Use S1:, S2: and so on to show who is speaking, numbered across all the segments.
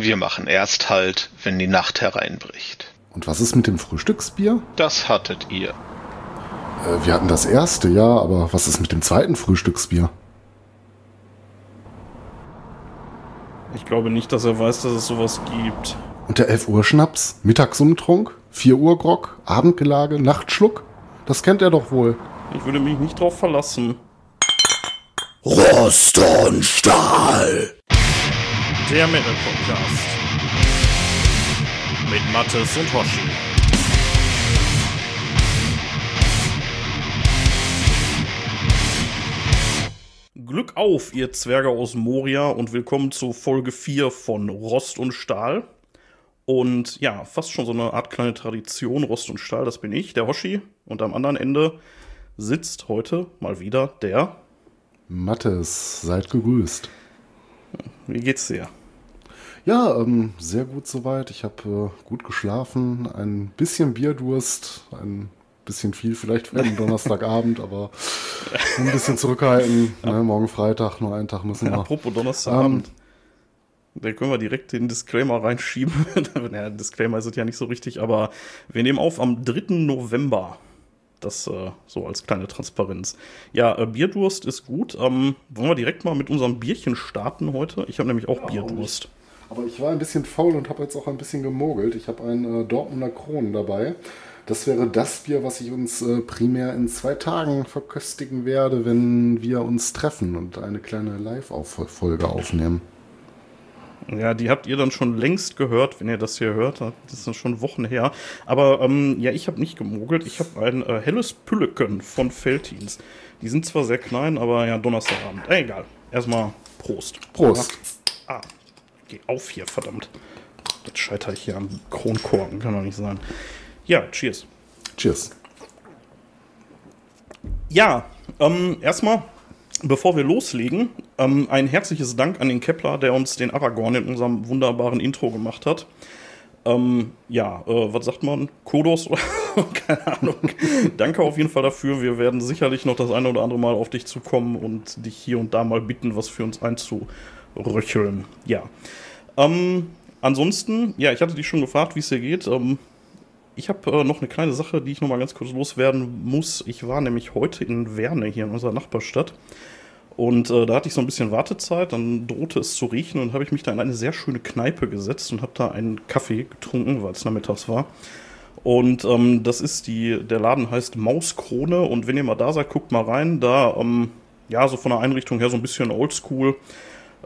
S1: Wir machen erst halt, wenn die Nacht hereinbricht.
S2: Und was ist mit dem Frühstücksbier?
S1: Das hattet ihr.
S2: Äh, wir hatten das erste, ja, aber was ist mit dem zweiten Frühstücksbier?
S3: Ich glaube nicht, dass er weiß, dass es sowas gibt.
S2: Und der 11 Uhr Schnaps? Mittagsumtrunk? 4 Uhr Grog? Abendgelage? Nachtschluck? Das kennt er doch wohl.
S3: Ich würde mich nicht drauf verlassen.
S4: Rost und Stahl.
S3: Der Metal Podcast. Mit Mattes und Hoshi. Glück auf, ihr Zwerge aus Moria und willkommen zu Folge 4 von Rost und Stahl. Und ja, fast schon so eine Art kleine Tradition, Rost und Stahl, das bin ich, der Hoshi. Und am anderen Ende sitzt heute mal wieder der.
S2: Mattes, seid gegrüßt.
S3: Wie geht's dir?
S2: Ja, ähm, sehr gut soweit. Ich habe äh, gut geschlafen, ein bisschen Bierdurst, ein bisschen viel vielleicht für den Donnerstagabend, aber ein bisschen zurückhalten. Ne, morgen Freitag, nur einen Tag müssen wir.
S3: Apropos Donnerstagabend. Ähm, da können wir direkt den Disclaimer reinschieben. naja, Disclaimer ist es ja nicht so richtig, aber wir nehmen auf am 3. November. Das äh, so als kleine Transparenz. Ja, äh, Bierdurst ist gut. Ähm, wollen wir direkt mal mit unserem Bierchen starten heute? Ich habe nämlich auch ja, Bierdurst.
S2: Aber ich war ein bisschen faul und habe jetzt auch ein bisschen gemogelt. Ich habe einen äh, Dortmunder Kronen dabei. Das wäre das Bier, was ich uns äh, primär in zwei Tagen verköstigen werde, wenn wir uns treffen und eine kleine Live-Folge aufnehmen.
S3: Ja, die habt ihr dann schon längst gehört, wenn ihr das hier hört. Das ist schon Wochen her. Aber ähm, ja, ich habe nicht gemogelt. Ich habe ein äh, helles Pülleken von Feltins. Die sind zwar sehr klein, aber ja, Donnerstagabend. Äh, egal. Erstmal Prost.
S2: Prost.
S3: Ah, geh auf hier, verdammt. Das scheitert hier am Kronkorken, kann doch nicht sein. Ja, cheers.
S2: Cheers.
S3: Ja, ähm, erstmal Bevor wir loslegen, ähm, ein herzliches Dank an den Kepler, der uns den Aragorn in unserem wunderbaren Intro gemacht hat. Ähm, ja, äh, was sagt man? Kodos keine Ahnung. Danke auf jeden Fall dafür. Wir werden sicherlich noch das eine oder andere Mal auf dich zukommen und dich hier und da mal bitten, was für uns einzuröcheln. Ja. Ähm, ansonsten, ja, ich hatte dich schon gefragt, wie es dir geht. Ähm, ich habe äh, noch eine kleine Sache, die ich noch mal ganz kurz loswerden muss. Ich war nämlich heute in Werne, hier in unserer Nachbarstadt. Und äh, da hatte ich so ein bisschen Wartezeit, dann drohte es zu riechen und habe ich mich da in eine sehr schöne Kneipe gesetzt und habe da einen Kaffee getrunken, weil es nachmittags war. Und ähm, das ist die, der Laden heißt Mauskrone und wenn ihr mal da seid, guckt mal rein. Da, ähm, ja, so von der Einrichtung her so ein bisschen oldschool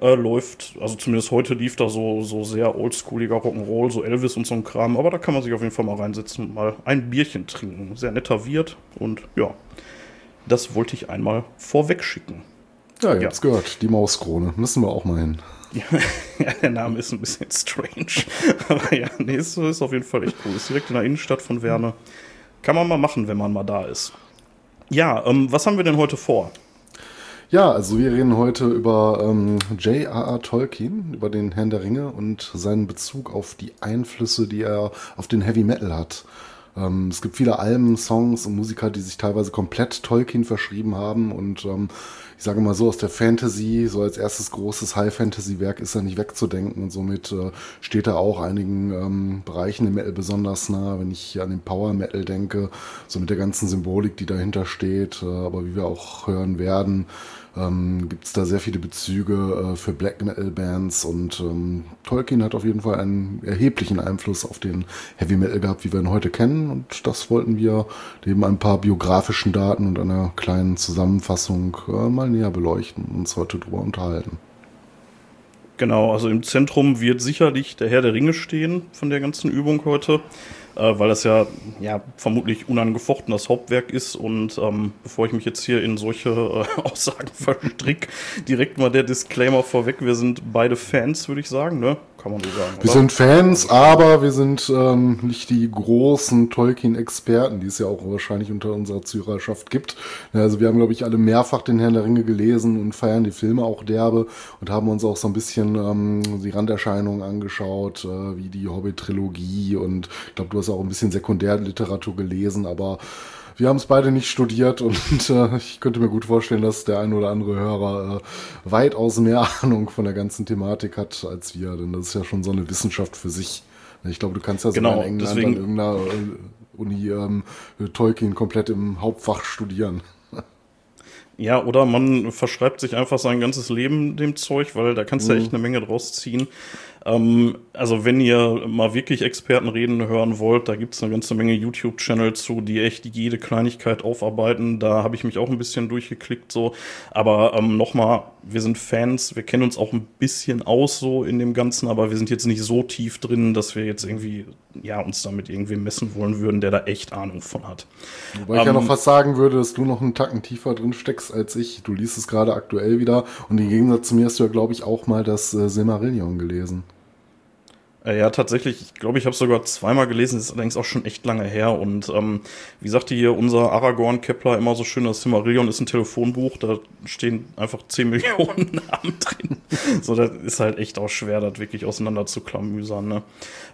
S3: äh, läuft. Also zumindest heute lief da so, so sehr oldschooliger Rock'n'Roll, so Elvis und so ein Kram. Aber da kann man sich auf jeden Fall mal reinsetzen und mal ein Bierchen trinken. Sehr netter Wirt und ja, das wollte ich einmal vorweg schicken.
S2: Ja, ihr ja. habt's gehört, die Mauskrone. Müssen wir auch mal hin.
S3: Ja, der Name ist ein bisschen strange. Aber ja, nee, ist, ist auf jeden Fall echt cool. Ist direkt in der Innenstadt von Werne. Kann man mal machen, wenn man mal da ist. Ja, ähm, was haben wir denn heute vor?
S2: Ja, also wir reden heute über ähm, J.R.R. Tolkien, über den Herrn der Ringe und seinen Bezug auf die Einflüsse, die er auf den Heavy Metal hat. Ähm, es gibt viele Alben, Songs und Musiker, die sich teilweise komplett Tolkien verschrieben haben und ähm, ich sage mal so, aus der Fantasy, so als erstes großes High-Fantasy-Werk ist er nicht wegzudenken und somit äh, steht er auch einigen ähm, Bereichen im Metal besonders nah, wenn ich an den Power-Metal denke, so mit der ganzen Symbolik, die dahinter steht, äh, aber wie wir auch hören werden, ähm, gibt es da sehr viele Bezüge äh, für Black Metal Bands und ähm, Tolkien hat auf jeden Fall einen erheblichen Einfluss auf den Heavy Metal gehabt, wie wir ihn heute kennen und das wollten wir neben ein paar biografischen Daten und einer kleinen Zusammenfassung äh, mal näher beleuchten und uns heute drüber unterhalten.
S3: Genau, also im Zentrum wird sicherlich der Herr der Ringe stehen von der ganzen Übung heute äh, weil das ja, ja vermutlich unangefochten das Hauptwerk ist. Und ähm, bevor ich mich jetzt hier in solche äh, Aussagen verstrick, direkt mal der Disclaimer vorweg. Wir sind beide Fans, würde ich sagen, ne?
S2: Kann man so sagen. Wir oder? sind Fans, aber wir sind ähm, nicht die großen Tolkien-Experten, die es ja auch wahrscheinlich unter unserer Zuhörerschaft gibt. Also wir haben, glaube ich, alle mehrfach den Herrn der Ringe gelesen und feiern die Filme auch derbe und haben uns auch so ein bisschen ähm, die Randerscheinungen angeschaut, äh, wie die Hobbit-Trilogie und ich glaube, du hast auch ein bisschen Sekundärliteratur gelesen, aber wir haben es beide nicht studiert und äh, ich könnte mir gut vorstellen, dass der ein oder andere Hörer äh, weitaus mehr Ahnung von der ganzen Thematik hat als wir, denn das ist ja schon so eine Wissenschaft für sich. Ich glaube, du kannst ja so
S3: Genau,
S2: in England
S3: deswegen-
S2: an irgendeiner äh, Uni ähm, Tolkien komplett im Hauptfach studieren.
S3: Ja, oder man verschreibt sich einfach sein ganzes Leben dem Zeug, weil da kannst du echt eine Menge draus ziehen. Ähm, also wenn ihr mal wirklich Experten reden hören wollt, da gibt's eine ganze Menge YouTube-Channel zu, die echt jede Kleinigkeit aufarbeiten. Da habe ich mich auch ein bisschen durchgeklickt so. Aber ähm, nochmal, wir sind Fans, wir kennen uns auch ein bisschen aus so in dem Ganzen, aber wir sind jetzt nicht so tief drin, dass wir jetzt irgendwie, ja, uns damit irgendwie messen wollen würden, der da echt Ahnung von hat.
S2: Wobei ich ja
S3: Ähm,
S2: noch fast sagen würde, dass du noch einen Tacken tiefer drin steckst als ich. Du liest es gerade aktuell wieder und im Gegensatz zu mir hast du ja, glaube ich, auch mal das äh, Silmarillion gelesen.
S3: Äh, Ja, tatsächlich, ich glaube, ich habe sogar zweimal gelesen, das ist allerdings auch schon echt lange her. Und ähm, wie sagte hier unser Aragorn Kepler immer so schön, das Silmarillion ist ein Telefonbuch, da stehen einfach 10 Millionen Namen drin. so, das ist halt echt auch schwer, das wirklich auseinander zu klamüsern. Ne?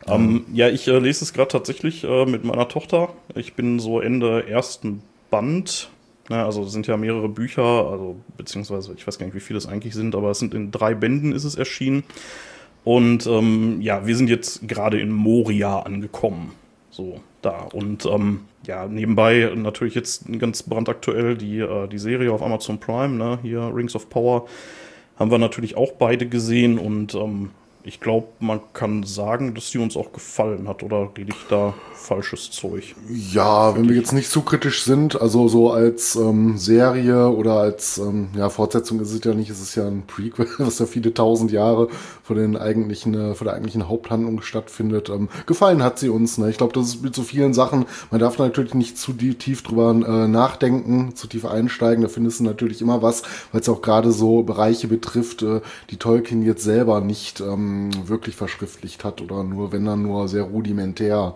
S3: Ähm, ja, ich äh, lese es gerade tatsächlich äh, mit meiner Tochter. Ich bin so Ende ersten Band. Ne, also es sind ja mehrere Bücher, also beziehungsweise ich weiß gar nicht, wie viele es eigentlich sind, aber es sind in drei Bänden ist es erschienen. Und ähm, ja, wir sind jetzt gerade in Moria angekommen. So, da. Und ähm, ja, nebenbei natürlich jetzt ganz brandaktuell die, äh, die Serie auf Amazon Prime, ne? Hier Rings of Power. Haben wir natürlich auch beide gesehen und ähm, ich glaube, man kann sagen, dass die uns auch gefallen hat, oder rede ich da falsches Zeug?
S2: Ja, wenn wir jetzt nicht zu kritisch sind, also so als ähm, Serie oder als ähm, ja, Fortsetzung ist es ja nicht, es ist ja ein Prequel, was ja viele tausend Jahre vor den eigentlichen, äh, vor der eigentlichen Haupthandlung stattfindet. Ähm, gefallen hat sie uns. Ne? Ich glaube, das ist mit so vielen Sachen, man darf natürlich nicht zu tief drüber äh, nachdenken, zu tief einsteigen. Da findest du natürlich immer was, weil es auch gerade so Bereiche betrifft, äh, die Tolkien jetzt selber nicht ähm, wirklich verschriftlicht hat oder nur, wenn dann nur sehr rudimentär.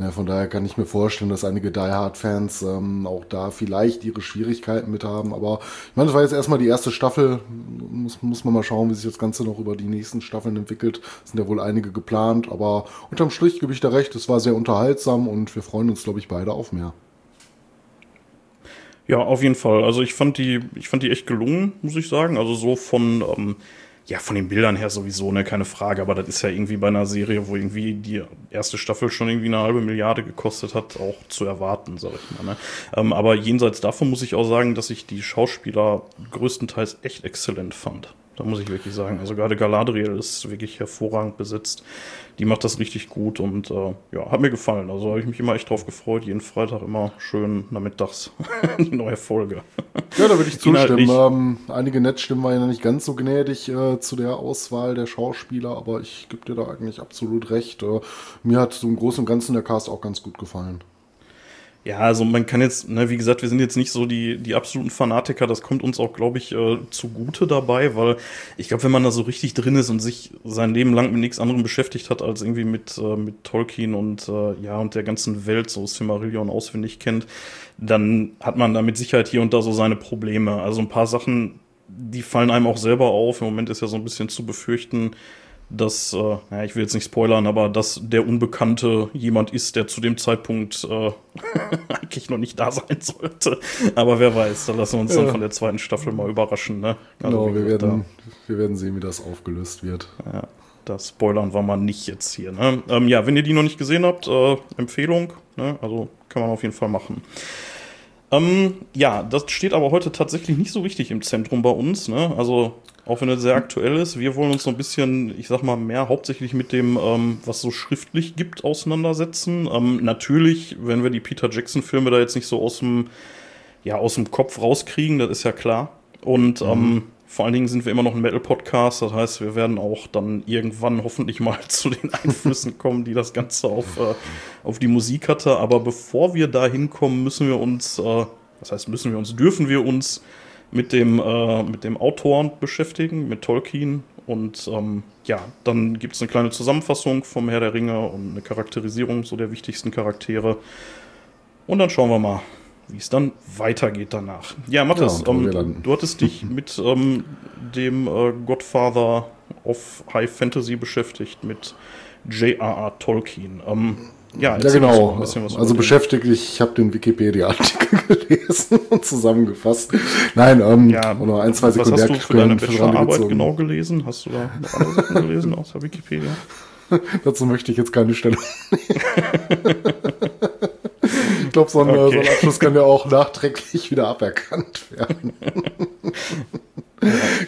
S2: Ja, von daher kann ich mir vorstellen, dass einige Die Hard-Fans ähm, auch da vielleicht ihre Schwierigkeiten mit haben. Aber ich meine, das war jetzt erstmal die erste Staffel. Muss, muss man mal schauen, wie sich das Ganze noch über die nächsten Staffeln entwickelt. Es sind ja wohl einige geplant. Aber unterm Strich gebe ich da recht. Es war sehr unterhaltsam und wir freuen uns, glaube ich, beide auf mehr.
S3: Ja, auf jeden Fall. Also ich fand die, ich fand die echt gelungen, muss ich sagen. Also so von, ähm, ja, von den Bildern her sowieso, ne, keine Frage. Aber das ist ja irgendwie bei einer Serie, wo irgendwie die erste Staffel schon irgendwie eine halbe Milliarde gekostet hat, auch zu erwarten, sag ich mal. Ne? Ähm, aber jenseits davon muss ich auch sagen, dass ich die Schauspieler größtenteils echt exzellent fand. Da muss ich wirklich sagen. Also gerade Galadriel ist wirklich hervorragend besetzt. Die macht das richtig gut und äh, ja, hat mir gefallen. Also habe ich mich immer echt drauf gefreut. Jeden Freitag immer schön nachmittags die neue Folge.
S2: Ja, da würde ich zustimmen. Ähm, einige Netzstimmen waren ja nicht ganz so gnädig äh, zu der Auswahl der Schauspieler, aber ich gebe dir da eigentlich absolut recht. Äh, mir hat so im Großen und Ganzen der Cast auch ganz gut gefallen.
S3: Ja, also man kann jetzt, ne, wie gesagt, wir sind jetzt nicht so die, die absoluten Fanatiker, das kommt uns auch, glaube ich, äh, zugute dabei, weil ich glaube, wenn man da so richtig drin ist und sich sein Leben lang mit nichts anderem beschäftigt hat, als irgendwie mit, äh, mit Tolkien und äh, ja, und der ganzen Welt, so Silmarillion auswendig kennt, dann hat man da mit Sicherheit hier und da so seine Probleme. Also ein paar Sachen, die fallen einem auch selber auf. Im Moment ist ja so ein bisschen zu befürchten, dass, äh, ja, ich will jetzt nicht spoilern, aber dass der Unbekannte jemand ist, der zu dem Zeitpunkt äh, eigentlich noch nicht da sein sollte. Aber wer weiß, da lassen wir uns dann
S2: Ja.
S3: von der zweiten Staffel mal überraschen. Ne? Also,
S2: Genau, wir werden, wir werden sehen, wie das aufgelöst wird.
S3: Ja, das spoilern wir mal nicht jetzt hier. Ne? Ähm, ja, wenn ihr die noch nicht gesehen habt, äh, Empfehlung. Ne? Also kann man auf jeden Fall machen. Ähm, ja, das steht aber heute tatsächlich nicht so richtig im Zentrum bei uns. Ne? Also, auch wenn es sehr aktuell ist, wir wollen uns so ein bisschen, ich sag mal, mehr hauptsächlich mit dem, ähm, was so schriftlich gibt, auseinandersetzen. Ähm, natürlich, wenn wir die Peter Jackson-Filme da jetzt nicht so aus dem, ja, aus dem Kopf rauskriegen, das ist ja klar. Und ähm, vor allen Dingen sind wir immer noch ein Metal-Podcast, das heißt, wir werden auch dann irgendwann hoffentlich mal zu den Einflüssen kommen, die das Ganze auf, äh, auf die Musik hatte. Aber bevor wir da hinkommen, müssen wir uns, äh, das heißt, müssen wir uns, dürfen wir uns mit dem, äh, mit dem Autoren beschäftigen, mit Tolkien. Und ähm, ja, dann gibt es eine kleine Zusammenfassung vom Herr der Ringe und eine Charakterisierung so der wichtigsten Charaktere. Und dann schauen wir mal, wie es dann weitergeht danach. Ja, Mathis,
S2: Ja,
S3: ähm, du hattest dich mit ähm, dem äh, Godfather of High Fantasy beschäftigt, mit J.R.R. Tolkien. Ähm, ja,
S2: Ja, genau.
S3: mal ein bisschen was über
S2: Also beschäftigt, ich habe den Wikipedia-Artikel gelesen und zusammengefasst. Nein, ähm,
S3: Ja,
S2: oder ein, zwei
S3: was hast du für deine Bachelorarbeit genau gelesen? Hast du da noch andere Sachen gelesen außer Wikipedia?
S2: Dazu möchte ich jetzt keine ich glaube, so, ein, äh, so ein
S3: Okay.
S2: Abschluss kann ja auch nachträglich wieder aberkannt werden.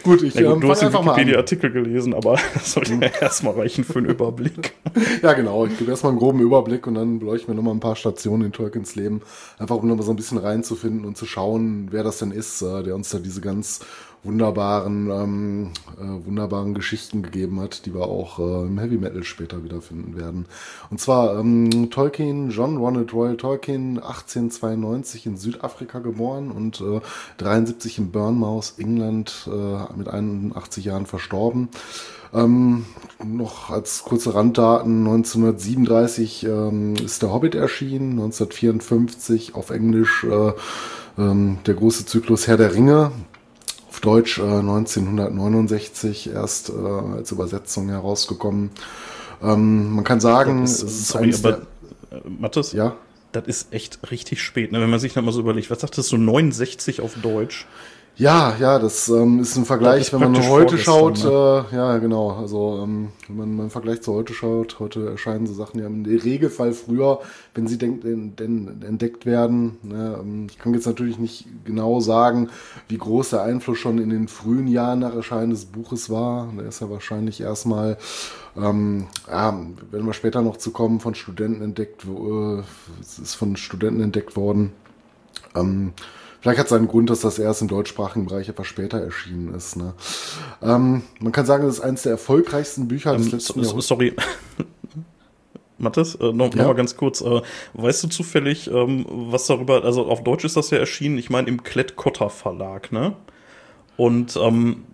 S2: gut, ich
S3: Ja, gut,
S2: ähm,
S3: du hast den. Wikipedia-Artikel gelesen, aber das sollte ja erstmal reichen für einen Überblick.
S2: Ja, genau. Ich gebe erstmal einen groben Überblick und dann beleuchten wir nochmal ein paar Stationen in Tolkiens Leben. Einfach um nochmal so ein bisschen reinzufinden und zu schauen, wer das denn ist, äh, der uns da diese ganz wunderbaren, ähm, äh, wunderbaren Geschichten gegeben hat, die wir auch äh, im Heavy Metal später wiederfinden werden. Und zwar ähm, Tolkien, John Ronald Royal Tolkien, 1892 in Südafrika geboren und äh, 73 in Bournemouth, England, äh, mit 81 Jahren verstorben. Ähm, noch als kurze Randdaten, 1937 ähm, ist der Hobbit erschienen, 1954 auf Englisch äh, ähm, der große Zyklus Herr der Ringe, auf Deutsch äh, 1969 erst äh, als Übersetzung herausgekommen. Ähm, man kann sagen,
S3: Das
S2: es
S3: ist,
S2: ist
S3: sorry, aber
S2: der,
S3: äh, Mathis,
S2: ja,
S3: das ist echt richtig spät, ne? wenn man sich dann mal so überlegt. Was sagtest du, 69 auf Deutsch?
S2: Ja, ja, das ähm, ist ein Vergleich, wenn man heute schaut.
S3: vorgestern,
S2: Äh, ja, genau. Also ähm, wenn man im Vergleich zu heute schaut, heute erscheinen so Sachen ja im Regelfall früher, wenn sie denk, entdeckt werden. Ne? Ähm, Ich kann jetzt natürlich nicht genau sagen, wie groß der Einfluss schon in den frühen Jahren nach Erscheinen des Buches war. Der ist ja wahrscheinlich erstmal, ähm, ja, wenn wir später noch zu kommen, von Studenten entdeckt, äh, es ist von Studenten entdeckt worden. Ähm, vielleicht hat es einen Grund, dass das erst im deutschsprachigen Bereich etwas später erschienen ist. Ne? Ähm, man kann sagen, das ist eines der erfolgreichsten Bücher des
S3: Ähm,
S2: letzten
S3: so-
S2: Jahrhunderts.
S3: sorry. Mathis, äh, noch,
S2: Ja?
S3: noch mal ganz kurz. Äh, weißt du zufällig, ähm, was darüber, also auf Deutsch ist das ja erschienen, ich meine im Klett-Cotta Verlag, ne? Und ähm,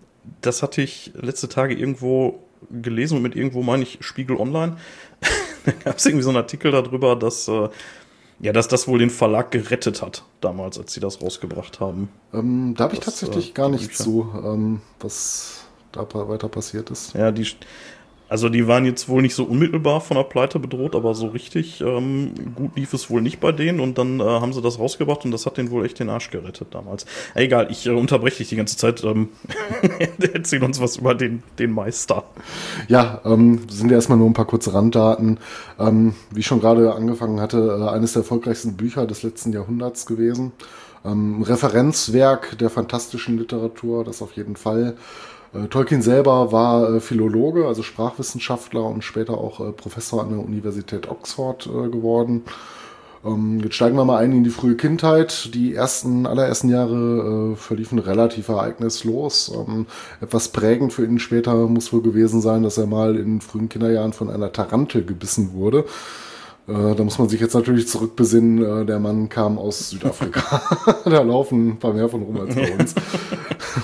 S3: das hatte ich letzte Tage irgendwo gelesen und mit irgendwo meine ich Spiegel Online. da gab es irgendwie so einen Artikel darüber, dass, äh, ja, dass das wohl den Verlag gerettet hat, damals, als sie das rausgebracht haben.
S2: Ähm, da habe ich
S3: Das,
S2: tatsächlich
S3: äh,
S2: gar nichts zu, ähm, was da weiter passiert ist.
S3: Ja, die, also die waren jetzt wohl nicht so unmittelbar von der Pleite bedroht, aber so richtig ähm, gut lief es wohl nicht bei denen und dann äh, haben sie das rausgebracht und das hat denen wohl echt den Arsch gerettet damals. Egal, ich äh, unterbreche dich die ganze Zeit. Ähm, erzähl uns was über den, den Meister.
S2: Ja, ähm, sind ja erstmal nur ein paar kurze Randdaten. Ähm, wie ich schon gerade angefangen hatte, äh, eines der erfolgreichsten Bücher des letzten Jahrhunderts gewesen. Ähm, Referenzwerk der fantastischen Literatur, das auf jeden Fall. Äh, Tolkien selber war äh, Philologe, also Sprachwissenschaftler und später auch äh, Professor an der Universität Oxford geworden. Ähm, jetzt steigen wir mal ein in die frühe Kindheit. Die ersten, allerersten Jahre äh, verliefen relativ ereignislos. Ähm, etwas prägend für ihn später muss wohl gewesen sein, dass er mal in frühen Kinderjahren von einer Tarantel gebissen wurde. Äh, da muss man sich jetzt natürlich zurückbesinnen, äh, der Mann kam aus Südafrika. da laufen ein paar mehr von rum als bei uns.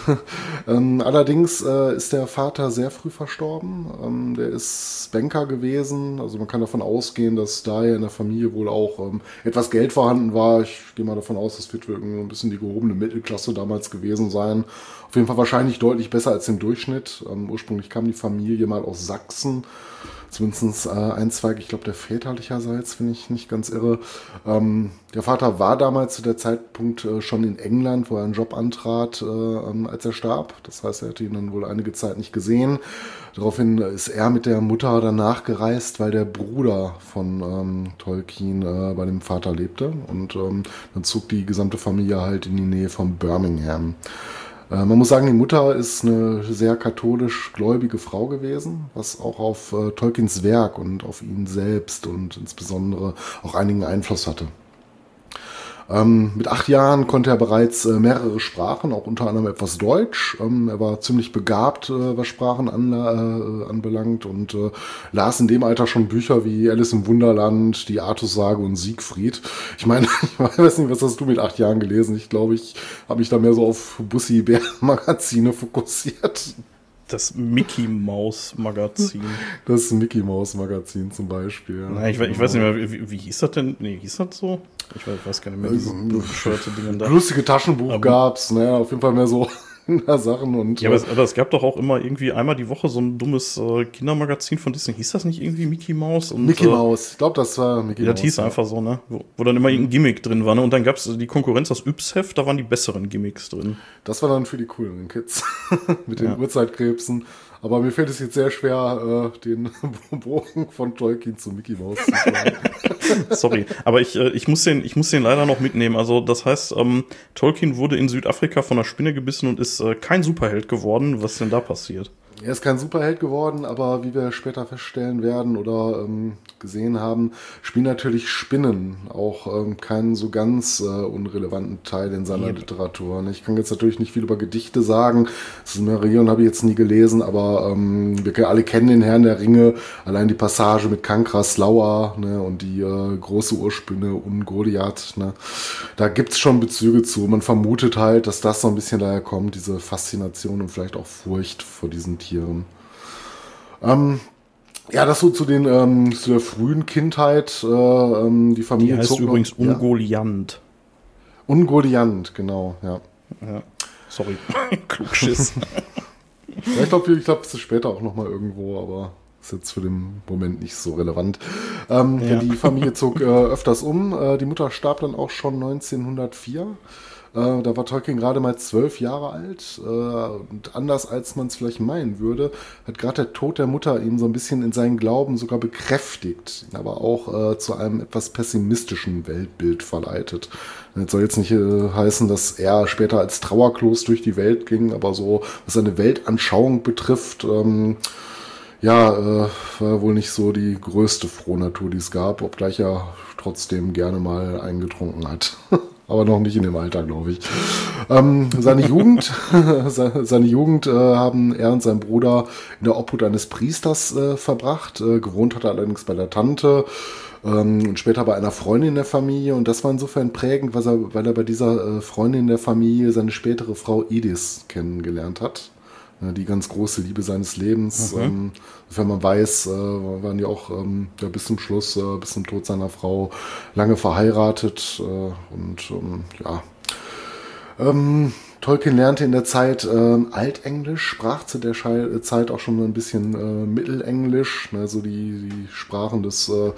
S2: ähm, allerdings äh, ist der Vater sehr früh verstorben. Ähm, der ist Banker gewesen. Also man kann davon ausgehen, dass daher in der Familie wohl auch ähm, etwas Geld vorhanden war. Ich gehe mal davon aus, das wird wohl irgendwie ein bisschen die gehobene Mittelklasse damals gewesen sein. Auf jeden Fall wahrscheinlich deutlich besser als im Durchschnitt. Ursprünglich kam die Familie mal aus Sachsen zumindest äh, ein Zweig, ich glaube, der väterlicherseits, wenn ich nicht ganz irre. Ähm, der Vater war damals zu der Zeitpunkt äh, schon in England, wo er einen Job antrat, äh, ähm, als er starb. Das heißt, er hatte ihn dann wohl einige Zeit nicht gesehen. Daraufhin ist er mit der Mutter danach gereist, weil der Bruder von ähm, Tolkien äh, bei dem Vater lebte. Und ähm, dann zog die gesamte Familie halt in die Nähe von Birmingham. Äh, Man muss sagen, die Mutter ist eine sehr katholisch gläubige Frau gewesen, was auch auf äh, Tolkiens Werk und auf ihn selbst und insbesondere auch einigen Einfluss hatte. Ähm, mit acht Jahren konnte er bereits äh, mehrere Sprachen, auch unter anderem etwas Deutsch. Ähm, er war ziemlich begabt, äh, was Sprachen an, äh, anbelangt und äh, las in dem Alter schon Bücher wie Alice im Wunderland, die Artussage und Siegfried. Ich meine, ich weiß nicht, was hast du mit acht Jahren gelesen? Ich glaube, ich habe mich da mehr so auf Bussi-Bär-Magazine fokussiert.
S3: Das Mickey Maus Magazin.
S2: Das Mickey Mouse Magazin zum Beispiel.
S3: Na, ich, we- ich weiß nicht mehr, wie, wie hieß das denn? Nee, hieß das so? Ich weiß, weiß gar nicht mehr, diese bescheuerte Dinge da.
S2: Lustige Taschenbuch
S3: Aber-
S2: gab's, naja, auf jeden Fall mehr so Kindersachen und.
S3: Ja, aber es, aber es, gab doch auch immer irgendwie einmal die Woche so ein dummes äh, Kindermagazin von Disney. Hieß das nicht irgendwie Mickey Mouse?
S2: Und, Mickey äh, Mouse, ich glaube, das war Mickey
S3: ja, Mouse. Das hieß ja. einfach so, ne? Wo, wo, dann immer irgendein Gimmick drin war, ne? Und dann gab es die Konkurrenz, das Yps-Heft, da waren die besseren Gimmicks drin.
S2: Das war dann für die coolen Kids. Mit den ja. Uhrzeitkrebsen. Aber mir fällt es jetzt sehr schwer, äh, den Bogen von Tolkien zu Mickey Mouse zu schlagen.
S3: Sorry, aber ich, äh, ich, muss den, ich muss den leider noch mitnehmen. Also das heißt, ähm, Tolkien wurde in Südafrika von einer Spinne gebissen und ist äh, kein Superheld geworden. Was denn da passiert?
S2: Er ist kein Superheld geworden, aber wie wir später feststellen werden oder ähm, gesehen haben, spielen natürlich Spinnen auch ähm, keinen so ganz äh, unrelevanten Teil in seiner yep. Literatur. Ich kann jetzt natürlich nicht viel über Gedichte sagen. Das ist Marion habe ich jetzt nie gelesen, aber ähm, wir alle kennen den Herrn der Ringe. Allein die Passage mit Kankras Lauer ne, und die äh, große Urspinne und Goliath. Ne, da gibt's schon Bezüge zu. Man vermutet halt, dass das so ein bisschen daher kommt, diese Faszination und vielleicht auch Furcht vor diesen Tieren zurückkehren. Ähm, ja, das so zu den ähm, zu der frühen Kindheit. Äh, ähm, die Familie
S3: die heißt zog übrigens Ungoliant. Ja.
S2: Ungoliant, genau, ja.
S3: ja. Sorry, Klugschiss.
S2: ja, ich glaube, ich glaub, es ist später auch noch mal irgendwo, aber ist jetzt für den Moment nicht so relevant. Ähm, ja. Die Familie zog äh, öfters um. Äh, die Mutter starb dann auch schon 1904. Äh, da war Tolkien gerade mal zwölf Jahre alt. Äh, und anders als man es vielleicht meinen würde, hat gerade der Tod der Mutter ihn so ein bisschen in seinen Glauben sogar bekräftigt, aber auch äh, zu einem etwas pessimistischen Weltbild verleitet. Das soll jetzt nicht äh, heißen, dass er später als Trauerklos durch die Welt ging, aber so, was seine Weltanschauung betrifft, ähm, ja, äh, war wohl nicht so die größte Frohnatur, die es gab, obgleich er trotzdem gerne mal eingetrunken hat. aber noch nicht in dem Alter, glaube ich. Ähm, seine Jugend, seine Jugend äh, haben er und sein Bruder in der Obhut eines Priesters äh, verbracht. Äh, gewohnt hat er allerdings bei der Tante ähm, und später bei einer Freundin der Familie. Und das war insofern prägend, weil er, weil er bei dieser äh, Freundin der Familie seine spätere Frau Edith kennengelernt hat die ganz große Liebe seines Lebens. Mhm. Ähm, wenn man weiß, äh, waren die auch ähm, ja, bis zum Schluss, äh, bis zum Tod seiner Frau lange verheiratet äh, und ähm, ja. Ähm, Tolkien lernte in der Zeit äh, Altenglisch, sprach zu der Schei Zeit auch schon ein bisschen äh, Mittelenglisch, ne, so die, die Sprachen des äh,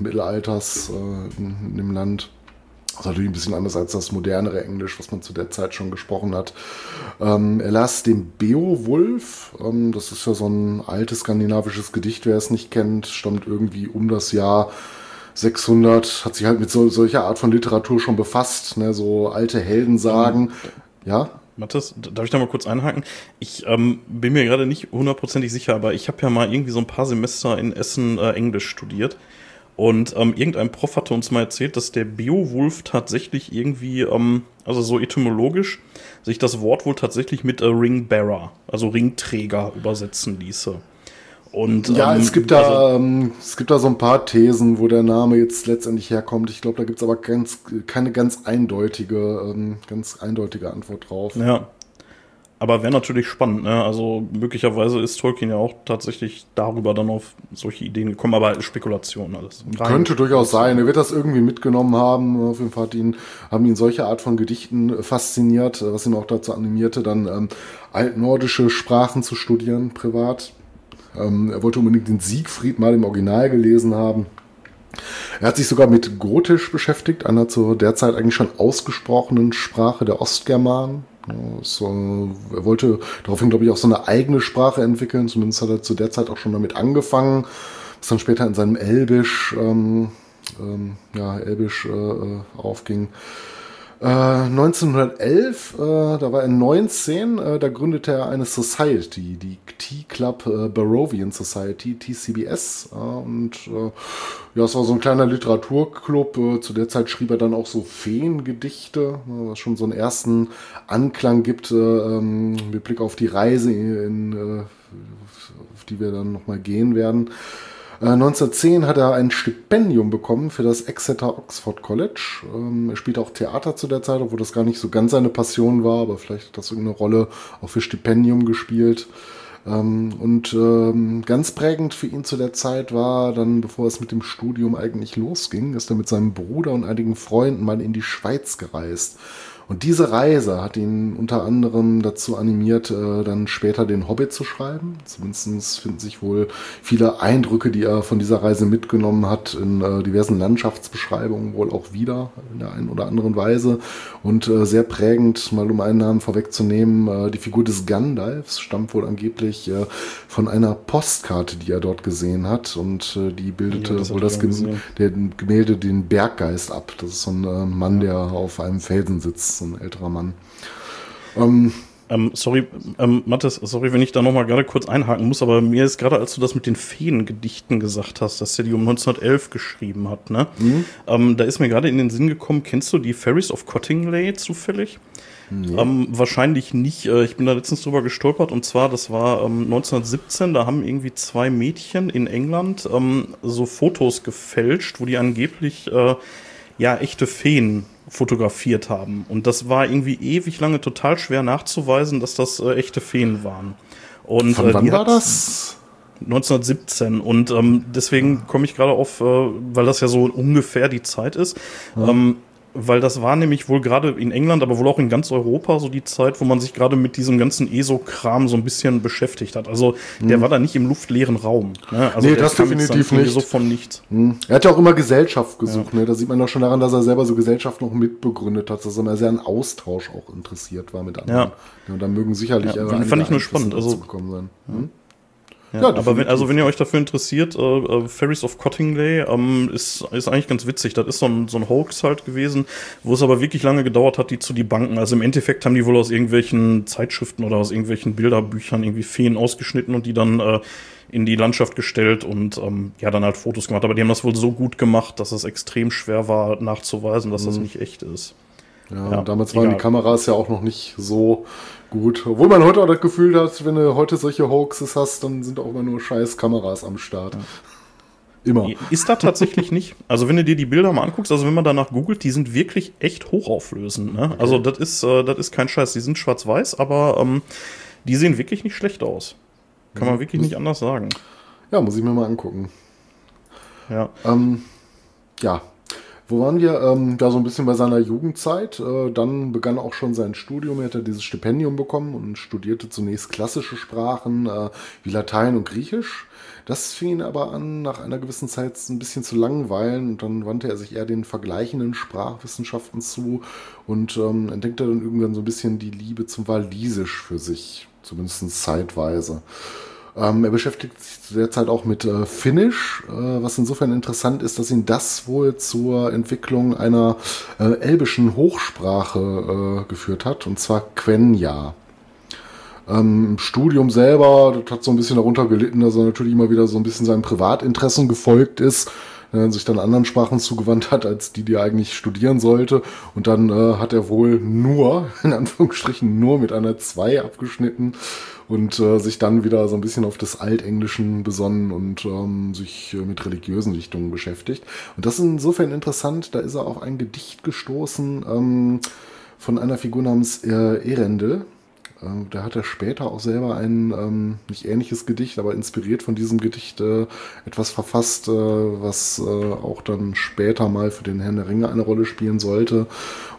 S2: Mittelalters äh, in, in, dem Land. Das ist natürlich ein bisschen anders als das modernere Englisch, was man zu der Zeit schon gesprochen hat. Ähm, er las den Beowulf. Ähm, das ist ja so ein altes skandinavisches Gedicht, wer es nicht kennt, stammt irgendwie um das Jahr 600, hat sich halt mit so, solcher Art von Literatur schon befasst, ne? so alte Heldensagen. Mhm. Ja?
S3: Mathis, darf ich da mal kurz einhaken? Ich ähm, bin mir gerade nicht hundertprozentig sicher, aber ich habe ja mal irgendwie so ein paar Semester in Essen äh, Englisch studiert. Und ähm, irgendein Prof hatte uns mal erzählt, dass der Beowulf tatsächlich irgendwie, ähm, also so etymologisch, sich das Wort wohl tatsächlich mit äh, Ringbearer, also Ringträger, übersetzen ließe.
S2: Und, ja, ähm, es gibt da also, ähm, es gibt da so ein paar Thesen, wo der Name jetzt letztendlich herkommt. Ich glaube, da gibt es aber ganz, keine ganz eindeutige, ähm, ganz eindeutige Antwort drauf.
S3: Ja. Aber wäre natürlich spannend, ne? Also möglicherweise ist Tolkien ja auch tatsächlich darüber dann auf solche Ideen gekommen, aber Spekulation alles.
S2: Rein Könnte durchaus sein. Er wird das irgendwie mitgenommen haben. Auf jeden Fall hat ihn, haben ihn solche Art von Gedichten fasziniert, was ihn auch dazu animierte, dann ähm, altnordische Sprachen zu studieren, privat. Ähm, er wollte unbedingt den Siegfried mal im Original gelesen haben. Er hat sich sogar mit Gotisch beschäftigt, einer zur derzeit eigentlich schon ausgesprochenen Sprache der Ostgermanen. So, er wollte daraufhin, glaube ich, auch so eine eigene Sprache entwickeln. Zumindest hat er zu der Zeit auch schon damit angefangen. Was dann später in seinem Elbisch, ähm, ähm, ja, Elbisch äh, äh aufging. 1911, äh, äh, da war er 19, äh, da gründete er eine Society, die T-Club äh, Barovian Society, TCBS. und ja, es war so ein kleiner Literaturclub. zu der Zeit schrieb er dann auch so Feengedichte, was schon so einen ersten Anklang gibt ähm, mit Blick auf die Reise, in, auf die wir dann nochmal gehen werden. 1910 äh, hat er ein Stipendium bekommen für das Exeter Oxford College. Ähm, er spielte auch Theater zu der Zeit, obwohl das gar nicht so ganz seine Passion war, aber vielleicht hat das irgendeine Rolle auch für Stipendium gespielt. Ähm, und ähm, ganz prägend für ihn zu der Zeit war dann, bevor es mit dem Studium eigentlich losging, ist er mit seinem Bruder und einigen Freunden mal in die Schweiz gereist Und diese Reise hat ihn unter anderem dazu animiert, äh, dann später den Hobbit zu schreiben. Zumindest finden sich wohl viele Eindrücke, die er von dieser Reise mitgenommen hat, in äh, diversen Landschaftsbeschreibungen wohl auch wieder in der einen oder anderen Weise. Und äh, sehr prägend, mal um einen Namen vorwegzunehmen, äh, die Figur des Gandalfs stammt wohl angeblich äh, von einer Postkarte, die er dort gesehen hat. Und äh, die bildete
S3: Ja, das
S2: wohl das Gemälde den Berggeist ab. Das ist so ein äh, Mann, der auf einem Felsen sitzt, so ein älterer Mann. Ähm,
S3: Ähm, sorry, ähm, Mathis, sorry, wenn ich da nochmal gerade kurz einhaken muss, aber mir ist gerade, als du das mit den Feengedichten gesagt hast, dass er die um 1911 geschrieben hat, ne? Ähm, da ist mir gerade in den Sinn gekommen, kennst du die Fairies of Cottingley zufällig? Ähm, wahrscheinlich nicht. Äh, ich bin da letztens drüber gestolpert und zwar, das war ähm, 1917, da haben irgendwie zwei Mädchen in England ähm, so Fotos gefälscht, wo die angeblich äh, ja echte Feen fotografiert haben. Und das war irgendwie ewig lange total schwer nachzuweisen, dass das äh, echte Feen waren. Und,
S2: von
S3: äh,
S2: wann war das?
S3: 1917 und ähm, deswegen komme ich gerade auf, äh, weil das ja so ungefähr die Zeit ist, ähm, weil das war nämlich wohl gerade in England, aber wohl auch in ganz Europa so die Zeit, wo man sich gerade mit diesem ganzen ESO-Kram so ein bisschen beschäftigt hat. Also der war da nicht im luftleeren Raum. Ne? Also
S2: Nee, das definitiv nicht.
S3: so von nichts.
S2: Hm. Er hat ja auch immer Gesellschaft gesucht. Ne? Da sieht man doch schon daran, dass er selber so Gesellschaft noch mitbegründet hat, dass er immer sehr an Austausch auch interessiert war mit anderen.
S3: Ja.
S2: Ja, und da mögen sicherlich
S3: Ja, fand ich nur spannend, also-
S2: sein. Hm?
S3: Ja,
S2: Ja,
S3: aber wenn, also wenn ihr euch dafür interessiert, äh, äh, Ferries of Cottingley ähm, ist, ist eigentlich ganz witzig. Das ist so ein, so ein Hoax halt gewesen, wo es aber wirklich lange gedauert hat, die zu debunken. Also im Endeffekt haben die wohl aus irgendwelchen Zeitschriften oder aus irgendwelchen Bilderbüchern irgendwie Feen ausgeschnitten und die dann äh, in die Landschaft gestellt und ähm, ja, dann halt Fotos gemacht. Aber die haben das wohl so gut gemacht, dass es extrem schwer war nachzuweisen, dass das nicht echt ist.
S2: Ja,
S3: Ja,
S2: damals waren
S3: egal.
S2: die Kameras ja auch noch nicht so gut. Obwohl man heute auch das Gefühl hat, wenn du heute solche Hoaxes hast, dann sind auch immer nur scheiß Kameras am Start. Immer.
S3: Ist da tatsächlich nicht. Also wenn du dir die Bilder mal anguckst, also wenn man danach googelt, die sind wirklich echt hochauflösend. Ne? Also das ist, äh, das ist kein Scheiß. Die sind schwarz-weiß, aber ähm, die sehen wirklich nicht schlecht aus. Kann man wirklich nicht anders sagen.
S2: Ja, muss ich mir mal angucken.
S3: Ja.
S2: Ähm, ja, wo waren wir? Ähm, da so ein bisschen bei seiner Jugendzeit. Äh, dann begann auch schon sein Studium. Er hat dieses Stipendium bekommen und studierte zunächst klassische Sprachen äh, wie Latein und Griechisch. Das fing ihn aber an, nach einer gewissen Zeit ein bisschen zu langweilen und dann wandte er sich eher den vergleichenden Sprachwissenschaften zu und ähm, entdeckte dann irgendwann so ein bisschen die Liebe zum Walisisch für sich, zumindest zeitweise. Ähm, er beschäftigt sich zu der Zeit auch mit äh, Finnisch, äh, was insofern interessant ist, dass ihn das wohl zur Entwicklung einer äh, elbischen Hochsprache äh, geführt hat, und zwar Quenya. Ähm, Im Studium selber, das hat so ein bisschen darunter gelitten, dass er natürlich immer wieder so ein bisschen seinen Privatinteressen gefolgt ist, sich dann anderen Sprachen zugewandt hat, als die, die er eigentlich studieren sollte. Und dann äh, hat er wohl nur, in Anführungsstrichen, nur mit einer 2 abgeschnitten und äh, sich dann wieder so ein bisschen auf das Altenglischen besonnen und ähm, sich äh, mit religiösen Richtungen beschäftigt. Und das ist insofern interessant, da ist er auf ein Gedicht gestoßen ähm, von einer Figur namens äh, Erendel. Da hat er später auch selber ein ähm, nicht ähnliches Gedicht, aber inspiriert von diesem Gedicht äh, etwas verfasst, äh, was äh, auch dann später mal für den Herrn der Ringe eine Rolle spielen sollte.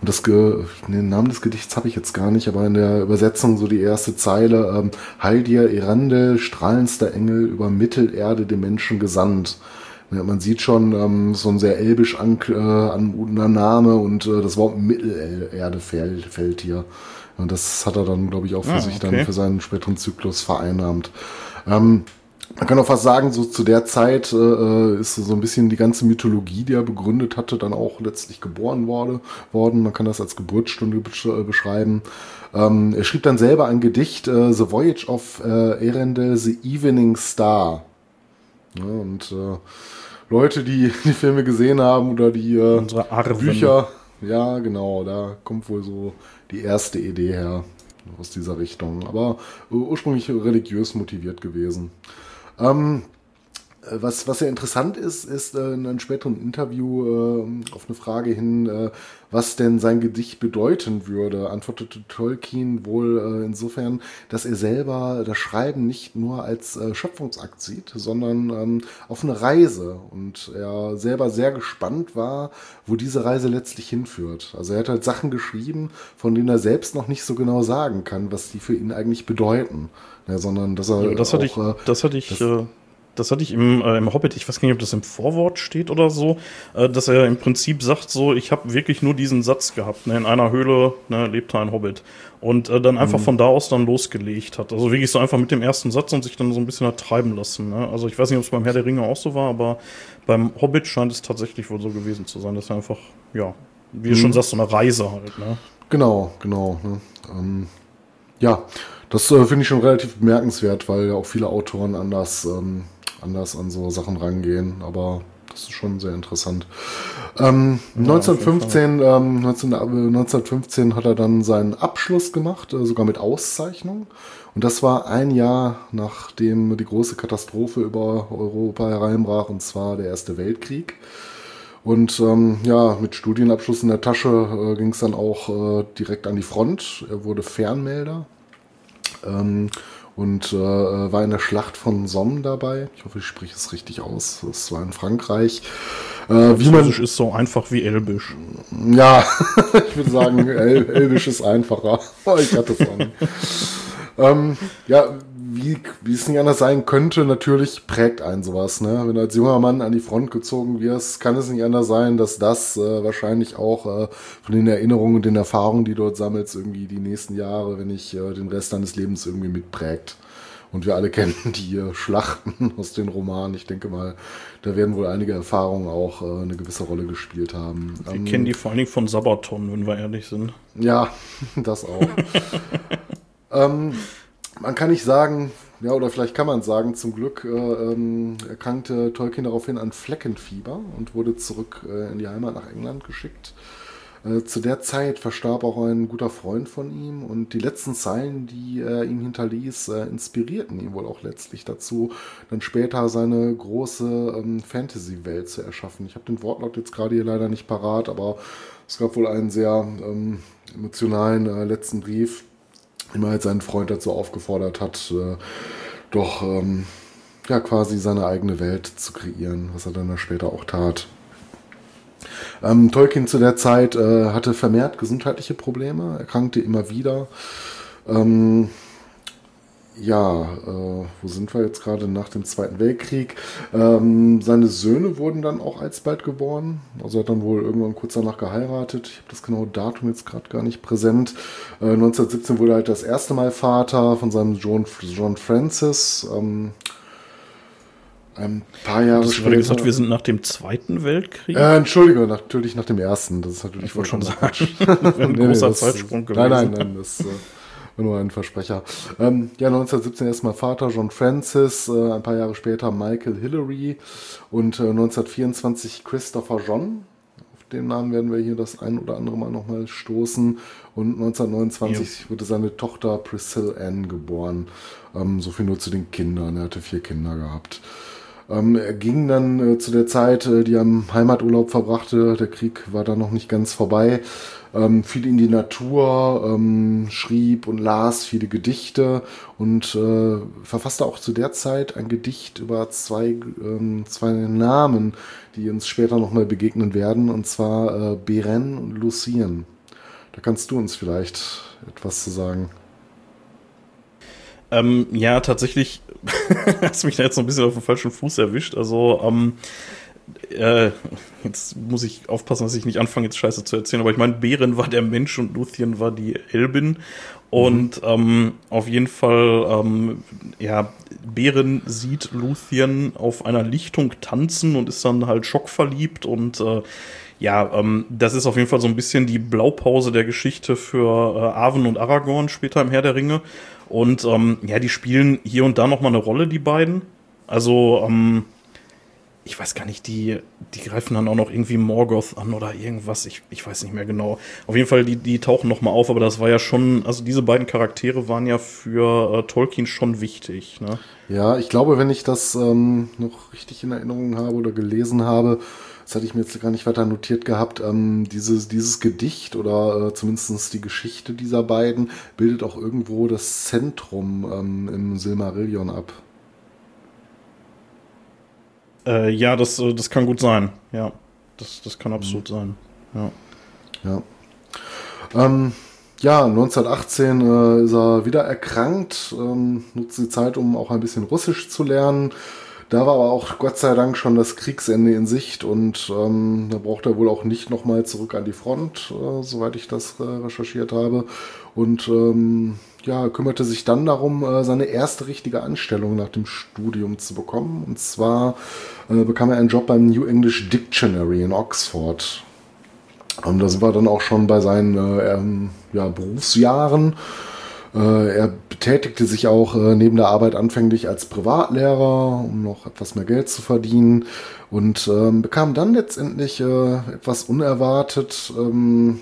S2: Und das Ge den Namen des Gedichts habe ich jetzt gar nicht, aber in der Übersetzung so die erste Zeile: ähm, Heil dir, Erandel, strahlendster Engel, über Mittelerde dem Menschen gesandt. Ja, man sieht schon ähm, so ein sehr elbisch an, äh, anmutender Name und äh, das Wort Mittelerde fällt, fällt hier. Und das hat er dann, glaube ich, auch für
S3: Ah,
S2: sich
S3: okay.
S2: dann für seinen späteren Zyklus vereinnahmt. Ähm, man kann auch fast sagen, so zu der Zeit äh, ist so ein bisschen die ganze Mythologie, die er begründet hatte, dann auch letztlich geboren wurde, worden. Man kann das als Geburtsstunde äh, beschreiben. Ähm, er schrieb dann selber ein Gedicht, äh, The Voyage of äh, Erendel, The Evening Star. Ja, und äh, Leute, die die Filme gesehen haben oder die äh. Bücher, ja, genau, da kommt wohl so die erste Idee her aus dieser Richtung. Aber äh, ursprünglich religiös motiviert gewesen. Ähm, äh, was, was ja interessant ist, ist äh, in einem späteren Interview äh, auf eine Frage hin, äh, was denn sein Gedicht bedeuten würde, antwortete Tolkien wohl äh, insofern, dass er selber das Schreiben nicht nur als äh, Schöpfungsakt sieht, sondern ähm, auf eine Reise und er selber sehr gespannt war, wo diese Reise letztlich hinführt. Also er hat halt Sachen geschrieben, von denen er selbst noch nicht so genau sagen kann, was die für ihn eigentlich bedeuten. Ja, sondern dass er
S3: ja, das hatte auch, ich, das hatte ich, das, äh, das hatte ich im, äh, im Hobbit, ich weiß gar nicht, ob das im Vorwort steht oder so, äh, dass er im Prinzip sagt, so, ich habe wirklich nur diesen Satz gehabt, ne, in einer Höhle ne, lebt ein Hobbit. Und äh, dann einfach mhm. von da aus dann losgelegt hat. Also wirklich so einfach mit dem ersten Satz und sich dann so ein bisschen hat treiben lassen. Ne? Also ich weiß nicht, ob es beim Herr der Ringe auch so war, aber beim Hobbit scheint es tatsächlich wohl so gewesen zu sein, dass er einfach, ja, wie du mhm. schon sagst, so eine Reise halt. Ne?
S2: Genau, genau. Ne? Ähm, ja, das äh, finde ich schon relativ bemerkenswert, weil ja auch viele Autoren anders ähm, anders an so Sachen rangehen, aber das ist schon sehr interessant. Ähm, ja, 1915, ähm, 19, 1915 hat er dann seinen Abschluss gemacht, äh, sogar mit Auszeichnung. Und das war ein Jahr, nachdem die große Katastrophe über Europa hereinbrach, und zwar der Erste Weltkrieg. Und ähm, ja, mit Studienabschluss in der Tasche äh, ging es dann auch äh, direkt an die Front. Er wurde Fernmelder. Und äh, war in der Schlacht von Somme dabei. Ich hoffe, ich spreche es richtig aus. Das war in Frankreich.
S3: Äh, wie man ist so einfach wie Elbisch.
S2: Ja, ich würde sagen, El Elbisch ist einfacher. ich hatte es nicht. ähm, ja, wie, wie es nicht anders sein könnte, natürlich prägt einen sowas. Ne? Wenn du als junger Mann an die Front gezogen wirst, kann es nicht anders sein, dass das äh, wahrscheinlich auch äh, von den Erinnerungen und den Erfahrungen, die du dort sammelst, irgendwie die nächsten Jahre, wenn nicht äh, den Rest deines Lebens irgendwie mitprägt. Und wir alle kennen die äh, Schlachten aus den Romanen. Ich denke mal, da werden wohl einige Erfahrungen auch äh, eine gewisse Rolle gespielt haben.
S3: Wir ähm, kennen die vor allen Dingen von Sabaton, wenn wir ehrlich sind.
S2: Ja, das auch. ähm, man kann nicht sagen, ja, oder vielleicht kann man sagen, zum Glück äh, ähm, erkrankte Tolkien daraufhin an Fleckenfieber und wurde zurück äh, in die Heimat nach England geschickt. Äh, zu der Zeit verstarb auch ein guter Freund von ihm und die letzten Zeilen, die er ihm hinterließ, äh, inspirierten ihn wohl auch letztlich dazu, dann später seine große ähm, Fantasy-Welt zu erschaffen. Ich habe den Wortlaut jetzt gerade hier leider nicht parat, aber es gab wohl einen sehr ähm, emotionalen äh, letzten Brief, immer halt seinen Freund dazu aufgefordert hat, äh, doch ähm, ja quasi seine eigene Welt zu kreieren, was er dann später auch tat. Ähm, Tolkien zu der Zeit äh, hatte vermehrt gesundheitliche Probleme, erkrankte immer wieder. Ähm, ja, äh, wo sind wir jetzt gerade nach dem Zweiten Weltkrieg? Ähm, seine Söhne wurden dann auch alsbald geboren. Also er hat dann wohl irgendwann kurz danach geheiratet. Ich habe das genaue Datum jetzt gerade gar nicht präsent. Äh, 1917 wurde er halt das erste Mal Vater von seinem John, John Francis. Ähm, ein paar Jahre
S3: das später. gesagt, wir sind nach dem Zweiten Weltkrieg?
S2: Äh, Entschuldige, natürlich nach dem Ersten. Das ist natürlich
S3: ich wollte schon sagen. ein
S2: großer nee, Zeitsprung gewesen. Nein, nein, nein. Das, äh, nur ein Versprecher. Ähm, ja, 1917 erstmal Vater John Francis, äh, ein paar Jahre später Michael Hillary und äh, 1924 Christopher John. Auf den Namen werden wir hier das ein oder andere Mal nochmal stoßen. Und 1929 ja. wurde seine Tochter Priscilla Ann geboren. Ähm, so viel nur zu den Kindern. Er hatte vier Kinder gehabt. Ähm, er ging dann äh, zu der Zeit, äh, die er im Heimaturlaub verbrachte, der Krieg war da noch nicht ganz vorbei, ähm, viel in die Natur, ähm, schrieb und las viele Gedichte und äh, verfasste auch zu der Zeit ein Gedicht über zwei, ähm, zwei Namen, die uns später nochmal begegnen werden, und zwar äh, Beren und Lucien. Da kannst du uns vielleicht etwas zu sagen.
S3: Ähm, ja, tatsächlich hast mich da jetzt noch ein bisschen auf den falschen Fuß erwischt. Also, ähm, äh, jetzt muss ich aufpassen, dass ich nicht anfange, jetzt Scheiße zu erzählen, aber ich meine, Bären war der Mensch und Luthien war die Elbin. Und mhm. ähm, auf jeden Fall, ähm, ja, Bären sieht Luthien auf einer Lichtung tanzen und ist dann halt schockverliebt und äh, ja, ähm, das ist auf jeden Fall so ein bisschen die Blaupause der Geschichte für äh, Arwen und Aragorn später im Herr der Ringe. Und ähm, ja, die spielen hier und da nochmal eine Rolle, die beiden. Also, ähm, ich weiß gar nicht, die, die greifen dann auch noch irgendwie Morgoth an oder irgendwas. Ich, ich weiß nicht mehr genau. Auf jeden Fall, die, die tauchen noch mal auf, aber das war ja schon, also diese beiden Charaktere waren ja für äh, Tolkien schon wichtig. Ne?
S2: Ja, ich glaube, wenn ich das ähm, noch richtig in Erinnerung habe oder gelesen habe, das hatte ich mir jetzt gar nicht weiter notiert gehabt, ähm, dieses, dieses Gedicht oder äh, zumindest die Geschichte dieser beiden bildet auch irgendwo das Zentrum ähm, im Silmarillion ab.
S3: Äh, ja, das, äh, das kann gut sein. Ja, das, das kann absolut mhm. sein. Ja.
S2: Ja. Ähm, ja, 1918 äh, ist er wieder erkrankt, ähm, nutzt die Zeit, um auch ein bisschen Russisch zu lernen. Da war aber auch Gott sei Dank schon das Kriegsende in Sicht und ähm, da braucht er wohl auch nicht nochmal zurück an die Front, äh, soweit ich das äh, recherchiert habe. Und ähm, ja, kümmerte sich dann darum, äh, seine erste richtige Anstellung nach dem Studium zu bekommen. Und zwar äh, bekam er einen Job beim New English Dictionary in Oxford. Und da sind wir dann auch schon bei seinen äh, ähm, ja, Berufsjahren. Äh, er betätigte sich auch äh, neben der Arbeit anfänglich als Privatlehrer, um noch etwas mehr Geld zu verdienen und ähm, bekam dann letztendlich äh, etwas unerwartet ähm,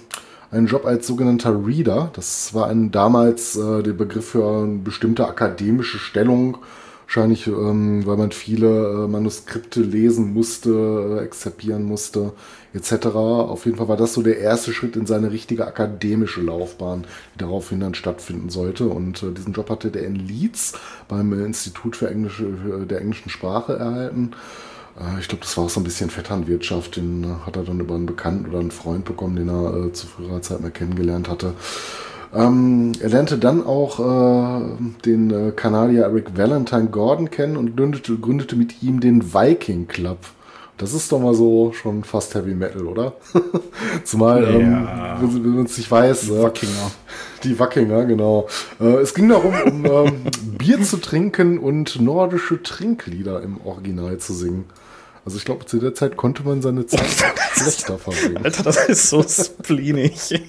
S2: einen Job als sogenannter Reader. Das war ein, damals der Begriff für eine bestimmte akademische Stellung. Wahrscheinlich, ähm, weil man viele Manuskripte lesen musste, exzipieren musste, etc. Auf jeden Fall war das so der erste Schritt in seine richtige akademische Laufbahn, die daraufhin dann stattfinden sollte. Und äh, diesen Job hatte der in Leeds beim Institut für Englische, für der englischen Sprache erhalten. Äh, ich glaube, das war auch so ein bisschen Vetternwirtschaft. Den äh, hat er dann über einen Bekannten oder einen Freund bekommen, den er äh, zu früherer Zeit mal kennengelernt hatte. Ähm, er lernte dann auch äh, den äh, Kanadier Eric Valentine Gordon kennen und gründete, gründete mit ihm den Viking Club. Das ist doch mal so schon fast Heavy Metal, oder? Zumal, ja. ähm, wenn, man es nicht weiß.
S3: Die Wackinger.
S2: Die Wackinger, genau. Äh, es ging darum, um ähm, Bier zu trinken und nordische Trinklieder im Original zu singen. Also ich glaube, zu der Zeit konnte man seine Zeit schlechter verbringen.
S3: Alter, das ist so spleenig.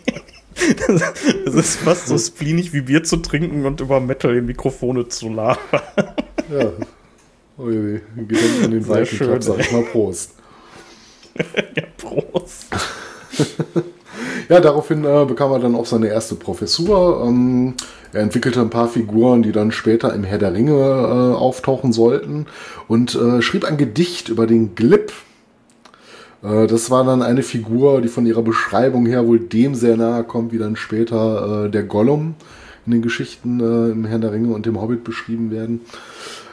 S3: Es ist fast so spleenig wie Bier zu trinken und über Metal in Mikrofone zu labern.
S2: Ja. Oh je, Gedenken an den Weichen sag ich mal Prost.
S3: ja, Prost.
S2: ja, daraufhin äh, bekam er dann auch seine erste Professur. Ähm, er entwickelte ein paar Figuren, die dann später im Herr der Ringe äh, auftauchen sollten und äh, schrieb ein Gedicht über den Glib. Äh, das war dann eine Figur, die von ihrer Beschreibung her wohl dem sehr nahe kommt, wie dann später äh, der Gollum in den Geschichten äh, im Herr der Ringe und dem Hobbit beschrieben werden.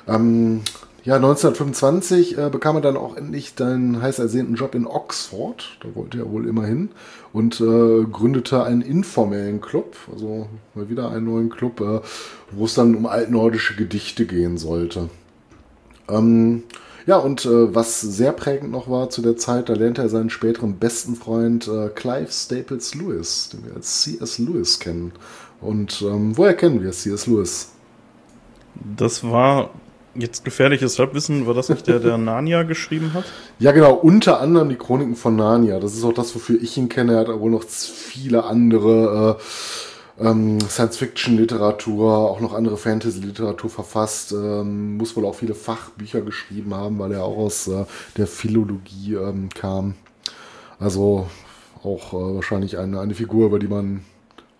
S2: Ähm, ja, 1925 äh, bekam er dann auch endlich den heiß ersehnten Job in Oxford. Da wollte er wohl immerhin. Und äh, gründete einen informellen Club, also mal wieder einen neuen Club, äh, wo es dann um altnordische Gedichte gehen sollte. Ähm, ja, und äh, was sehr prägend noch war zu der Zeit, da lernte er seinen späteren besten Freund äh, Clive Staples Lewis, den wir als C.S. Lewis kennen. Und ähm, woher kennen wir C.S. Lewis?
S3: Das war Jetzt gefährliches Halbwissen, war das nicht der, der Narnia geschrieben hat?
S2: Ja, genau, unter anderem die Chroniken von Narnia. Das ist auch das, wofür ich ihn kenne. Er hat aber noch viele andere äh, ähm, Science-Fiction-Literatur, auch noch andere Fantasy-Literatur verfasst. Ähm, muss wohl auch viele Fachbücher geschrieben haben, weil er auch aus äh, der Philologie ähm, kam. Also auch äh, wahrscheinlich eine, eine Figur, über die man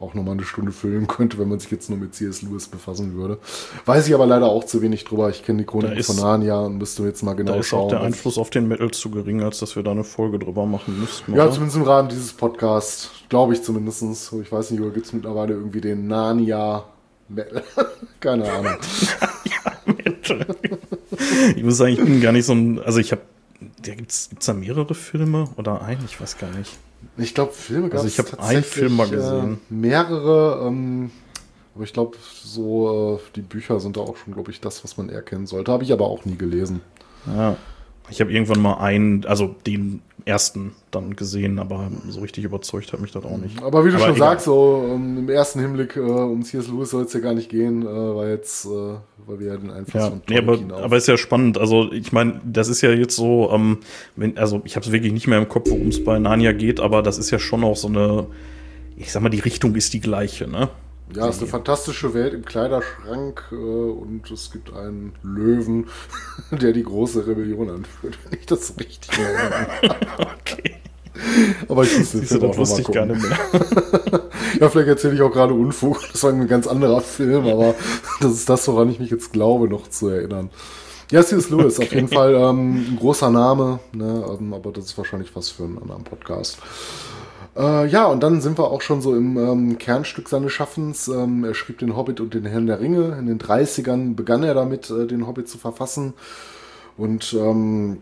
S2: auch nochmal eine Stunde füllen könnte, wenn man sich jetzt nur mit C.S. Lewis befassen würde. Weiß ich aber leider auch zu wenig drüber. Ich kenne die Chronik von Narnia und müsste jetzt mal genau da ist schauen. Auch
S3: der Einfluss auf den Metal zu gering, als dass wir da eine Folge drüber machen müssten.
S2: Ja, oder? zumindest im Rahmen dieses Podcasts, glaube ich zumindest. Ich weiß nicht, oder gibt es mittlerweile irgendwie den Narnia Metal? Keine Ahnung.
S3: Metal. ich muss sagen, ich bin gar nicht so ein, also ich habe Gibt es da mehrere Filme oder ein? Ich weiß gar nicht.
S2: Ich glaube, Filme gab
S3: es. Also ich habe einen Film mal gesehen.
S2: Äh, mehrere, ähm, aber ich glaube, so äh, die Bücher sind da auch schon, glaube ich, das, was man erkennen sollte. Habe ich aber auch nie gelesen.
S3: Ja. Ich habe irgendwann mal einen, also den ersten dann gesehen, aber so richtig überzeugt hat mich das auch nicht.
S2: Aber wie du aber schon egal. sagst, so um, ähm, im ersten Hinblick äh, um C.S. Lewis soll es ja gar nicht gehen, äh, weil jetzt, äh, weil wir ja den Einfluss
S3: ja, von nee, aber, aber ist ja spannend. Also ich meine, das ist ja jetzt so, ähm, wenn, also ich habe es wirklich nicht mehr im Kopf, worum es bei Narnia geht, aber das ist ja schon auch so eine, ich sag mal, die Richtung ist die gleiche, ne?
S2: Ja, es ist eine fantastische Welt im Kleiderschrank äh, und es gibt einen Löwen, der die große Rebellion anführt, wenn ich das richtig erinnere.
S3: Okay.
S2: Aber ich wusste
S3: Siehst du, das wusste ich gar nicht mehr.
S2: ja, vielleicht erzähle ich auch gerade Unfug. Das war ein ganz anderer Film, aber das ist das, woran ich mich jetzt glaube, noch zu erinnern. Ja, C.S. Lewis, okay. auf jeden Fall ähm, ein großer Name, ne, ähm, aber das ist wahrscheinlich was für einen anderen Podcast. Äh, ja, und dann sind wir auch schon so im ähm, Kernstück seines Schaffens. Ähm, er schrieb den Hobbit und den Herrn der Ringe. In den 30ern begann er damit, äh, den Hobbit zu verfassen. Und ähm,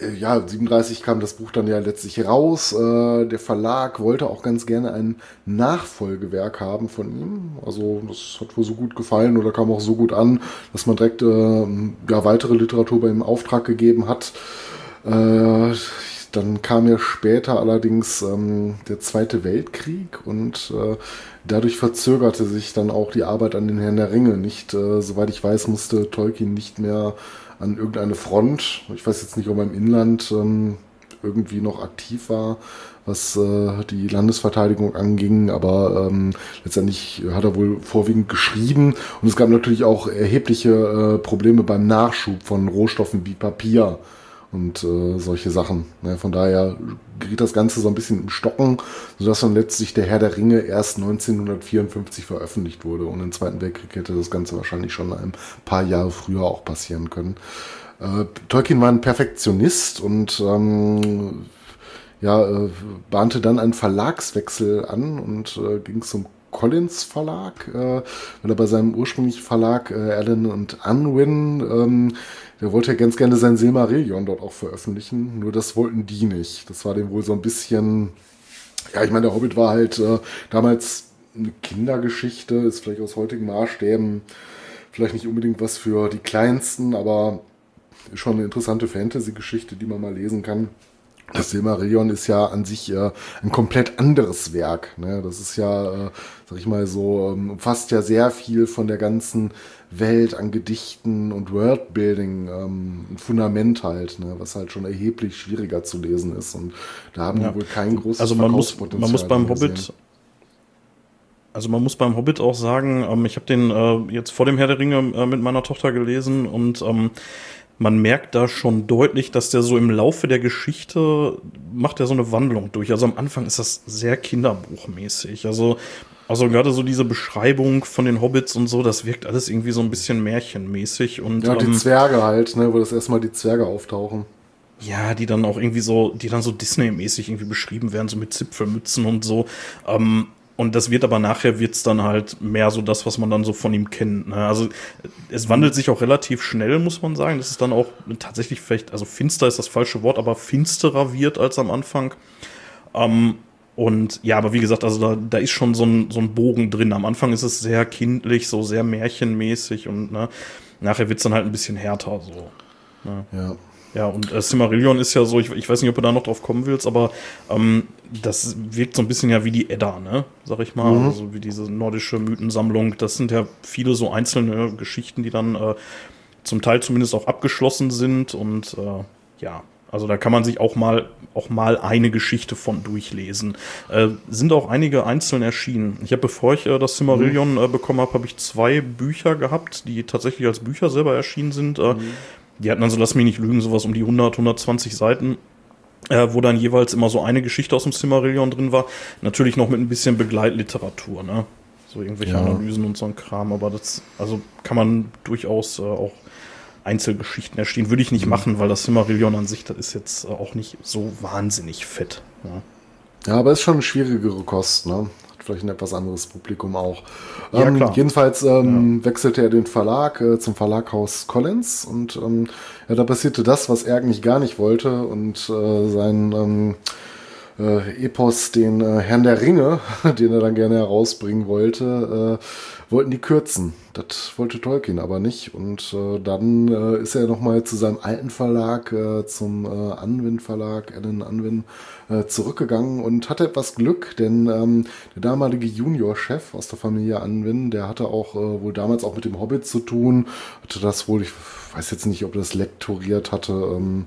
S2: äh, ja, 37 kam das Buch dann ja letztlich raus. Äh, der Verlag wollte auch ganz gerne ein Nachfolgewerk haben von ihm. Also das hat wohl so gut gefallen oder kam auch so gut an, dass man direkt äh, ja, weitere Literatur bei ihm Auftrag gegeben hat. Äh, dann kam ja später allerdings ähm, der Zweite Weltkrieg und äh, dadurch verzögerte sich dann auch die Arbeit an den Herrn der Ringe. Nicht, äh, soweit ich weiß, musste Tolkien nicht mehr an irgendeine Front. Ich weiß jetzt nicht, ob er im Inland ähm, irgendwie noch aktiv war, was äh, die Landesverteidigung anging, aber ähm, letztendlich hat er wohl vorwiegend geschrieben und es gab natürlich auch erhebliche äh, Probleme beim Nachschub von Rohstoffen wie Papier und äh, solche Sachen. Ne? Von daher geriet das Ganze so ein bisschen im Stocken, sodass dann letztlich der Herr der Ringe erst 1954 veröffentlicht wurde. Und im Zweiten Weltkrieg hätte das Ganze wahrscheinlich schon ein paar Jahre früher auch passieren können. Äh, Tolkien war ein Perfektionist und ähm, ja, äh, bahnte dann einen Verlagswechsel an und äh, ging zum Collins Verlag, äh, weil er bei seinem ursprünglichen Verlag äh, Allen und Unwin ähm, der wollte ja ganz gerne sein Silmarillion dort auch veröffentlichen, nur das wollten die nicht. Das war dem wohl so ein bisschen, ja, ich meine, der Hobbit war halt äh, damals eine Kindergeschichte, ist vielleicht aus heutigen Maßstäben vielleicht nicht unbedingt was für die Kleinsten, aber schon eine interessante Fantasy-Geschichte, die man mal lesen kann. Das Silmarillion ist ja an sich äh, ein komplett anderes Werk. Ne? Das ist ja, äh, sag ich mal so, ähm, umfasst ja sehr viel von der ganzen Welt an Gedichten und Worldbuilding, ähm, ein Fundament halt, ne? was halt schon erheblich schwieriger zu lesen ist. Und da haben ja. wir wohl kein großes
S3: Also man muss, man muss beim Hobbit, also man muss beim Hobbit auch sagen, ähm, ich habe den äh, jetzt vor dem Herr der Ringe äh, mit meiner Tochter gelesen und ähm, man merkt da schon deutlich, dass der so im Laufe der Geschichte macht er so eine Wandlung durch. Also am Anfang ist das sehr kinderbuchmäßig. Also, also gerade so diese Beschreibung von den Hobbits und so, das wirkt alles irgendwie so ein bisschen märchenmäßig. Und,
S2: ja, die ähm, Zwerge halt, ne, wo das erstmal die Zwerge auftauchen.
S3: Ja, die dann auch irgendwie so, die dann so Disney-mäßig irgendwie beschrieben werden, so mit Zipfelmützen und so. Ähm, und das wird aber nachher wird's dann halt mehr so das, was man dann so von ihm kennt. Ne? Also es wandelt sich auch relativ schnell, muss man sagen. Das ist dann auch tatsächlich vielleicht, also finster ist das falsche Wort, aber finsterer wird als am Anfang. Ähm, und ja, aber wie gesagt, also da, da ist schon so ein, so ein Bogen drin. Am Anfang ist es sehr kindlich, so sehr märchenmäßig und ne, nachher wird's dann halt ein bisschen härter. So,
S2: ne? Ja.
S3: Ja, und äh, Silmarillion ist ja so, ich, ich weiß nicht, ob du da noch drauf kommen willst, aber ähm, das wirkt so ein bisschen ja wie die Edda, ne? Sag ich mal. Mhm. Also wie diese nordische Mythensammlung. Das sind ja viele so einzelne Geschichten, die dann äh, zum Teil zumindest auch abgeschlossen sind. Und äh, ja, also da kann man sich auch mal auch mal eine Geschichte von durchlesen. Äh, sind auch einige einzeln erschienen. Ich habe, bevor ich äh, das Silmarillion mhm. äh, bekommen habe, habe ich zwei Bücher gehabt, die tatsächlich als Bücher selber erschienen sind. Äh, mhm. Die hatten dann so, lass mich nicht lügen, sowas um die 100, 120 Seiten. Äh, wo dann jeweils immer so eine Geschichte aus dem Silmarillion drin war. Natürlich noch mit ein bisschen Begleitliteratur, ne? So irgendwelche ja. Analysen und so ein Kram, aber das, also kann man durchaus äh, auch Einzelgeschichten erstehen. Würde ich nicht mhm. machen, weil das Silmarillion an sich, das ist jetzt äh, auch nicht so wahnsinnig fett.
S2: Ja, ja aber ist schon eine schwierigere Kost, ne? vielleicht ein etwas anderes Publikum auch. Ja, ähm, jedenfalls ähm, ja. wechselte er den Verlag äh, zum Verlaghaus Collins und ähm, ja, da passierte das, was er eigentlich gar nicht wollte und äh, sein ähm, äh, Epos, den äh, Herrn der Ringe, den er dann gerne herausbringen wollte, äh, wollten die kürzen. Das wollte Tolkien aber nicht. Und äh, dann äh, ist er nochmal zu seinem alten Verlag, äh, zum äh, Anwin Verlag, Alan Anwin, äh, zurückgegangen und hatte etwas Glück, denn ähm, der damalige Junior-Chef aus der Familie Anwin, der hatte auch äh, wohl damals auch mit dem Hobbit zu tun, hatte das wohl, ich weiß jetzt nicht, ob er das lektoriert hatte, ähm,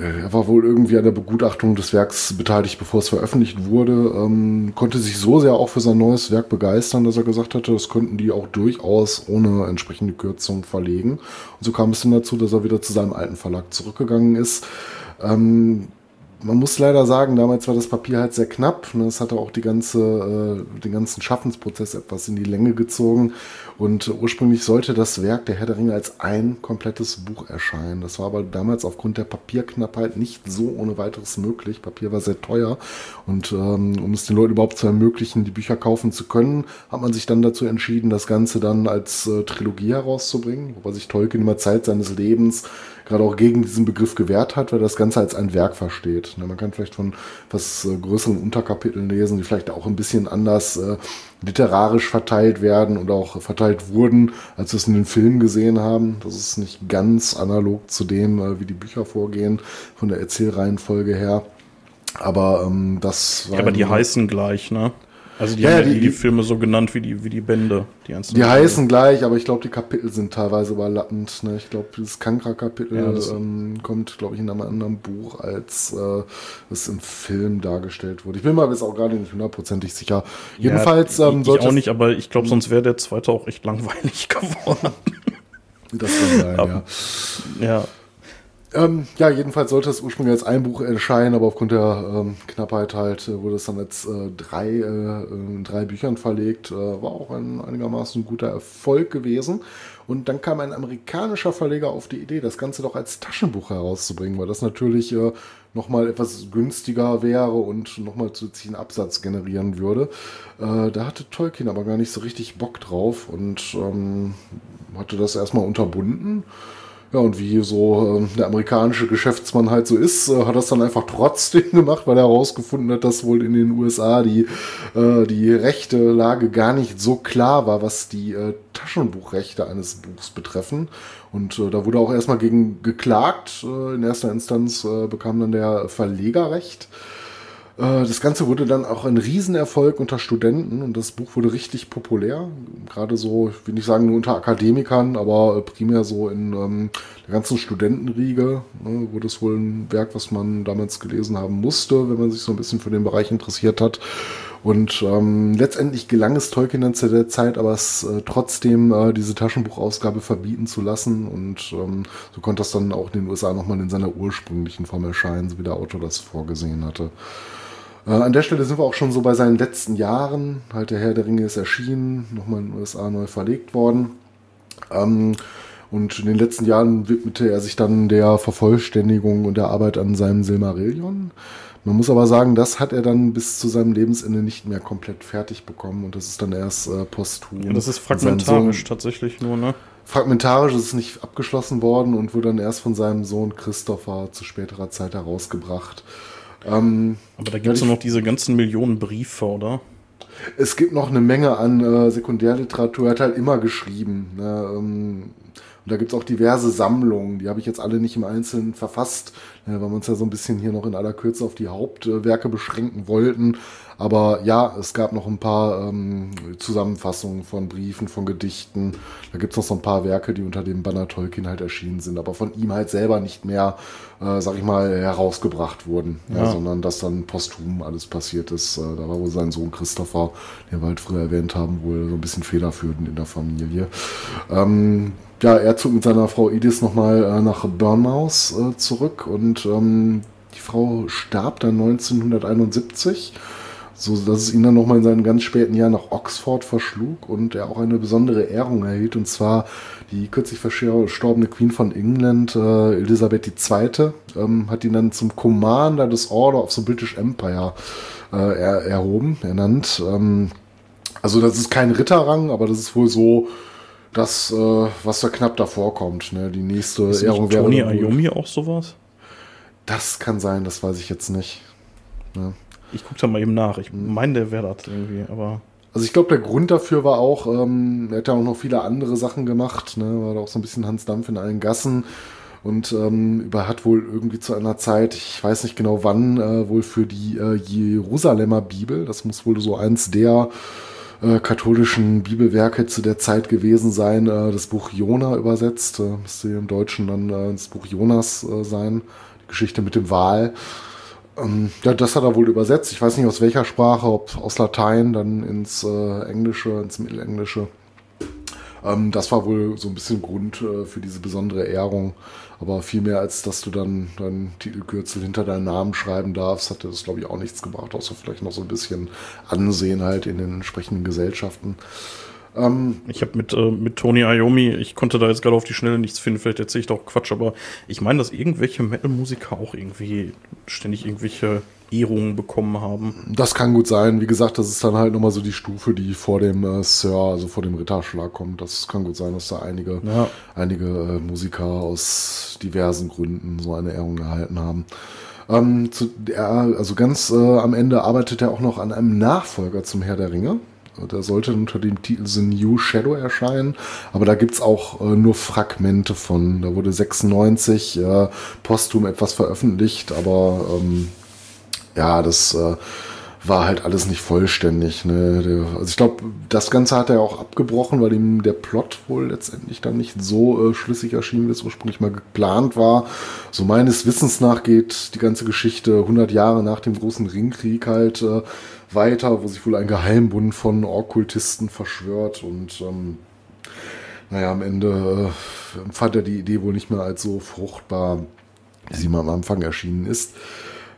S2: er war wohl irgendwie an der Begutachtung des Werks beteiligt, bevor es veröffentlicht wurde, ähm, konnte sich so sehr auch für sein neues Werk begeistern, dass er gesagt hatte, das könnten die auch durchaus ohne entsprechende Kürzung verlegen. Und so kam es dann dazu, dass er wieder zu seinem alten Verlag zurückgegangen ist. Ähm, man muss leider sagen, damals war das Papier halt sehr knapp. Ne? Es hatte auch die ganze, äh, den ganzen Schaffensprozess etwas in die Länge gezogen. Und ursprünglich sollte das Werk der Herr der Ringe als ein komplettes Buch erscheinen. Das war aber damals aufgrund der Papierknappheit nicht so ohne weiteres möglich. Papier war sehr teuer. Und ähm, um es den Leuten überhaupt zu ermöglichen, die Bücher kaufen zu können, hat man sich dann dazu entschieden, das Ganze dann als äh, Trilogie herauszubringen. Wobei sich Tolkien immer Zeit seines Lebens gerade auch gegen diesen Begriff gewehrt hat, weil das Ganze als ein Werk versteht. Man kann vielleicht von was äh, größeren Unterkapiteln lesen, die vielleicht auch ein bisschen anders äh, literarisch verteilt werden und auch verteilt wurden, als wir es in den Filmen gesehen haben. Das ist nicht ganz analog zu dem, äh, wie die Bücher vorgehen, von der Erzählreihenfolge her. Aber ähm, das
S3: war. Ja, aber die heißen gleich, ne? Also die
S2: Ja,
S3: haben ja
S2: die-
S3: die, die Filme so genannt wie die, wie die Bände. Die,
S2: Die heißen gleich, aber ich glaube, die Kapitel sind teilweise überlappend. Ne? Ich glaube, dieses Kankra-Kapitel
S3: Ja, das-
S2: ähm, kommt, glaube ich, in einem anderen Buch, als äh, es im Film dargestellt wurde. Ich bin mir jetzt auch gerade nicht hundertprozentig sicher. Jedenfalls
S3: ja,
S2: ähm,
S3: ich
S2: sollte
S3: auch nicht, aber ich glaube, sonst wäre der zweite auch echt langweilig geworden.
S2: das kann sein, ja.
S3: ja.
S2: Ähm, ja, jedenfalls sollte es ursprünglich als ein Buch erscheinen, aber aufgrund der ähm, Knappheit halt äh, wurde es dann als äh, drei, äh, in drei Büchern verlegt. Äh, war auch ein einigermaßen guter Erfolg gewesen. Und dann kam ein amerikanischer Verleger auf die Idee, das Ganze doch als Taschenbuch herauszubringen, weil das natürlich äh, nochmal etwas günstiger wäre und nochmal zusätzlichen Absatz generieren würde. Äh, da hatte Tolkien aber gar nicht so richtig Bock drauf und ähm, hatte das erstmal unterbunden. Ja, und wie so ähm, der amerikanische Geschäftsmann halt so ist, äh, hat das dann einfach trotzdem gemacht, weil er herausgefunden hat, dass wohl in den USA die, äh, die rechte Lage gar nicht so klar war, was die äh, Taschenbuchrechte eines Buchs betreffen. Und äh, da wurde auch erstmal gegen geklagt. Äh, in erster Instanz äh, bekam dann der Verleger Recht. Äh, Das Ganze wurde dann auch ein Riesenerfolg unter Studenten und das Buch wurde richtig populär. Gerade so, ich will nicht sagen nur unter Akademikern, aber äh, primär so in ähm, der ganzen Studentenriege ne, wurde es wohl ein Werk, was man damals gelesen haben musste, wenn man sich so ein bisschen für den Bereich interessiert hat. Und ähm, letztendlich gelang es Tolkien dann zu der Zeit, aber es äh, trotzdem äh, diese Taschenbuchausgabe verbieten zu lassen. Und ähm, so konnte das dann auch in den USA nochmal in seiner ursprünglichen Form erscheinen, so wie der Autor das vorgesehen hatte. Äh, an der Stelle sind wir auch schon so bei seinen letzten Jahren. Halt der Herr der Ringe ist erschienen, nochmal in den USA neu verlegt worden. Ähm, und in den letzten Jahren widmete er sich dann der Vervollständigung und der Arbeit an seinem Silmarillion. Man muss aber sagen, das hat er dann bis zu seinem Lebensende nicht mehr komplett fertig bekommen und das ist dann erst äh, posthum.
S3: ja, das ist fragmentarisch tatsächlich nur, ne?
S2: Fragmentarisch ist es nicht abgeschlossen worden und wurde dann erst von seinem Sohn Christopher zu späterer Zeit herausgebracht. Ähm,
S3: Aber da gibt es noch diese ganzen Millionen Briefe, oder?
S2: Es gibt noch eine Menge an äh, Sekundärliteratur, er hat halt immer geschrieben. Ne? Ähm, und da gibt es auch diverse Sammlungen, die habe ich jetzt alle nicht im Einzelnen verfasst, äh, weil wir uns ja so ein bisschen hier noch in aller Kürze auf die Hauptwerke beschränken wollten. Aber ja, es gab noch ein paar ähm, Zusammenfassungen von Briefen, von Gedichten. Da gibt es noch so ein paar Werke, die unter dem Banner Tolkien halt erschienen sind, aber von ihm halt selber nicht mehr, äh, sag ich mal, herausgebracht wurden, ja.
S3: Ja.
S2: sondern dass dann posthum alles passiert ist. Äh, da war wohl sein Sohn Christopher, den wir halt früher erwähnt haben, wohl so ein bisschen federführend in der Familie. Ähm, ja, er zog mit seiner Frau Edith nochmal äh, nach Bournemouth äh, zurück und ähm, die Frau starb dann 1971 so dass es ihn dann nochmal in seinen ganz späten Jahren nach Oxford verschlug und er auch eine besondere Ehrung erhielt, und zwar die kürzlich verstorbene Queen von England, äh, Elisabeth II., ähm, hat ihn dann zum Commander des Order of the British Empire äh, er, erhoben, ernannt. Ähm, also das ist kein Ritterrang, aber das ist wohl so das, äh, was da knapp davor kommt. Ne? Die nächste
S3: Ist
S2: Ehrung wäre
S3: Tony Iommi auch sowas?
S2: Das kann sein, das weiß ich jetzt nicht. Ja.
S3: Ich guck da mal eben nach. Ich meine, der wäre das irgendwie, aber.
S2: Also ich glaube, der Grund dafür war auch, ähm, er hat ja auch noch viele andere Sachen gemacht, ne? war da auch so ein bisschen Hans Dampf in allen Gassen und ähm, über hat wohl irgendwie zu einer Zeit, ich weiß nicht genau wann, äh, wohl für die äh, Jerusalemer Bibel, das muss wohl so eins der äh, katholischen Bibelwerke zu der Zeit gewesen sein, äh, das Buch Jona übersetzt, äh, müsste im Deutschen dann äh, das Buch Jonas sein, Geschichte mit dem Wal. Ähm, ja, das hat er wohl übersetzt. Ich weiß nicht aus welcher Sprache, ob aus Latein, dann ins äh, Englische, ins Mittelenglische. Ähm, das war wohl so ein bisschen Grund äh, für diese besondere Ehrung. Aber viel mehr als dass du dann deinen Titelkürzel hinter deinen Namen schreiben darfst, hatte das, glaube ich, auch nichts gebracht, außer vielleicht noch so ein bisschen Ansehen halt in den entsprechenden Gesellschaften.
S3: Ähm, ich habe mit, äh, mit Tony Iommi, ich konnte da jetzt gerade auf die Schnelle nichts finden, vielleicht erzähle ich doch Quatsch, aber ich meine, dass irgendwelche Metal-Musiker auch irgendwie ständig irgendwelche Ehrungen bekommen haben.
S2: Das kann gut sein. Wie gesagt, das ist dann halt nochmal so die Stufe, die vor dem äh, Sir, also vor dem Ritterschlag kommt. Das kann gut sein, dass da einige, ja. einige äh, Musiker aus diversen Gründen so eine Ehrung erhalten haben. Ähm, zu, er, also ganz äh, am Ende arbeitet er auch noch an einem Nachfolger zum Herr der Ringe. Der sollte unter dem Titel The New Shadow erscheinen, aber da gibt's auch äh, nur Fragmente von. Da wurde 96 äh, posthum etwas veröffentlicht, aber ähm, ja, das äh, war halt alles nicht vollständig. Ne? Also ich glaube, das Ganze hat er auch abgebrochen, weil ihm der Plot wohl letztendlich dann nicht so äh, schlüssig erschien, wie es ursprünglich mal geplant war. So meines Wissens nach geht die ganze Geschichte 100 Jahre nach dem großen Ringkrieg halt äh, weiter, wo sich wohl ein Geheimbund von Okkultisten verschwört und ähm, naja, am Ende äh, fand er die Idee wohl nicht mehr als so fruchtbar, wie sie mal am Anfang erschienen ist.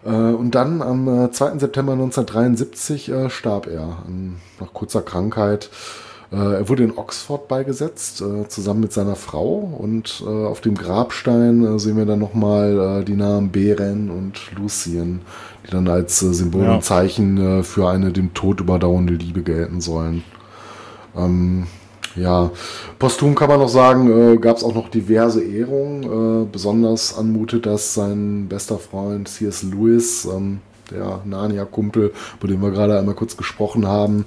S2: Äh, und dann am 2. Äh, September 1973 äh, starb er nach kurzer Krankheit. Er wurde in Oxford beigesetzt, zusammen mit seiner Frau. Und auf dem Grabstein sehen wir dann nochmal die Namen Beren und Lucien, die dann als Symbol ja. und Zeichen für eine dem Tod überdauernde Liebe gelten sollen. Ähm, ja, posthum kann man noch sagen, äh, gab es auch noch diverse Ehrungen. Äh, besonders anmutet das sein bester Freund C.S. Lewis, ähm, der Narnia-Kumpel, über den wir gerade einmal kurz gesprochen haben.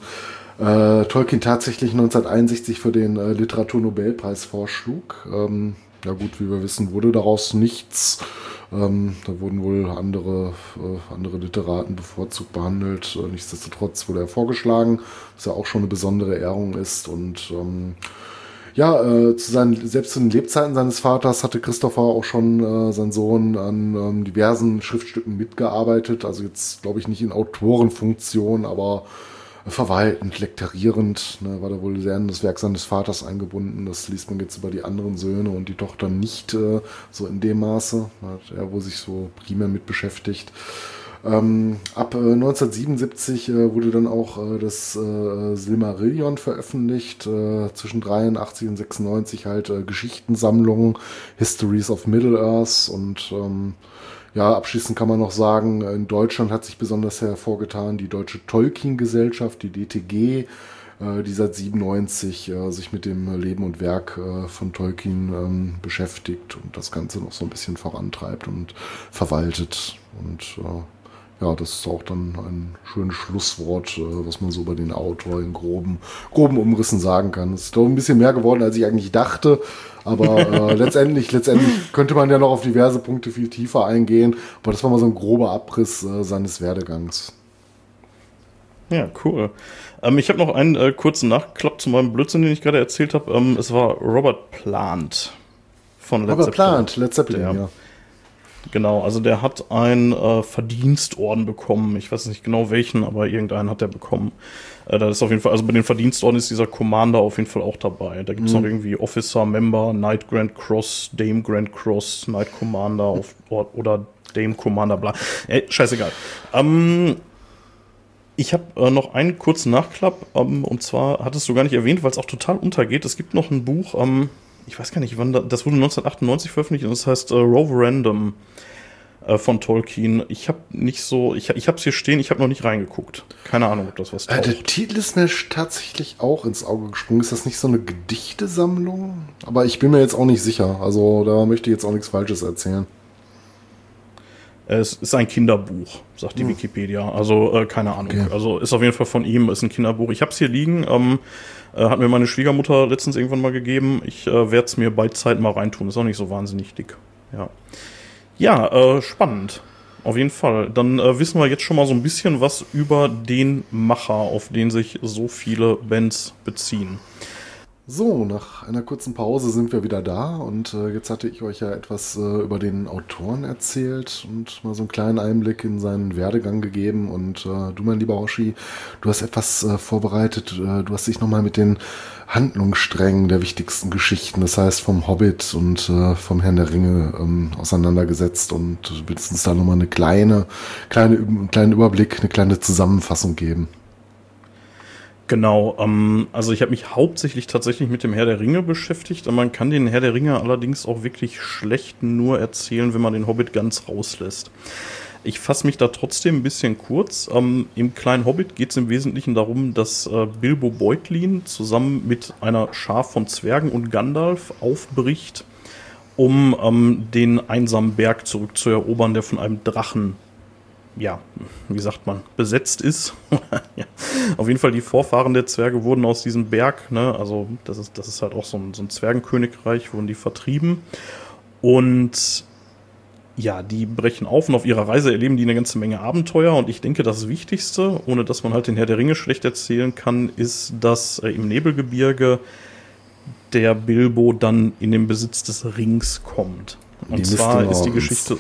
S2: Äh, Tolkien tatsächlich 1961 für den äh, Literaturnobelpreis vorschlug. Ähm, ja gut, wie wir wissen, wurde daraus nichts. Ähm, da wurden wohl andere, äh, andere Literaten bevorzugt behandelt. Äh, nichtsdestotrotz wurde er vorgeschlagen, was ja auch schon eine besondere Ehrung ist. Und ähm, ja, äh, zu seinen, selbst zu den Lebzeiten seines Vaters hatte Christopher auch schon äh, sein Sohn an ähm, diversen Schriftstücken mitgearbeitet. Also jetzt glaube ich nicht in Autorenfunktion, aber verwaltend, lektorierend, ne, war da wohl sehr in das Werk seines Vaters eingebunden. Das liest man jetzt über die anderen Söhne und die Tochter nicht äh, so in dem Maße. Hat er wohl sich so primär mit beschäftigt. Ähm, ab äh, 1977 äh, wurde dann auch äh, das äh, Silmarillion veröffentlicht, äh, zwischen 83 und 96 halt äh, Geschichtensammlungen, Histories of Middle-earth und ähm, ja, abschließend kann man noch sagen, in Deutschland hat sich besonders hervorgetan die Deutsche Tolkien-Gesellschaft, die DTG, äh, die seit 97 äh, sich mit dem Leben und Werk äh, von Tolkien ähm, beschäftigt und das Ganze noch so ein bisschen vorantreibt und verwaltet. Und ja, das ist auch dann ein schönes Schlusswort, was man so über den Autor in groben, groben Umrissen sagen kann. Es ist doch ein bisschen mehr geworden, als ich eigentlich dachte. Aber äh, letztendlich, letztendlich könnte man ja noch auf diverse Punkte viel tiefer eingehen. Aber das war mal so ein grober Abriss äh, seines Werdegangs.
S3: Ja, cool. Ähm, ich habe noch einen äh, kurzen Nachklapp zu meinem Blödsinn, den ich gerade erzählt habe. Ähm, es war Robert Plant
S2: von Led Robert Plant, Led Zeppelin, ja.
S3: Genau, also der hat einen äh, Verdienstorden bekommen. Ich weiß nicht genau welchen, aber irgendeinen hat er bekommen. Äh, da ist auf jeden Fall, also bei den Verdienstorden ist dieser Commander auf jeden Fall auch dabei. Da gibt es mhm. noch irgendwie Officer, Member, Knight Grand Cross, Dame Grand Cross, Knight Commander auf, oder Dame Commander, bla. Ey, scheißegal. Ähm, ich habe äh, noch einen kurzen Nachklapp, ähm, und zwar hattest du gar nicht erwähnt, weil es auch total untergeht. Es gibt noch ein Buch, ähm, ich weiß gar nicht, wann da, das wurde 1998 veröffentlicht und das heißt äh, Roverandom äh, von Tolkien. Ich habe nicht so, ich, ich habe es hier stehen, ich habe noch nicht reingeguckt. Keine Ahnung, ob das was
S2: taugt. Äh, der Titel ist mir tatsächlich auch ins Auge gesprungen. Ist das nicht so eine Gedichtesammlung? Aber ich bin mir jetzt auch nicht sicher. Also da möchte ich jetzt auch nichts Falsches erzählen.
S3: Es ist ein Kinderbuch, sagt die hm. Wikipedia. Also äh, keine Ahnung. Okay. Also ist auf jeden Fall von ihm, ist ein Kinderbuch. Ich habe es hier liegen. Ähm, äh, hat mir meine Schwiegermutter letztens irgendwann mal gegeben. Ich äh, werde es mir bei Zeit mal reintun. Ist auch nicht so wahnsinnig dick. Ja, ja äh, spannend. Auf jeden Fall. Dann äh, wissen wir jetzt schon mal so ein bisschen was über den Macher, auf den sich so viele Bands beziehen.
S2: So, nach einer kurzen Pause sind wir wieder da und äh, jetzt hatte ich euch ja etwas äh, über den Autoren erzählt und mal so einen kleinen Einblick in seinen Werdegang gegeben und äh, du, mein lieber Hoshi, du hast etwas äh, vorbereitet, äh, du hast dich nochmal mit den Handlungssträngen der wichtigsten Geschichten, das heißt vom Hobbit und äh, vom Herrn der Ringe ähm, auseinandergesetzt und willst uns da nochmal eine kleine, kleine, einen kleinen Überblick, eine kleine Zusammenfassung geben.
S3: Genau, ähm, also ich habe mich hauptsächlich tatsächlich mit dem Herr der Ringe beschäftigt. Man kann den Herr der Ringe allerdings auch wirklich schlecht nur erzählen, wenn man den Hobbit ganz rauslässt. Ich fasse mich da trotzdem ein bisschen kurz. Ähm, Im kleinen Hobbit geht es im Wesentlichen darum, dass äh, Bilbo Beutlin zusammen mit einer Schar von Zwergen und Gandalf aufbricht, um ähm, den einsamen Berg zurückzuerobern, der von einem Drachen ja, wie sagt man, besetzt ist. ja. Auf jeden Fall die Vorfahren der Zwerge wurden aus diesem Berg, ne, also das ist, das ist halt auch so ein, so ein Zwergenkönigreich, wurden die vertrieben. Und ja, die brechen auf und auf ihrer Reise erleben die eine ganze Menge Abenteuer. Und ich denke, das Wichtigste, ohne dass man halt den Herr der Ringe schlecht erzählen kann, ist, dass äh, im Nebelgebirge der Bilbo dann in den Besitz des Rings kommt. Und die zwar ist die Geschichte.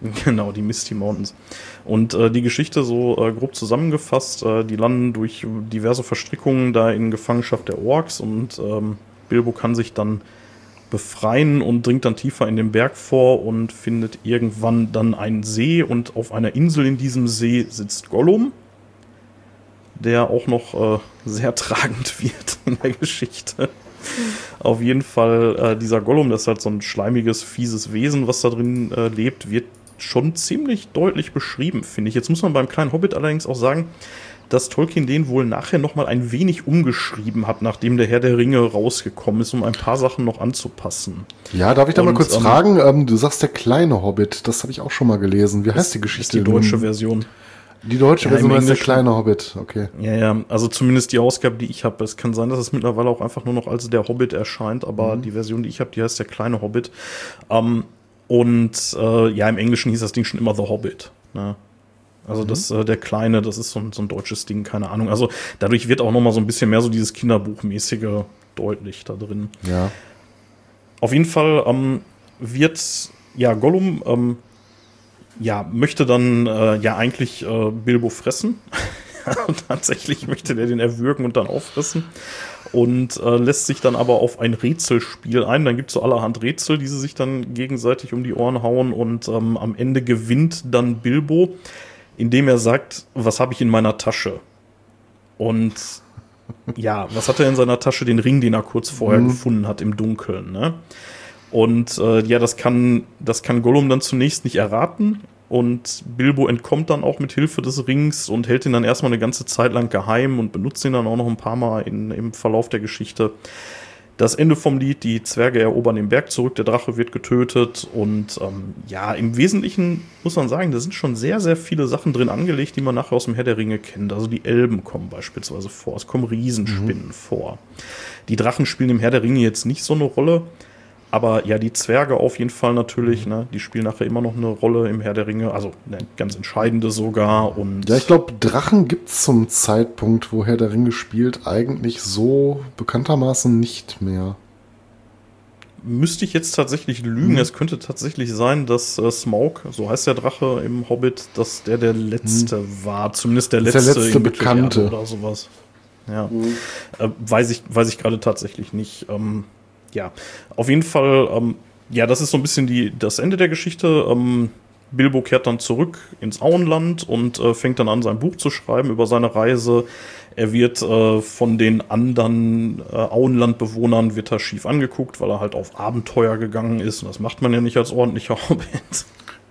S3: Genau, die Misty Mountains. Und äh, die Geschichte so äh, grob zusammengefasst, äh, die landen durch diverse Verstrickungen da in Gefangenschaft der Orks und ähm, Bilbo kann sich dann befreien und dringt dann tiefer in den Berg vor und findet irgendwann dann einen See und auf einer Insel in diesem See sitzt Gollum, der auch noch äh, sehr tragend wird in der Geschichte. Auf jeden Fall, äh, dieser Gollum, das ist halt so ein schleimiges, fieses Wesen, was da drin äh, lebt, wird schon ziemlich deutlich beschrieben, finde ich. Jetzt muss man beim kleinen Hobbit allerdings auch sagen, dass Tolkien den wohl nachher noch mal ein wenig umgeschrieben hat, nachdem der Herr der Ringe rausgekommen ist, um ein paar Sachen noch anzupassen.
S2: Ja, darf ich da Und, mal kurz ähm, fragen? Ähm, du sagst der kleine Hobbit, das habe ich auch schon mal gelesen. Wie heißt die Geschichte?
S3: die deutsche Version.
S2: Die deutsche ja, Version heißt der kleine Hobbit, okay.
S3: Ja, ja, also zumindest die Ausgabe, die ich habe. Es kann sein, dass es mittlerweile auch einfach nur noch als der Hobbit erscheint, aber mhm. die Version, die ich habe, die heißt der kleine Hobbit. Ähm, und äh, ja, im Englischen hieß das Ding schon immer The Hobbit. Ne? Also mhm. das, äh, der Kleine, das ist so ein, so ein deutsches Ding, keine Ahnung. Also dadurch wird auch noch mal so ein bisschen mehr so dieses Kinderbuchmäßige deutlich da drin.
S2: Ja.
S3: Auf jeden Fall ähm, wird ja Gollum ähm, ja möchte dann äh, ja eigentlich äh, Bilbo fressen. Tatsächlich möchte der den erwürgen und dann auffressen und äh, lässt sich dann aber auf ein Rätselspiel ein. Dann gibt es so allerhand Rätsel, die sie sich dann gegenseitig um die Ohren hauen und ähm, am Ende gewinnt dann Bilbo, indem er sagt, was habe ich in meiner Tasche? Und ja, was hat er in seiner Tasche? Den Ring, den er kurz vorher mhm. gefunden hat im Dunkeln. Ne? Und äh, ja, das kann, das kann Gollum dann zunächst nicht erraten. Und Bilbo entkommt dann auch mit Hilfe des Rings und hält ihn dann erstmal eine ganze Zeit lang geheim und benutzt ihn dann auch noch ein paar Mal in, im Verlauf der Geschichte. Das Ende vom Lied, die Zwerge erobern den Berg zurück, der Drache wird getötet und ähm, ja, im Wesentlichen muss man sagen, da sind schon sehr, sehr viele Sachen drin angelegt, die man nachher aus dem Herr der Ringe kennt. Also die Elben kommen beispielsweise vor, es kommen Riesenspinnen mhm. vor. Die Drachen spielen im Herr der Ringe jetzt nicht so eine Rolle, aber ja, die Zwerge auf jeden Fall natürlich, ne? Die spielen nachher immer noch eine Rolle im Herr der Ringe, also eine ganz entscheidende sogar. Und
S2: ja, ich glaube, Drachen gibt es zum Zeitpunkt, wo Herr der Ringe spielt, eigentlich so bekanntermaßen nicht mehr.
S3: Müsste ich jetzt tatsächlich lügen. Mhm. Es könnte tatsächlich sein, dass äh, Smaug, so heißt der Drache im Hobbit, dass der der letzte mhm. war. Zumindest der letzte,
S2: der letzte Bekannte
S3: oder sowas. Ja, mhm. äh, weiß ich, weiß ich gerade tatsächlich nicht. Ähm, ja, auf jeden Fall, ähm, ja, das ist so ein bisschen die, das Ende der Geschichte. Ähm, Bilbo kehrt dann zurück ins Auenland und äh, fängt dann an, sein Buch zu schreiben über seine Reise. Er wird äh, von den anderen äh, Auenlandbewohnern wird er schief angeguckt, weil er halt auf Abenteuer gegangen ist. Und das macht man ja nicht als ordentlicher Hobbit.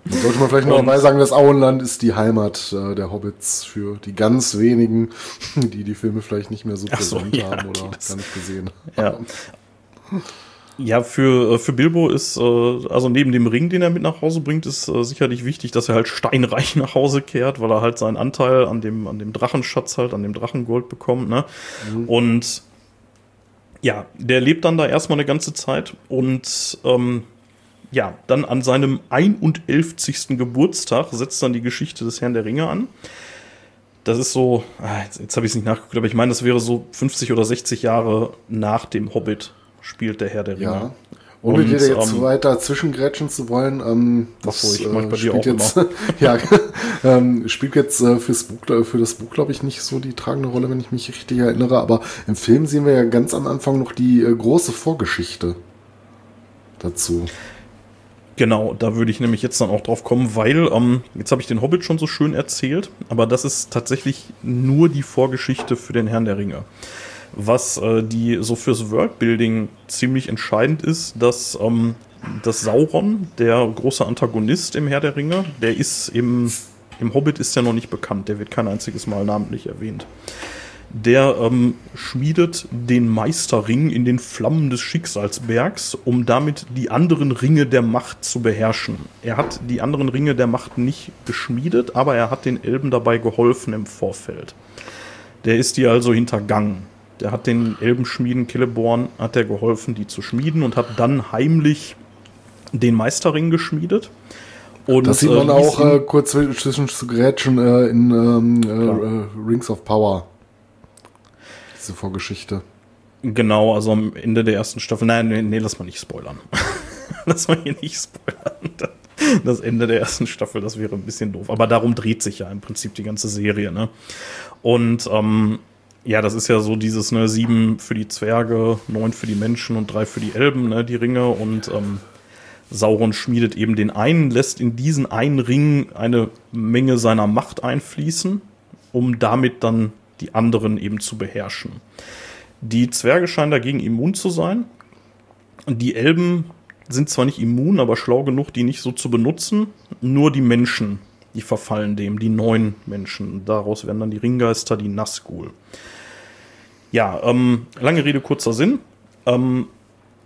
S2: Da sollte man vielleicht noch dabei sagen, das Auenland ist die Heimat äh, der Hobbits für die ganz wenigen, die die Filme vielleicht nicht mehr so präsent so, ja, haben oder gar nicht gesehen
S3: haben. Ja. Ja, für, äh, für Bilbo ist, äh, also neben dem Ring, den er mit nach Hause bringt, ist äh, sicherlich wichtig, dass er halt steinreich nach Hause kehrt, weil er halt seinen Anteil an dem, an dem Drachenschatz halt, an dem Drachengold bekommt, ne? Mhm. Und ja, der lebt dann da erstmal eine ganze Zeit und ähm, ja, dann an seinem 51. Geburtstag setzt dann die Geschichte des Herrn der Ringe an. das ist so, ah, jetzt, jetzt habe ich es nicht nachgeguckt, aber ich meine, das wäre so 50 oder 60 Jahre nach dem Hobbit spielt der Herr der Ringe.
S2: Ja. Ohne
S3: Und,
S2: dir jetzt
S3: ähm,
S2: weiter zwischengrätschen zu wollen, ähm,
S3: Ach so,
S2: das
S3: ich dir
S2: spielt jetzt, ja, ähm, spielt jetzt äh, fürs Buch, äh, für das Buch, glaube ich, nicht so die tragende Rolle, wenn ich mich richtig erinnere. Aber im Film sehen wir ja ganz am Anfang noch die äh, große Vorgeschichte dazu.
S3: Genau, da würde ich nämlich jetzt dann auch drauf kommen, weil ähm, jetzt habe ich den Hobbit schon so schön erzählt, aber das ist tatsächlich nur die Vorgeschichte für den Herrn der Ringe. Was äh, die so fürs Worldbuilding ziemlich entscheidend ist, dass ähm, das Sauron, der große Antagonist im Herr der Ringe, der ist im, im Hobbit ist der noch nicht bekannt, der wird kein einziges Mal namentlich erwähnt. Der ähm, schmiedet den Meisterring in den Flammen des Schicksalsbergs, um damit die anderen Ringe der Macht zu beherrschen. Er hat die anderen Ringe der Macht nicht geschmiedet, aber er hat den Elben dabei geholfen im Vorfeld. Der ist die also hintergangen. Der hat den Elbenschmieden Celeborn hat er geholfen, die zu schmieden und hat dann heimlich den Meisterring geschmiedet. Und,
S2: Das sieht man
S3: äh,
S2: auch äh, kurz zwischen zu grätschen äh, in ähm, äh, äh, Rings of Power. Diese Vorgeschichte.
S3: Genau, also am Ende der ersten Staffel. Nein, nee, nee lass mal nicht spoilern. lass mal hier nicht spoilern. Das Ende der ersten Staffel, das wäre ein bisschen doof. Aber darum dreht sich ja im Prinzip die ganze Serie, ne? Und ähm, ja, das ist ja so dieses, ne, sieben für die Zwerge, neun für die Menschen und drei für die Elben, ne, die Ringe. Und ähm, Sauron schmiedet eben den einen, lässt in diesen einen Ring eine Menge seiner Macht einfließen, um damit dann die anderen eben zu beherrschen. Die Zwerge scheinen dagegen immun zu sein. Die Elben sind zwar nicht immun, aber schlau genug, die nicht so zu benutzen. Nur die Menschen, die verfallen dem, die neuen Menschen. Daraus werden dann die Ringgeister, die Nazgul. Ja, ähm, lange Rede, kurzer Sinn. Ähm,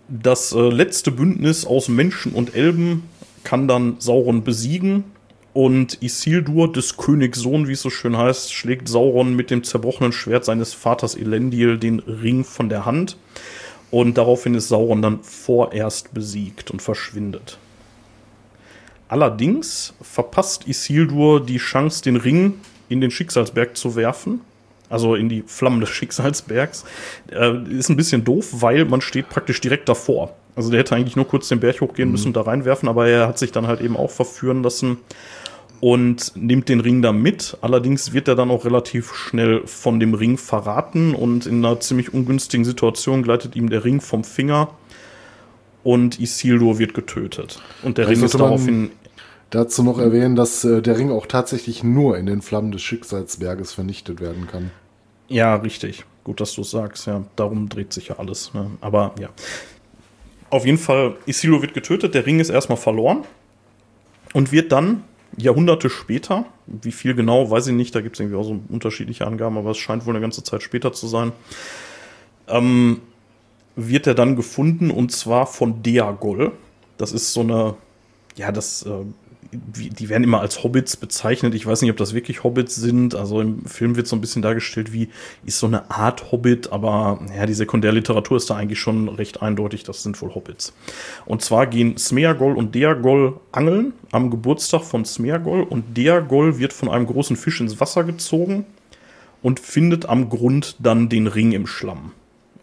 S3: das äh, letzte Bündnis aus Menschen und Elben kann dann Sauron besiegen. Und Isildur, des Königs Sohn, wie es so schön heißt, schlägt Sauron mit dem zerbrochenen Schwert seines Vaters Elendil den Ring von der Hand. Und daraufhin ist Sauron dann vorerst besiegt und verschwindet. Allerdings verpasst Isildur die Chance, den Ring in den Schicksalsberg zu werfen. Also in die Flammen des Schicksalsbergs. Äh, ist ein bisschen doof, weil man steht praktisch direkt davor. Also der hätte eigentlich nur kurz den Berg hochgehen müssen und da reinwerfen, aber er hat sich dann halt eben auch verführen lassen und nimmt den Ring da mit. Allerdings wird er dann auch relativ schnell von dem Ring verraten und in einer ziemlich ungünstigen Situation gleitet ihm der Ring vom Finger und Isildur wird getötet. Und der
S2: Vielleicht
S3: Ring ist daraufhin
S2: Dazu noch erwähnen, dass äh, der Ring auch tatsächlich nur in den Flammen des Schicksalsberges vernichtet werden kann.
S3: Ja, richtig. Gut, dass du es sagst. Ja, darum dreht sich ja alles. Ne? Aber ja. Auf jeden Fall, Isildur wird getötet, der Ring ist erstmal verloren und wird dann Jahrhunderte später, wie viel genau, weiß ich nicht, da gibt es irgendwie auch so unterschiedliche Angaben, aber es scheint wohl eine ganze Zeit später zu sein, ähm, wird er dann gefunden und zwar von Deagol. Das ist so eine, ja, das, äh, die werden immer als Hobbits bezeichnet. Ich weiß nicht, ob das wirklich Hobbits sind. Also im Film wird so ein bisschen dargestellt, wie ist so eine Art Hobbit, aber ja, die Sekundärliteratur ist da eigentlich schon recht eindeutig, das sind wohl Hobbits. Und zwar gehen Smeagol und Deagol angeln am Geburtstag von Smeagol und Deagol wird von einem großen Fisch ins Wasser gezogen und findet am Grund dann den Ring im Schlamm.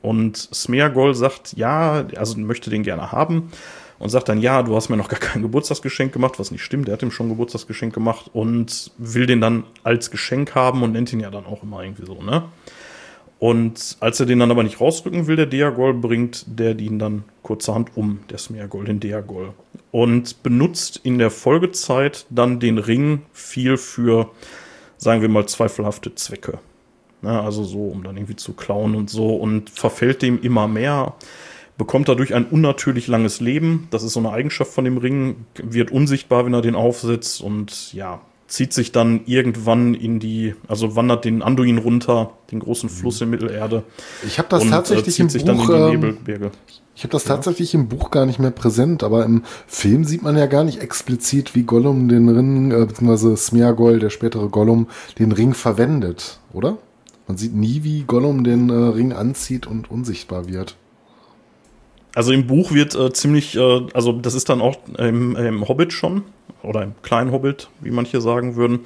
S3: Und Smeagol sagt, ja, also möchte den gerne haben und sagt dann, ja, du hast mir noch gar kein Geburtstagsgeschenk gemacht, was nicht stimmt, der hat ihm schon ein Geburtstagsgeschenk gemacht und will den dann als Geschenk haben und nennt ihn ja dann auch immer irgendwie so, ne? Und als er den dann aber nicht rausrücken will, der Deagol, bringt der ihn dann kurzerhand um, der Smeagol, den Deagol. Und benutzt in der Folgezeit dann den Ring viel für, sagen wir mal, zweifelhafte Zwecke. Ne, also so, um dann irgendwie zu klauen und so und verfällt dem immer mehr, bekommt dadurch ein unnatürlich langes Leben. Das ist so eine Eigenschaft von dem Ring, wird unsichtbar, wenn er den aufsetzt und ja, zieht sich dann irgendwann in die, also wandert den Anduin runter, den großen Fluss in Mittelerde.
S2: Ich habe das
S3: und, äh,
S2: tatsächlich
S3: zieht
S2: im Buch. ähm. Ich habe das tatsächlich im Buch gar nicht mehr präsent, aber im Film sieht man ja gar nicht explizit, wie Gollum den Ring, äh, beziehungsweise Smeagol, der spätere Gollum, den Ring verwendet, oder? Man sieht nie, wie Gollum den äh, Ring anzieht und unsichtbar wird.
S3: Also im Buch wird äh, ziemlich, äh, also das ist dann auch im, im Hobbit schon, oder im kleinen Hobbit, wie manche sagen würden.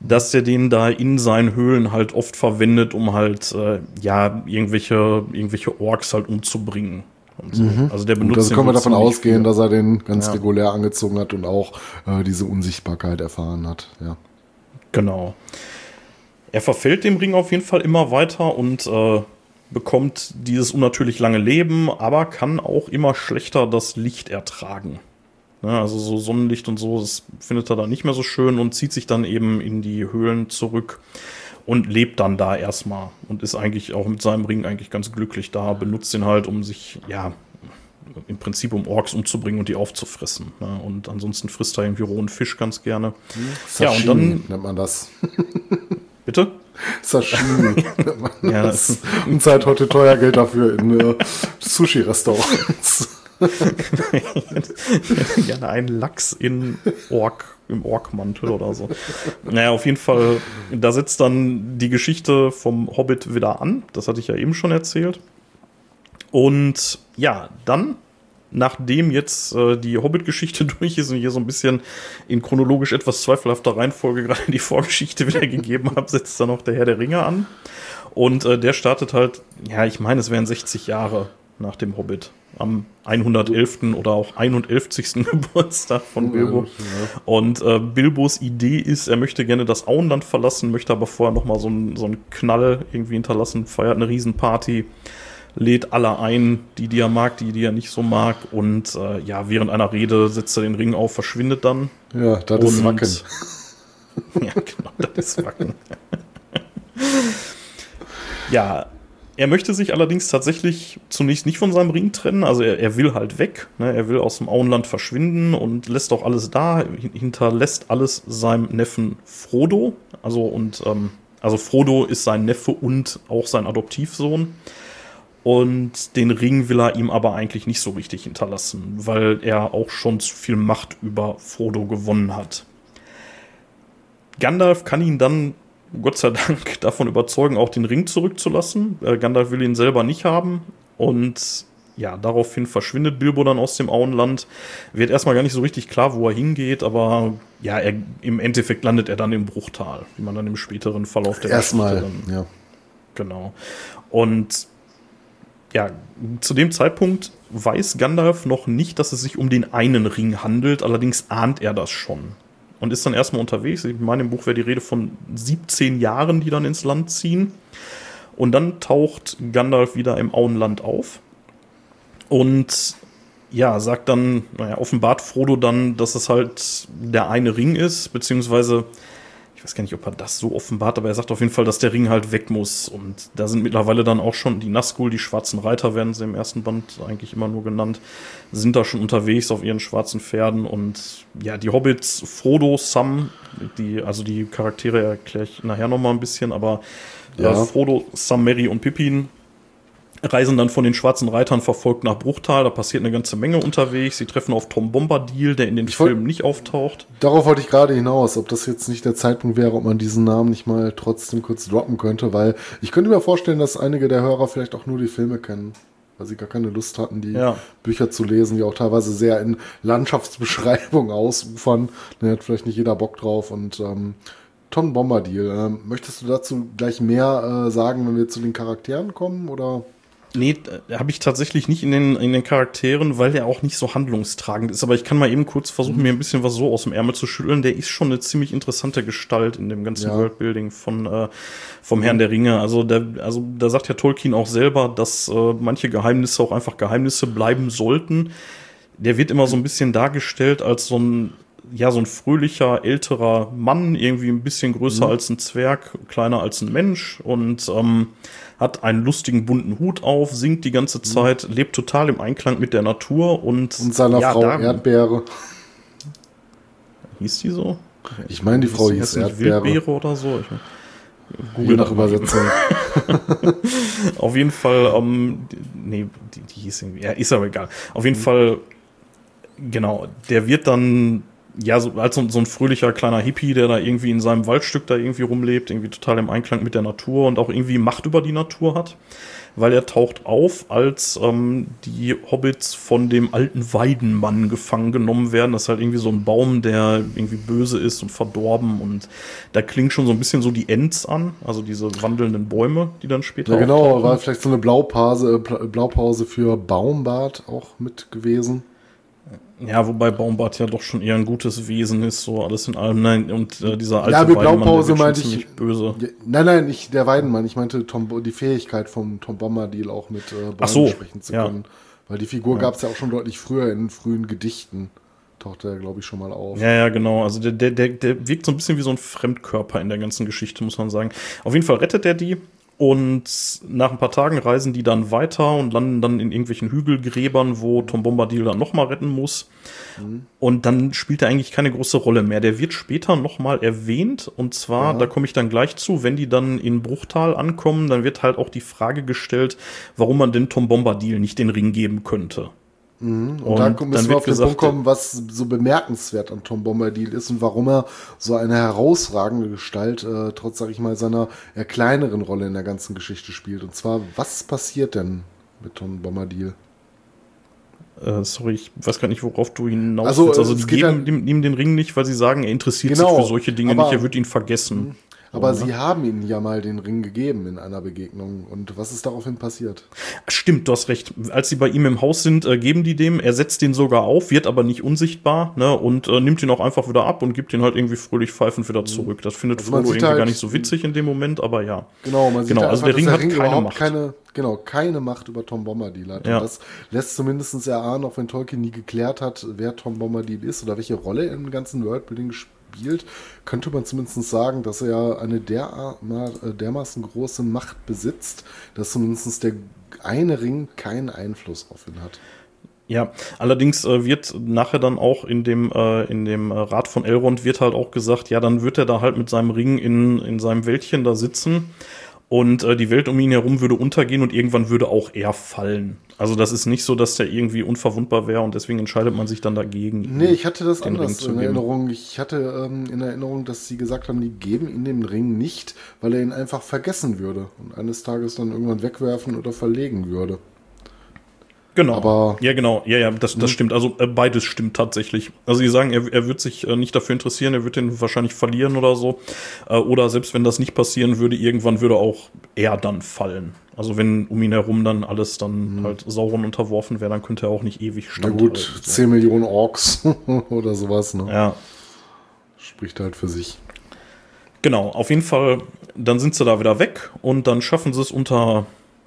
S3: dass er den da in seinen Höhlen halt oft verwendet, um halt, äh, ja, irgendwelche, irgendwelche Orks halt umzubringen. So.
S2: Mhm.
S3: Also der benutzt
S2: also
S3: den
S2: können wir davon ausgehen, dass er den ganz
S3: Ja.
S2: regulär angezogen hat und auch äh, diese Unsichtbarkeit erfahren hat. Ja.
S3: Genau. Er verfällt dem Ring auf jeden Fall immer weiter und äh, bekommt dieses unnatürlich lange Leben, aber kann auch immer schlechter das Licht ertragen. Ja, also so Sonnenlicht und so, das findet er dann nicht mehr so schön und zieht sich dann eben in die Höhlen zurück und lebt dann da erstmal und ist eigentlich auch mit seinem Ring eigentlich ganz glücklich da, benutzt ihn halt, um sich, ja, im Prinzip um Orks umzubringen und die aufzufressen. Ne? Und ansonsten frisst er irgendwie rohen Fisch ganz gerne. Ja, und
S2: Sashimi
S3: dann,
S2: nennt man das.
S3: bitte?
S2: Sashimi
S3: Ja,
S2: das. Und zahlt heute teuer Geld dafür in äh, Sushi-Restaurants.
S3: gerne einen Lachs in Ork, im Orkmantel oder so. Naja, auf jeden Fall, da setzt dann die Geschichte vom Hobbit wieder an. Das hatte ich ja eben schon erzählt. Und ja, dann, nachdem jetzt äh, die Hobbit-Geschichte durch ist und hier so ein bisschen in chronologisch etwas zweifelhafter Reihenfolge gerade die Vorgeschichte wiedergegeben habe, setzt dann noch der Herr der Ringe an. Und äh, der startet halt, ja, ich meine, es wären 60 Jahre nach dem Hobbit. Am 111. oder auch 111. Geburtstag von Bilbo. Und äh, Bilbos Idee ist, er möchte gerne das Auenland verlassen, möchte aber vorher noch mal so einen so einen Knall irgendwie hinterlassen, feiert eine Riesenparty, lädt alle ein, die, die er mag, die, die er nicht so mag. Und äh, ja, während einer Rede setzt er den Ring auf, verschwindet dann.
S2: Ja, das ist Wacken.
S3: Ja, genau, das ist Wacken. ja, er möchte sich allerdings tatsächlich zunächst nicht von seinem Ring trennen. Also er, er will halt weg. Ne? Er will aus dem Auenland verschwinden und lässt auch alles da, hin- hinterlässt alles seinem Neffen Frodo. Also und ähm, also Frodo ist sein Neffe und auch sein Adoptivsohn. Und den Ring will er ihm aber eigentlich nicht so richtig hinterlassen, weil er auch schon zu viel Macht über Frodo gewonnen hat. Gandalf kann ihn dann, Gott sei Dank, davon überzeugen, auch den Ring zurückzulassen. Äh, Gandalf will ihn selber nicht haben. Und ja, daraufhin verschwindet Bilbo dann aus dem Auenland. Wird erstmal gar nicht so richtig klar, wo er hingeht, aber ja, er, im Endeffekt landet er dann im Bruchtal, wie man dann im späteren Verlauf der
S2: Erstmal,
S3: Geschichte dann
S2: ja.
S3: Genau. Und ja, zu dem Zeitpunkt weiß Gandalf noch nicht, dass es sich um den einen Ring handelt, allerdings ahnt er das schon. Und ist dann erstmal unterwegs. Ich meine, im Buch wäre die Rede von 17 Jahren, die dann ins Land ziehen. Und dann taucht Gandalf wieder im Auenland auf. Und ja, sagt dann, naja, offenbart Frodo dann, dass es halt der eine Ring ist, beziehungsweise ich weiß gar nicht, ob er das so offenbart, aber er sagt auf jeden Fall, dass der Ring halt weg muss. Und da sind mittlerweile dann auch schon die Nazgul, die schwarzen Reiter werden sie im ersten Band eigentlich immer nur genannt, sind da schon unterwegs auf ihren schwarzen Pferden. Und ja, die Hobbits, Frodo, Sam, die, also die Charaktere erkläre ich nachher nochmal ein bisschen, aber
S2: Ja.
S3: äh, Frodo, Sam, Mary und Pippin reisen dann von den schwarzen Reitern verfolgt nach Bruchtal. Da passiert eine ganze Menge unterwegs. Sie treffen auf Tom Bombadil, der in den Filmen nicht auftaucht.
S2: Darauf wollte ich gerade hinaus, ob das jetzt nicht der Zeitpunkt wäre, ob man diesen Namen nicht mal trotzdem kurz droppen könnte, weil ich könnte mir vorstellen, dass einige der Hörer vielleicht auch nur die Filme kennen, weil sie gar keine Lust hatten, die
S3: Ja.
S2: Bücher zu lesen, die auch teilweise sehr in Landschaftsbeschreibung ausufern. Da hat vielleicht nicht jeder Bock drauf und ähm, Tom Bombadil, ähm, möchtest du dazu gleich mehr äh, sagen, wenn wir zu den Charakteren kommen oder?
S3: Nee, habe ich tatsächlich nicht in den, in den Charakteren, weil der auch nicht so handlungstragend ist. Aber ich kann mal eben kurz versuchen, mir ein bisschen was so aus dem Ärmel zu schütteln. Der ist schon eine ziemlich interessante Gestalt in dem ganzen
S2: Ja.
S3: Worldbuilding von, äh, vom Herrn der Ringe. Also, der, also da sagt ja Tolkien auch selber, dass äh, manche Geheimnisse auch einfach Geheimnisse bleiben sollten. Der wird immer so ein bisschen dargestellt als so ein ja, so ein fröhlicher, älterer Mann, irgendwie ein bisschen größer
S2: Mhm.
S3: als ein Zwerg, kleiner als ein Mensch und ähm, hat einen lustigen bunten Hut auf, singt die ganze Zeit, lebt total im Einklang mit der Natur und,
S2: Mhm. Und seiner
S3: ja,
S2: Frau
S3: da-
S2: Erdbeere.
S3: Hieß die so?
S2: Ich meine, die Frau hieß Erdbeere.
S3: Wildbeere oder so. Ich,
S2: Je nach
S3: das mal eben.
S2: Übersetzung.
S3: Auf jeden Fall, ähm, nee, die, die hieß irgendwie, ja, ist aber egal. Auf
S2: Mhm.
S3: jeden Fall, genau, der wird dann, ja, so, als so, so ein fröhlicher kleiner Hippie, der da irgendwie in seinem Waldstück da irgendwie rumlebt, irgendwie total im Einklang mit der Natur und auch irgendwie Macht über die Natur hat. weil er taucht auf, als ähm, die Hobbits von dem alten Weidenmann gefangen genommen werden. Das ist halt irgendwie so ein Baum, der irgendwie böse ist und verdorben und da klingt schon so ein bisschen so die Ents an, also diese wandelnden Bäume, die dann später.
S2: Ja, genau, war vielleicht so eine Blaupause, Blaupause für Baumbart auch mit gewesen.
S3: Ja, wobei Baumbart ja doch schon eher ein gutes Wesen ist, so alles in allem. Nein, und äh, dieser alte
S2: ja, mit Blaupause meinte ich
S3: böse.
S2: Ja, nein, nein, ich, der Weidenmann. Ich meinte Tom, die Fähigkeit vom Tom Bombadil auch mit äh,
S3: Bäumen so,
S2: sprechen zu können. Ja. Weil die Figur ja. gab es ja auch schon deutlich früher in frühen Gedichten. Taucht er, glaube ich, schon mal auf.
S3: Ja, ja, genau. Also der, der, der, der wirkt so ein bisschen wie so ein Fremdkörper in der ganzen Geschichte, muss man sagen. Auf jeden Fall rettet er die und nach ein paar Tagen reisen die dann weiter und landen dann in irgendwelchen Hügelgräbern, wo Tom Bombadil dann nochmal retten muss. Mhm. Und dann spielt er eigentlich keine große Rolle mehr. Der wird später nochmal erwähnt. Und zwar, ja. da komme ich dann gleich zu, wenn die dann in Bruchtal ankommen, dann wird halt auch die Frage gestellt, warum man denn Tom Bombadil nicht den Ring geben könnte.
S2: Mhm. Und, und, dann müssen wir auf den gesagt, Punkt kommen, was so bemerkenswert an Tom Bombadil ist und warum er so eine herausragende Gestalt, äh, trotz, sag ich mal, seiner eher kleineren Rolle in der ganzen Geschichte spielt. Und zwar, was passiert denn mit Tom Bombadil?
S3: Äh, sorry, ich weiß gar nicht, worauf du hinaus also, willst. Also, die geben ihm den Ring nicht, weil sie sagen, er interessiert genau, sich für solche Dinge nicht, er wird ihn vergessen.
S2: Aber sie haben ihnen ja mal den Ring gegeben in einer Begegnung. Und was ist daraufhin passiert?
S3: Stimmt, du hast recht. Als sie bei ihm im Haus sind, äh, geben die dem. Er setzt den sogar auf, wird aber nicht unsichtbar ne, und äh, nimmt ihn auch einfach wieder ab und gibt ihn halt irgendwie fröhlich pfeifend wieder mhm. zurück. Das findet also Frodo irgendwie halt, gar nicht so witzig in dem Moment, aber ja.
S2: Genau, man sieht genau, also einfach, der Ring hat Ring keine Macht. Keine, genau, keine Macht über Tom Bombadil hat. Ja. Und das lässt zumindest erahnen, auch wenn Tolkien nie geklärt hat, wer Tom Bombadil ist oder welche Rolle im ganzen Worldbuilding spielt spielt, könnte man zumindest sagen, dass er eine äh, dermaßen große Macht besitzt, dass zumindest der eine Ring keinen Einfluss auf ihn hat.
S3: Ja, allerdings äh, wird nachher dann auch in dem, äh, in dem Rat von Elrond wird halt auch gesagt, ja, dann wird er da halt mit seinem Ring in, in seinem Wäldchen da sitzen und äh, die Welt um ihn herum würde untergehen und irgendwann würde auch er fallen. Also das ist nicht so, dass der irgendwie unverwundbar wäre und deswegen entscheidet man sich dann dagegen.
S2: Nee, ich hatte das anders in Erinnerung. Ich hatte ähm, in Erinnerung, dass sie gesagt haben, die geben ihm den Ring nicht, weil er ihn einfach vergessen würde und eines Tages dann irgendwann wegwerfen oder verlegen würde.
S3: Genau. Aber ja, genau. Ja, ja, das, das hm. stimmt. Also äh, beides stimmt tatsächlich. Also sie sagen, er, er wird sich äh, nicht dafür interessieren, er wird den wahrscheinlich verlieren oder so. Äh, oder selbst wenn das nicht passieren würde, irgendwann würde auch er dann fallen. Also wenn um ihn herum dann alles dann mhm. halt Sauron unterworfen wäre, dann könnte er auch nicht ewig
S2: stehen. Na gut, so. 10 Millionen Orks oder sowas, ne?
S3: Ja.
S2: Spricht halt für sich.
S3: Genau, auf jeden Fall, dann sind sie da wieder weg und dann schaffen sie es unter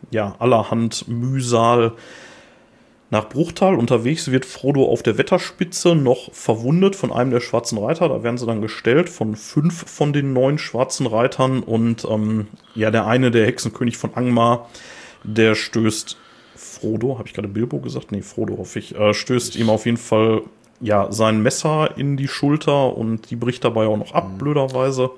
S3: ja, allerhand Mühsal nach Bruchtal unterwegs wird Frodo auf der Wetterspitze noch verwundet von einem der schwarzen Reiter. Da werden sie dann gestellt von fünf von den neun schwarzen Reitern. Und ähm, ja, der eine, der Hexenkönig von Angmar, der stößt Frodo, habe ich gerade Bilbo gesagt? Nee, Frodo hoffe ich, äh, stößt ihm auf jeden Fall ja sein Messer in die Schulter und die bricht dabei auch noch ab, mhm. blöderweise.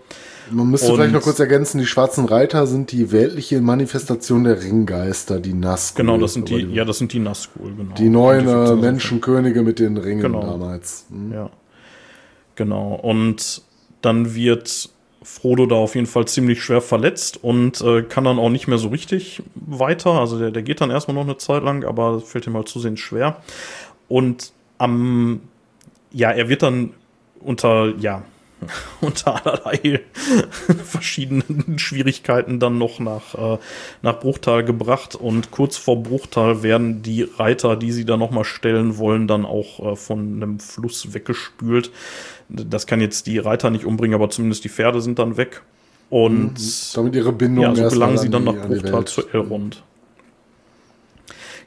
S2: Man müsste und vielleicht noch kurz ergänzen, die schwarzen Reiter sind die weltliche Manifestation der Ringgeister, die Nazgul.
S3: Genau, das sind die, die, ja, das sind die Nazgul, genau.
S2: Die neuen äh, Menschenkönige mit den Ringen genau. damals.
S3: Mhm. Ja. Genau. Und dann wird Frodo da auf jeden Fall ziemlich schwer verletzt und äh, kann dann auch nicht mehr so richtig weiter. Also der, der geht dann erstmal noch eine Zeit lang, aber fällt ihm halt zusehends schwer. Und am, ja, er wird dann unter, ja, unter allerlei verschiedenen Schwierigkeiten dann noch nach, äh, nach Bruchtal gebracht. Und kurz vor Bruchtal werden die Reiter, die sie da nochmal stellen wollen, dann auch äh, von einem Fluss weggespült. Das kann jetzt die Reiter nicht umbringen, aber zumindest die Pferde sind dann weg. Und mhm.
S2: damit ihre Bindung
S3: ja, so gelangen sie dann nach Bruchtal zu Elrond.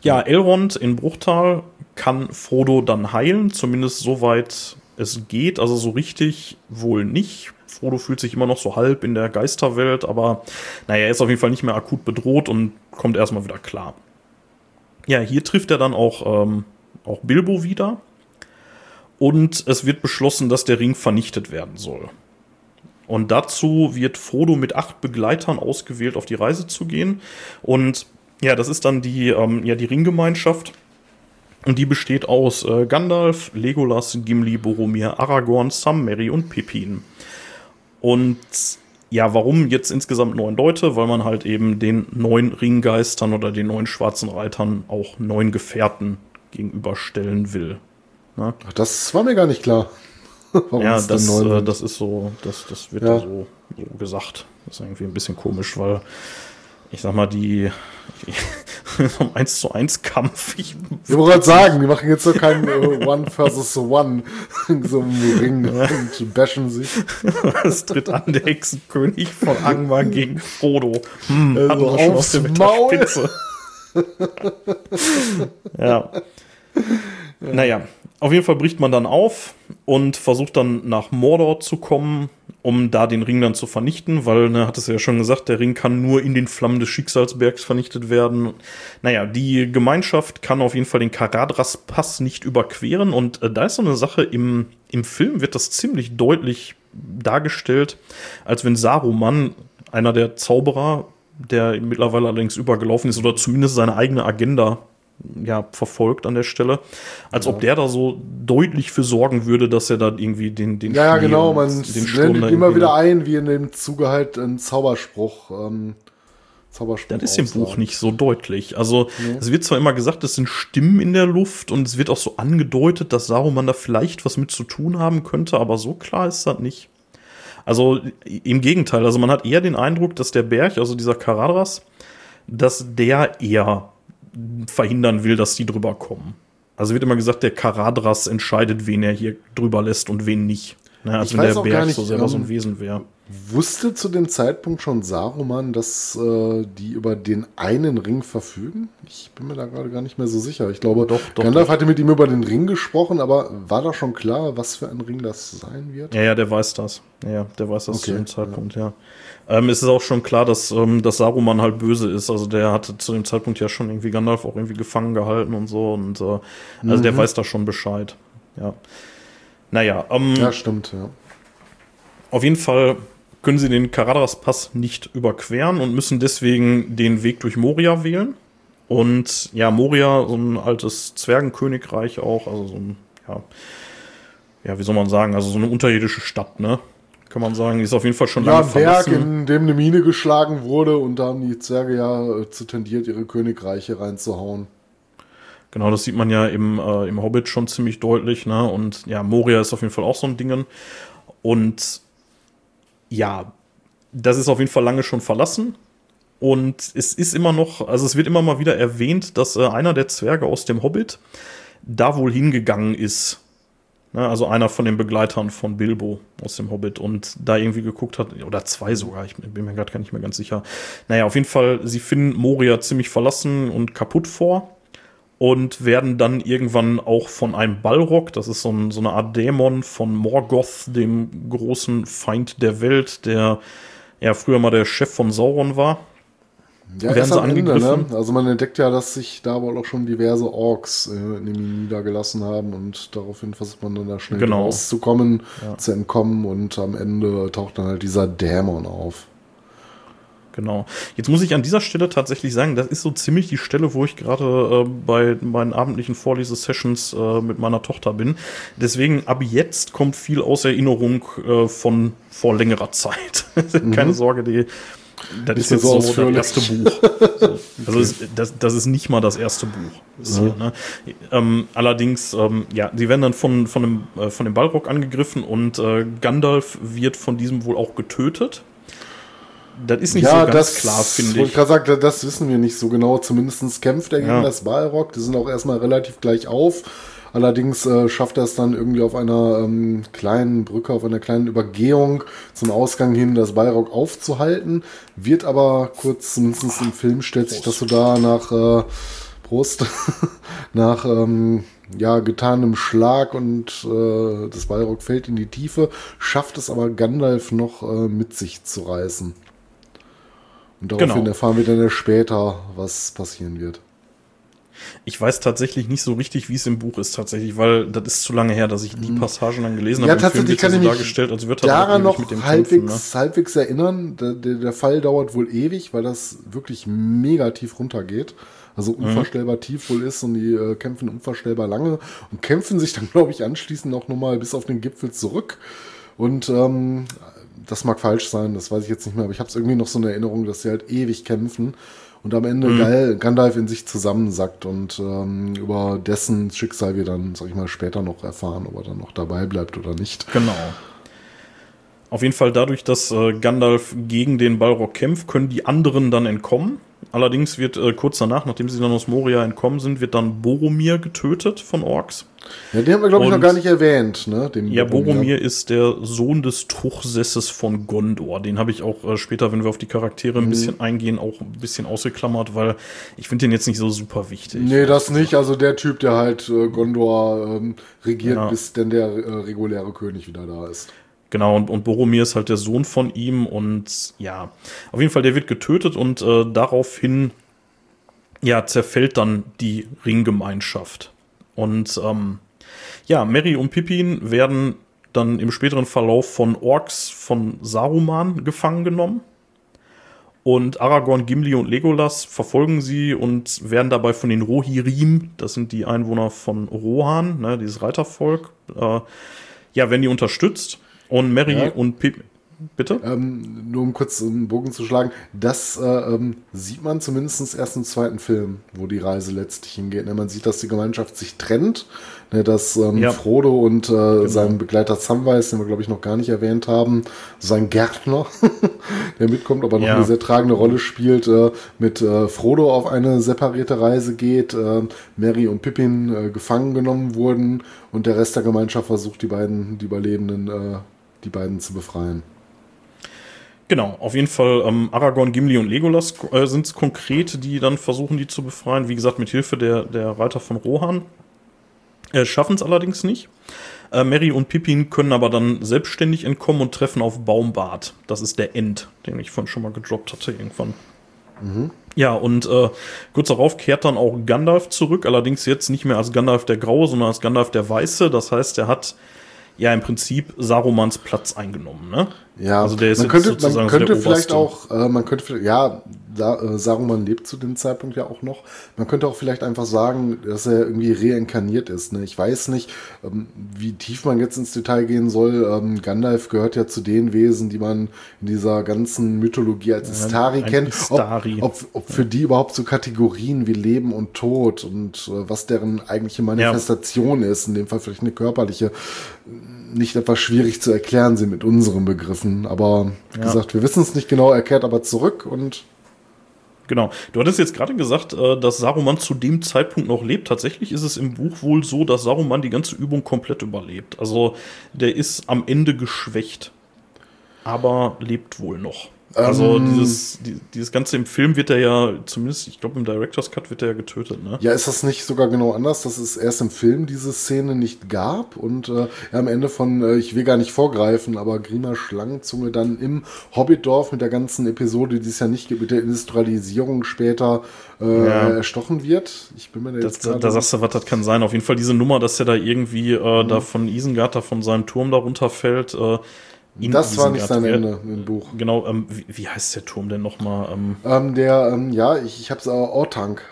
S3: Ja, Elrond in Bruchtal kann Frodo dann heilen, zumindest soweit es geht, also so richtig wohl nicht. Frodo fühlt sich immer noch so halb in der Geisterwelt, aber naja, er ist auf jeden Fall nicht mehr akut bedroht und kommt erstmal wieder klar. Ja, hier trifft er dann auch, ähm, auch Bilbo wieder. Und es wird beschlossen, dass der Ring vernichtet werden soll. Und dazu wird Frodo mit acht Begleitern ausgewählt, auf die Reise zu gehen. Und ja, das ist dann die, ähm, ja, die Ringgemeinschaft und die besteht aus äh, Gandalf, Legolas, Gimli, Boromir, Aragorn, Sam, Merry und Pippin. Und ja, warum jetzt insgesamt neun Leute? Weil man halt eben den neun Ringgeistern oder den neun schwarzen Reitern auch neun Gefährten gegenüberstellen will.
S2: Ne? Ach, das war mir gar nicht klar.
S3: Warum ja, das, äh, das ist so, das, das wird ja. so, so gesagt. Das ist irgendwie ein bisschen komisch, weil ich sag mal, die so 1 zu 1 Kampf.
S2: Ich, ich wollte gerade sagen, die machen jetzt so keinen uh, One versus One in so einem Ring und bashen sich.
S3: Es tritt an der Hexenkönig von Angmar gegen Frodo.
S2: Hm, also hat schon aus der Maul.
S3: ja. Ja. Naja, auf jeden Fall bricht man dann auf und versucht dann nach Mordor zu kommen, um da den Ring dann zu vernichten, weil, ne, hat es ja schon gesagt, der Ring kann nur in den Flammen des Schicksalsbergs vernichtet werden. Naja, die Gemeinschaft kann auf jeden Fall den Karadras-Pass nicht überqueren und äh, da ist so eine Sache, im, im Film wird das ziemlich deutlich dargestellt, als wenn Saruman, einer der Zauberer, der mittlerweile allerdings übergelaufen ist oder zumindest seine eigene Agenda ja, verfolgt an der Stelle. Als ja. ob der da so deutlich für sorgen würde, dass er da irgendwie den, den
S2: Ja, ja genau, man nennt immer wieder ein, wie in dem Zuge halt ein Zauberspruch. Ähm,
S3: Zauberspruch das ist im Buch nicht so deutlich. Also nee. es wird zwar immer gesagt, es sind Stimmen in der Luft und es wird auch so angedeutet, dass Saruman da vielleicht was mit zu tun haben könnte, aber so klar ist das nicht. Also im Gegenteil, also man hat eher den Eindruck, dass der Berg, also dieser Karadras, dass der eher verhindern will, dass die drüber kommen. Also wird immer gesagt, der Karadras entscheidet, wen er hier drüber lässt und wen nicht. Ne, als ich wenn der Berg nicht, so selber ähm, so ein ähm, Wesen wäre.
S2: Wusste zu dem Zeitpunkt schon Saruman, dass äh, die über den einen Ring verfügen? Ich bin mir da gerade gar nicht mehr so sicher. Ich glaube, doch, doch, Gandalf doch. hatte mit ihm über den Ring gesprochen, aber war da schon klar, was für ein Ring das sein wird?
S3: Ja, ja, der weiß das. Ja, der weiß das okay, zu dem Zeitpunkt, ja. ja. Ähm, es ist auch schon klar, dass, ähm, dass Saruman halt böse ist. Also der hatte zu dem Zeitpunkt ja schon irgendwie Gandalf auch irgendwie gefangen gehalten und so. Und äh, also mhm. der weiß da schon Bescheid. Ja. Naja, ähm,
S2: Ja, stimmt, ja.
S3: Auf jeden Fall können sie den Karadras-Pass nicht überqueren und müssen deswegen den Weg durch Moria wählen. Und ja, Moria, so ein altes Zwergenkönigreich auch, also so ein, ja, ja, wie soll man sagen, also so eine unterirdische Stadt, ne? Kann man sagen. Die ist auf jeden Fall schon
S2: ja, lange Berg, in dem eine Mine geschlagen wurde und da haben die Zwerge ja äh, zu tendiert, ihre Königreiche reinzuhauen.
S3: Genau, das sieht man ja im, äh, im Hobbit schon ziemlich deutlich, ne? Und ja, Moria ist auf jeden Fall auch so ein Ding. Und ja, das ist auf jeden Fall lange schon verlassen. Und es ist immer noch, also es wird immer mal wieder erwähnt, dass äh, einer der Zwerge aus dem Hobbit da wohl hingegangen ist also einer von den Begleitern von Bilbo aus dem Hobbit und da irgendwie geguckt hat, oder zwei sogar, ich bin mir gerade gar nicht mehr ganz sicher. Naja, auf jeden Fall, sie finden Moria ziemlich verlassen und kaputt vor und werden dann irgendwann auch von einem Balrog, das ist so, ein, so eine Art Dämon von Morgoth, dem großen Feind der Welt, der ja früher mal der Chef von Sauron war,
S2: ja, werden sie angegriffen. Ende, ne? Also man entdeckt ja, dass sich da wohl auch schon diverse Orks äh, niedergelassen haben und daraufhin versucht man dann da schnell genau. rauszukommen, ja. zu entkommen und am Ende taucht dann halt dieser Dämon auf.
S3: Genau. Jetzt muss ich an dieser Stelle tatsächlich sagen, das ist so ziemlich die Stelle, wo ich gerade äh, bei meinen abendlichen Vorlesesessions äh, mit meiner Tochter bin. Deswegen ab jetzt kommt viel aus Erinnerung äh, von vor längerer Zeit. Keine mhm. Sorge, die das ist, jetzt so, so das erste Buch. So. Also okay. das, das ist nicht mal das erste Buch. Hier, ne? ähm, allerdings, ähm, ja, sie werden dann von, von, dem, äh, von dem Balrog angegriffen und äh, Gandalf wird von diesem wohl auch getötet. Das ist nicht ja, so ganz das, klar, finde ich.
S2: Ich sagen, das wissen wir nicht so genau. Zumindest kämpft er gegen ja. das Balrog. Die sind auch erstmal relativ gleich auf. Allerdings äh, schafft er es dann irgendwie auf einer ähm, kleinen Brücke, auf einer kleinen Übergehung zum Ausgang hin, das Balrog aufzuhalten. Wird aber kurz, zumindest im Film, stellt sich das so da nach äh, Brust, nach ähm, ja, getanem Schlag und äh, das Balrog fällt in die Tiefe, schafft es aber Gandalf noch äh, mit sich zu reißen. Und daraufhin genau. erfahren wir dann später, was passieren wird.
S3: Ich weiß tatsächlich nicht so richtig, wie es im Buch ist tatsächlich, weil das ist zu lange her, dass ich die mhm. Passagen dann gelesen
S2: ja, habe. Ja, tatsächlich kann ich mich dargestellt, als wird daran noch mit dem halbwegs, Kämpfen, ne? halbwegs erinnern. Der, der, der, Fall dauert wohl ewig, weil das wirklich mega tief runtergeht. Also mhm. unvorstellbar mhm. tief wohl ist und die äh, kämpfen unvorstellbar lange und kämpfen sich dann, glaube ich, anschließend auch nochmal bis auf den Gipfel zurück. Und ähm, das mag falsch sein, das weiß ich jetzt nicht mehr, aber ich habe es irgendwie noch so eine Erinnerung, dass sie halt ewig kämpfen und am Ende
S3: Mhm.
S2: Gandalf in sich zusammensackt und ähm, über dessen Schicksal wir dann, sag ich mal, später noch erfahren, ob er dann noch dabei bleibt oder nicht.
S3: Genau. Auf jeden Fall dadurch, dass äh, Gandalf gegen den Balrog kämpft, können die anderen dann entkommen. Allerdings wird äh, kurz danach, nachdem sie dann aus Moria entkommen sind, wird dann Boromir getötet von Orks.
S2: Ja, den haben wir, glaube ich, noch gar nicht erwähnt, ne? Den
S3: Ja, Boromir ist der Sohn des Truchsesses von Gondor. Den habe ich auch äh, später, wenn wir auf die Charaktere ein bisschen eingehen, auch ein bisschen ausgeklammert, weil ich finde den jetzt nicht so super wichtig.
S2: Nee, das nicht. Also der Typ, der halt äh, Gondor ähm, regiert,
S3: Ja.
S2: bis denn der äh, reguläre König wieder da ist.
S3: Genau, und, und Boromir ist halt der Sohn von ihm und ja, auf jeden Fall, der wird getötet und äh, daraufhin ja, zerfällt dann die Ringgemeinschaft. Und ähm, ja, Merry und Pippin werden dann im späteren Verlauf von Orks von Saruman gefangen genommen. Und Aragorn, Gimli und Legolas verfolgen sie und werden dabei von den Rohirrim, das sind die Einwohner von Rohan, ne, dieses Reitervolk, äh, ja, werden die unterstützt. Und Merry
S2: Ja.
S3: und Pippin, bitte?
S2: Ähm, nur um kurz einen Bogen zu schlagen, das äh, ähm, sieht man zumindest erst im zweiten Film, wo die Reise letztlich hingeht. Ne, man sieht, dass die Gemeinschaft sich trennt, ne, dass ähm,
S3: Ja.
S2: Frodo und äh, sein Begleiter Samwise, den wir glaube ich noch gar nicht erwähnt haben, sein Gärtner, der mitkommt, aber noch
S3: Ja.
S2: eine sehr tragende Rolle spielt, äh, mit äh, Frodo auf eine separierte Reise geht, äh, Mary und Pippin äh, gefangen genommen wurden und der Rest der Gemeinschaft versucht, die beiden, die Überlebenden, äh, die beiden zu befreien.
S3: Genau, auf jeden Fall ähm, Aragorn, Gimli und Legolas äh, sind es konkret, die dann versuchen, die zu befreien. Wie gesagt, mit Hilfe der, der Reiter von Rohan. Äh, Schaffen es allerdings nicht. Äh, Merry und Pippin können aber dann selbstständig entkommen und treffen auf Baumbart. Das ist der End, den ich vorhin schon mal gedroppt hatte irgendwann. Ja, und äh, kurz darauf kehrt dann auch Gandalf zurück, allerdings jetzt nicht mehr als Gandalf der Graue, sondern als Gandalf der Weiße. Das heißt, er hat ja im Prinzip Sarumans Platz eingenommen. Ne?
S2: Ja,
S3: Also der ist
S2: man könnte, man könnte vielleicht auch, äh, man könnte, ja, da, äh, Saruman lebt zu dem Zeitpunkt ja auch noch. Man könnte auch vielleicht einfach sagen, dass er irgendwie reinkarniert ist. Ne? Ich weiß nicht, ähm, wie tief man jetzt ins Detail gehen soll. Ähm, Gandalf gehört ja zu den Wesen, die man in dieser ganzen Mythologie als Istari
S3: ein
S2: kennt.
S3: Istari.
S2: Ob, ob, ob für die überhaupt so Kategorien wie Leben und Tod und äh, was deren eigentliche Manifestation ist, in dem Fall vielleicht eine körperliche, nicht etwas schwierig zu erklären sind mit unseren Begriffen. Aber wie
S3: Ja.
S2: gesagt, wir wissen es nicht genau, er kehrt aber zurück und
S3: Genau. Du hattest jetzt gerade gesagt, äh, dass Saruman zu dem Zeitpunkt noch lebt. Tatsächlich ist es im Buch wohl so, dass Saruman die ganze Übung komplett überlebt. Also der ist am Ende geschwächt, aber lebt wohl noch. Also
S2: Ähm.
S3: dieses, die, dieses Ganze im Film wird er ja, zumindest, ich glaube im Director's Cut wird er ja getötet, ne?
S2: ja, ist das nicht sogar genau anders, dass es erst im Film diese Szene nicht gab und äh, ja, am Ende von, äh, ich will gar nicht vorgreifen, aber Grima Schlangenzunge dann im Hobbitdorf mit der ganzen Episode, die es ja nicht gibt, mit der Industrialisierung später äh,
S3: Ja.
S2: erstochen wird. Ich bin mir da
S3: Das,
S2: jetzt
S3: da,
S2: gerade-
S3: da sagst du, was das kann sein. Auf jeden Fall diese Nummer, dass er da irgendwie äh,
S2: Mhm.
S3: da von Isengard, da von seinem Turm da runterfällt. Äh,
S2: das war nicht sein Ende im Buch.
S3: Genau, ähm, wie, wie heißt der Turm denn nochmal? Ähm,
S2: Ähm, der, ähm, ja, ich, ich hab's äh, Ortank.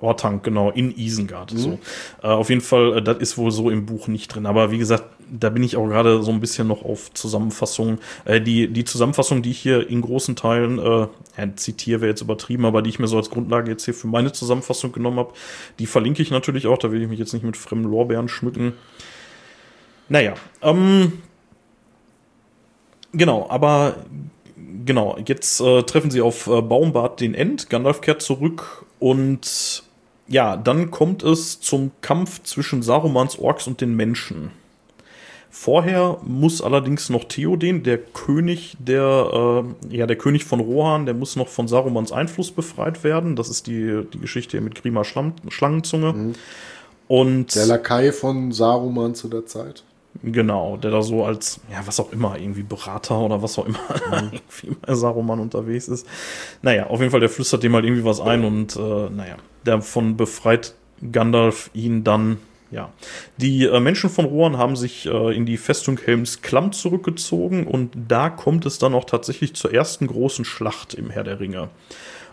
S3: Ortank, genau, in Isengard.
S2: Mhm.
S3: So. Äh, auf jeden Fall, äh, das ist wohl so im Buch nicht drin. Aber wie gesagt, da bin ich auch gerade so ein bisschen noch auf Zusammenfassungen. Äh, die, die Zusammenfassung, die ich hier in großen Teilen, äh, ja, zitiere wäre jetzt übertrieben, aber die ich mir so als Grundlage jetzt hier für meine Zusammenfassung genommen habe, die verlinke ich natürlich auch. Da will ich mich jetzt nicht mit fremden Lorbeeren schmücken. Naja, ähm, genau, aber genau, jetzt äh, treffen sie auf äh, Baumbart den End. Gandalf kehrt zurück und ja, dann kommt es zum Kampf zwischen Sarumans Orks und den Menschen. Vorher muss allerdings noch Theoden, der König der, äh, ja, der König von Rohan, der muss noch von Sarumans Einfluss befreit werden. Das ist die, die Geschichte mit Grima Schlangenzunge. Und
S2: Der Lakai von Saruman zu der Zeit.
S3: Genau, der da so als, ja, was auch immer, irgendwie Berater oder was auch immer, irgendwie bei Saruman unterwegs ist. Naja, auf jeden Fall, der flüstert dem halt irgendwie was ein und, äh, naja, davon befreit Gandalf ihn dann, ja. Die äh, Menschen von Rohan haben sich äh, in die Festung Helms Klamm zurückgezogen und da kommt es dann auch tatsächlich zur ersten großen Schlacht im Herr der Ringe.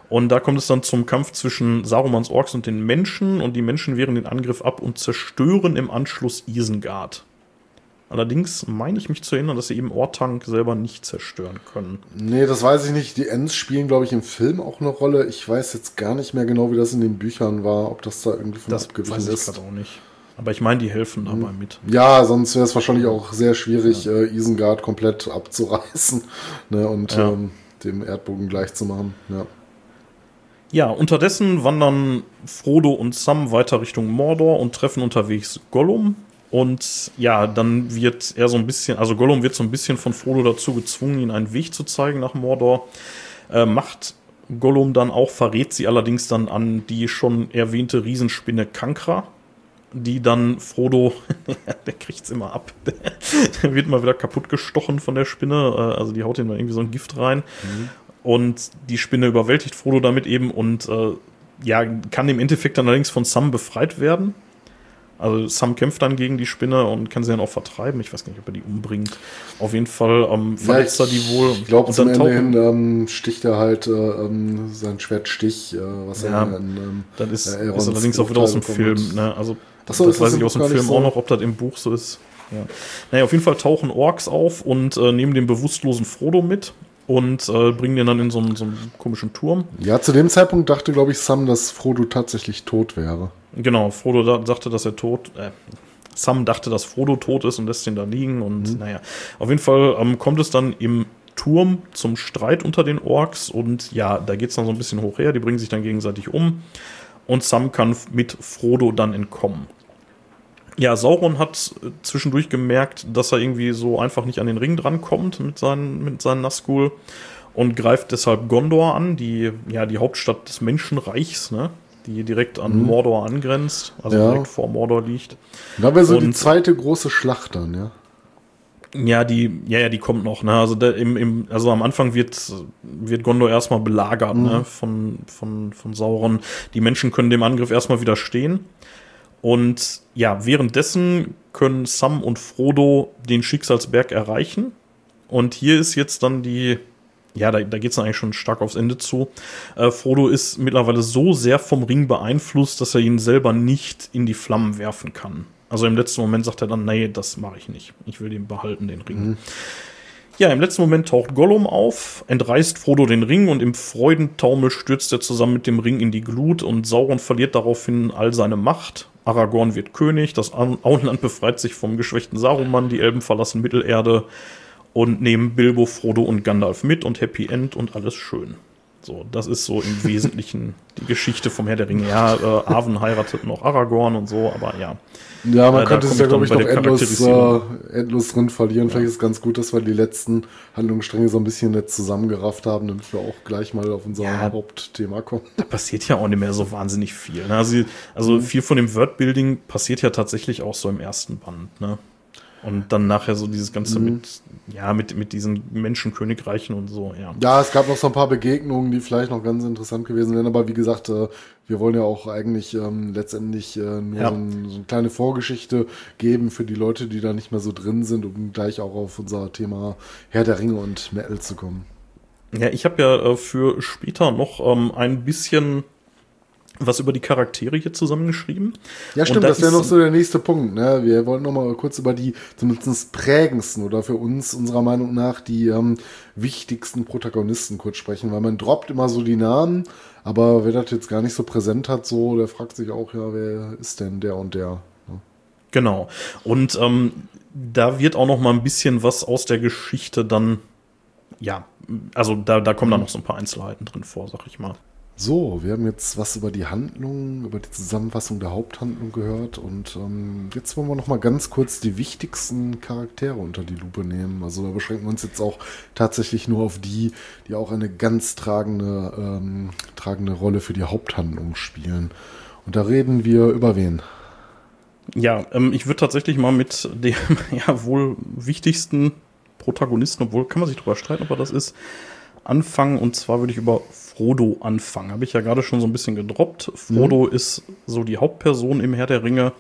S3: Und da kommt es dann zum Kampf zwischen Sarumans Orks und den Menschen und die Menschen wehren den Angriff ab und zerstören im Anschluss Isengard. Allerdings meine ich mich zu erinnern, dass sie eben Ortank selber nicht zerstören können.
S2: Nee, das weiß ich nicht. Die Ents spielen, glaube ich, im Film auch eine Rolle. Ich weiß jetzt gar nicht mehr genau, wie das in den Büchern war, ob das da irgendwie von
S3: Das
S2: abgewichen
S3: weiß ich
S2: ist.
S3: gerade auch nicht. Aber ich meine, die helfen dabei mit.
S2: Ja, sonst wäre es wahrscheinlich auch sehr schwierig, äh, Isengard komplett abzureißen ne, und
S3: Ja.
S2: ähm, dem Erdbogen gleich zu machen. Ja.
S3: Ja, unterdessen wandern Frodo und Sam weiter Richtung Mordor und treffen unterwegs Gollum. Und ja, dann wird er so ein bisschen, also Gollum wird so ein bisschen von Frodo dazu gezwungen, ihn einen Weg zu zeigen nach Mordor. Äh, macht Gollum dann auch, verrät sie allerdings dann an die schon erwähnte Riesenspinne Kankra, die dann Frodo, der kriegt's immer ab, der wird mal wieder kaputt gestochen von der Spinne, äh, also die haut ihm dann irgendwie so ein Gift rein. Und die Spinne überwältigt Frodo damit eben und äh, ja, kann im Endeffekt dann allerdings von Sam befreit werden. Also Sam kämpft dann gegen die Spinne und kann sie dann auch vertreiben. Ich weiß gar nicht, ob er die umbringt. Auf jeden Fall ähm, verletzt er die wohl.
S2: Ich glaube,
S3: Und
S2: zum
S3: dann
S2: Ende hin ähm, sticht er halt äh, ähm, sein Schwertstich, äh, was
S3: Ja,
S2: er in, ähm,
S3: Das ist,
S2: äh,
S3: ist allerdings auch wieder aus dem Film. Ne? Also,
S2: so,
S3: das
S2: das
S3: weiß ich aus dem Film
S2: nicht
S3: auch
S2: so?
S3: noch, ob das im Buch so ist. Ja. Naja, auf jeden Fall tauchen Orks auf und äh, nehmen den bewusstlosen Frodo mit und äh, bringen den dann in so einen, so einen komischen Turm.
S2: Ja, zu dem Zeitpunkt dachte, glaube ich, Sam, dass Frodo tatsächlich tot wäre.
S3: Genau, Frodo da, sagte, dass er tot. Äh, Sam dachte, dass Frodo tot ist und lässt ihn da liegen. Und naja, auf jeden Fall ähm, kommt es dann im Turm zum Streit unter den Orks. Und ja, da geht es dann so ein bisschen hoch her. Die bringen sich dann gegenseitig um. Und Sam kann mit Frodo dann entkommen. Ja, Sauron hat zwischendurch gemerkt, dass er irgendwie so einfach nicht an den Ring drankommt mit seinen, mit seinen Nazgul und greift deshalb Gondor an, die, ja, die Hauptstadt des Menschenreichs, ne? die direkt an Mordor angrenzt, also
S2: Ja.
S3: direkt vor Mordor liegt.
S2: Da wäre so die
S3: Und-
S2: zweite große Schlacht dann, ja.
S3: Ja, die, ja, ja, die kommt noch, ne? Also, der, im, im, also am Anfang wird, wird Gondor erstmal belagert, ne? Von, von, von Sauron. Die Menschen können dem Angriff erstmal widerstehen. Und ja, währenddessen können Sam und Frodo den Schicksalsberg erreichen. Und hier ist jetzt dann die, ja, da, da geht es eigentlich schon stark aufs Ende zu. Äh, Frodo ist mittlerweile so sehr vom Ring beeinflusst, dass er ihn selber nicht in die Flammen werfen kann. Also im letzten Moment sagt er dann, nee, das mache ich nicht. Ich will den behalten, den Ring. Ja, im letzten Moment taucht Gollum auf, entreißt Frodo den Ring und im Freudentaumel stürzt er zusammen mit dem Ring in die Glut und Sauron verliert daraufhin all seine Macht. Aragorn wird König, das Au- Auenland befreit sich vom geschwächten Saruman, die Elben verlassen Mittelerde und nehmen Bilbo, Frodo und Gandalf mit und Happy End und alles schön. So, das ist so im Wesentlichen die Geschichte vom Herr der Ringe. Ja, äh, Arwen heiratet noch Aragorn und so, aber ja.
S2: Ja, man
S3: Äh,
S2: könnte es ja, glaube ich, noch endlos, äh, endlos drin verlieren. Vielleicht ist es ganz gut, dass wir die letzten Handlungsstränge so ein bisschen jetzt zusammengerafft haben, damit wir auch gleich mal auf unser
S3: Ja.
S2: Hauptthema kommen.
S3: da passiert ja auch nicht mehr so wahnsinnig viel. Ne? Also, also
S2: Mhm.
S3: viel von dem Wordbuilding passiert ja tatsächlich auch so im ersten Band. Ne? Und dann nachher so dieses Ganze
S2: Mhm.
S3: mit, ja, mit, mit diesen Menschenkönigreichen und so, ja.
S2: Ja, es gab noch so ein paar Begegnungen, die vielleicht noch ganz interessant gewesen wären, aber wie gesagt, äh, wir wollen ja auch eigentlich ähm, letztendlich äh, nur
S3: Ja.
S2: so, ein, so eine kleine Vorgeschichte geben für die Leute, die da nicht mehr so drin sind, um gleich auch auf unser Thema Herr der Ringe und Metal zu kommen.
S3: Ja, ich habe ja äh, für später noch ähm, ein bisschen was über die Charaktere hier zusammengeschrieben.
S2: Ja, stimmt,
S3: da
S2: das wäre noch so der nächste Punkt. Ne? Wir wollten noch mal kurz über die zumindest prägendsten oder für uns unserer Meinung nach die ähm, wichtigsten Protagonisten kurz sprechen, weil man droppt immer so die Namen, aber wer das jetzt gar nicht so präsent hat, so, der fragt sich auch, ja, wer ist denn der und der? ne?
S3: Genau. Und ähm, da wird auch noch mal ein bisschen was aus der Geschichte dann, ja, also da, da kommen dann noch so ein paar Einzelheiten drin vor, sag ich mal.
S2: So, wir haben jetzt was über die Handlung, über die Zusammenfassung der Haupthandlung gehört und ähm, jetzt wollen wir noch mal ganz kurz die wichtigsten Charaktere unter die Lupe nehmen. Also da beschränken wir uns jetzt auch tatsächlich nur auf die, die auch eine ganz tragende, ähm, tragende Rolle für die Haupthandlung spielen. Und da reden wir über wen?
S3: Ja, ähm, ich würde tatsächlich mal mit dem ja wohl wichtigsten Protagonisten, obwohl kann man sich drüber streiten, ob er das ist, anfangen. Und zwar würde ich über Frodo anfangen. Habe ich ja gerade schon so ein bisschen gedroppt. Frodo ist so die Hauptperson im Herr der Ringe.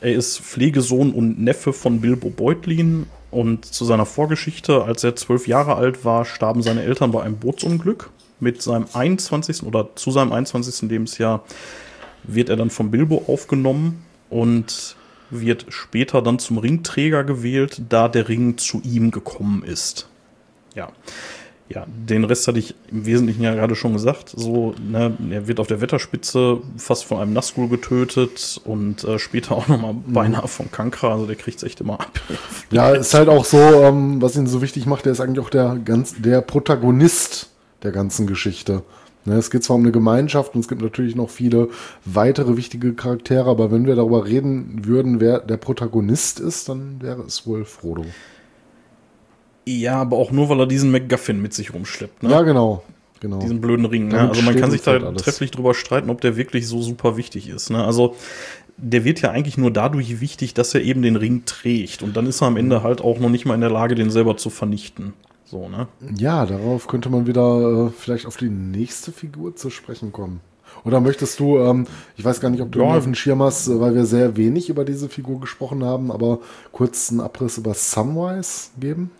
S3: Er ist Pflegesohn und Neffe von Bilbo Beutlin. Und zu seiner Vorgeschichte, als er zwölf Jahre alt war, starben seine Eltern bei einem Bootsunglück. Mit seinem 21. oder zu seinem 21. Lebensjahr wird er dann von Bilbo aufgenommen und wird später dann zum Ringträger gewählt, da der Ring zu ihm gekommen ist. Ja. Ja, den Rest hatte ich im Wesentlichen ja gerade schon gesagt. So, ne, er wird auf der Wetterspitze fast von einem Nazgul getötet und äh, später auch nochmal mhm. beinahe von Kankra. Also der kriegt es echt immer ab.
S2: Ja, ist halt auch so, ähm, was ihn so wichtig macht, der ist eigentlich auch der ganz der Protagonist der ganzen Geschichte. Ne, es geht zwar um eine Gemeinschaft und es gibt natürlich noch viele weitere wichtige Charaktere, aber wenn wir darüber reden würden, wer der Protagonist ist, dann wäre es wohl Frodo.
S3: Ja, aber auch nur, weil er diesen McGuffin mit sich rumschleppt.
S2: Ne? Ja, genau. Genau.
S3: Diesen blöden Ring. Ne? Also man kann sich da halt trefflich drüber streiten, ob der wirklich so super wichtig ist. Ne? Also der wird ja eigentlich nur dadurch wichtig, dass er eben den Ring trägt. Und dann ist er am Ende halt auch noch nicht mal in der Lage, den selber zu vernichten. So, ne?
S2: Ja, darauf könnte man wieder äh, vielleicht auf die nächste Figur zu sprechen kommen. Oder möchtest du, ähm, ich weiß gar nicht, ob du ja. auf den Schirm hast, äh, weil wir sehr wenig über diese Figur gesprochen haben, aber kurz einen Abriss über Samwise geben?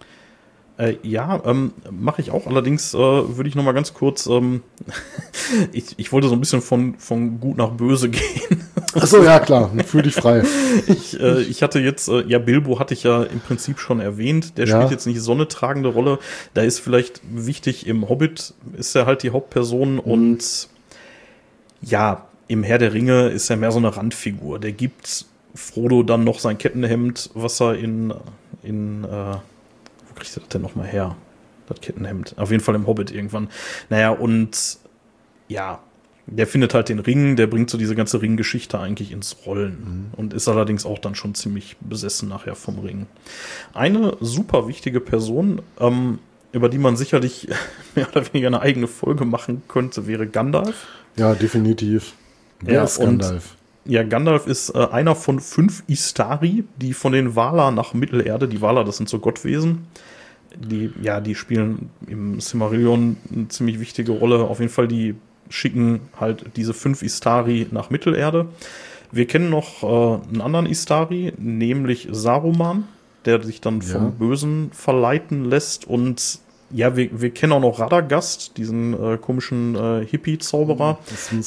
S3: Äh, ja, ähm, mache ich auch. Allerdings äh, würde ich noch mal ganz kurz, ähm, ich, ich wollte so ein bisschen von, von gut nach böse gehen.
S2: Achso, ja klar, fühl dich frei.
S3: ich, äh, ich hatte jetzt, äh, ja, Bilbo hatte ich ja im Prinzip schon erwähnt. Der ja. spielt jetzt nicht so eine tragende Rolle. Da ist vielleicht wichtig, im Hobbit ist er halt die Hauptperson mhm. und ja, im Herr der Ringe ist er mehr so eine Randfigur. Der gibt Frodo dann noch sein Kettenhemd, was er in, in äh, kriegt er das denn nochmal her? Das Kettenhemd. Auf jeden Fall im Hobbit irgendwann. Naja, und ja, der findet halt den Ring, der bringt so diese ganze Ringgeschichte eigentlich ins Rollen mhm. und ist allerdings auch dann schon ziemlich besessen nachher vom Ring. Eine super wichtige Person, ähm, über die man sicherlich mehr oder weniger eine eigene Folge machen könnte, wäre Gandalf.
S2: Ja, definitiv.
S3: Wer ja, ist Gandalf? Ja, Gandalf ist äh, einer von fünf Istari, die von den Valar nach Mittelerde, die Valar, das sind so Gottwesen, die, ja, die spielen im Silmarillion eine ziemlich wichtige Rolle. Auf jeden Fall, die schicken halt diese fünf Istari nach Mittelerde. Wir kennen noch äh, einen anderen Istari, nämlich Saruman, der sich dann vom ja. Bösen verleiten lässt und ja, wir, wir kennen auch noch Radagast, diesen äh, komischen äh, Hippie-Zauberer.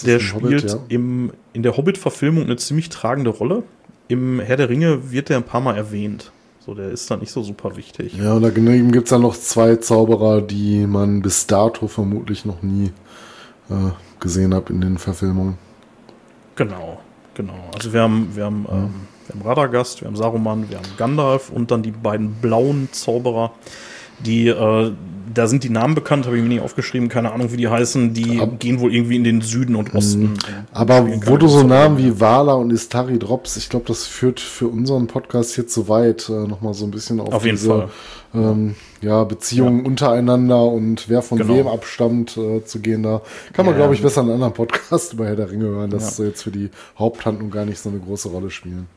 S3: Der spielt Hobbit, ja. im, in der Hobbit-Verfilmung eine ziemlich tragende Rolle. Im Herr der Ringe wird der ein paar Mal erwähnt. So, der ist da nicht so super wichtig.
S2: Ja, und daneben gibt es dann noch zwei Zauberer, die man bis dato vermutlich noch nie äh, gesehen hat in den Verfilmungen.
S3: Genau, genau. Also wir haben, wir haben, ja. ähm, wir haben Radagast, wir haben Saruman, wir haben Gandalf und dann die beiden blauen Zauberer die, äh, da sind die Namen bekannt, habe ich mir nicht aufgeschrieben, keine Ahnung, wie die heißen. Die Ab gehen wohl irgendwie in den Süden und Osten. Mhm.
S2: Aber wo du so Namen wie Wala und Istari drops, ich glaube, das führt für unseren Podcast hier zu weit, äh, nochmal so ein bisschen auf,
S3: auf jeden diese, Fall.
S2: Ähm, ja, Beziehungen ja. untereinander und wer von genau. wem abstammt äh, zu gehen. Da kann man, ja, glaube ich, besser einen anderen Podcast über Herr der Ringe hören, dass ja. jetzt für die Haupthandlung gar nicht so eine große Rolle spielen.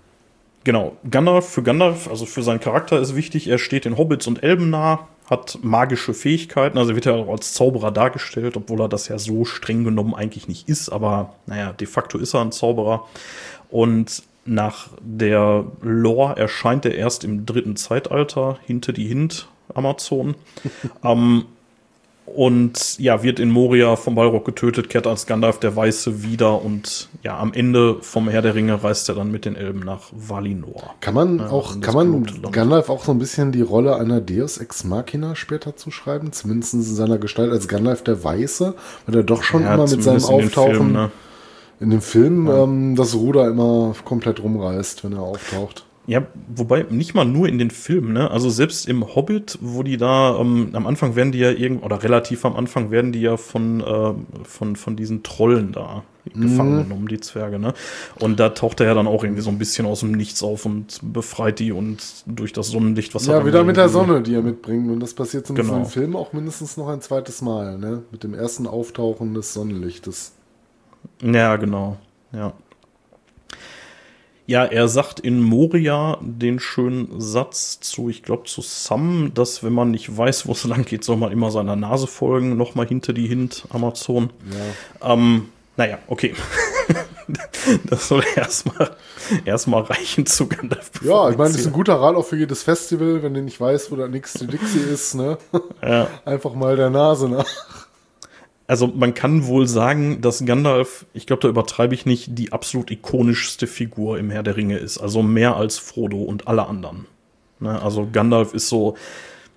S3: Genau, Gandalf für Gandalf, also für seinen Charakter ist wichtig, er steht den Hobbits und Elben nah, hat magische Fähigkeiten, also wird er auch als Zauberer dargestellt, obwohl er das ja so streng genommen eigentlich nicht ist, aber naja, de facto ist er ein Zauberer. Und nach der Lore erscheint er erst im dritten Zeitalter, hinter die Hint Amazon. ähm, und ja, wird in Moria vom Balrog getötet, kehrt als Gandalf der Weiße wieder und ja, am Ende vom Herr der Ringe reist er dann mit den Elben nach Valinor.
S2: Kann man ja, auch, kann man Gandalf auch so ein bisschen die Rolle einer Deus Ex Machina später zuschreiben? Zumindest in seiner Gestalt als Gandalf der Weiße, weil er doch schon ja, immer mit seinem Auftauchen Film, ne? in dem Film ja. ähm, das Ruder immer komplett rumreißt, wenn er auftaucht.
S3: Ja, wobei nicht mal nur in den Filmen, ne? Also selbst im Hobbit, wo die da ähm, am Anfang werden die ja irgend oder relativ am Anfang werden die ja von äh, von von diesen Trollen da gefangen mhm. genommen, die Zwerge, ne? Und da taucht er ja dann auch irgendwie so ein bisschen aus dem Nichts auf und befreit die und durch das Sonnenlicht,
S2: was ja, er Ja, wieder mit der Sonne, die er mitbringt und das passiert in genau. Film auch mindestens noch ein zweites Mal, ne? Mit dem ersten Auftauchen des Sonnenlichtes.
S3: Ja, genau. Ja. Ja, er sagt in Moria den schönen Satz zu, ich glaube, zu Sam, dass wenn man nicht weiß, wo es lang geht, soll man immer seiner Nase folgen, nochmal hinter die Hint, Amazon. Ja. Ähm, naja, okay. das soll erstmal erstmal reichen zu Gandalf.
S2: Ja, ich meine, das ist ein guter Rat auch für jedes Festival, wenn du nicht weißt, wo der nächste Dixie ist, ne? Ja. Einfach mal der Nase nach.
S3: Also man kann wohl sagen, dass Gandalf, ich glaube, da übertreibe ich nicht, die absolut ikonischste Figur im Herr der Ringe ist. Also mehr als Frodo und alle anderen. Ne? Also Gandalf ist so,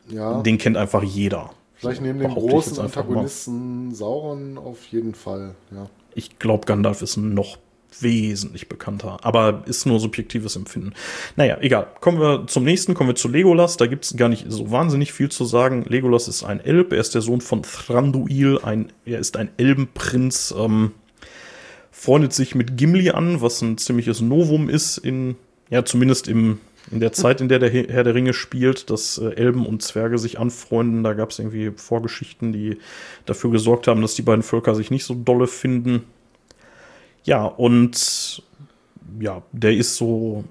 S2: Ja,
S3: den kennt einfach jeder.
S2: vielleicht neben
S3: ich
S2: großen
S3: einfach mal.
S2: Antagonisten Sauron auf jeden Fall. Ja.
S3: Ich glaube, Gandalf ist noch wesentlich bekannter, aber ist nur subjektives Empfinden. Naja, egal. Kommen wir zum nächsten, kommen wir zu Legolas. Da gibt es gar nicht so wahnsinnig viel zu sagen. Legolas ist ein Elb, er ist der Sohn von Thranduil, ein, er ist ein Elbenprinz, ähm, freundet sich mit Gimli an, was ein ziemliches Novum ist in, ja, zumindest im, in der Zeit, in der der Herr der Ringe spielt, dass äh, Elben und Zwerge sich anfreunden. Da gab es irgendwie Vorgeschichten, die dafür gesorgt haben, dass die beiden Völker sich nicht so dolle finden. Ja, und ja, der ist so,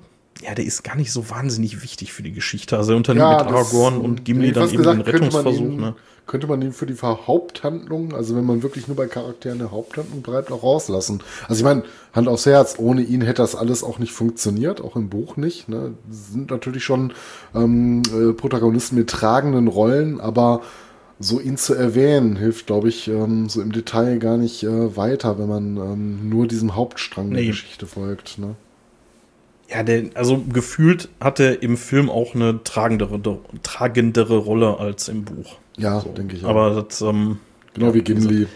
S3: ja, der ist gar nicht so wahnsinnig wichtig für die Geschichte. Also er unternimmt
S2: Ja,
S3: mit Aragorn und Gimli dann eben
S2: fast
S3: den
S2: gesagt, könnte man
S3: Rettungsversuch.
S2: ihn-
S3: Ne?
S2: Könnte man ihn für die Haupthandlung, also wenn man wirklich nur bei Charakteren eine Haupthandlung bleibt, auch rauslassen. Also ich meine, Hand aufs Herz, ohne ihn hätte das alles auch nicht funktioniert, auch im Buch nicht. Ne? Sind natürlich schon ähm, äh, Protagonisten mit tragenden Rollen, aber so ihn zu erwähnen, hilft, glaube ich, ähm, so im Detail gar nicht äh, weiter, wenn man ähm, nur diesem Hauptstrang der
S3: Nee.
S2: Geschichte folgt. Ne?
S3: Ja, der, also gefühlt hat er im Film auch eine tragendere, tragendere Rolle als im Buch.
S2: Ja,
S3: So.
S2: denke ich auch.
S3: Aber das, ähm,
S2: genau wie Gimli.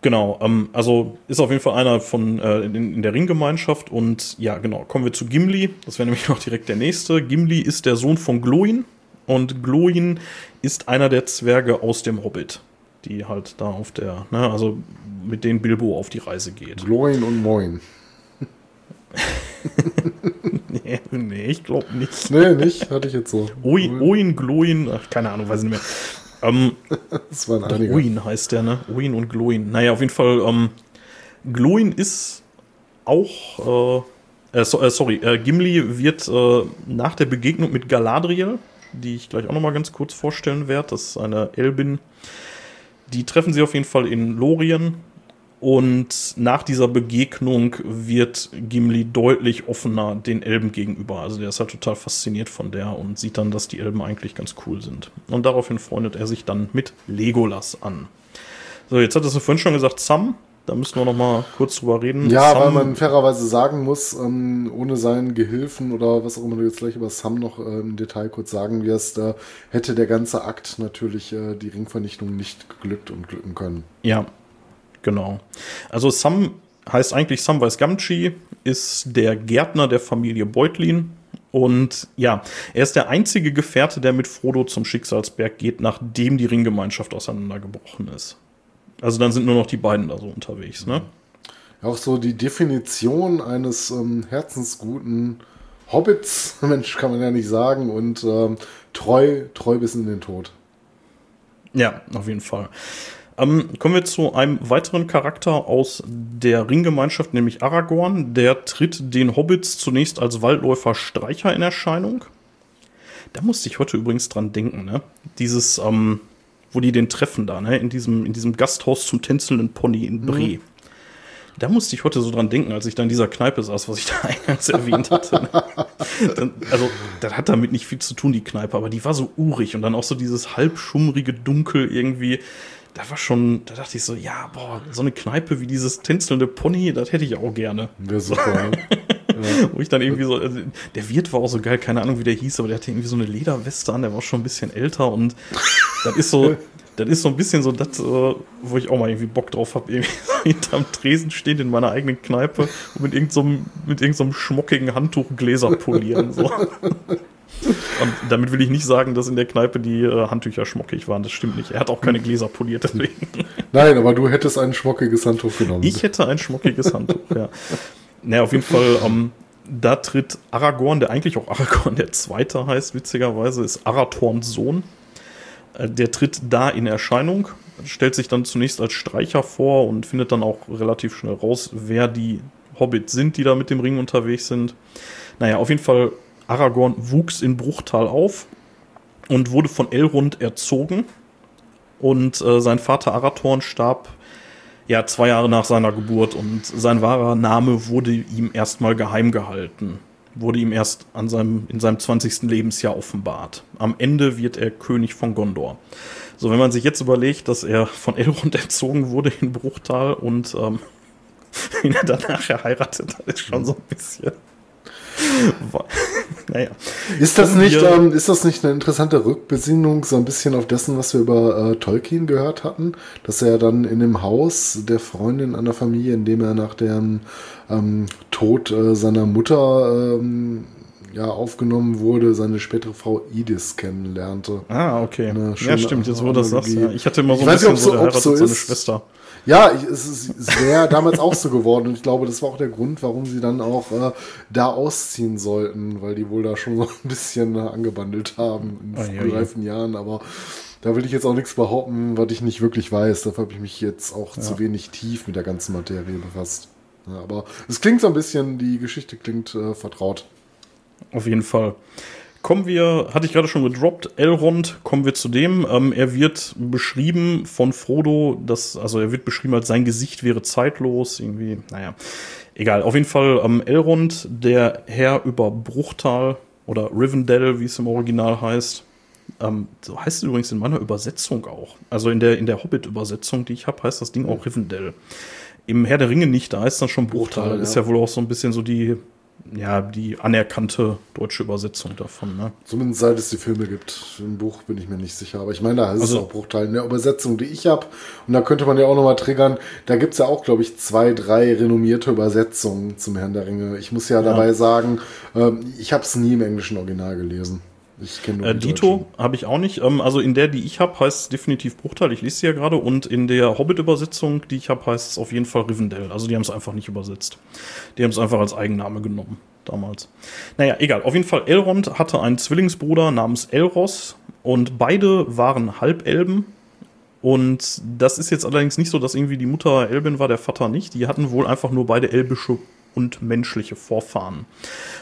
S3: Genau, ähm, also ist auf jeden Fall einer von äh, in, in der Ringgemeinschaft und ja, genau, kommen wir zu Gimli. Das wäre nämlich noch direkt der nächste. Gimli ist der Sohn von Gloin und Gloin ist einer der Zwerge aus dem Hobbit, die halt da auf der, ne, also mit denen Bilbo auf die Reise geht.
S2: Gloin und Moin.
S3: nee, nee, ich glaube nicht.
S2: Nee, nicht, hatte ich jetzt so.
S3: Oin, Oin, Gloin, ach, keine Ahnung, weiß ich nicht mehr. Ähm,
S2: Das waren einige.
S3: Oin heißt der, ne? Oin und Gloin. Naja, auf jeden Fall, ähm, Gloin ist auch, äh, äh, so, äh, sorry, äh, Gimli wird äh, nach der Begegnung mit Galadriel, die ich gleich auch noch mal ganz kurz vorstellen werde, das ist eine Elbin, die treffen sie auf jeden Fall in Lorien und nach dieser Begegnung wird Gimli deutlich offener den Elben gegenüber. Also der ist halt total fasziniert von der und sieht dann, dass die Elben eigentlich ganz cool sind. Und daraufhin freundet er sich dann mit Legolas an. So, jetzt hat es vorhin schon gesagt, Sam. Da müssen wir noch mal kurz drüber reden.
S2: Ja,
S3: Sam,
S2: weil man fairerweise sagen muss, ähm, ohne seinen Gehilfen oder was auch immer du jetzt gleich über Sam noch äh, im Detail kurz sagen wirst, äh, hätte der ganze Akt natürlich äh, die Ringvernichtung nicht geglückt und glücken können.
S3: Ja, genau. Also Sam heißt eigentlich Samwise Gamgee, ist der Gärtner der Familie Beutlin. Und ja, er ist der einzige Gefährte, der mit Frodo zum Schicksalsberg geht, nachdem die Ringgemeinschaft auseinandergebrochen ist. Also dann sind nur noch die beiden da so unterwegs, ne?
S2: Auch so die Definition eines ähm, herzensguten Hobbits, Mensch, kann man ja nicht sagen, und ähm, treu, treu bis in den Tod.
S3: Ja, auf jeden Fall. Ähm, kommen wir zu einem weiteren Charakter aus der Ringgemeinschaft, nämlich Aragorn. Der tritt den Hobbits zunächst als Waldläufer Streicher in Erscheinung. Da musste ich heute übrigens dran denken, ne? Dieses, ähm, wo die den treffen da, ne? In diesem, in diesem Gasthaus zum tänzelnden Pony in Bre. Da musste ich heute so dran denken, als ich da in dieser Kneipe saß, was ich da eingangs erwähnt hatte. ne? Dann, also, das hat damit nicht viel zu tun, die Kneipe, aber die war so urig und dann auch so dieses halbschummrige Dunkel irgendwie. Da war schon, da dachte ich so, ja, boah, so eine Kneipe wie dieses tänzelnde Pony, das hätte ich auch gerne.
S2: Wäre super. ne?
S3: Wo ich dann irgendwie so, also, der Wirt war auch so geil, keine Ahnung, wie der hieß, aber der hatte irgendwie so eine Lederweste an, der war schon ein bisschen älter und das ist so, das ist so ein bisschen so das, äh, wo ich auch mal irgendwie Bock drauf habe, irgendwie hinterm Tresen stehen in meiner eigenen Kneipe und mit irgendeinem so mit irgendeinem so schmockigen Handtuch Gläser polieren. So. Und damit will ich nicht sagen, dass in der Kneipe die äh, Handtücher schmockig waren. Das stimmt nicht. Er hat auch keine Gläser poliert, deswegen.
S2: Nein, aber du hättest ein schmockiges Handtuch genommen.
S3: Ich hätte ein schmuckiges Handtuch, ja. Naja, auf jeden Fall, ähm, da tritt Aragorn, der eigentlich auch Aragorn der Zweite heißt, witzigerweise, ist Arathorns Sohn. Äh, Der tritt da in Erscheinung, stellt sich dann zunächst als Streicher vor und findet dann auch relativ schnell raus, wer die Hobbits sind, die da mit dem Ring unterwegs sind. Naja, auf jeden Fall, Aragorn wuchs in Bruchtal auf und wurde von Elrond erzogen. Und äh, sein Vater Arathorn starb ja zwei Jahre nach seiner Geburt und sein wahrer Name wurde ihm erstmal geheim gehalten, wurde ihm erst an seinem, in seinem 20. Lebensjahr offenbart. Am Ende wird er König von Gondor. So, wenn man sich jetzt überlegt, dass er von Elrond entzogen wurde in Bruchtal und ähm, ihn danach heiratet, das ist schon so ein bisschen.
S2: Naja. Ist das, nicht, ähm, ist das nicht eine interessante Rückbesinnung, so ein bisschen auf dessen, was wir über äh, Tolkien gehört hatten? Dass er dann in dem Haus der Freundin einer Familie, in dem er nach dem ähm, Tod äh, seiner Mutter ähm, ja, aufgenommen wurde, seine spätere Frau Idis kennenlernte.
S3: Ah, okay. Ja, stimmt, jetzt wo das sagst. Ja. Ich hatte immer so ein bisschen nicht, so, der
S2: so seine Schwester. Ja, ich, es ist wäre damals auch so geworden und ich glaube, das war auch der Grund, warum sie dann auch äh, da ausziehen sollten, weil die wohl da schon so ein bisschen äh, angebandelt haben in oh, reifen Jahren, aber da will ich jetzt auch nichts behaupten, was ich nicht wirklich weiß. Dafür habe ich mich jetzt auch ja. zu wenig tief mit der ganzen Materie befasst. Ja, aber es klingt so ein bisschen, die Geschichte klingt äh, vertraut.
S3: Auf jeden Fall. Kommen wir, hatte ich gerade schon gedroppt, Elrond, kommen wir zu dem. Ähm, er wird beschrieben von Frodo, dass, also er wird beschrieben als sein Gesicht wäre zeitlos, irgendwie, naja, egal. Auf jeden Fall ähm, Elrond, der Herr über Bruchtal oder Rivendell, wie es im Original heißt. Ähm, so heißt es übrigens in meiner Übersetzung auch. Also in der, in der Hobbit-Übersetzung, die ich habe, heißt das Ding auch Rivendell. Im Herr der Ringe nicht, da heißt dann schon Bruchtal. Bruchtal ja. Ist ja wohl auch so ein bisschen so die ja, die anerkannte deutsche Übersetzung davon. Ne?
S2: Zumindest seit es die Filme gibt. Im Buch bin ich mir nicht sicher. Aber ich meine, da heißt also, es auch Bruchteil. In der Übersetzung, die ich habe, und da könnte man ja auch nochmal triggern, da gibt es ja auch, glaube ich, zwei, drei renommierte Übersetzungen zum Herrn der Ringe. Ich muss ja, ja. dabei sagen, ähm, ich habe es nie im englischen Original gelesen.
S3: Ich kenne äh, Dito habe ich auch nicht. Ähm, also in der, die ich habe, heißt es definitiv Bruchteil. Ich lese sie ja gerade. Und in der Hobbit-Übersetzung, die ich habe, heißt es auf jeden Fall Rivendell. Also die haben es einfach nicht übersetzt. Die haben es einfach als Eigenname genommen damals. Naja, egal. Auf jeden Fall, Elrond hatte einen Zwillingsbruder namens Elros. Und beide waren Halbelben. Und das ist jetzt allerdings nicht so, dass irgendwie die Mutter Elbin war, der Vater nicht. Die hatten wohl einfach nur beide elbische und menschliche Vorfahren.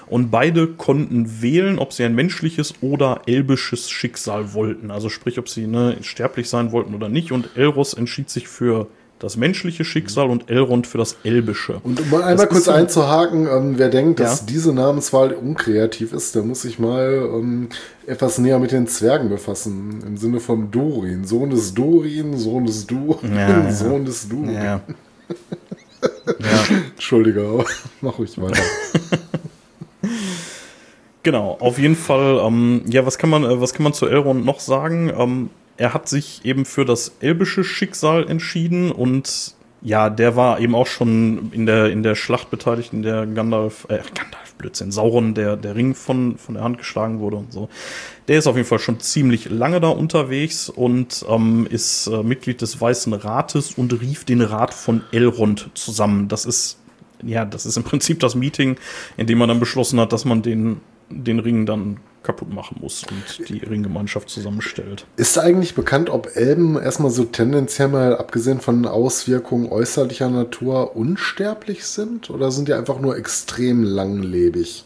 S3: Und beide konnten wählen, ob sie ein menschliches oder elbisches Schicksal wollten. Also sprich, ob sie ne, sterblich sein wollten oder nicht. Und Elros entschied sich für das menschliche Schicksal und Elrond für das elbische.
S2: Und um mal einmal kurz einzuhaken, ähm, wer denkt, dass ja? diese Namenswahl unkreativ ist, der muss sich mal ähm, etwas näher mit den Zwergen befassen. Im Sinne von Dorin. Sohn des Dorin, Sohn des Durin, ja, Sohn des Durin. Ja. Ja. Entschuldige, aber mach ruhig weiter.
S3: genau, auf jeden Fall, ähm, ja, was kann man, äh, was kann man zu Elrond noch sagen? Ähm, er hat sich eben für das elbische Schicksal entschieden und ja, der war eben auch schon in der, in der Schlacht beteiligt, in der Gandalf, äh, Gandalf, Blödsinn, Sauron, der, der Ring von, von der Hand geschlagen wurde und so. Der ist auf jeden Fall schon ziemlich lange da unterwegs und ähm, ist äh, Mitglied des Weißen Rates und rief den Rat von Elrond zusammen. Das ist, ja, das ist im Prinzip das Meeting, in dem man dann beschlossen hat, dass man den, den Ring dann kaputt machen muss und die Ringgemeinschaft zusammenstellt.
S2: Ist eigentlich bekannt, ob Elben erstmal so tendenziell mal, abgesehen von Auswirkungen äußerlicher Natur, unsterblich sind? Oder sind die einfach nur extrem langlebig?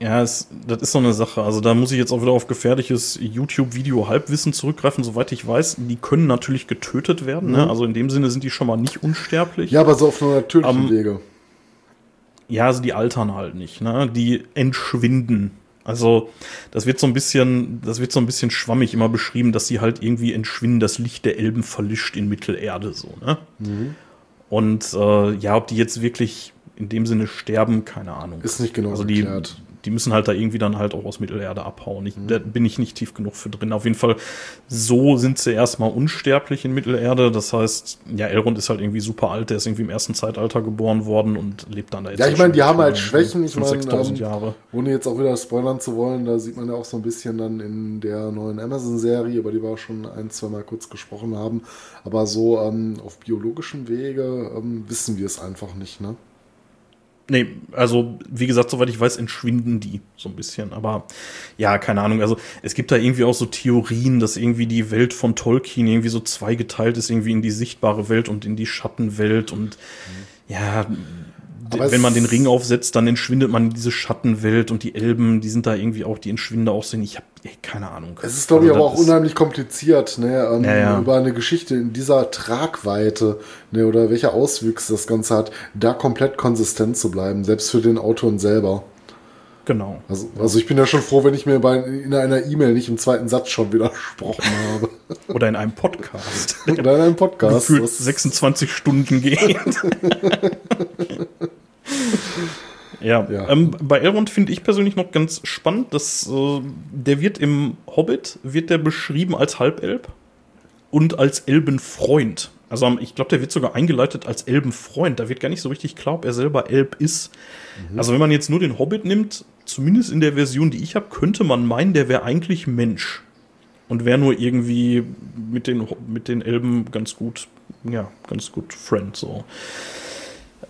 S3: Ja, es, das ist so eine Sache. Also da muss ich jetzt auch wieder auf gefährliches YouTube-Video-Halbwissen zurückgreifen. Soweit ich weiß, die können natürlich getötet werden. Ne? Mhm. Ne? Also in dem Sinne sind die schon mal nicht unsterblich.
S2: Ja, aber so auf einer natürlichen um, Wege.
S3: Ja, also die altern halt nicht. Ne? Die entschwinden. Also das wird so ein bisschen, das wird so ein bisschen schwammig immer beschrieben, dass sie halt irgendwie entschwinden. Das Licht der Elben verlischt in Mittelerde so. Ne? Mhm. Und äh, ja, ob die jetzt wirklich in dem Sinne sterben, keine Ahnung.
S2: Ist nicht genau
S3: also die, erklärt die müssen halt da irgendwie dann halt auch aus Mittelerde abhauen. Ich, mhm. Da bin ich nicht tief genug für drin. Auf jeden Fall, so sind sie erstmal unsterblich in Mittelerde. Das heißt, ja, Elrond ist halt irgendwie super alt. Der ist irgendwie im ersten Zeitalter geboren worden und lebt dann da
S2: jetzt. Ja, ich meine, die haben halt Schwächen. Ich meine, ähm, ohne jetzt auch wieder spoilern zu wollen, da sieht man ja auch so ein bisschen dann in der neuen Amazon-Serie, über die wir auch schon ein, zwei Mal kurz gesprochen haben. Aber so ähm, auf biologischem Wege ähm, wissen wir es einfach nicht, ne?
S3: Nee, also wie gesagt, soweit ich weiß, entschwinden die so ein bisschen. Aber ja, keine Ahnung. Also es gibt da irgendwie auch so Theorien, dass irgendwie die Welt von Tolkien irgendwie so zweigeteilt ist, irgendwie in die sichtbare Welt und in die Schattenwelt. Und mhm. ja,
S2: Aber
S3: wenn man den Ring aufsetzt, dann entschwindet man in diese Schattenwelt und die Elben, die sind da irgendwie auch, die entschwinden da auch so. Ich habe keine Ahnung.
S2: Es ist, glaube ich,
S3: Also
S2: aber auch unheimlich kompliziert, ne, ähm,
S3: Ja, ja.
S2: über eine Geschichte in dieser Tragweite, ne, oder welche Auswüchse das Ganze hat, da komplett konsistent zu bleiben, selbst für den Autoren selber.
S3: Genau.
S2: Also, also ich bin ja schon froh, wenn ich mir bei, in einer E-Mail nicht im zweiten Satz schon widersprochen habe.
S3: Oder in einem Podcast.
S2: Oder in einem Podcast.
S3: Gefühlt
S2: Das-
S3: 26 Stunden geht. ja,
S2: Ja.
S3: Ähm, bei Elrond finde ich persönlich noch ganz spannend, dass äh, der wird im Hobbit wird der beschrieben als Halbelb und als Elbenfreund. Also am- ich glaube, der wird sogar eingeleitet als Elbenfreund. Da wird gar nicht so richtig klar, ob er selber Elb ist. Also wenn man jetzt nur den Hobbit nimmt, zumindest in der Version, die ich habe, könnte man meinen, der wäre eigentlich Mensch und wäre nur irgendwie mit den, mit den Elben ganz gut, ja, ganz gut Friend so.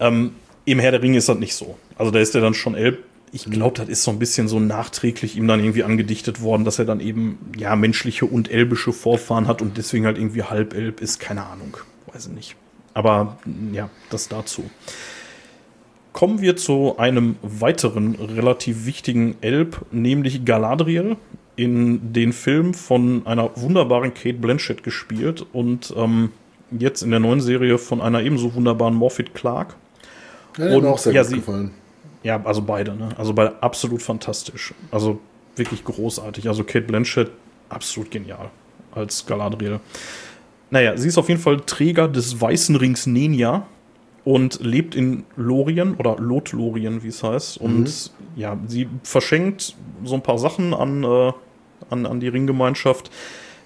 S3: Ähm, Im Herr der Ringe ist das nicht so. Also da ist er dann schon Elb. Ich glaube, das ist so ein bisschen so nachträglich ihm dann irgendwie angedichtet worden, dass er dann eben ja menschliche und elbische Vorfahren hat und deswegen halt irgendwie Halbelb ist. Keine Ahnung, weiß ich nicht. Aber ja, das dazu. Kommen wir zu einem weiteren relativ wichtigen Elb, nämlich Galadriel, in den Film von einer wunderbaren Kate Blanchett gespielt und ähm, jetzt in der neuen Serie von einer ebenso wunderbaren Morphet Clark.
S2: Ja,
S3: Und-
S2: auch sehr
S3: ja,
S2: gut
S3: sie-
S2: gefallen.
S3: Ja, also beide, ne? Also beide absolut fantastisch. Also wirklich großartig. Also Kate Blanchett absolut genial als Galadriel. Naja, sie ist auf jeden Fall Träger des Weißen Rings Nenia und lebt in Lorien oder Lotlorien, wie es heißt. Und ja, sie verschenkt so ein paar Sachen an, äh, an, an die Ringgemeinschaft.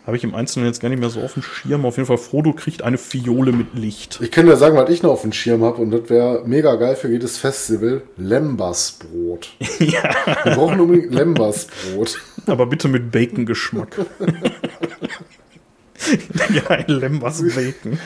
S3: Habe ich im Einzelnen jetzt gar nicht mehr so auf dem Schirm. Auf jeden Fall, Frodo kriegt eine Fiole mit Licht.
S2: Ich kann dir sagen, was ich noch auf dem Schirm habe, und das wäre mega geil für jedes Festival: Lembasbrot.
S3: ja,
S2: Wir brauchen unbedingt Lembasbrot.
S3: aber bitte mit Bacon-Geschmack. ja, ein Lembas Bacon.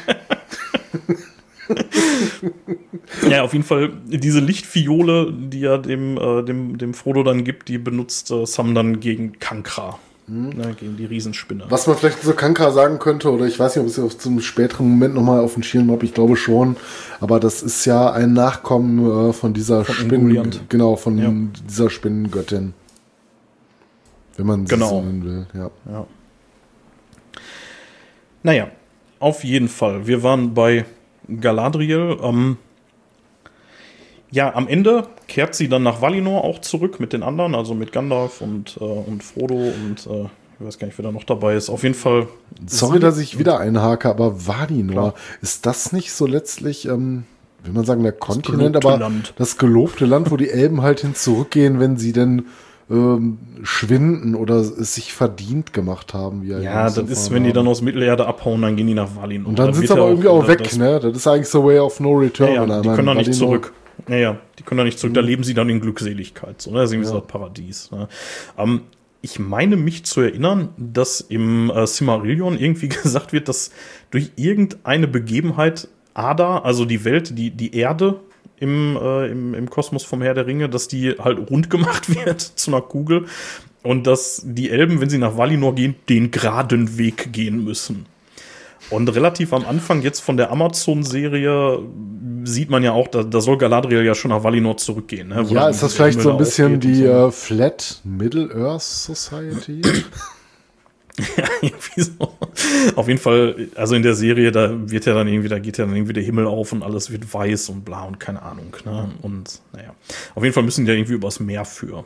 S3: ja, auf jeden Fall, diese Lichtfiole, die er dem, äh, dem, dem Frodo dann gibt, die benutzt äh, Sam dann gegen Kankra. Ne, gegen die Riesenspinne.
S2: Was man vielleicht zu Kanka sagen könnte, oder ich weiß nicht, ob ich es auf zum späteren Moment nochmal auf den Schirm habe, ich glaube schon, aber das ist ja ein Nachkommen äh, von dieser Spinnen,
S3: Ungoliant.
S2: genau, von
S3: Ja.
S2: dieser Spinnengöttin. Wenn man sie
S3: Genau.
S2: so nennen will, ja.
S3: Ja. Naja, auf jeden Fall. Wir waren bei Galadriel. Ähm, ja, am Ende kehrt sie dann nach Valinor auch zurück mit den anderen, also mit Gandalf und, äh, und Frodo und äh, ich weiß gar nicht, wer da noch dabei ist. Auf jeden Fall.
S2: Sorry, dass ich wieder einhake, aber Valinor,
S3: Klar.
S2: ist das nicht so letztlich, ähm, will man sagen, der Kontinent, aber
S3: Land.
S2: das gelobte Land, wo die Elben halt hin zurückgehen, wenn sie denn ähm, schwinden oder es sich verdient gemacht haben. Wie
S3: Ja, das ist, wenn die dann aus Mittelerde abhauen, dann gehen die nach Valinor.
S2: Und dann
S3: Da
S2: sind sie aber irgendwie auch weg,
S3: das-
S2: ne? Das ist eigentlich so Way of No Return.
S3: Ja, ja, die können da nicht zurück. Naja, die können da nicht zurück. Da leben sie dann in Glückseligkeit. So, ne? Das ist irgendwie so das Paradies. Ne? Ähm, ich meine mich zu erinnern, dass im äh, Silmarillion irgendwie gesagt wird, dass durch irgendeine Begebenheit Ada, also die Welt, die, die Erde im, äh, im, im Kosmos vom Herr der Ringe, dass die halt rund gemacht wird zu einer Kugel und dass die Elben, wenn sie nach Valinor gehen, den geraden Weg gehen müssen. Und relativ am Anfang jetzt von der Amazon-Serie sieht man ja auch, da, da soll Galadriel ja schon nach Valinor zurückgehen. Ne?
S2: Ja, ist das vielleicht so ein bisschen die
S3: so.
S2: äh, Flat Middle Earth Society?
S3: Irgendwie so. Auf jeden Fall, also in der Serie, da wird ja dann irgendwie, da geht ja dann irgendwie der Himmel auf und alles wird weiß und bla und keine Ahnung. Ne? Und naja, auf jeden Fall müssen die ja irgendwie übers Meer für.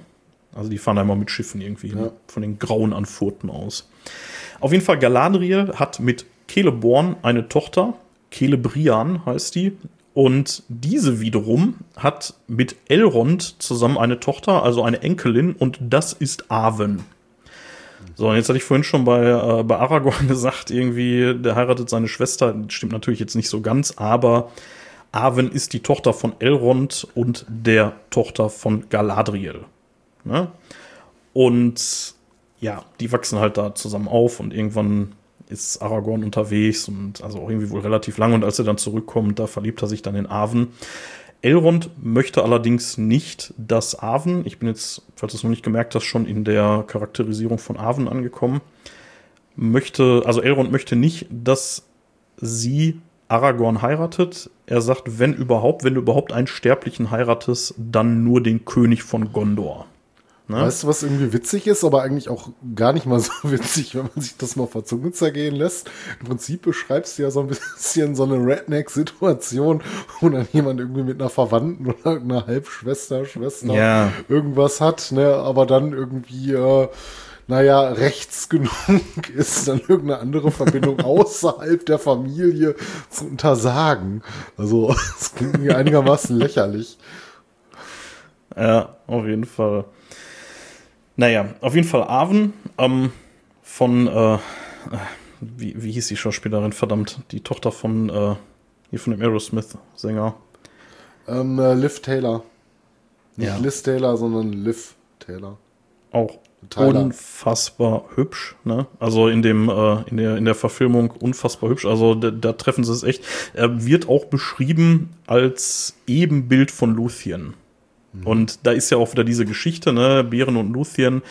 S3: Also die fahren da immer mit Schiffen irgendwie ne? von den grauen Anfurten aus. Auf jeden Fall, Galadriel hat mit Celeborn eine Tochter, Celebrian heißt die. Und diese wiederum hat mit Elrond zusammen eine Tochter, also eine Enkelin, und das ist Arwen. So, und jetzt hatte ich vorhin schon bei, äh, bei Aragorn gesagt, irgendwie, der heiratet seine Schwester. Stimmt natürlich jetzt nicht so ganz, aber Arwen ist die Tochter von Elrond und der Tochter von Galadriel. Ne? Und ja, die wachsen halt da zusammen auf und irgendwann ist Aragorn unterwegs und also auch irgendwie wohl relativ lang und als er dann zurückkommt, da verliebt er sich dann in Arwen. Elrond möchte allerdings nicht, dass Arwen, ich bin jetzt, falls du es noch nicht gemerkt hast, schon in der Charakterisierung von Arwen angekommen, möchte, also Elrond möchte nicht, dass sie Aragorn heiratet. Er sagt, wenn überhaupt, wenn du überhaupt einen Sterblichen heiratest, dann nur den König von Gondor.
S2: Ne? Weißt du, was irgendwie witzig ist, aber eigentlich auch gar nicht mal so witzig, wenn man sich das mal vor Zunge zergehen lässt. Im Prinzip beschreibst du ja so ein bisschen so eine Redneck-Situation, wo dann jemand irgendwie mit einer Verwandten oder einer Halbschwester, Schwester
S3: ja.
S2: irgendwas hat, ne, aber dann irgendwie, äh, naja, rechts genug ist, dann irgendeine andere Verbindung außerhalb der Familie zu untersagen. Also, es klingt mir einigermaßen lächerlich.
S3: Ja, auf jeden Fall. Naja, auf jeden Fall Arwen ähm, von, äh, wie, wie hieß die Schauspielerin, verdammt, die Tochter von, äh, hier von dem Aerosmith-Sänger.
S2: Ähm, äh, Liv Taylor. Nicht ja. Liz Taylor, sondern Liv Taylor.
S3: Auch Tyler. unfassbar hübsch, ne? Also in dem äh, in der in der Verfilmung unfassbar hübsch. Also da, da treffen sie es echt. Er wird auch beschrieben als Ebenbild von Luthien. Mhm. Und da ist ja auch wieder diese Geschichte, ne, Bären und Luthien,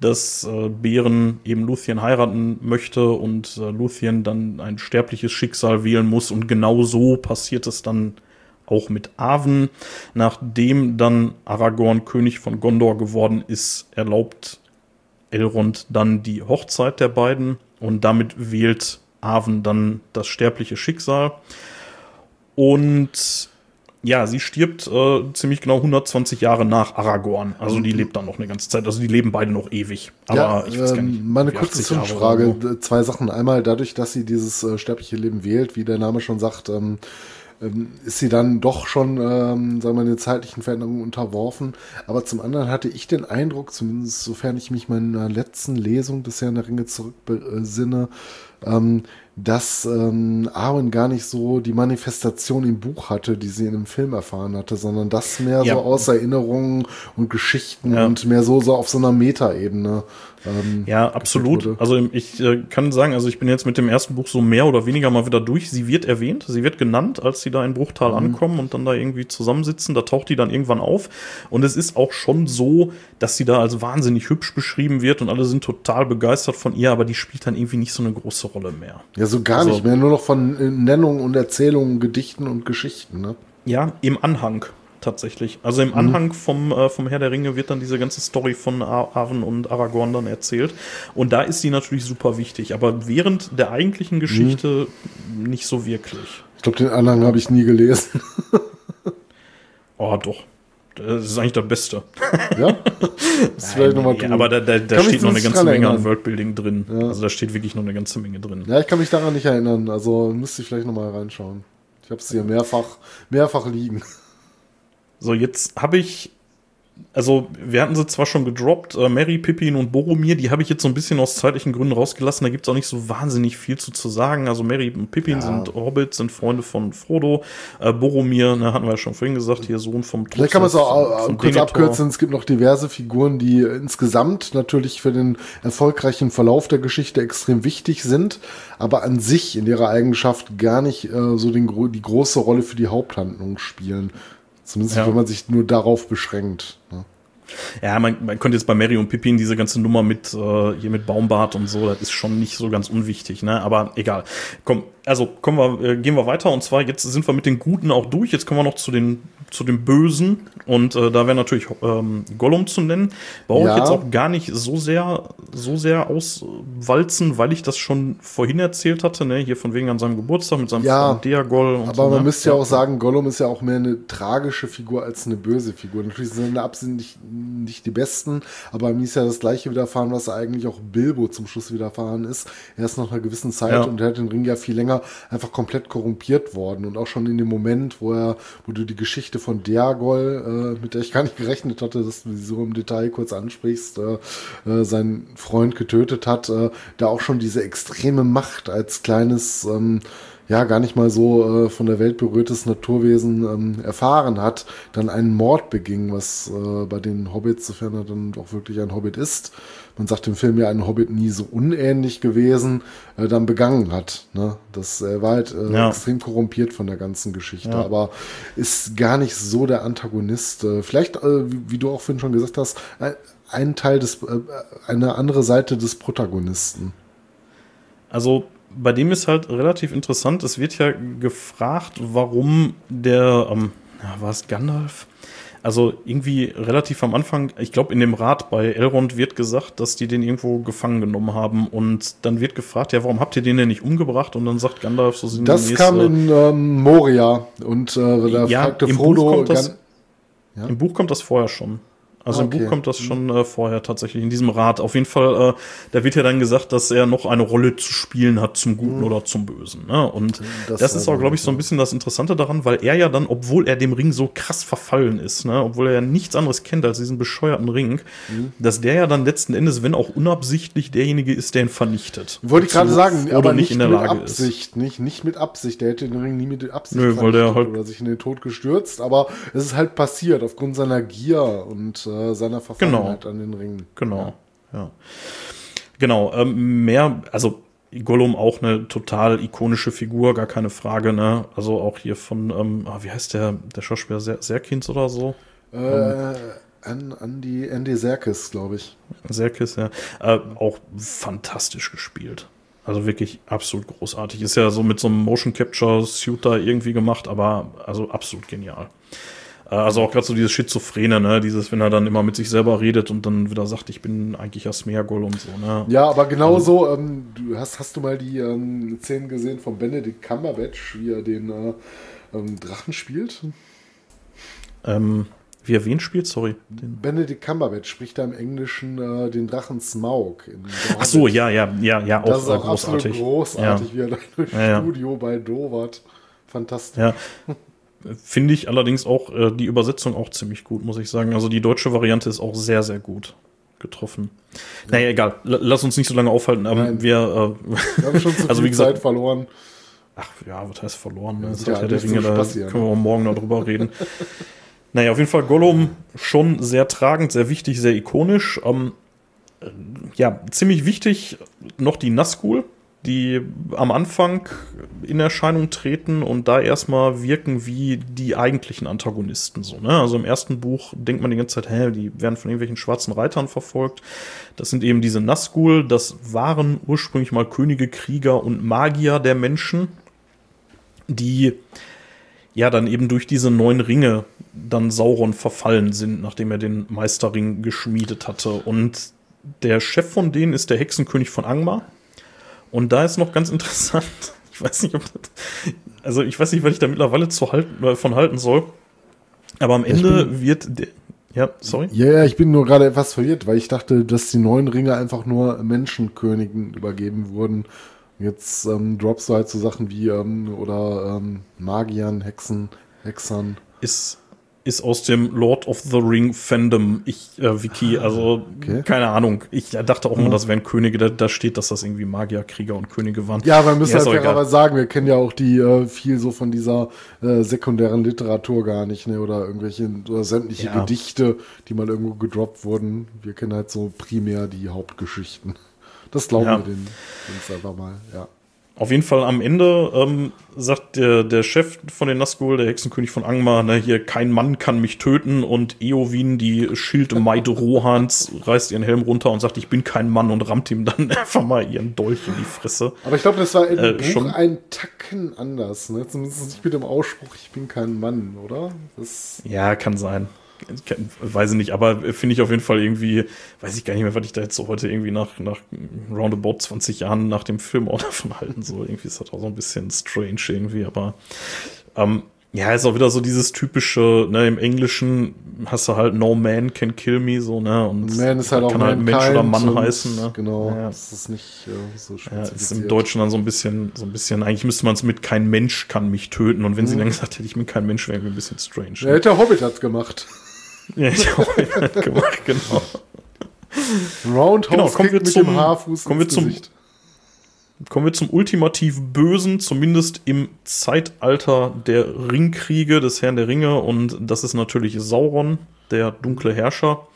S3: dass äh, Bären eben Luthien heiraten möchte und äh, Luthien dann ein sterbliches Schicksal wählen muss und genau so passiert es dann auch mit Arwen. Nachdem dann Aragorn König von Gondor geworden ist, erlaubt Elrond dann die Hochzeit der beiden und damit wählt Arwen dann das sterbliche Schicksal. Und ja, sie stirbt äh, ziemlich genau 120 Jahre nach Aragorn. Also die lebt dann noch eine ganze Zeit. Also die leben beide noch ewig.
S2: Aber ja, ich weiß gar nicht. Ähm, meine kurze Zwischenfrage. So. Zwei Sachen. Einmal dadurch, dass sie dieses äh, sterbliche Leben wählt, wie der Name schon sagt, ähm, ähm, ist sie dann doch schon, ähm, sagen wir, den zeitlichen Veränderungen unterworfen. Aber zum anderen hatte ich den Eindruck, zumindest sofern ich mich meiner letzten Lesung des Herrn der Ringe zurückbesinne, ähm, dass ähm, Arwen gar nicht so die Manifestation im Buch hatte, die sie in dem Film erfahren hatte, sondern das mehr ja. so aus Erinnerungen und Geschichten ja. und mehr so, so auf so einer Metaebene.
S3: Ähm, ja, absolut. Also ich äh, kann sagen, also ich bin jetzt mit dem ersten Buch so mehr oder weniger mal wieder durch. Sie wird erwähnt, sie wird genannt, als sie da in Bruchtal mhm. ankommen und dann da irgendwie zusammensitzen. Da taucht die dann irgendwann auf. Und es ist auch schon so, dass sie da als wahnsinnig hübsch beschrieben wird und alle sind total begeistert von ihr, aber die spielt dann irgendwie nicht so eine große Rolle mehr.
S2: Ja, so gar also, nicht mehr, nur noch von äh, Nennungen und Erzählungen, Gedichten und Geschichten, ne?
S3: Ja, im Anhang tatsächlich. Also im mhm. Anhang vom, äh, vom Herr der Ringe wird dann diese ganze Story von Arwen und Aragorn dann erzählt. Und da ist sie natürlich super wichtig, aber während der eigentlichen Geschichte mhm. nicht so wirklich.
S2: Ich glaube, den Anhang habe ich nie gelesen.
S3: oh, doch. Das ist eigentlich das Beste.
S2: Ja? Das
S3: ist Nein, nee, aber da, da, da steht noch eine ganze Menge an Worldbuilding drin. Ja. Also da steht wirklich noch eine ganze Menge drin.
S2: Ja, ich kann mich daran nicht erinnern. Also müsste ich vielleicht nochmal reinschauen. Ich habe es hier mehrfach, mehrfach liegen.
S3: So, jetzt habe ich also wir hatten sie zwar schon gedroppt, äh, Mary, Pippin und Boromir, die habe ich jetzt so ein bisschen aus zeitlichen Gründen rausgelassen. Da gibt es auch nicht so wahnsinnig viel zu, zu sagen. Also Mary und Pippin ja. sind Hobbits, sind Freunde von Frodo. Äh, Boromir, ne, hatten wir ja schon vorhin gesagt, hier Sohn vom
S2: Vielleicht kann man es auch kurz Denethor. abkürzen. Es gibt noch diverse Figuren, die insgesamt natürlich für den erfolgreichen Verlauf der Geschichte extrem wichtig sind, aber an sich in ihrer Eigenschaft gar nicht äh, so den, die große Rolle für die Haupthandlung spielen. Zumindest ja. wenn man sich nur darauf beschränkt. Ne?
S3: Ja, man, man könnte jetzt bei Mary und Pippin diese ganze Nummer mit äh, hier mit Baumbart und so, das ist schon nicht so ganz unwichtig, ne? Aber egal. Komm, also kommen wir, äh, gehen wir weiter und zwar jetzt sind wir mit den Guten auch durch. Jetzt kommen wir noch zu den zu dem Bösen und äh, da wäre natürlich ähm, Gollum zu nennen. Brauche ja. ich jetzt auch gar nicht so sehr so sehr auswalzen, weil ich das schon vorhin erzählt hatte, ne? Hier von wegen an seinem Geburtstag mit seinem
S2: ja, Freund
S3: Diagol.
S2: Und aber so, man ne? müsste ja auch sagen, Gollum ist ja auch mehr eine tragische Figur als eine böse Figur. Natürlich sind seine Absichten nicht, nicht die besten, aber mir ist ja das gleiche widerfahren, was eigentlich auch Bilbo zum Schluss widerfahren ist. Er ist nach einer gewissen Zeit ja. und er hat den Ring ja viel länger einfach komplett korrumpiert worden. Und auch schon in dem Moment, wo er, wo du die Geschichte von Diagol, äh, mit der ich gar nicht gerechnet hatte, dass du sie so im Detail kurz ansprichst, äh, äh, seinen Freund getötet hat, äh, da auch schon diese extreme Macht als kleines ähm, ja gar nicht mal so äh, von der Welt berührtes Naturwesen ähm, erfahren hat, dann einen Mord beging, was äh, bei den Hobbits, sofern er dann auch wirklich ein Hobbit ist, man sagt im Film ja ein Hobbit nie so unähnlich gewesen, äh, dann begangen hat. Ne? Das äh, war halt äh, ja. extrem korrumpiert von der ganzen Geschichte, ja. aber ist gar nicht so der Antagonist. Äh, vielleicht, äh, wie, wie, du auch vorhin schon gesagt hast, ein, ein Teil des, äh, eine andere Seite des Protagonisten.
S3: Also bei dem ist halt relativ interessant, es wird ja gefragt, warum der, ähm, ja, war es Gandalf? Also irgendwie relativ am Anfang, ich glaube in dem Rat bei Elrond wird gesagt, dass die den irgendwo gefangen genommen haben und dann wird gefragt, ja, warum habt ihr den denn nicht umgebracht? Und dann sagt Gandalf so
S2: Das kam in ähm, Moria und äh, da
S3: ja, fragte Frodo. Buch das, ja? Im Buch kommt das vorher schon. Also okay. im Buch kommt das schon äh, vorher tatsächlich in diesem Rat. Auf jeden Fall, äh, da wird ja dann gesagt, dass er noch eine Rolle zu spielen hat zum Guten mhm. oder zum Bösen. Ne? Und das, das ist auch, glaube ich, so ein bisschen das Interessante daran, weil er ja dann, obwohl er dem Ring so krass verfallen ist, ne, obwohl er ja nichts anderes kennt als diesen bescheuerten Ring, mhm. dass der ja dann letzten Endes, wenn auch unabsichtlich, derjenige ist, der ihn vernichtet.
S2: Wollte ich gerade sagen, oder aber nicht, in der mit Lage Absicht, ist. Nicht, nicht mit Absicht. Der hätte den Ring nie mit Absicht
S3: Nö, weil der halt
S2: oder sich in den Tod gestürzt, aber es ist halt passiert aufgrund seiner Gier und äh, seiner Verfallen.
S3: Genau. An den Ringen. Genau, ja. ja. Genau, ähm, mehr, also Gollum auch eine total ikonische Figur, gar keine Frage, ne? Also auch hier von, ähm, ah, wie heißt der, der Schauspieler, Ser Serkins oder so?
S2: Äh, ähm, an, Andy, Andy Serkis, glaube ich.
S3: Serkis, ja. Äh, auch fantastisch gespielt. Also wirklich absolut großartig. Ist ja so mit so einem Motion Capture Suit da irgendwie gemacht, aber also absolut genial. Äh, also auch gerade so dieses Schizophrene, ne? Dieses, wenn er dann immer mit sich selber redet und dann wieder sagt, ich bin eigentlich Asmergol und so, ne?
S2: Ja, aber genauso, also, ähm, du hast, hast du mal die ähm, Szenen gesehen von Benedict Cumberbatch, wie er den äh, ähm, Drachen spielt?
S3: Ähm, wie er wen spielt? Sorry. Den
S2: Benedict Cumberbatch spricht da im Englischen äh, den Drachen Smaug.
S3: Ach so, ja, ja, ja, ja,
S2: auch, das ist auch großartig. großartig, ja. wie er da im ja, Studio ja. bei Dovat. Fantastisch.
S3: Ja. Finde ich allerdings auch äh, die Übersetzung auch ziemlich gut, muss ich sagen. Also die deutsche Variante ist auch sehr, sehr gut getroffen. Ja. Naja, egal. L lass uns nicht so lange aufhalten. Aber Nein. wir,
S2: äh, wir haben schon zu also, viel gesagt, Zeit verloren.
S3: Ach ja, was heißt verloren? Ne? Ja, ja der Dinge, da können wir morgen noch drüber reden. naja, auf jeden Fall Gollum schon sehr tragend, sehr wichtig, sehr ikonisch. Ähm, äh, ja, ziemlich wichtig noch die Nazgul die am Anfang in Erscheinung treten und da erstmal wirken wie die eigentlichen Antagonisten. So, ne? Also im ersten Buch denkt man die ganze Zeit, hä, die werden von irgendwelchen schwarzen Reitern verfolgt. Das sind eben diese Nazgul, das waren ursprünglich mal Könige, Krieger und Magier der Menschen, die ja dann eben durch diese neun Ringe dann Sauron verfallen sind, nachdem er den Meisterring geschmiedet hatte. Und der Chef von denen ist der Hexenkönig von Angmar und da ist noch ganz interessant, ich weiß nicht, ob das, also ich weiß nicht, was ich da mittlerweile zu halten, äh, von halten soll. Aber am Ende bin, wird der, ja, sorry.
S2: Ja, ja, ich bin nur gerade etwas verwirrt, weil ich dachte, dass die neuen Ringe einfach nur Menschenkönigen übergeben wurden. Jetzt ähm, droppst du halt so Sachen wie ähm, oder ähm, Magiern, Hexen, Hexern.
S3: Ist ist aus dem Lord of the Ring Fandom ich äh, Wiki, ah, also okay. keine Ahnung. Ich dachte auch immer, das wären Könige, da, da, steht, dass das irgendwie Magier, Krieger und Könige waren.
S2: Ja, wir müssen ja, halt aber sagen, wir kennen ja auch die äh, viel so von dieser äh, sekundären Literatur gar nicht, ne? Oder irgendwelche oder sämtliche ja. Gedichte, die mal irgendwo gedroppt wurden. Wir kennen halt so primär die Hauptgeschichten. Das glauben ja. wir den uns einfach mal, ja.
S3: Auf jeden Fall am Ende ähm, sagt der, der Chef von den Nazgul, der Hexenkönig von Angmar, ne, hier, kein Mann kann mich töten und Eowyn, die Schildmeide Rohans, reißt ihren Helm runter und sagt, ich bin kein Mann und rammt ihm dann einfach mal ihren Dolch in die Fresse.
S2: Aber ich glaube, das war im äh, Buch schon ein Tacken anders, ne? Zumindest nicht mit dem Ausspruch, ich bin kein Mann, oder?
S3: Das ja, kann sein weiß ich nicht, aber finde ich auf jeden Fall irgendwie, weiß ich gar nicht mehr, was ich da jetzt so heute irgendwie nach, nach roundabout 20 Jahren nach dem Film auch davon halten soll. Irgendwie ist das auch so ein bisschen strange irgendwie, aber ähm, ja, ist auch wieder so dieses typische, ne, im Englischen hast du halt No Man can kill me, so, ne, und
S2: Man ist halt auch
S3: kann halt Mensch oder Mann heißen, ne.
S2: Genau,
S3: ja.
S2: das ist nicht äh, so
S3: Ja, ist im Deutschen dann so ein bisschen, so ein bisschen, eigentlich müsste man es mit kein Mensch kann mich töten und wenn mhm. sie dann gesagt hätte, ich bin kein Mensch, wäre irgendwie ein bisschen strange.
S2: Ja, ne? der Hobbit hat's gemacht.
S3: Ja, ich habe gemacht, genau.
S2: Roundhouse genau,
S3: kommen wir mit zum, dem Haarfuß kommen wir zum. Kommen wir zum ultimativ Bösen, zumindest im Zeitalter der Ringkriege des Herrn der Ringe. Und das ist natürlich Sauron, der dunkle Herrscher.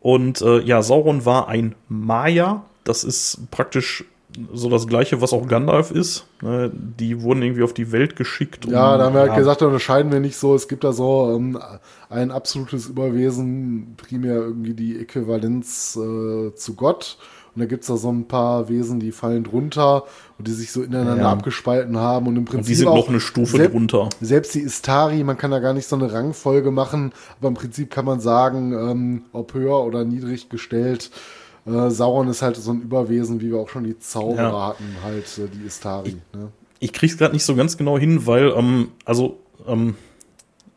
S3: Und äh, ja, Sauron war ein Maya. Das ist praktisch so das gleiche, was auch Gandalf ist. Ne? Die wurden irgendwie auf die Welt geschickt.
S2: Ja, da haben wir halt gesagt, da unterscheiden wir nicht so. Es gibt da so ähm, ein absolutes Überwesen, primär irgendwie die Äquivalenz äh, zu Gott. Und da gibt's da so ein paar Wesen, die fallen drunter und die sich so ineinander
S3: Ja.
S2: abgespalten haben. Und im Prinzip
S3: Und die sind
S2: auch
S3: noch eine Stufe
S2: selbst,
S3: drunter.
S2: Selbst die Istari, man kann da gar nicht so eine Rangfolge machen, aber im Prinzip kann man sagen, ähm, ob höher oder niedrig gestellt. Äh, Sauron ist halt so ein Überwesen, wie wir auch schon die Zauberer
S3: Ja.
S2: hatten, halt äh, die Istari. Ne?
S3: Ich krieg's gerade nicht so ganz genau hin, weil, ähm, also, ähm,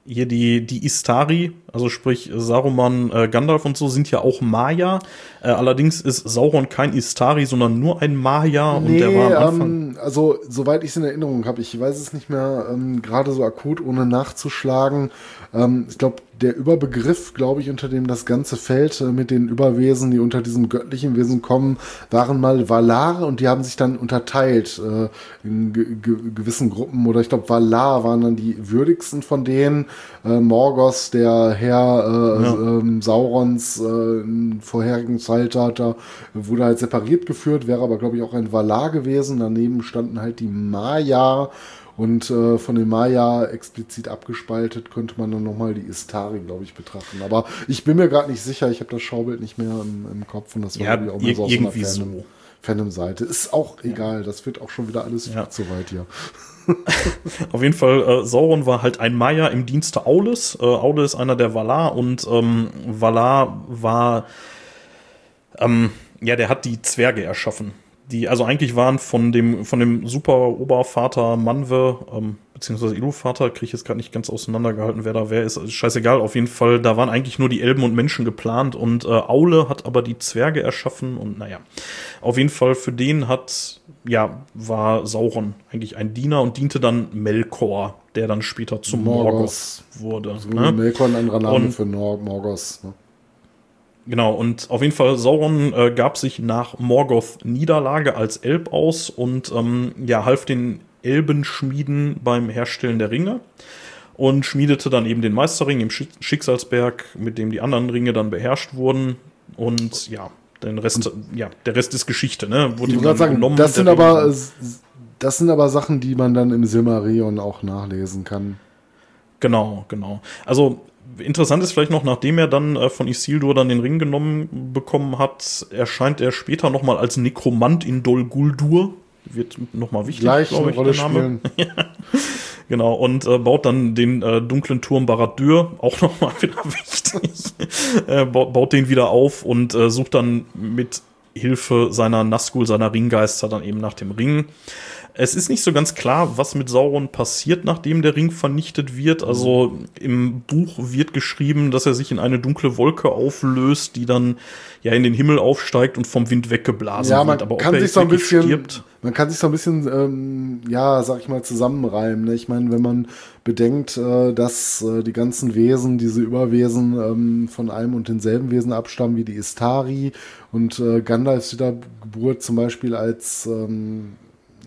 S3: hier die, die Istari, also sprich Saruman, äh, Gandalf und so, sind ja auch Maya. Äh, allerdings ist Sauron kein Istari, sondern nur ein Maya und der war am Anfang.
S2: ähm, also soweit ich es in Erinnerung habe, ich weiß es nicht mehr ähm, gerade so akut, ohne nachzuschlagen. Ähm, ich glaube, der Überbegriff, glaube ich, unter dem das ganze Feld äh, mit den Überwesen, die unter diesem göttlichen Wesen kommen, waren mal Valar und die haben sich dann unterteilt äh, in ge ge gewissen Gruppen. Oder ich glaube, Valar waren dann die würdigsten von denen. Äh, Morgos, der Herr äh,
S3: Ja.
S2: ähm, Saurons äh, im vorherigen Zeitalter, wurde halt separiert geführt, wäre aber, glaube ich, auch ein Valar gewesen. Daneben standen halt die Maya und äh, von den Maya explizit abgespaltet könnte man dann nochmal die Istari, glaube ich, betrachten. Aber ich bin mir gerade nicht sicher, ich habe das Schaubild nicht mehr im, im Kopf und das
S3: Ja,
S2: glaub ich,
S3: ir-
S2: so aus so einer
S3: irgendwie so.
S2: Fandom-Seite. Ist auch egal, das wird auch schon wieder alles
S3: Ja.
S2: viel zu weit hier.
S3: Auf jeden Fall, äh, Sauron war halt ein Maya im Dienste Aules. Äh, Aule ist einer der Valar und ähm, Valar war, ähm, ja, der hat die Zwerge erschaffen. Die, also eigentlich waren von dem, von dem super Obervater Manwe, ähm, beziehungsweise Ilu-Vater, kriege ich jetzt gerade nicht ganz auseinandergehalten, wer da wer ist. ist Scheißegal, auf jeden Fall, da waren eigentlich nur die Elben und Menschen geplant und äh, Aule hat aber die Zwerge erschaffen und naja. Auf jeden Fall für den hat, ja, war Sauron eigentlich ein Diener und diente dann Melkor, der dann später zum
S2: Morgoth.
S3: Morgoth wurde.
S2: So
S3: ne?
S2: Melkor ein anderer Name
S3: Und-
S2: für Nor Morgos. Ne?
S3: Genau, und auf jeden Fall, Sauron äh, gab sich nach Morgoth Niederlage als Elb aus und ähm, ja, half den Elbenschmieden beim Herstellen der Ringe und schmiedete dann eben den Meisterring im Schick- Schicksalsberg, mit dem die anderen Ringe dann beherrscht wurden. Und ja, den Rest, ja, der Rest ist Geschichte, ne? Wurde
S2: Ich gerade sagen,
S3: und
S2: das sind aber
S3: Ring-
S2: äh, das sind aber Sachen, die man dann im Silmarillion auch nachlesen kann.
S3: Genau, genau. Also interessant ist vielleicht noch, nachdem er dann äh, von Isildur dann den Ring genommen bekommen hat, erscheint er später noch mal als Nekromant in Dol Guldur. Wird noch mal wichtig,
S2: Gleich
S3: glaub
S2: eine
S3: ich,
S2: Rolle
S3: der Name.
S2: spielen.
S3: Genau, und äh, baut dann den äh, dunklen Turm Barad-dûr, auch noch mal wieder wichtig, äh, baut, baut den wieder auf und äh, sucht dann mit Hilfe seiner Nazgul, seiner Ringgeister dann eben nach dem Ring. Es ist nicht so ganz klar, was mit Sauron passiert, nachdem der Ring vernichtet wird. Also im Buch wird geschrieben, dass er sich in eine dunkle Wolke auflöst, die dann ja in den Himmel aufsteigt und vom Wind weggeblasen
S2: Ja, man
S3: wird. Aber
S2: kann sich so ein bisschen,
S3: stirbt,
S2: man kann sich so ein bisschen, ähm, ja, sag ich mal, zusammenreimen. Ne? Ich meine, wenn man bedenkt, äh, dass äh, die ganzen Wesen, diese Überwesen ähm, von einem und denselben Wesen abstammen wie die Istari und äh, Gandalfs Wiedergeburt zum Beispiel als ähm,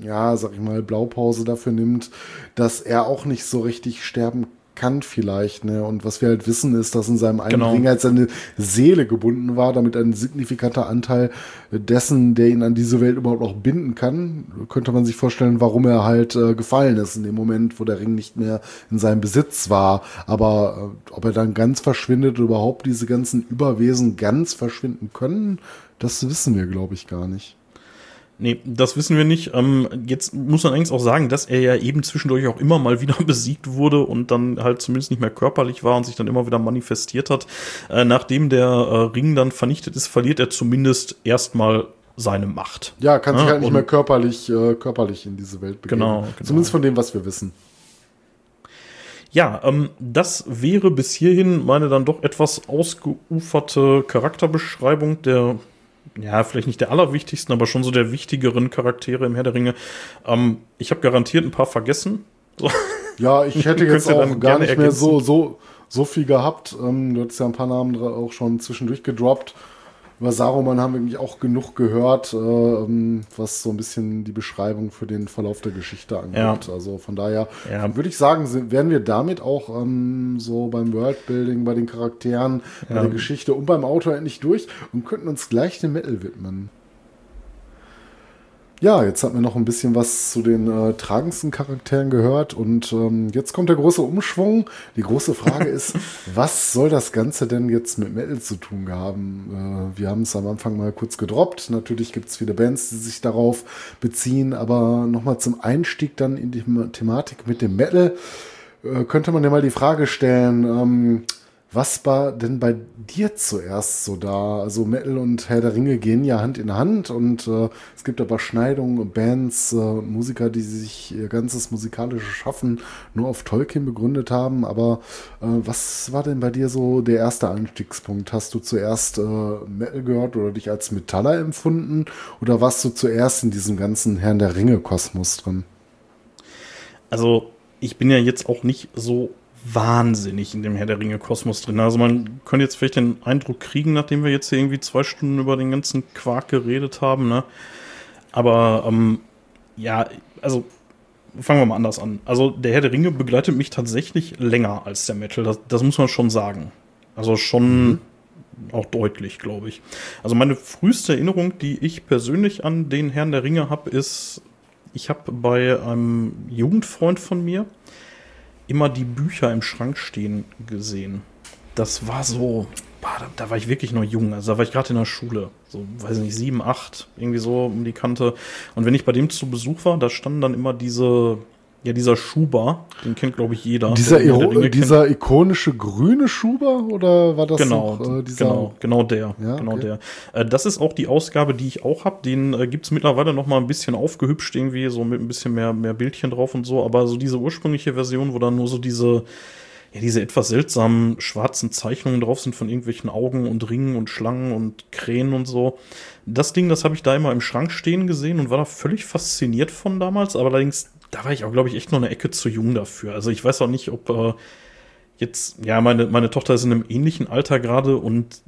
S2: ja, sag ich mal, Blaupause dafür nimmt, dass er auch nicht so richtig sterben kann vielleicht, ne? Und was wir halt wissen ist, dass in seinem einen
S3: Genau.
S2: Ring halt seine Seele gebunden war, damit ein signifikanter Anteil dessen, der ihn an diese Welt überhaupt auch binden kann, könnte man sich vorstellen, warum er halt äh, gefallen ist in dem Moment, wo der Ring nicht mehr in seinem Besitz war. Aber äh, ob er dann ganz verschwindet oder überhaupt diese ganzen Überwesen ganz verschwinden können, das wissen wir, glaube ich, gar nicht.
S3: Nee, das wissen wir nicht. Ähm, jetzt muss man eigentlich auch sagen, dass er ja eben zwischendurch auch immer mal wieder besiegt wurde und dann halt zumindest nicht mehr körperlich war und sich dann immer wieder manifestiert hat. Äh, nachdem der äh, Ring dann vernichtet ist, verliert er zumindest erstmal seine Macht.
S2: Ja, kann sich
S3: Ja,
S2: halt nicht mehr körperlich, äh, körperlich in diese Welt begeben.
S3: Genau, genau.
S2: Zumindest von dem, was wir wissen.
S3: Ja, ähm, das wäre bis hierhin meine dann doch etwas ausgeuferte Charakterbeschreibung der, ja, vielleicht nicht der allerwichtigsten, aber schon so der wichtigeren Charaktere im Herr der Ringe. Ähm, ich habe garantiert ein paar vergessen. So.
S2: Ja, ich hätte jetzt auch gar nicht mehr so, so, so viel gehabt. Ähm, du hattest ja ein paar Namen auch schon zwischendurch gedroppt. Über Saruman haben wir eigentlich auch genug gehört, äh, ähm, was so ein bisschen die Beschreibung für den Verlauf der Geschichte angeht.
S3: Ja.
S2: Also von daher
S3: Ja.
S2: würde ich sagen, sind, werden wir damit auch ähm, so beim Worldbuilding, bei den Charakteren, bei
S3: Ja.
S2: der Geschichte und beim Autor endlich durch und könnten uns gleich dem Metal widmen. Ja, jetzt hat man noch ein bisschen was zu den äh, tragendsten Charakteren gehört und ähm, jetzt kommt der große Umschwung. Die große Frage ist, was soll das Ganze denn jetzt mit Metal zu tun haben? Äh, wir haben es am Anfang mal kurz gedroppt. Natürlich gibt es viele Bands, die sich darauf beziehen, aber nochmal zum Einstieg dann in die Thematik mit dem Metal äh, könnte man ja mal die Frage stellen, ähm, was war denn bei dir zuerst so da? Also Metal und Herr der Ringe gehen ja Hand in Hand und äh, es gibt aber Schneidungen, Bands, äh, Musiker, die sich ihr ganzes musikalisches Schaffen nur auf Tolkien begründet haben. Aber äh, was war denn bei dir so der erste Einstiegspunkt? Hast du zuerst äh, Metal gehört oder dich als Metaller empfunden oder warst du zuerst in diesem ganzen Herrn der Ringe-Kosmos drin?
S3: Also ich bin ja jetzt auch nicht so wahnsinnig in dem Herr der Ringe Kosmos drin. Also man könnte jetzt vielleicht den Eindruck kriegen, nachdem wir jetzt hier irgendwie zwei Stunden über den ganzen Quark geredet haben, ne? Aber ähm, ja, also fangen wir mal anders an. Also der Herr der Ringe begleitet mich tatsächlich länger als der Metal. Das, das muss man schon sagen. Also schon mhm. auch deutlich, glaube ich. Also meine früheste Erinnerung, die ich persönlich an den Herrn der Ringe habe, ist, ich habe bei einem Jugendfreund von mir, immer die Bücher im Schrank stehen gesehen. Das war so, boah, da, da, war ich wirklich noch jung. Also da war ich gerade in der Schule. So, weiß nicht, sieben, acht, irgendwie so um die Kante. Und wenn ich bei dem zu Besuch war, da standen dann immer diese ja, dieser Schuber, den kennt, glaube ich, jeder.
S2: Dieser, dieser ikonische grüne Schuber oder war das
S3: genau, noch, äh, dieser? Genau, genau der. Ja, genau okay. der. Äh, das ist auch die Ausgabe, die ich auch habe. Den äh, gibt es mittlerweile noch mal ein bisschen aufgehübscht, irgendwie, so mit ein bisschen mehr, mehr Bildchen drauf und so. Aber so diese ursprüngliche Version, wo dann nur so diese, ja, diese etwas seltsamen schwarzen Zeichnungen drauf sind von irgendwelchen Augen und Ringen und Schlangen und Krähen und so. Das Ding, das habe ich da immer im Schrank stehen gesehen und war da völlig fasziniert von damals. Aber allerdings da war ich auch, glaube ich, echt noch eine Ecke zu jung dafür. Also ich weiß auch nicht, ob äh, jetzt, ja, meine, meine Tochter ist in einem ähnlichen Alter gerade und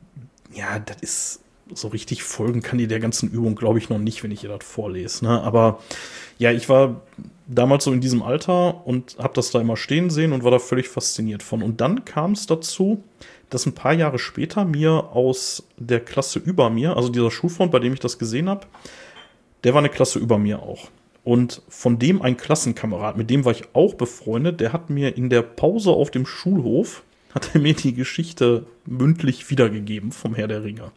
S3: ja, das ist so richtig folgen kann die der ganzen Übung, glaube ich, noch nicht, wenn ich ihr das vorlese. Ne? Aber ja, ich war damals so in diesem Alter und habe das da immer stehen sehen und war da völlig fasziniert von. Und dann kam es dazu, dass ein paar Jahre später mir aus der Klasse über mir, also dieser Schulfreund, bei dem ich das gesehen habe, der war eine Klasse über mir auch. Und von dem ein Klassenkamerad, mit dem war ich auch befreundet, der hat mir in der Pause auf dem Schulhof, hat er mir die Geschichte mündlich wiedergegeben vom Herr der Ringe.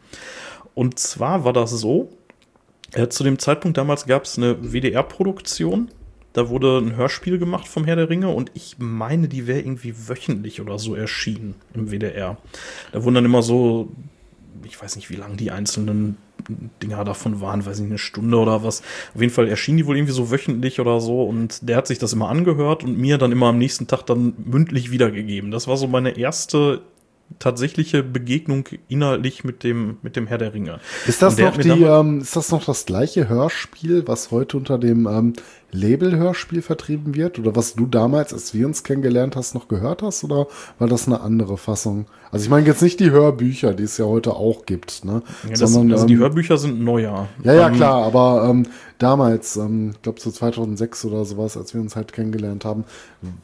S3: Und zwar war das so, äh, zu dem Zeitpunkt damals gab es eine WDR-Produktion, da wurde ein Hörspiel gemacht vom Herr der Ringe und ich meine, die wäre irgendwie wöchentlich oder so erschienen im WDR. Da wurden dann immer so, ich weiß nicht, wie lang die einzelnen Dinger davon waren, weiß ich, eine Stunde oder was. Auf jeden Fall erschien die wohl irgendwie so wöchentlich oder so und der hat sich das immer angehört und mir dann immer am nächsten Tag dann mündlich wiedergegeben. Das war so meine erste tatsächliche Begegnung inhaltlich mit dem, mit dem Herr der Ringe.
S2: Ist das, noch die, ähm, ist das noch das gleiche Hörspiel, was heute unter dem ähm, Label-Hörspiel vertrieben wird? Oder was du damals, als wir uns kennengelernt hast, noch gehört hast? Oder war das eine andere Fassung? Also ich meine jetzt nicht die Hörbücher, die es ja heute auch gibt, ne?
S3: Ja, das, Sondern, also die ähm, Hörbücher sind neuer.
S2: Ja, ja, ähm, klar, aber ähm, damals, ähm, ich glaube so 2006 oder sowas, als wir uns halt kennengelernt haben,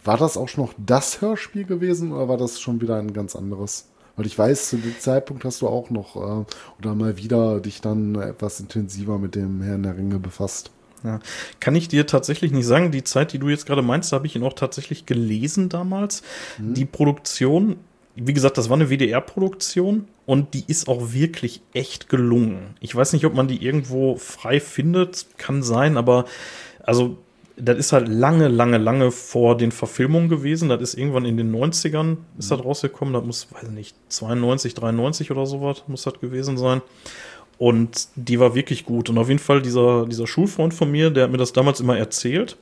S2: war das auch schon noch das Hörspiel gewesen oder war das schon wieder ein ganz anderes? Weil ich weiß, zu dem Zeitpunkt hast du auch noch äh, oder mal wieder dich dann etwas intensiver mit dem Herrn der Ringe befasst.
S3: Ja. Kann ich dir tatsächlich nicht sagen. Die Zeit, die du jetzt gerade meinst, habe ich ihn auch tatsächlich gelesen damals. Mhm. Die Produktion, wie gesagt, das war eine WDR-Produktion und die ist auch wirklich echt gelungen. Ich weiß nicht, ob man die irgendwo frei findet, kann sein, aber also das ist halt lange, lange, lange vor den Verfilmungen gewesen. Das ist irgendwann in den 90ern ist das rausgekommen. Das muss, weiß ich nicht, 92, 93 oder sowas muss das gewesen sein. Und die war wirklich gut. Und auf jeden Fall dieser, dieser Schulfreund von mir, der hat mir das damals immer erzählt.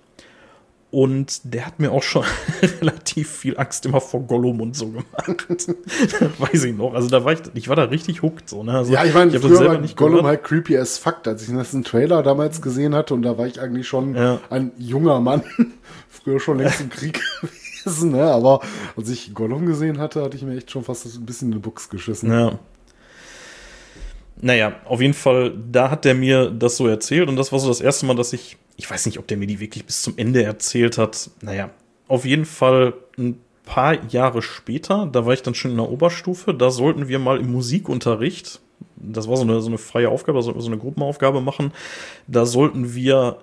S3: Und der hat mir auch schon relativ viel Angst immer vor Gollum und so gemacht. weiß ich noch. Also da war ich, ich war da richtig hooked so. Ne? Also,
S2: ja, ich meine, ich früher war nicht Gollum gehört. halt creepy as fuck, als ich den Trailer damals gesehen hatte und da war ich eigentlich schon ja. ein junger Mann. früher schon längst im Krieg gewesen, ne? Aber als ich Gollum gesehen hatte, hatte ich mir echt schon fast ein bisschen in den Buchs geschissen.
S3: Ja. Naja, auf jeden Fall, da hat der mir das so erzählt und das war so das erste Mal, dass ich, ich weiß nicht, ob der mir die wirklich bis zum Ende erzählt hat. Naja, auf jeden Fall ein paar Jahre später, da war ich dann schon in der Oberstufe, da sollten wir mal im Musikunterricht, das war so eine, so eine freie Aufgabe, so eine Gruppenaufgabe machen. Da sollten wir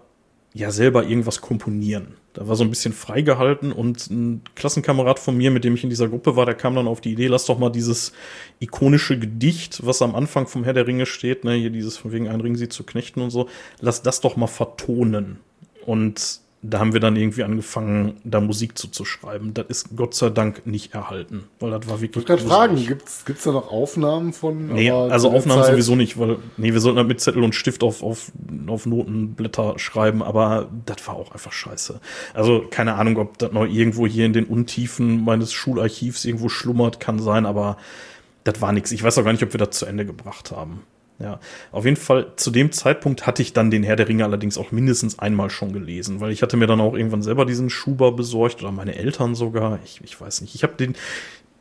S3: ja selber irgendwas komponieren. Da war so ein bisschen freigehalten und ein Klassenkamerad von mir, mit dem ich in dieser Gruppe war, der kam dann auf die Idee, lass doch mal dieses ikonische Gedicht, was am Anfang vom Herr der Ringe steht, ne, hier dieses von wegen ein Ring sie zu knechten und so, lass das doch mal vertonen. Und da haben wir dann irgendwie angefangen, da Musik zu, zu schreiben. Das ist Gott sei Dank nicht erhalten, weil das war wirklich.
S2: Ich wollte gerade fragen, gibt's gibt's da noch Aufnahmen von?
S3: Nee, also Aufnahmen Zeit sowieso nicht, weil, nee, wir sollten halt mit Zettel und Stift auf, auf, auf Notenblätter schreiben, aber das war auch einfach scheiße. Also, keine Ahnung, ob das noch irgendwo hier in den Untiefen meines Schularchivs irgendwo schlummert, kann sein, aber das war nichts. Ich weiß auch gar nicht, ob wir das zu Ende gebracht haben. Ja, auf jeden Fall zu dem Zeitpunkt hatte ich dann den Herr der Ringe allerdings auch mindestens einmal schon gelesen, weil ich hatte mir dann auch irgendwann selber diesen Schuber besorgt oder meine Eltern sogar. Ich, ich weiß nicht. Ich habe den,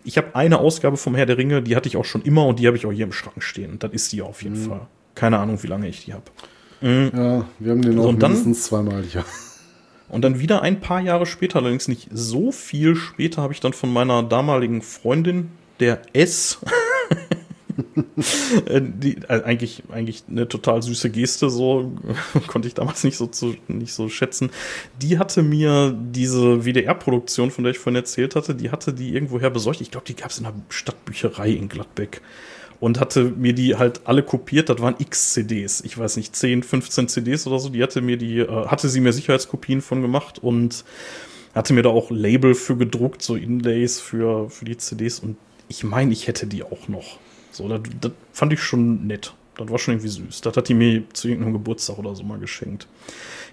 S3: ich habe eine Ausgabe vom Herr der Ringe, die hatte ich auch schon immer und die habe ich auch hier im Schrank stehen. Das ist die auf jeden mhm. Fall. Keine Ahnung, wie lange ich die habe.
S2: Mhm. Ja, wir haben den auch und mindestens dann, zweimal, ja.
S3: Und dann wieder ein paar Jahre später, allerdings nicht so viel später, habe ich dann von meiner damaligen Freundin, der S, die, also eigentlich, eigentlich eine total süße Geste, so konnte ich damals nicht so, zu, nicht so schätzen. Die hatte mir diese WDR-Produktion, von der ich vorhin erzählt hatte, die hatte die irgendwoher besorgt. Ich glaube, die gab es in der Stadtbücherei in Gladbeck. Und hatte mir die halt alle kopiert, das waren X-CDs. Ich weiß nicht, 10, 15 CDs oder so. Die hatte mir die, äh, hatte sie mir Sicherheitskopien von gemacht und hatte mir da auch Label für gedruckt, so Inlays für, für die CDs. Und ich meine, ich hätte die auch noch. So, das, das fand ich schon nett. Das war schon irgendwie süß. Das hat die mir zu irgendeinem Geburtstag oder so mal geschenkt.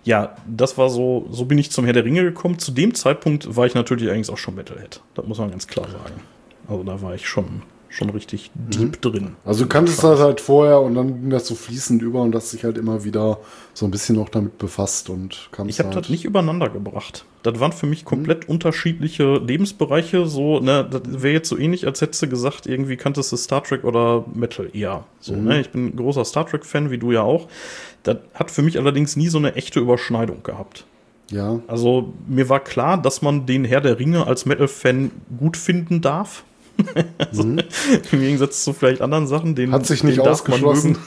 S3: Ja, das war so, so bin ich zum Herr der Ringe gekommen. Zu dem Zeitpunkt war ich natürlich eigentlich auch schon Metalhead. Das muss man ganz klar sagen. Also da war ich schon schon richtig deep mhm. drin.
S2: Also du kanntest das halt vorher und dann ging das so fließend über und hast dich halt immer wieder so ein bisschen noch damit befasst und
S3: kam Ich habe halt das nicht übereinander gebracht. Das waren für mich komplett mhm. unterschiedliche Lebensbereiche. So, ne, das wäre jetzt so ähnlich, als hättest du gesagt, irgendwie kanntest du Star Trek oder Metal eher. So, mhm. ne? Ich bin ein großer Star Trek-Fan, wie du ja auch. Das hat für mich allerdings nie so eine echte Überschneidung gehabt.
S2: Ja.
S3: Also mir war klar, dass man den Herr der Ringe als Metal-Fan gut finden darf also, mhm. Im Gegensatz zu vielleicht anderen Sachen, den
S2: hat sich nicht ausgeschlossen.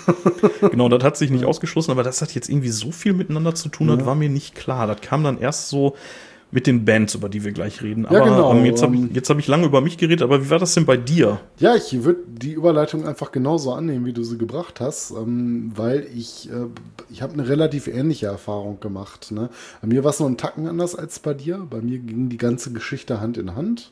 S3: genau, das hat sich nicht ausgeschlossen, aber das hat jetzt irgendwie so viel miteinander zu tun, ja. das war mir nicht klar. Das kam dann erst so mit den Bands, über die wir gleich reden. Aber ja, genau. Ähm, jetzt habe ich, hab ich lange über mich geredet, aber wie war das denn bei dir?
S2: Ja, ich würde die Überleitung einfach genauso annehmen, wie du sie gebracht hast, ähm, weil ich, äh, ich habe eine relativ ähnliche Erfahrung gemacht. Ne? Bei mir war es noch ein Tacken anders als bei dir. Bei mir ging die ganze Geschichte Hand in Hand.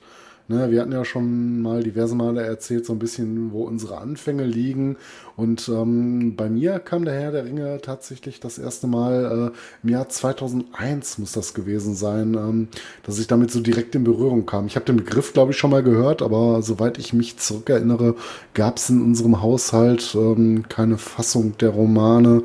S2: Ne, wir hatten ja schon mal diverse Male erzählt, so ein bisschen, wo unsere Anfänge liegen. Und ähm, bei mir kam der Herr der Ringe tatsächlich das erste Mal äh, im Jahr 2001 muss das gewesen sein, ähm, dass ich damit so direkt in Berührung kam. Ich habe den Begriff, glaube ich, schon mal gehört, aber soweit ich mich zurückerinnere, gab es in unserem Haushalt ähm, keine Fassung der Romane.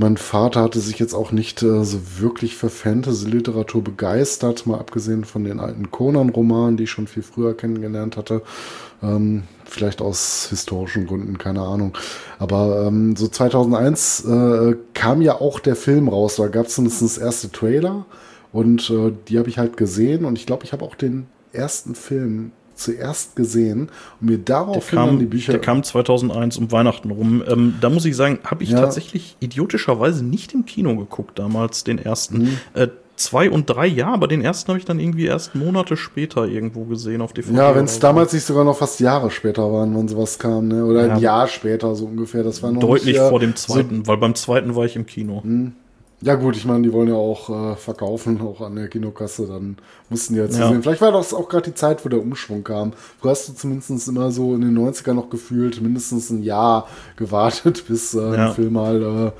S2: Mein Vater hatte sich jetzt auch nicht äh, so wirklich für Fantasy-Literatur begeistert, mal abgesehen von den alten Conan-Romanen, die ich schon viel früher kennengelernt hatte. Ähm, vielleicht aus historischen Gründen, keine Ahnung. Aber ähm, so 2001 äh, kam ja auch der Film raus, da gab es zumindest das erste Trailer und äh, die habe ich halt gesehen und ich glaube, ich habe auch den ersten Film zuerst gesehen und mir darauf
S3: die Bücher. Der kam 2001 um Weihnachten rum. Ähm, da muss ich sagen, habe ich ja. tatsächlich idiotischerweise nicht im Kino geguckt, damals den ersten. Mhm. Äh, zwei und drei, ja, aber den ersten habe ich dann irgendwie erst Monate später irgendwo gesehen auf DVD.
S2: Ja, wenn es damals nicht sogar noch fast Jahre später waren, wenn sowas kam, ne? Oder ja. ein Jahr später so ungefähr. Das war noch
S3: deutlich nicht, vor dem zweiten, so weil beim zweiten war ich im Kino.
S2: Mhm. Ja gut, ich meine, die wollen ja auch äh, verkaufen, auch an der Kinokasse, dann mussten die jetzt ja. sehen. Vielleicht war das auch gerade die Zeit, wo der Umschwung kam. Du hast du zumindest immer so in den 90ern noch gefühlt, mindestens ein Jahr gewartet, bis äh, ja. ein Film mal äh,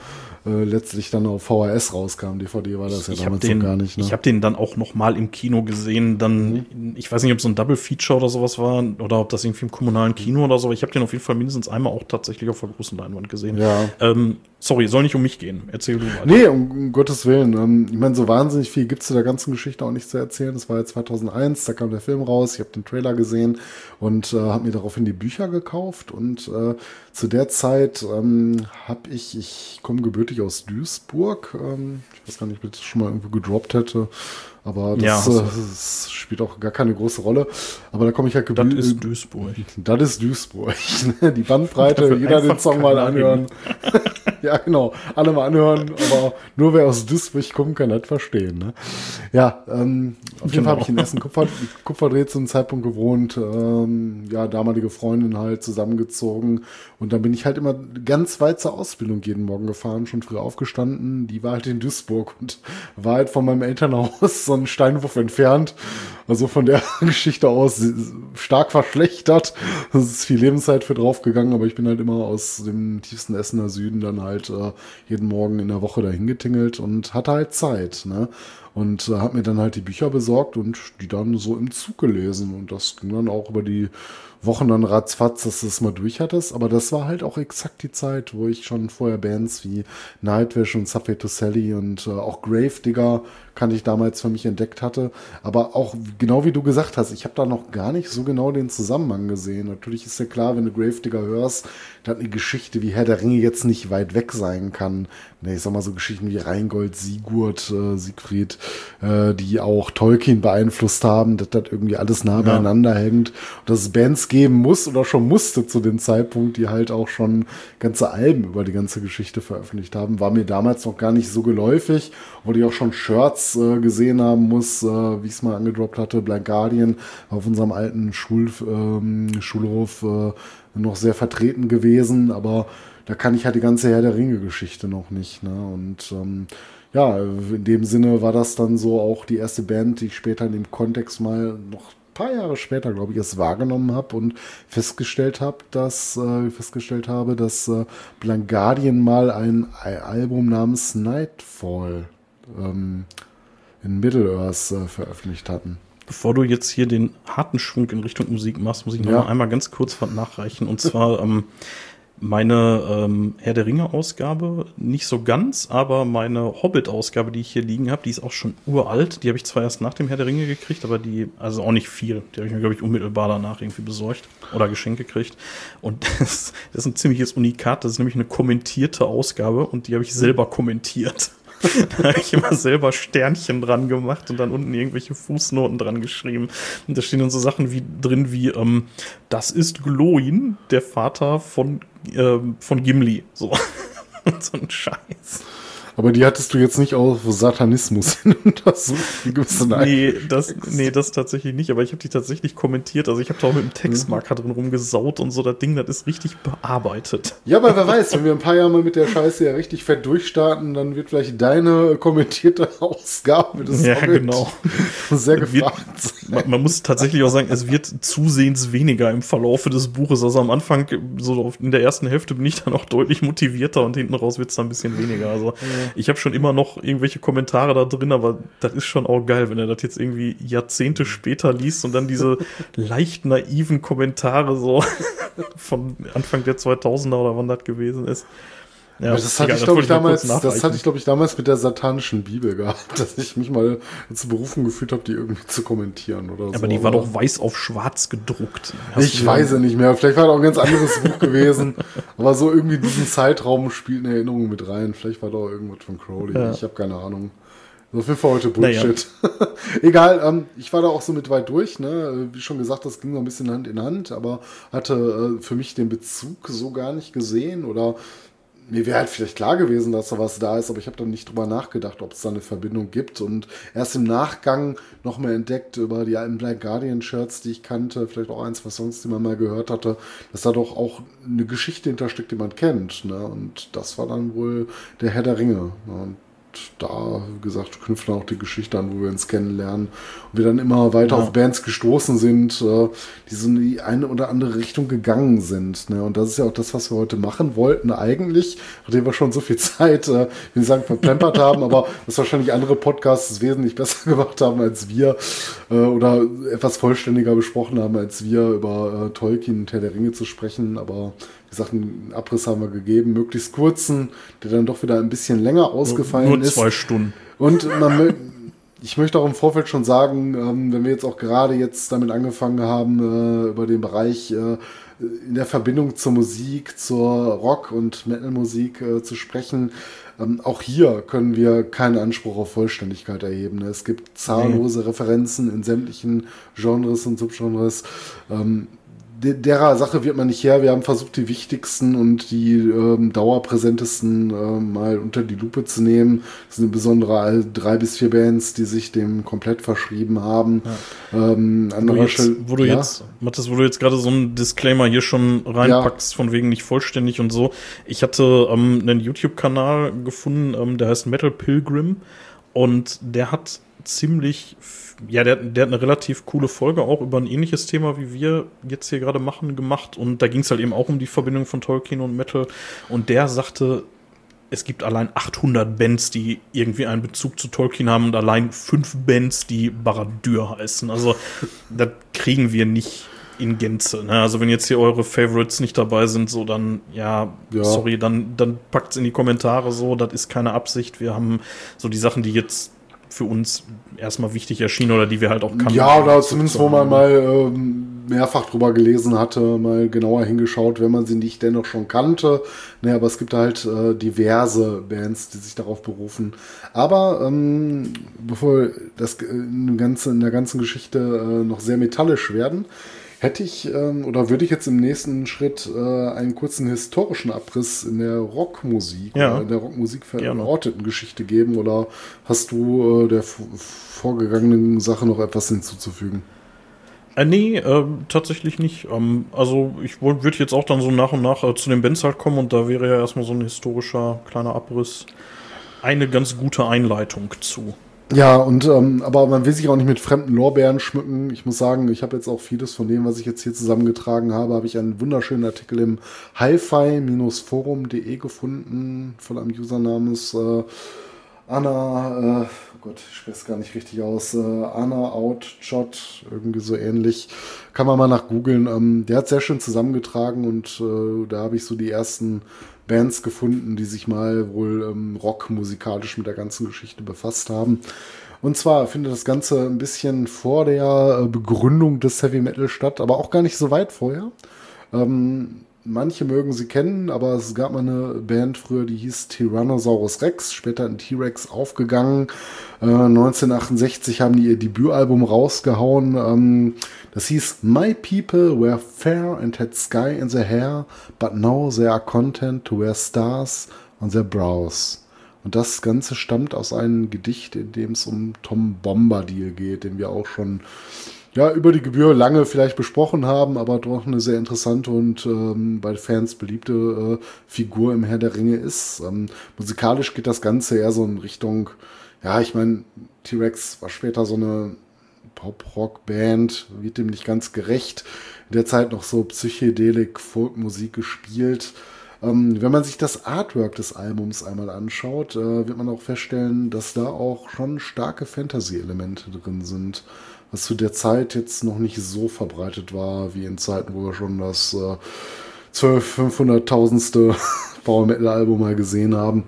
S2: äh, letztlich dann auf VHS rauskam. DVD war das ja
S3: ich damals den, noch gar nicht. Ne? Ich habe den dann auch noch mal im Kino gesehen. Dann, mhm. ich weiß nicht, ob es so ein Double Feature oder sowas war oder ob das irgendwie im kommunalen Kino oder so. Ich habe den auf jeden Fall mindestens einmal auch tatsächlich auf der großen Leinwand gesehen.
S2: Ja.
S3: Ähm, sorry, soll nicht um mich gehen. Erzähl du
S2: weiter. Nee, um, um Gottes Willen. Ähm, ich meine, so wahnsinnig viel gibt es zu der ganzen Geschichte auch nicht zu erzählen. Das war ja 2001, da kam der Film raus. Ich habe den Trailer gesehen und äh, habe mir daraufhin die Bücher gekauft. Und äh, zu der Zeit ähm, habe ich, ich komme gebürtig aus Duisburg. Ähm, ich weiß gar nicht, ob ich das schon mal irgendwo gedroppt hätte. Aber das,
S3: Ja, du.
S2: das spielt auch gar keine große Rolle. Aber da komme ich halt
S3: Das
S2: gebü-
S3: ist Duisburg.
S2: Das ist Duisburg. Die Bandbreite, jeder den Song mal anhören. ja, genau. Alle mal anhören, aber nur wer aus Duisburg kommt, kann das verstehen. Ne? Ja, ähm, auf jeden Fall habe ich in Essen Kupfer, Kupferdreh zu einem Zeitpunkt gewohnt. Ähm, ja, damalige Freundin halt zusammengezogen. Und dann bin ich halt immer ganz weit zur Ausbildung jeden Morgen gefahren, schon früh aufgestanden. Die war halt in Duisburg und war halt von meinem Elternhaus so einen Steinwurf entfernt. Also von der Geschichte aus stark verschlechtert. Es ist viel Lebenszeit für draufgegangen, aber ich bin halt immer aus dem tiefsten Essener Süden dann halt äh, jeden Morgen in der Woche dahin getingelt und hatte halt Zeit. Ne? Und äh, habe mir dann halt die Bücher besorgt und die dann so im Zug gelesen. Und das ging dann auch über die Wochen dann ratzfatz, dass du es mal durch hattest. Aber das war halt auch exakt die Zeit, wo ich schon vorher Bands wie Nightwish und Subway to Sally und äh, auch Gravedigger kannte ich damals für mich entdeckt hatte. Aber auch genau wie du gesagt hast, ich habe da noch gar nicht so genau den Zusammenhang gesehen. Natürlich ist ja klar, wenn du Gravedigger hörst, dass eine Geschichte wie Herr der Ringe jetzt nicht weit weg sein kann. Ne, Ich sag mal so Geschichten wie Rheingold, Sigurd, äh, Siegfried, äh, die auch Tolkien beeinflusst haben, dass das irgendwie alles nah beieinander hängt. Und dass es Bands geben muss oder schon musste zu dem Zeitpunkt, die halt auch schon ganze Alben über die ganze Geschichte veröffentlicht haben, war mir damals noch gar nicht so geläufig, wo ich auch schon Shirts äh, gesehen haben muss, äh, wie ich es mal angedroppt hatte, Blind Guardian auf unserem alten Schul, ähm, Schulhof äh, noch sehr vertreten gewesen, aber da kann ich halt die ganze Herr der Ringe-Geschichte noch nicht. Ne? Und ähm, ja, in dem Sinne war das dann so auch die erste Band, die ich später in dem Kontext mal noch ein paar Jahre später, glaube ich, erst wahrgenommen habe und festgestellt habe, dass äh, festgestellt habe, dass äh, Blind Guardian mal ein Al- Album namens Nightfall ähm, in Middle Earth äh, veröffentlicht hatten.
S3: Bevor du jetzt hier den harten Schwung in Richtung Musik machst, muss ich noch
S2: Ja.
S3: mal einmal ganz kurz was nachreichen. Und zwar ähm, meine ähm, Herr der Ringe-Ausgabe, nicht so ganz, aber meine Hobbit-Ausgabe, die ich hier liegen habe, die ist auch schon uralt. Die habe ich zwar erst nach dem Herr der Ringe gekriegt, aber die, also auch nicht viel. Die habe ich mir, glaube ich, unmittelbar danach irgendwie besorgt oder geschenkt gekriegt. Und das, das ist ein ziemliches Unikat. Das ist nämlich eine kommentierte Ausgabe und die habe ich selber kommentiert. da habe ich immer selber Sternchen dran gemacht und dann unten irgendwelche Fußnoten dran geschrieben. Und da stehen dann so Sachen wie drin wie, ähm, das ist Gloin, der Vater von, ähm, von Gimli. So. so ein Scheiß.
S2: Aber die hattest du jetzt nicht auf Satanismus hin untersucht. Wie gibt's denn
S3: Nee das, nee, das tatsächlich nicht, aber ich habe die tatsächlich kommentiert. Also ich habe da auch mit dem Textmarker drin rumgesaut und so. Das Ding, das ist richtig bearbeitet.
S2: Ja, aber wer weiß, wenn wir ein paar Jahre mal mit der Scheiße ja richtig fett durchstarten, dann wird vielleicht deine kommentierte Ausgabe des
S3: Ja,
S2: Hobbit
S3: genau.
S2: sehr gefragt.
S3: Man, man muss tatsächlich auch sagen, es wird zusehends weniger im Verlaufe des Buches. Also am Anfang, so in der ersten Hälfte bin ich dann auch deutlich motivierter und hinten raus wird es dann ein bisschen weniger. Also ich habe schon immer noch irgendwelche Kommentare da drin, aber das ist schon auch geil, wenn er das jetzt irgendwie Jahrzehnte später liest und dann diese leicht naiven Kommentare so von Anfang der 2000er oder wann das gewesen ist. Ja,
S2: Ja, das hatte
S3: egal,
S2: ich, glaube ich, damals, das hatte ich, glaube ich, damals mit der satanischen Bibel gehabt, dass ich mich mal zu berufen gefühlt habe, die irgendwie zu kommentieren oder so.
S3: aber die war doch weiß auf schwarz gedruckt. Hast
S2: Ich weiß ja nicht mehr. Vielleicht war das auch ein ganz anderes Buch gewesen. Aber so irgendwie diesen Zeitraum spielt eine Erinnerung mit rein. Vielleicht war da auch irgendwas von Crowley.
S3: Ja.
S2: Ich habe keine Ahnung. Auf jeden Fall heute
S3: Naja.
S2: Bullshit. Egal, ähm, ich war da auch so mit weit durch. Ne? Wie schon gesagt, das ging so ein bisschen Hand in Hand, aber hatte äh, für mich den Bezug so gar nicht gesehen oder mir wäre halt vielleicht klar gewesen, dass da was da ist, aber ich habe dann nicht drüber nachgedacht, ob es da eine Verbindung gibt. Und erst im Nachgang noch mal entdeckt über die alten Black Guardian Shirts, die ich kannte, vielleicht auch ein, zwei Songs, die man mal gehört hatte, dass da doch auch eine Geschichte hintersteckt, die man kennt. Ne? Und das war dann wohl der Herr der Ringe. Ne? Und da, wie gesagt, knüpft auch die Geschichte an, wo wir uns kennenlernen und wir dann immer weiter
S3: Ja.
S2: auf Bands gestoßen sind, äh, die so in die eine oder andere Richtung gegangen sind. Ne? Und das ist ja auch das, was wir heute machen wollten eigentlich, nachdem wir schon so viel Zeit, äh, nicht sagen, verplempert haben, aber was wahrscheinlich andere Podcasts es wesentlich besser gemacht haben als wir äh, oder etwas vollständiger besprochen haben als wir über äh, Tolkien und Herr der Ringe zu sprechen, aber wie gesagt, einen Abriss haben wir gegeben, möglichst kurzen, der dann doch wieder ein bisschen länger ausgefallen
S3: Nur
S2: ist.
S3: zwei Stunden.
S2: Und man, ich möchte auch im Vorfeld schon sagen, ähm, wenn wir jetzt auch gerade jetzt damit angefangen haben, äh, über den Bereich äh, in der Verbindung zur Musik, zur Rock- und Metal-Musik äh, zu sprechen, ähm, auch hier können wir keinen Anspruch auf Vollständigkeit erheben. Es gibt zahllose. Referenzen in sämtlichen Genres und Subgenres. Ähm, derer Sache wird man nicht her. Wir haben versucht, die wichtigsten und die ähm, dauerpräsentesten äh, mal unter die Lupe zu nehmen. Das sind insbesondere drei bis vier Bands, die sich dem komplett verschrieben haben.
S3: Ja. Ähm, wo, du jetzt, wo du ja? jetzt, Mathis, wo du jetzt gerade so einen Disclaimer hier schon reinpackst, ja. von wegen nicht vollständig und so. Ich hatte ähm, einen YouTube-Kanal gefunden, ähm, der heißt Metal Pilgrim und der hat ziemlich ja, der, der hat eine relativ coole Folge auch über ein ähnliches Thema, wie wir jetzt hier gerade machen, gemacht. Und da ging es halt eben auch um die Verbindung von Tolkien und Metal. Und der sagte, es gibt allein 800 Bands, die irgendwie einen Bezug zu Tolkien haben und allein fünf Bands, die Baradur heißen. Also, das kriegen wir nicht in Gänze. Ne? Also, wenn jetzt hier eure Favorites nicht dabei sind, so dann, ja, ja. sorry, dann, dann packt's in die Kommentare so, das ist keine Absicht. Wir haben so die Sachen, die jetzt für uns erstmal wichtig erschienen oder die wir halt auch
S2: kannten. Ja, oder zumindest, wo man mal ähm, mehrfach drüber gelesen hatte, mal genauer hingeschaut, wenn man sie nicht dennoch schon kannte. Ne, aber es gibt halt äh, diverse Bands, die sich darauf berufen. Aber ähm, bevor das äh, in der ganzen Geschichte äh, noch sehr metallisch werden, hätte ich ähm, oder würde ich jetzt im nächsten Schritt äh, einen kurzen historischen Abriss in der Rockmusik ja. oder in der Rockmusik verorteten Geschichte geben oder hast du äh, der vorgegangenen Sache noch etwas hinzuzufügen?
S3: Äh, nee, äh, tatsächlich nicht. Ähm, also ich würde jetzt auch dann so nach und nach äh, zu den Bands halt kommen und da wäre ja erstmal so ein historischer kleiner Abriss eine ganz gute Einleitung zu.
S2: Ja, und ähm, aber man will sich auch nicht mit fremden Lorbeeren schmücken. Ich muss sagen, ich habe jetzt auch vieles von dem, was ich jetzt hier zusammengetragen habe, habe ich einen wunderschönen Artikel im hi-fi-forum.de gefunden von einem User namens äh, Anna, äh, oh Gott, ich es gar nicht richtig aus, äh, Anna Outshot, irgendwie so ähnlich. Kann man mal nach googeln. Ähm, der hat sehr schön zusammengetragen und äh, da habe ich so die ersten Bands gefunden, die sich mal wohl ähm, rockmusikalisch mit der ganzen Geschichte befasst haben. Und zwar findet das Ganze ein bisschen vor der äh, Begründung des Heavy Metal statt, aber auch gar nicht so weit vorher. Ähm, manche mögen sie kennen, aber es gab mal eine Band früher, die hieß Tyrannosaurus Rex, später in T-Rex aufgegangen. Äh, 1968 haben die ihr Debütalbum rausgehauen. Ähm, das hieß My people were fair and had sky in their hair, but now they are content to wear stars on their brows. Und das Ganze stammt aus einem Gedicht, in dem es um Tom Bombadil geht, den wir auch schon ja, über die Gebühr lange vielleicht besprochen haben, aber doch eine sehr interessante und ähm, bei Fans beliebte äh, Figur im Herr der Ringe ist. Ähm, musikalisch geht das Ganze eher so in Richtung, ja, ich meine, T-Rex war später so eine Pop-Rock-Band, wird dem nicht ganz gerecht. In der Zeit noch so Psychedelik, Folkmusik gespielt. Ähm, wenn man sich das Artwork des Albums einmal anschaut, äh, wird man auch feststellen, dass da auch schon starke Fantasy-Elemente drin sind. Was zu der Zeit jetzt noch nicht so verbreitet war, wie in Zeiten, wo wir schon das äh, 12, 500.000. Power Metal Album mal gesehen haben.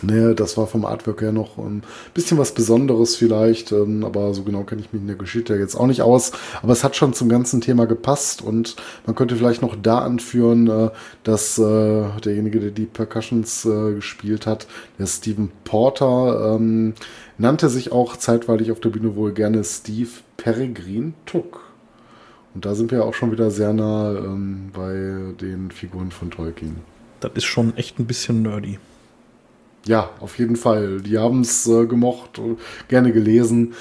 S2: Nee, das war vom Artwork her noch ein bisschen was Besonderes vielleicht, ähm, aber so genau kenne ich mich in der Geschichte jetzt auch nicht aus. Aber es hat schon zum ganzen Thema gepasst und man könnte vielleicht noch da anführen, äh, dass äh, derjenige, der die Percussions äh, gespielt hat, der Stephen Porter, ähm, nannte sich auch zeitweilig auf der Bühne wohl gerne Steve Peregrine Tuck. Und da sind wir auch schon wieder sehr nah ähm, bei den Figuren von Tolkien.
S3: Das ist schon echt ein bisschen nerdy.
S2: Ja, auf jeden Fall. Die haben es äh, gemocht, gerne gelesen.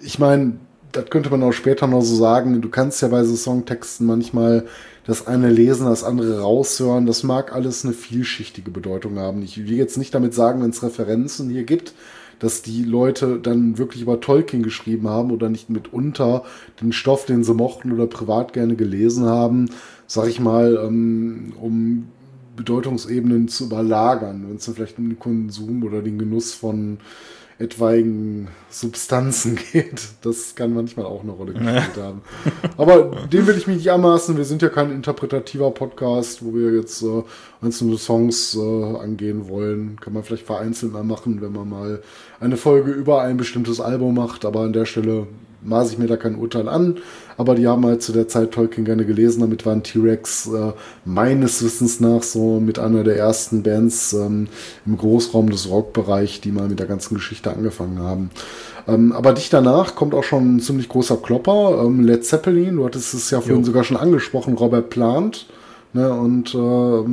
S2: Ich meine, das könnte man auch später noch so sagen. Du kannst ja bei so Songtexten manchmal das eine lesen, das andere raushören. Das mag alles eine vielschichtige Bedeutung haben. Ich will jetzt nicht damit sagen, wenn es Referenzen hier gibt, dass die Leute dann wirklich über Tolkien geschrieben haben oder nicht mitunter den Stoff, den sie mochten oder privat gerne gelesen haben, sag ich mal, ähm, um Bedeutungsebenen zu überlagern, wenn es dann vielleicht um den Konsum oder den Genuss von etwaigen Substanzen geht. Das kann manchmal auch eine Rolle gespielt haben. Aber dem will ich mich nicht anmaßen. Wir sind ja kein interpretativer Podcast, wo wir jetzt äh, einzelne Songs äh, angehen wollen. Kann man vielleicht vereinzelt mal machen, wenn man mal eine Folge über ein bestimmtes Album macht. Aber an der Stelle maße ich mir da kein Urteil an, aber die haben halt zu der Zeit Tolkien gerne gelesen. Damit waren T-Rex äh, meines Wissens nach so mit einer der ersten Bands ähm, im Großraum des Rockbereichs, die mal mit der ganzen Geschichte angefangen haben. Ähm, aber dicht danach kommt auch schon ein ziemlich großer Klopper. Ähm, Led Zeppelin, du hattest es ja vorhin jo. sogar schon angesprochen, Robert Plant. Ne, und äh,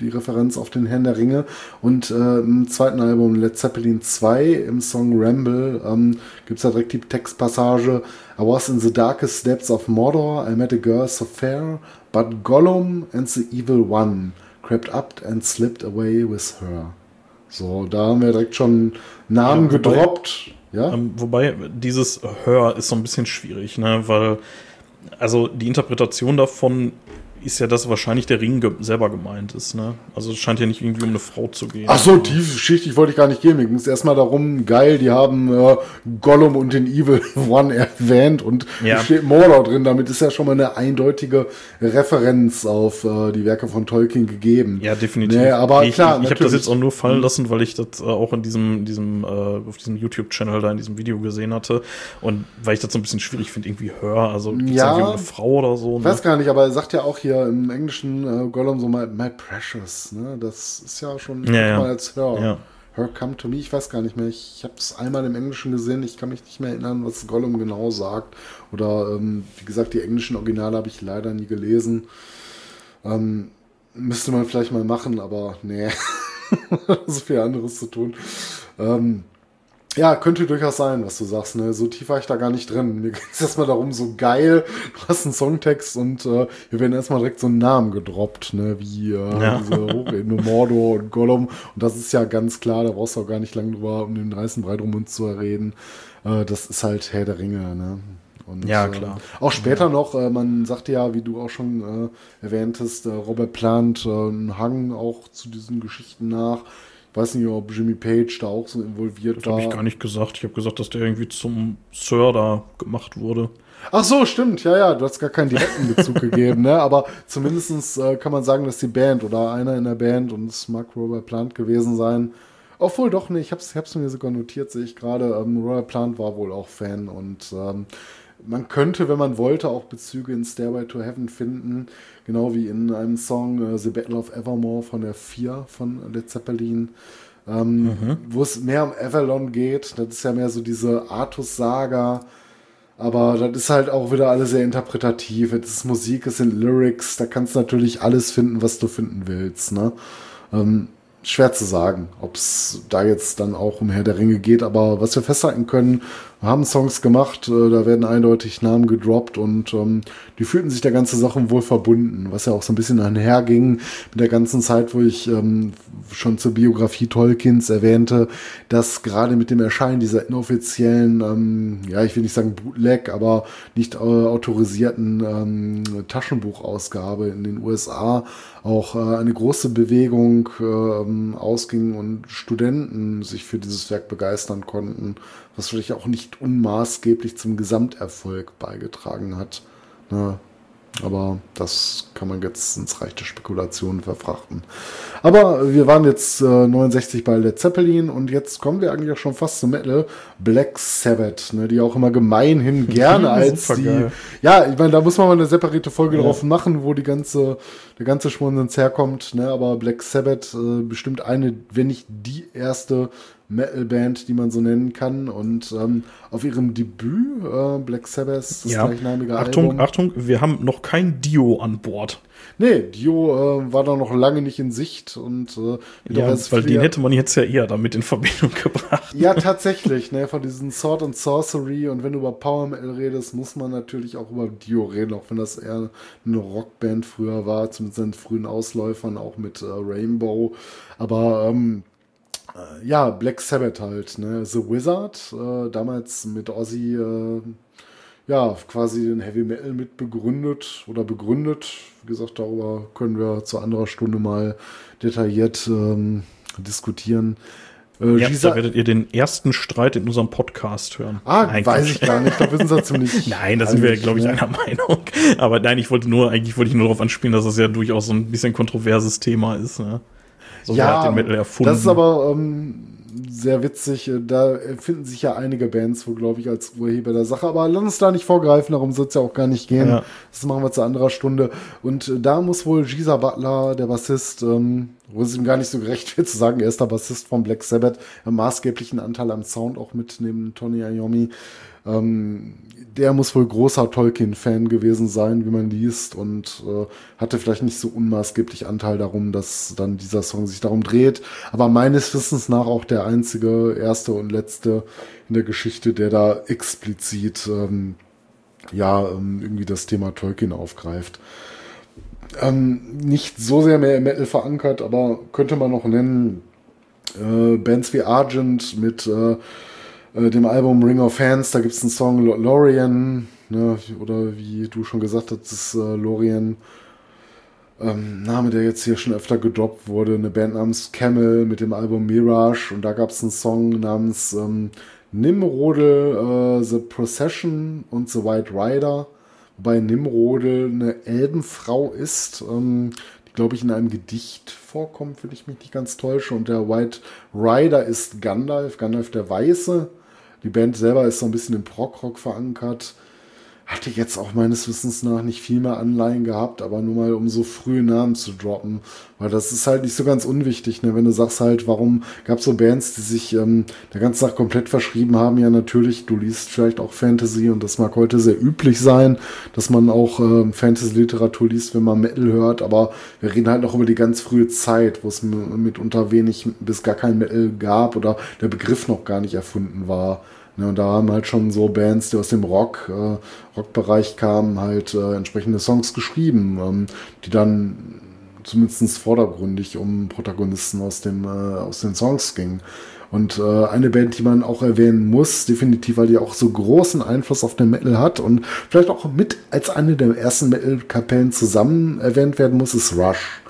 S2: die Referenz auf den Herrn der Ringe. Und äh, im zweiten Album Led Zeppelin 2 im Song Ramble ähm, gibt es da direkt die Textpassage I was in the darkest depths of Mordor, I met a girl so fair, but Gollum and the evil one crept up and slipped away with her. So, da haben wir direkt schon Namen ja, wobei, gedroppt. Ja?
S3: Ähm, wobei dieses Hör ist so ein bisschen schwierig, ne? weil also die Interpretation davon ist ja, dass wahrscheinlich der Ring ge selber gemeint ist. Ne? Also es scheint ja nicht irgendwie um eine Frau zu gehen.
S2: Ach so, tiefschichtig wollte ich gar nicht gehen. Mir ging es erstmal darum, geil, die haben äh, Gollum und den Evil One erwähnt und ja. steht Mordor drin. Damit ist ja schon mal eine eindeutige Referenz auf äh, die Werke von Tolkien gegeben.
S3: Ja, definitiv. Nee, aber ich, klar, ich, ich habe das jetzt auch nur fallen lassen, weil ich das äh, auch in diesem, diesem äh, auf diesem YouTube-Channel da in diesem Video gesehen hatte und weil ich das so ein bisschen schwierig finde, irgendwie höre. Also
S2: ja,
S3: um eine Frau oder so.
S2: Ne? Weiß gar nicht, aber er sagt ja auch hier hier im Englischen äh, Gollum so my, my precious, ne? Das ist ja schon
S3: ja, ja.
S2: mal als Her. Ja. Her come to me, ich weiß gar nicht mehr. Ich, ich habe es einmal im Englischen gesehen, ich kann mich nicht mehr erinnern, was Gollum genau sagt. Oder ähm, wie gesagt, die englischen Originale habe ich leider nie gelesen. Ähm, müsste man vielleicht mal machen, aber nee. so viel anderes zu tun. Ähm, ja, könnte durchaus sein, was du sagst. Ne? So tief war ich da gar nicht drin. Mir ging es erstmal darum, so geil, du hast einen Songtext und äh, wir werden erstmal direkt so einen Namen gedroppt, ne? wie äh, ja. diese Hochebene Mordor und Gollum. Und das ist ja ganz klar, da brauchst du auch gar nicht lange drüber, um den reißen Breit um uns zu reden. Äh, das ist halt Herr der Ringe. Ne?
S3: Und, ja, äh, klar.
S2: Äh, auch später ja. noch, äh, man sagte ja, wie du auch schon äh, erwähntest, äh, Robert plant äh, einen Hang auch zu diesen Geschichten nach weiß nicht, ob Jimmy Page da auch so involviert
S3: das war. Das habe ich gar nicht gesagt. Ich habe gesagt, dass der irgendwie zum Sir da gemacht wurde.
S2: Ach so, stimmt. Ja, ja, du hast gar keinen direkten Bezug gegeben, ne? Aber zumindest äh, kann man sagen, dass die Band oder einer in der Band und es mag Robert Plant gewesen sein. Obwohl doch nicht, ich hab's, hab's mir sogar notiert, sehe ich gerade. Ähm, Robert Plant war wohl auch Fan und ähm, man könnte, wenn man wollte, auch Bezüge in Stairway to Heaven finden, genau wie in einem Song äh, The Battle of Evermore von der 4 von Led Zeppelin, ähm, mhm. wo es mehr um Avalon geht. Das ist ja mehr so diese Artus-Saga, aber das ist halt auch wieder alles sehr interpretativ. Es ist Musik, es sind Lyrics, da kannst du natürlich alles finden, was du finden willst. Ne? Ähm, schwer zu sagen, ob es da jetzt dann auch um Herr der Ringe geht, aber was wir festhalten können, haben Songs gemacht, äh, da werden eindeutig Namen gedroppt und ähm, die fühlten sich der ganzen Sache wohl verbunden, was ja auch so ein bisschen einherging mit der ganzen Zeit, wo ich ähm, schon zur Biografie Tolkiens erwähnte, dass gerade mit dem Erscheinen dieser inoffiziellen, ähm, ja, ich will nicht sagen Bootleg, aber nicht äh, autorisierten ähm, Taschenbuchausgabe in den USA auch äh, eine große Bewegung äh, ausging und Studenten sich für dieses Werk begeistern konnten was vielleicht auch nicht unmaßgeblich zum Gesamterfolg beigetragen hat. Ne? Aber das kann man jetzt ins Reich der Spekulationen verfrachten. Aber wir waren jetzt äh, 69 bei Led Zeppelin und jetzt kommen wir eigentlich auch schon fast zum Metal. Black Sabbath, ne, die auch immer gemeinhin gerne als die. Geil. Ja, ich meine, da muss man mal eine separate Folge ja. drauf machen, wo die ganze, der ganze Schwunsens herkommt. Ne, aber Black Sabbath äh, bestimmt eine, wenn nicht die erste Metal-Band, die man so nennen kann. Und ähm, auf ihrem Debüt, äh, Black Sabbath, das
S3: ja. gleichnamige Achtung, Album. Achtung, wir haben noch kein Dio an Bord.
S2: Nee, Dio äh, war da noch lange nicht in Sicht. und äh,
S3: ja, Weil den hätte man jetzt ja eher damit in Verbindung gebracht.
S2: Ja, tatsächlich, ne, von diesen Sword and Sorcery. Und wenn du über Power Metal redest, muss man natürlich auch über Dio reden, auch wenn das eher eine Rockband früher war, zumindest in frühen Ausläufern, auch mit äh, Rainbow. Aber ähm, äh, ja, Black Sabbath halt, ne? The Wizard, äh, damals mit Ozzy, äh, ja, quasi den Heavy Metal mit begründet oder begründet. Wie gesagt, darüber können wir zu anderer Stunde mal detailliert ähm, diskutieren.
S3: Äh, ja, da werdet ihr den ersten Streit in unserem Podcast hören.
S2: Ah, nein, weiß ich gar nicht. Da wissen sie ziemlich.
S3: nein, da sind wir, glaube ich, einer Meinung. Aber nein, ich wollte nur, eigentlich wollte ich nur darauf anspielen, dass das ja durchaus so ein bisschen kontroverses Thema ist. Ne?
S2: So ja, den Metal erfunden. das ist aber ähm, sehr witzig. Da finden sich ja einige Bands, wo, glaube ich, als Urheber der Sache. Aber lass uns da nicht vorgreifen, darum soll es ja auch gar nicht gehen. Ja. Das machen wir zu anderer Stunde. Und äh, da muss wohl Gisa Butler, der Bassist, ähm, wo es ihm gar nicht so gerecht wird zu sagen, er ist der Bassist von Black Sabbath, einen maßgeblichen Anteil am Sound auch mit neben Tony Iommi. Ähm, der muss wohl großer Tolkien-Fan gewesen sein, wie man liest, und äh, hatte vielleicht nicht so unmaßgeblich Anteil darum, dass dann dieser Song sich darum dreht. Aber meines Wissens nach auch der einzige, erste und letzte in der Geschichte, der da explizit ähm, ja ähm, irgendwie das Thema Tolkien aufgreift. Ähm, nicht so sehr mehr im Metal verankert, aber könnte man noch nennen äh, Bands wie Argent mit äh, äh, dem Album Ring of Fans, da gibt es einen Song Lorien, ne, oder wie du schon gesagt hast, ist äh, Lorien. Ähm, Name, der jetzt hier schon öfter gedroppt wurde, eine Band namens Camel mit dem Album Mirage und da gab es einen Song namens ähm, Nimrodel, äh, The Procession und The White Rider, wobei Nimrodel eine Elbenfrau ist, ähm, die glaube ich in einem Gedicht vorkommt, wenn ich mich nicht ganz täusche und der White Rider ist Gandalf, Gandalf der Weiße. Die Band selber ist so ein bisschen im Prog-Rock verankert. Hatte jetzt auch meines Wissens nach nicht viel mehr Anleihen gehabt, aber nur mal um so frühe Namen zu droppen. Weil das ist halt nicht so ganz unwichtig, ne? Wenn du sagst halt, warum gab es so Bands, die sich ähm, der ganzen Tag komplett verschrieben haben? Ja, natürlich, du liest vielleicht auch Fantasy und das mag heute sehr üblich sein, dass man auch ähm, Fantasy-Literatur liest, wenn man Metal hört, aber wir reden halt noch über die ganz frühe Zeit, wo es mitunter wenig bis gar kein Metal gab oder der Begriff noch gar nicht erfunden war. Ne, und da haben halt schon so Bands, die aus dem Rock, äh, Rockbereich kamen, halt äh, entsprechende Songs geschrieben, ähm, die dann zumindest vordergründig um Protagonisten aus, dem, äh, aus den Songs gingen. Und äh, eine Band, die man auch erwähnen muss, definitiv, weil die auch so großen Einfluss auf den Metal hat und vielleicht auch mit als eine der ersten Metal-Kapellen zusammen erwähnt werden muss, ist Rush.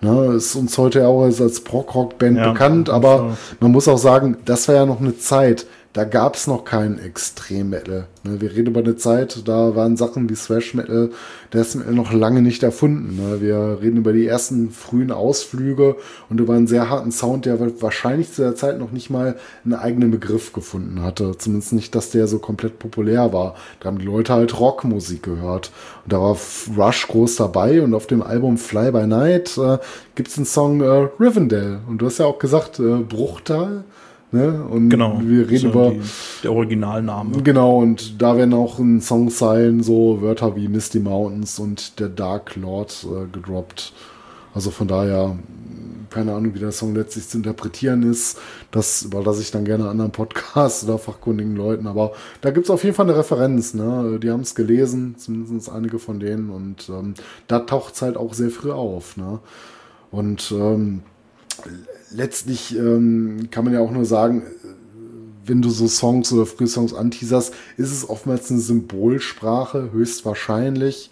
S2: Ne, ist uns heute auch als Prog-Rock-Band ja, bekannt, aber man muss auch sagen, das war ja noch eine Zeit, da gab es noch keinen Extrem-Metal. Ne? Wir reden über eine Zeit, da waren Sachen wie Thrash-Metal, Death Metal noch lange nicht erfunden. Ne? Wir reden über die ersten frühen Ausflüge und über einen sehr harten Sound, der wahrscheinlich zu der Zeit noch nicht mal einen eigenen Begriff gefunden hatte. Zumindest nicht, dass der so komplett populär war. Da haben die Leute halt Rockmusik gehört. Und da war Rush groß dabei und auf dem Album Fly by Night äh, gibt es den Song äh, Rivendell. Und du hast ja auch gesagt, äh, Bruchtal. Ne? Und
S3: genau,
S2: wir reden über
S3: die, der Originalname.
S2: Genau, und da werden auch in Songzeilen so Wörter wie Misty Mountains und der Dark Lord äh, gedroppt. Also von daher, keine Ahnung, wie der Song letztlich zu interpretieren ist. Das überlasse ich dann gerne anderen Podcasts oder fachkundigen Leuten. Aber da gibt es auf jeden Fall eine Referenz. Ne? Die haben es gelesen, zumindest einige von denen. Und ähm, da taucht es halt auch sehr früh auf. Ne? Und ähm, letztlich ähm, kann man ja auch nur sagen, wenn du so Songs oder Frühsongs anteaserst, ist es oftmals eine Symbolsprache, höchstwahrscheinlich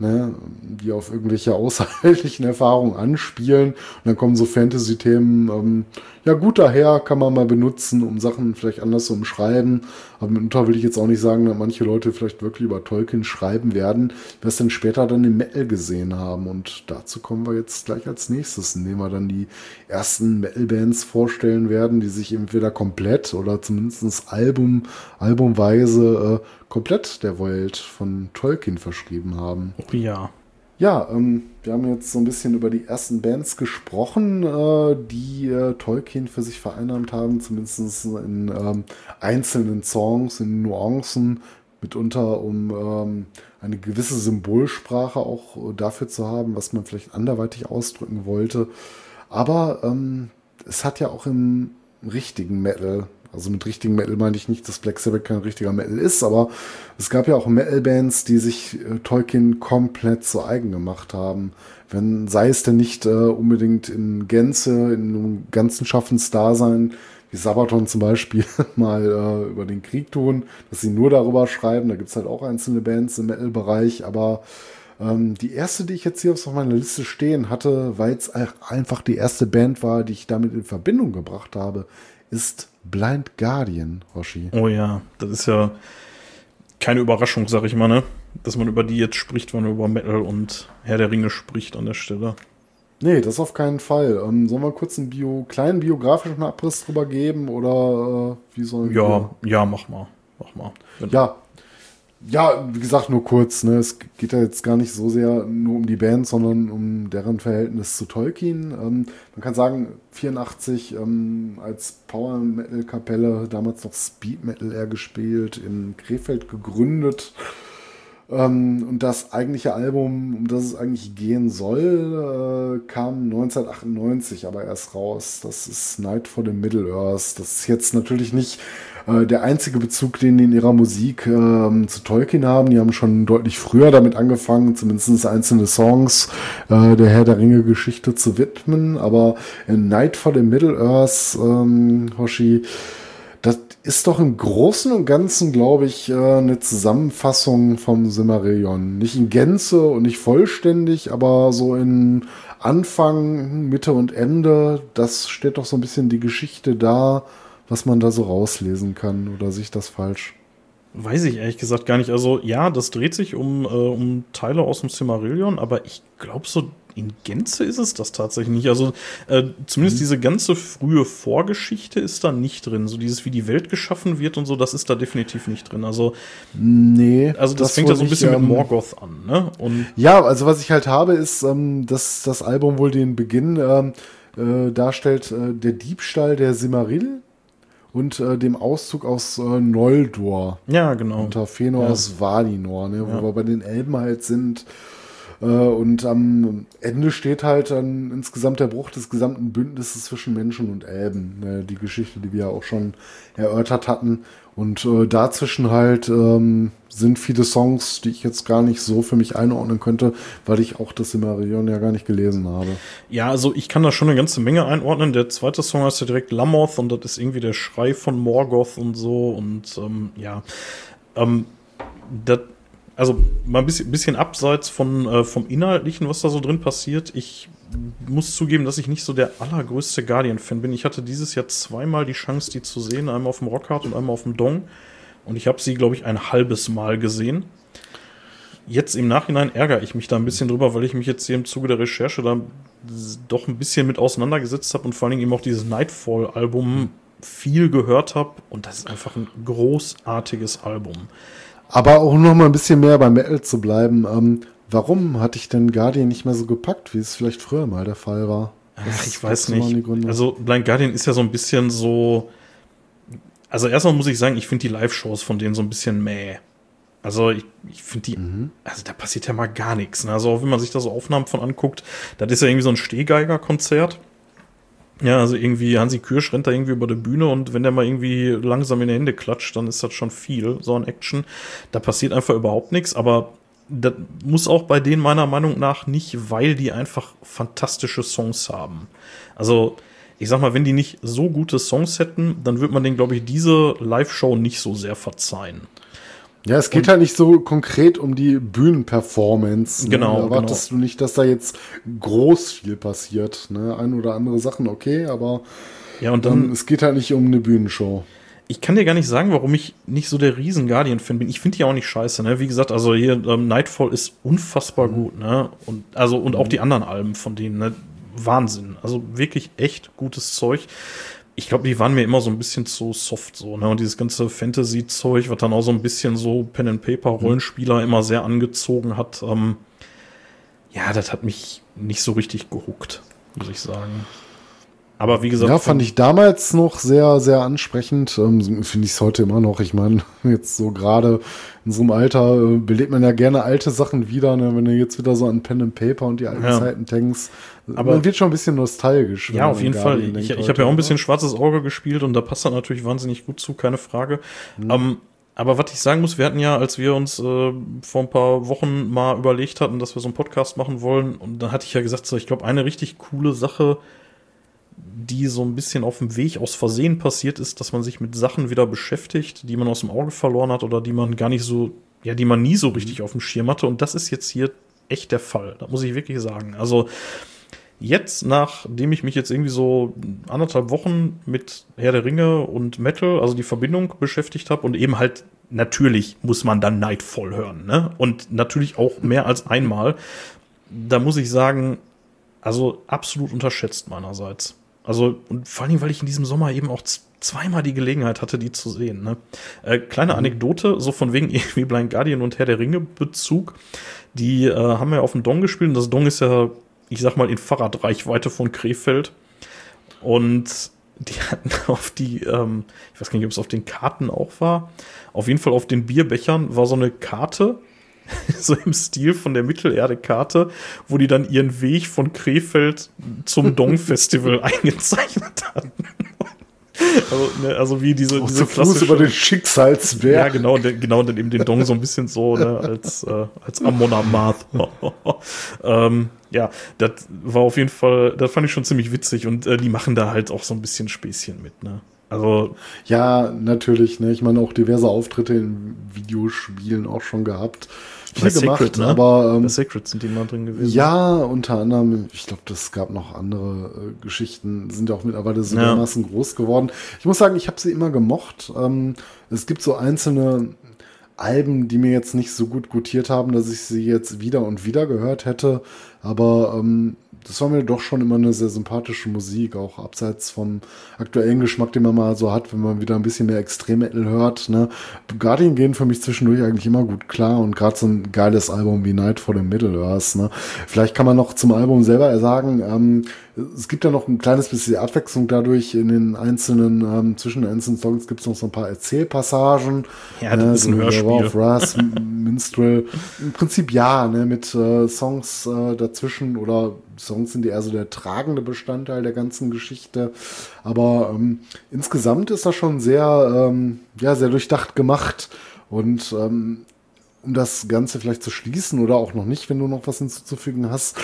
S2: ne, die auf irgendwelche außerweltlichen Erfahrungen anspielen. Und dann kommen so Fantasy-Themen, ähm, ja gut daher, kann man mal benutzen, um Sachen vielleicht anders zu umschreiben. Aber mitunter will ich jetzt auch nicht sagen, dass manche Leute vielleicht wirklich über Tolkien schreiben werden, was dann später dann im Metal gesehen haben. Und dazu kommen wir jetzt gleich als nächstes, indem wir dann die ersten Metal-Bands vorstellen werden, die sich entweder komplett oder zumindest Album, albumweise äh, komplett der Welt von Tolkien verschrieben haben.
S3: Oh ja.
S2: Ja, ähm, wir haben jetzt so ein bisschen über die ersten Bands gesprochen, äh, die äh, Tolkien für sich vereinnahmt haben, zumindest in ähm, einzelnen Songs, in Nuancen, mitunter um ähm, eine gewisse Symbolsprache auch dafür zu haben, was man vielleicht anderweitig ausdrücken wollte. Aber ähm, es hat ja auch im richtigen Metal also mit richtigen Metal meine ich nicht, dass Black Sabbath kein richtiger Metal ist, aber es gab ja auch Metal-Bands, die sich äh, Tolkien komplett zu eigen gemacht haben. Wenn, sei es denn nicht äh, unbedingt in Gänze, in einem ganzen Schaffensdasein, wie Sabaton zum Beispiel mal äh, über den Krieg tun, dass sie nur darüber schreiben. Da gibt's halt auch einzelne Bands im Metal-Bereich, aber Ähm, die erste, die ich jetzt hier auf meiner Liste stehen hatte, weil es einfach die erste Band war, die ich damit in Verbindung gebracht habe, ist Blind Guardian, Hoshi.
S3: Oh ja, das ist ja keine Überraschung, sag ich mal, ne? Dass man über die jetzt spricht, wenn man über Metal und Herr der Ringe spricht an der Stelle.
S2: Nee, das auf keinen Fall. Ähm, sollen wir kurz einen Bio, kleinen biografischen Abriss drüber geben oder äh, wie sollen
S3: ja, wir? Ja, mach mal. Mach mal.
S2: Ja, ja, wie gesagt, nur kurz. Ne? Es geht ja jetzt gar nicht so sehr nur um die Band, sondern um deren Verhältnis zu Tolkien. Ähm, man kann sagen, 84 ähm, als Power Metal Kapelle, damals noch Speed Metal eher gespielt, in Krefeld gegründet. Ähm, und das eigentliche Album, um das es eigentlich gehen soll, äh, kam 1998 aber erst raus. Das ist Night for the Middle Earth. Das ist jetzt natürlich nicht äh, der einzige Bezug, den die in ihrer Musik äh, zu Tolkien haben. Die haben schon deutlich früher damit angefangen, zumindest einzelne Songs äh, der Herr der Ringe Geschichte zu widmen. Aber in Night for the Middle Earth, ähm, Hoshi, das ist doch im Großen und Ganzen, glaube ich, äh, eine Zusammenfassung vom Simmerillion. Nicht in Gänze und nicht vollständig, aber so in Anfang, Mitte und Ende, das steht doch so ein bisschen die Geschichte da was man da so rauslesen kann oder sich das falsch?
S3: Weiß ich ehrlich gesagt gar nicht. Also ja, das dreht sich um, äh, um Teile aus dem Silmarillion, aber ich glaube so in Gänze ist es das tatsächlich nicht. Also äh, zumindest mhm. diese ganze frühe Vorgeschichte ist da nicht drin. So dieses, wie die Welt geschaffen wird und so, das ist da definitiv nicht drin. Also
S2: nee,
S3: also das, das fängt ja so ein bisschen ähm, mit Morgoth an. Ne?
S2: Und ja, also was ich halt habe, ist, ähm, dass das Album wohl den Beginn ähm, äh, darstellt, äh, der Diebstahl der Simarill und äh, dem Auszug aus äh, Noldor.
S3: Ja, genau.
S2: Unter Fëanor ja. aus Valinor, ne, wo ja. wir bei den Elben halt sind. Äh, und am Ende steht halt dann insgesamt der Bruch des gesamten Bündnisses zwischen Menschen und Elben. Ne, die Geschichte, die wir ja auch schon erörtert hatten. Und äh, dazwischen halt ähm, sind viele Songs, die ich jetzt gar nicht so für mich einordnen könnte, weil ich auch das Simarion ja gar nicht gelesen habe.
S3: Ja, also ich kann da schon eine ganze Menge einordnen. Der zweite Song heißt ja direkt Lamoth und das ist irgendwie der Schrei von Morgoth und so. Und ähm, ja, ähm, das also mal ein bisschen, bisschen abseits von, äh, vom Inhaltlichen, was da so drin passiert. Ich muss zugeben, dass ich nicht so der allergrößte Guardian-Fan bin. Ich hatte dieses Jahr zweimal die Chance, die zu sehen, einmal auf dem Rockhard und einmal auf dem Dong. Und ich habe sie, glaube ich, ein halbes Mal gesehen. Jetzt im Nachhinein ärgere ich mich da ein bisschen drüber, weil ich mich jetzt hier im Zuge der Recherche da doch ein bisschen mit auseinandergesetzt habe und vor allen Dingen eben auch dieses Nightfall-Album viel gehört habe. Und das ist einfach ein großartiges Album.
S2: Aber auch noch mal ein bisschen mehr beim Metal zu bleiben. Ähm, warum hatte ich denn Guardian nicht mehr so gepackt, wie es vielleicht früher mal der Fall war?
S3: Ach, ich weiß nicht. Also Blind Guardian ist ja so ein bisschen so. Also erstmal muss ich sagen, ich finde die Live-Shows von denen so ein bisschen mäh. Also ich, ich finde die, mhm. also da passiert ja mal gar nichts. Ne? Also auch wenn man sich da so Aufnahmen von anguckt, das ist ja irgendwie so ein Stehgeiger-Konzert. Ja, also irgendwie Hansi Kürsch rennt da irgendwie über die Bühne und wenn der mal irgendwie langsam in die Hände klatscht, dann ist das schon viel, so ein Action. Da passiert einfach überhaupt nichts, aber das muss auch bei denen meiner Meinung nach nicht, weil die einfach fantastische Songs haben. Also, ich sag mal, wenn die nicht so gute Songs hätten, dann würde man denen, glaube ich, diese Live-Show nicht so sehr verzeihen.
S2: Ja, es geht und, halt nicht so konkret um die Bühnenperformance.
S3: Ne? Genau.
S2: Da erwartest genau. du nicht, dass da jetzt groß viel passiert. Ne? Ein oder andere Sachen, okay, aber
S3: ja, und dann, ähm,
S2: es geht halt nicht um eine Bühnenshow.
S3: Ich kann dir gar nicht sagen, warum ich nicht so der riesen Guardian-Fan bin. Ich finde die auch nicht scheiße, ne? Wie gesagt, also hier ähm, Nightfall ist unfassbar mhm. gut, ne? Und also und auch mhm. die anderen Alben von denen, ne? Wahnsinn. Also wirklich echt gutes Zeug ich glaube, die waren mir immer so ein bisschen zu soft so, ne? Und dieses ganze Fantasy-Zeug, was dann auch so ein bisschen so Pen and Paper Rollenspieler mhm. immer sehr angezogen hat, ähm, ja, das hat mich nicht so richtig gehuckt, muss ich sagen. Aber wie gesagt.
S2: Ja, fand ich damals noch sehr, sehr ansprechend. Ähm, Finde ich es heute immer noch. Ich meine, jetzt so gerade in so einem Alter äh, belebt man ja gerne alte Sachen wieder. Ne? Wenn du jetzt wieder so an Pen and Paper und die alten ja. Zeiten denkst. Aber man wird schon ein bisschen nostalgisch.
S3: Ja, auf jeden Fall. Ich, ich habe ja auch ein bisschen schwarzes Auge gespielt und da passt das natürlich wahnsinnig gut zu, keine Frage. Mhm. Ähm, aber was ich sagen muss, wir hatten ja, als wir uns äh, vor ein paar Wochen mal überlegt hatten, dass wir so einen Podcast machen wollen, und dann hatte ich ja gesagt, so, ich glaube, eine richtig coole Sache, die so ein bisschen auf dem Weg aus Versehen passiert ist, dass man sich mit Sachen wieder beschäftigt, die man aus dem Auge verloren hat oder die man gar nicht so, ja, die man nie so richtig auf dem Schirm hatte. Und das ist jetzt hier echt der Fall. Das muss ich wirklich sagen. Also jetzt, nachdem ich mich jetzt irgendwie so anderthalb Wochen mit Herr der Ringe und Metal, also die Verbindung beschäftigt habe und eben halt natürlich muss man dann Nightfall hören, ne? Und natürlich auch mehr als einmal. Da muss ich sagen, also absolut unterschätzt meinerseits. Also, und vor allem, weil ich in diesem Sommer eben auch zweimal die Gelegenheit hatte, die zu sehen. Ne? Äh, kleine Anekdote, so von wegen irgendwie Blind Guardian und Herr der Ringe Bezug. Die äh, haben ja auf dem Dong gespielt und das Dong ist ja, ich sag mal, in Fahrradreichweite von Krefeld. Und die hatten auf die, ähm, ich weiß gar nicht, ob es auf den Karten auch war, auf jeden Fall auf den Bierbechern war so eine Karte, so im Stil von der Mittelerde-Karte, wo die dann ihren Weg von Krefeld zum Dong-Festival eingezeichnet hatten. Also, ne, also wie diese,
S2: Auch
S3: diese
S2: Fuß über den Schicksalsberg.
S3: Ja, genau, de, genau, dann eben den Dong so ein bisschen so, ne, als, äh, als Amon Amarth. ähm, ja, das war auf jeden Fall, das fand ich schon ziemlich witzig und äh, die machen da halt auch so ein bisschen Späßchen mit, ne. Also.
S2: Ja, natürlich, ne. Ich meine, auch diverse Auftritte in Videospielen auch schon gehabt.
S3: Viel gemacht, Sacred, ne? aber ähm, Bei Sacred sind die mal drin gewesen.
S2: Ja, unter anderem, ich glaube, das gab noch andere äh, Geschichten, sind ja auch mittlerweile so ja. groß geworden. Ich muss sagen, ich habe sie immer gemocht. Ähm, es gibt so einzelne Alben, die mir jetzt nicht so gut gutiert haben, dass ich sie jetzt wieder und wieder gehört hätte. Aber ähm, das war mir doch schon immer eine sehr sympathische Musik, auch abseits vom aktuellen Geschmack, den man mal so hat, wenn man wieder ein bisschen mehr Extrem-Metal hört. Ne? Guardian gehen für mich zwischendurch eigentlich immer gut klar und gerade so ein geiles Album wie Night for the Middle Earth. Ne? Vielleicht kann man noch zum Album selber sagen, ähm, es gibt ja noch ein kleines bisschen Abwechslung dadurch in den einzelnen, ähm, zwischen den einzelnen Songs gibt es noch so ein paar Erzählpassagen.
S3: Ja, das äh, ist ein Hörspiel.
S2: Of Wrath, Minstrel. Im Prinzip ja, ne, mit äh, Songs äh, dazwischen oder Songs sind eher so der tragende Bestandteil der ganzen Geschichte. Aber ähm, insgesamt ist das schon sehr, ähm, ja, sehr durchdacht gemacht. Und ähm, um das Ganze vielleicht zu schließen oder auch noch nicht, wenn du noch was hinzuzufügen hast,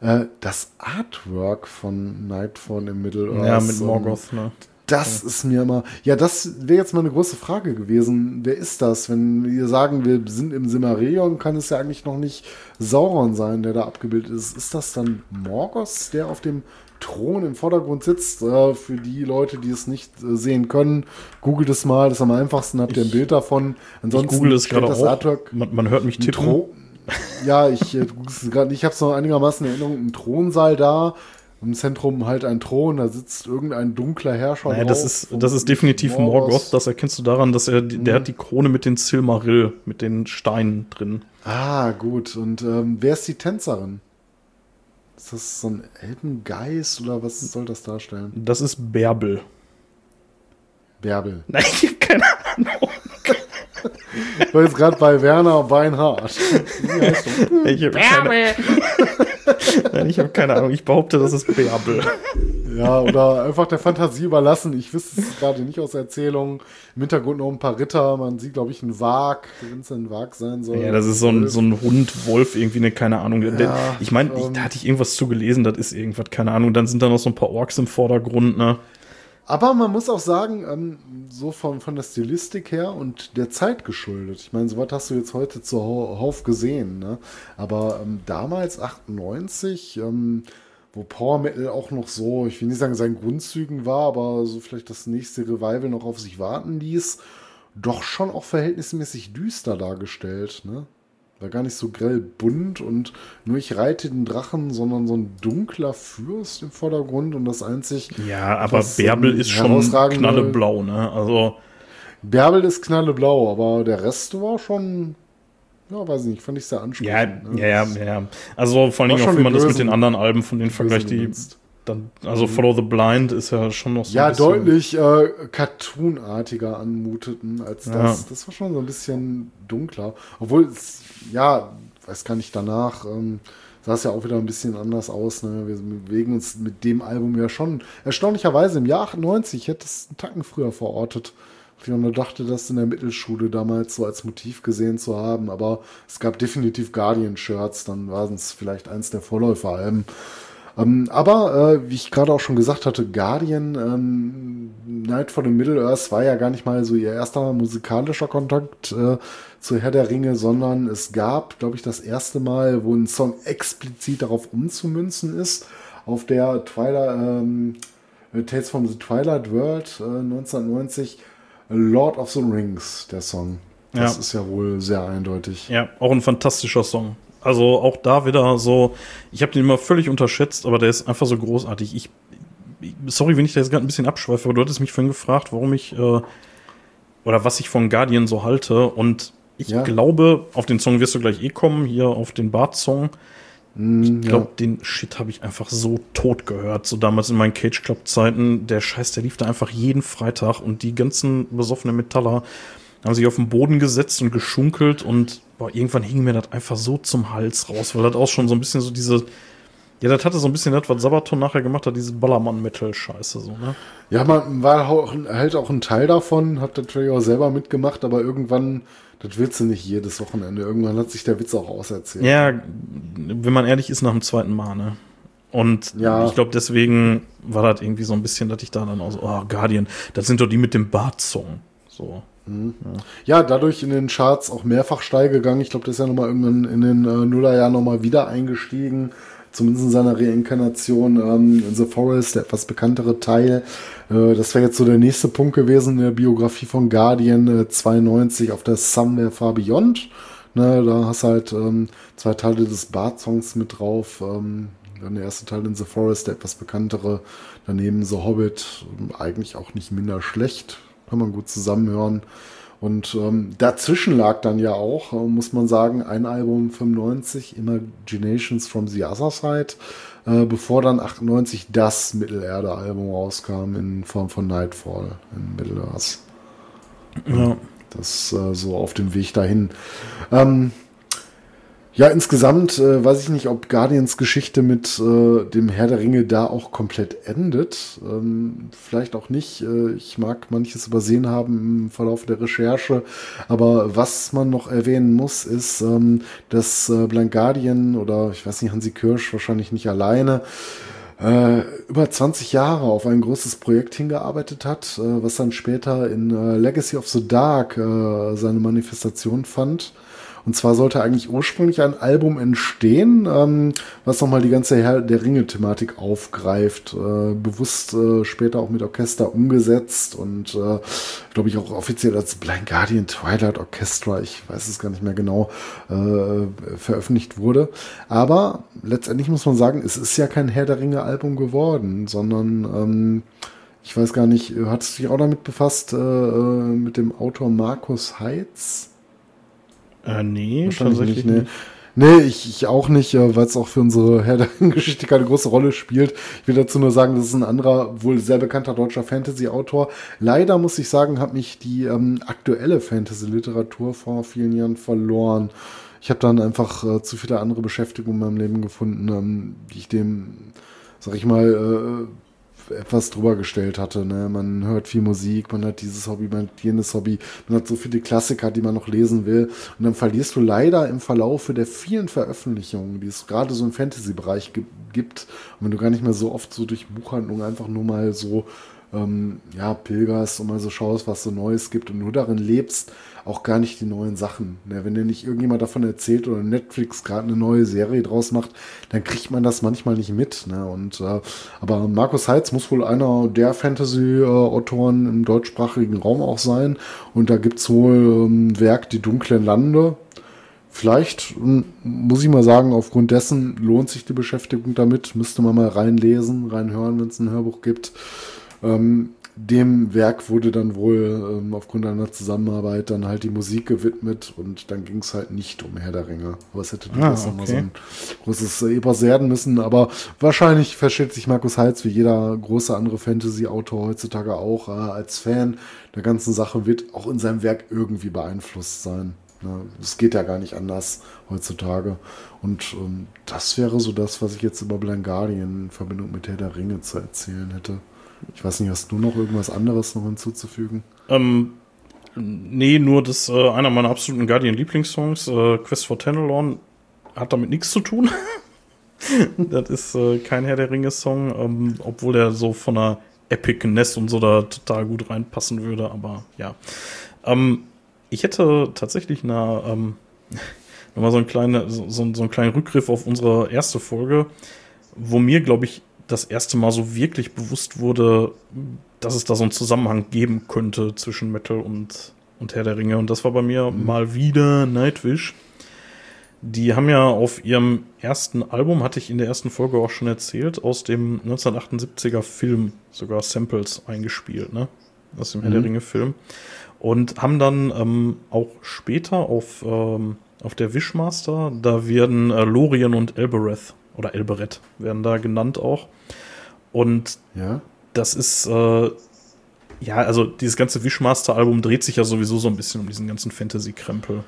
S2: äh, das Artwork von Nightfall im Middle-earth.
S3: Ja, mit Morgoth, ne?
S2: Das ist mir immer, ja, das wäre jetzt mal eine große Frage gewesen. Wer ist das? Wenn wir sagen, wir sind im Simmereon, kann es ja eigentlich noch nicht Sauron sein, der da abgebildet ist. Ist das dann Morgoth, der auf dem Thron im Vordergrund sitzt? Äh, für die Leute, die es nicht äh, sehen können, googelt es mal, das ist am einfachsten, habt ihr ein Bild davon.
S3: Ansonsten ich google es gerade auch. Artwork man, man, hört mich tippen.
S2: ja, ich, äh, ich habe es noch einigermaßen in Erinnerung, ein Thronsaal da im Zentrum halt ein Thron, da sitzt irgendein dunkler Herrscher.
S3: Naja, das ist, das ist definitiv Morgoth. Morgoth. Das erkennst du daran, dass er, der hat die Krone mit den Silmarill, mit den Steinen drin.
S2: Ah, gut. Und ähm, wer ist die Tänzerin? Ist das so ein Elbengeist oder was soll das darstellen?
S3: Das ist Bärbel.
S2: Bärbel.
S3: Nein, keine Ahnung.
S2: Ich war jetzt gerade bei Werner Beinhardt.
S3: Ich habe keine, Nein, ich habe keine Ahnung. Ich behaupte, das ist Bärbel.
S2: Ja, oder einfach der Fantasie überlassen. Ich wüsste es gerade nicht aus Erzählungen. Im Hintergrund noch ein paar Ritter. Man sieht, glaube ich, einen Wag, wenn es ein Wag sein soll.
S3: Ja, das ist so ein, so ein Hund, Wolf, irgendwie eine, keine Ahnung. Ja, ich meine, ähm, da hatte ich irgendwas zugelesen, das ist irgendwas, keine Ahnung. Dann sind da noch so ein paar Orks im Vordergrund, ne?
S2: Aber man muss auch sagen, ähm, so von, von der Stilistik her und der Zeit geschuldet. Ich meine, sowas hast du jetzt heute zuhauf gesehen. Ne? Aber ähm, damals, 98, ähm, wo Power Metal auch noch so, ich will nicht sagen, seinen Grundzügen war, aber so vielleicht das nächste Revival noch auf sich warten ließ, doch schon auch verhältnismäßig düster dargestellt. Ne? War gar nicht so grell bunt und nur ich reite den Drachen, sondern so ein dunkler Fürst im Vordergrund und das einzig.
S3: Ja, aber Bärbel ist schon knalleblau, ne? Also.
S2: Bärbel ist knalleblau, aber der Rest war schon, ja, weiß nicht, fand ich sehr ansprechend.
S3: Ja, ne? ja, ja, ja. Also vor allem auch, wenn man das mit den anderen Alben von den vergleicht, die. Dann, also Follow the Blind ist ja schon noch so.
S2: Ja, deutlich äh, cartoonartiger anmuteten als das. Ja. Das war schon so ein bisschen dunkler. Obwohl, es, ja, weiß gar nicht danach. Ähm, sah es ja auch wieder ein bisschen anders aus. Ne? Wir bewegen uns mit dem Album ja schon erstaunlicherweise im Jahr 98. Ich hätte es einen Tacken früher verortet. Ich nur dachte, das in der Mittelschule damals so als Motiv gesehen zu haben. Aber es gab definitiv Guardian-Shirts. Dann waren es vielleicht eins der Vorläuferalben. Ähm, aber, äh, wie ich gerade auch schon gesagt hatte, Guardian ähm, Night for the Middle-earth war ja gar nicht mal so ihr erster musikalischer Kontakt äh, zu Herr der Ringe, sondern es gab, glaube ich, das erste Mal, wo ein Song explizit darauf umzumünzen ist, auf der Twilight, ähm, Tales from the Twilight World äh, 1990, Lord of the Rings, der Song. Das
S3: Ja.
S2: ist ja wohl sehr eindeutig.
S3: Ja, auch ein fantastischer Song. Also auch da wieder so, ich habe den immer völlig unterschätzt, aber der ist einfach so großartig. Ich, sorry, wenn ich da jetzt gerade ein bisschen abschweife, aber du hattest mich vorhin gefragt, warum ich äh, oder was ich von Guardian so halte. Und ich
S2: Ja.
S3: glaube, auf den Song wirst du gleich eh kommen, hier auf den Bart-Song.
S2: Mm,
S3: Ich glaube, den Shit habe ich einfach so tot gehört. So damals in meinen Cage Club-Zeiten. Der Scheiß, der lief da einfach jeden Freitag und die ganzen besoffenen Metaller haben sich auf den Boden gesetzt und geschunkelt und boah, irgendwann hing mir das einfach so zum Hals raus, weil das auch schon so ein bisschen so diese. Ja, das hatte so ein bisschen das, was Sabaton nachher gemacht hat, diese Ballermann-Metal-Scheiße, so, ne?
S2: Ja, man war auch, halt auch ein Teil davon, hat natürlich auch selber mitgemacht, aber irgendwann, das willst du nicht jedes Wochenende. Irgendwann hat sich der Witz auch auserzählt.
S3: Ja, wenn man ehrlich ist, nach dem zweiten Mal, ne? Und
S2: Ja.
S3: ich glaube, deswegen war das irgendwie so ein bisschen, dass ich da dann auch so, oh, Guardian, das sind doch die mit dem Bart-Song. So.
S2: Ja, dadurch in den Charts auch mehrfach steil gegangen. Ich glaube, der ist ja nochmal irgendwann in den äh, Nullerjahren nochmal wieder eingestiegen. Zumindest in seiner Reinkarnation ähm, in The Forest, der etwas bekanntere Teil. Äh, das wäre jetzt so der nächste Punkt gewesen in der Biografie von Guardian äh, 92 auf der Somewhere Far Beyond. Ne, da hast du halt ähm, zwei Teile des Bart-Songs mit drauf. Ähm, dann der erste Teil in The Forest, der etwas bekanntere. Daneben The Hobbit, ähm, eigentlich auch nicht minder schlecht. Kann man gut zusammenhören. Und ähm, dazwischen lag dann ja auch, äh, muss man sagen, ein Album 95, Imaginations from the Other Side, äh, bevor dann 98 das Mittelerde-Album rauskam in Form von Nightfall in Middle-earth.
S3: Ja.
S2: Das äh, so auf dem Weg dahin. Ähm, ja, insgesamt äh, weiß ich nicht, ob Guardians Geschichte mit äh, dem Herr der Ringe da auch komplett endet. Ähm, vielleicht auch nicht. Äh, ich mag manches übersehen haben im Verlauf der Recherche. Aber was man noch erwähnen muss, ist, ähm, dass äh, Blank Guardian oder ich weiß nicht, Hansi Kirsch wahrscheinlich nicht alleine äh, über 20 Jahre auf ein großes Projekt hingearbeitet hat, äh, was dann später in äh, Legacy of the Dark seine Manifestation fand. Und zwar sollte eigentlich ursprünglich ein Album entstehen, ähm, was nochmal die ganze Herr der Ringe-Thematik aufgreift. Äh, bewusst äh, später auch mit Orchester umgesetzt und äh, glaube ich auch offiziell als Blind Guardian Twilight Orchestra, ich weiß es gar nicht mehr genau, äh, veröffentlicht wurde. Aber letztendlich muss man sagen, es ist ja kein Herr der Ringe-Album geworden, sondern ähm, ich weiß gar nicht, hattest du dich auch damit befasst, äh, äh, mit dem Autor Markus Heitz?
S3: Äh, nee, tatsächlich
S2: nicht, nee. Nee, ich, ich auch nicht, äh, weil es auch für unsere Herr Geschichte keine große Rolle spielt. Ich will dazu nur sagen, das ist ein anderer, wohl sehr bekannter deutscher Fantasy-Autor. Leider muss ich sagen, hat mich die ähm, aktuelle Fantasy-Literatur vor vielen Jahren verloren. Ich habe dann einfach äh, zu viele andere Beschäftigungen in meinem Leben gefunden, ähm, die ich dem, sag ich mal, äh, etwas drüber gestellt hatte. Ne? Man hört viel Musik, man hat dieses Hobby, man hat jenes Hobby, man hat so viele Klassiker, die man noch lesen will. Und dann verlierst du leider im Verlaufe der vielen Veröffentlichungen, die es gerade so im Fantasy-Bereich gi- gibt, und wenn du gar nicht mehr so oft so durch Buchhandlungen einfach nur mal so ähm, ja, pilgerst und mal so schaust, was so Neues gibt und nur darin lebst, auch gar nicht die neuen Sachen. Ne? Wenn dir nicht irgendjemand davon erzählt oder Netflix gerade eine neue Serie draus macht, dann kriegt man das manchmal nicht mit. Ne? Und, äh, aber Markus Heitz muss wohl einer der Fantasy-Autoren im deutschsprachigen Raum auch sein. Und da gibt's wohl ähm, Werk Die dunklen Lande. Vielleicht ähm, muss ich mal sagen, aufgrund dessen lohnt sich die Beschäftigung damit. Müsste man mal reinlesen, reinhören, wenn es ein Hörbuch gibt. Ähm, dem Werk wurde dann wohl ähm, aufgrund einer Zusammenarbeit dann halt die Musik gewidmet und dann ging es halt nicht um Herr der Ringe. Aber es hätte durchaus
S3: Ah,
S2: noch mal so
S3: okay.
S2: ein großes äh, Epos werden müssen. Aber wahrscheinlich versteht sich Markus Heitz wie jeder große andere Fantasy-Autor heutzutage auch äh, als Fan der ganzen Sache, wird auch in seinem Werk irgendwie beeinflusst sein. Ne? Es geht ja gar nicht anders heutzutage. Und ähm, das wäre so das, was ich jetzt über Blind Guardian in Verbindung mit Herr der Ringe zu erzählen hätte. Ich weiß nicht, hast du noch irgendwas anderes noch hinzuzufügen?
S3: Ähm, nee, nur das äh, einer meiner absoluten Guardian-Lieblingssongs, äh, Quest for Tenelorn, hat damit nichts zu tun. das ist äh, kein Herr der Ringe-Song, ähm, obwohl der so von der Epicness und so da total gut reinpassen würde, aber ja. Ähm, ich hätte tatsächlich eine, ähm, nochmal so, kleine, so, so einen kleinen Rückgriff auf unsere erste Folge, wo mir, glaube ich, das erste Mal so wirklich bewusst wurde, dass es da so einen Zusammenhang geben könnte zwischen Metal und, und Herr der Ringe. Und das war bei mir mhm. mal wieder Nightwish. Die haben ja auf ihrem ersten Album, hatte ich in der ersten Folge auch schon erzählt, aus dem 1978er Film sogar Samples eingespielt, ne? Aus dem mhm. Herr der mhm. Ringe Film. Und haben dann ähm, auch später auf, ähm, auf der Wishmaster, da werden äh, Lorien und Elbereth oder Elbereth werden da genannt auch. Und ja. das ist, äh, ja, also dieses ganze Wishmaster-Album dreht sich ja sowieso so ein bisschen um diesen ganzen Fantasy-Krempel.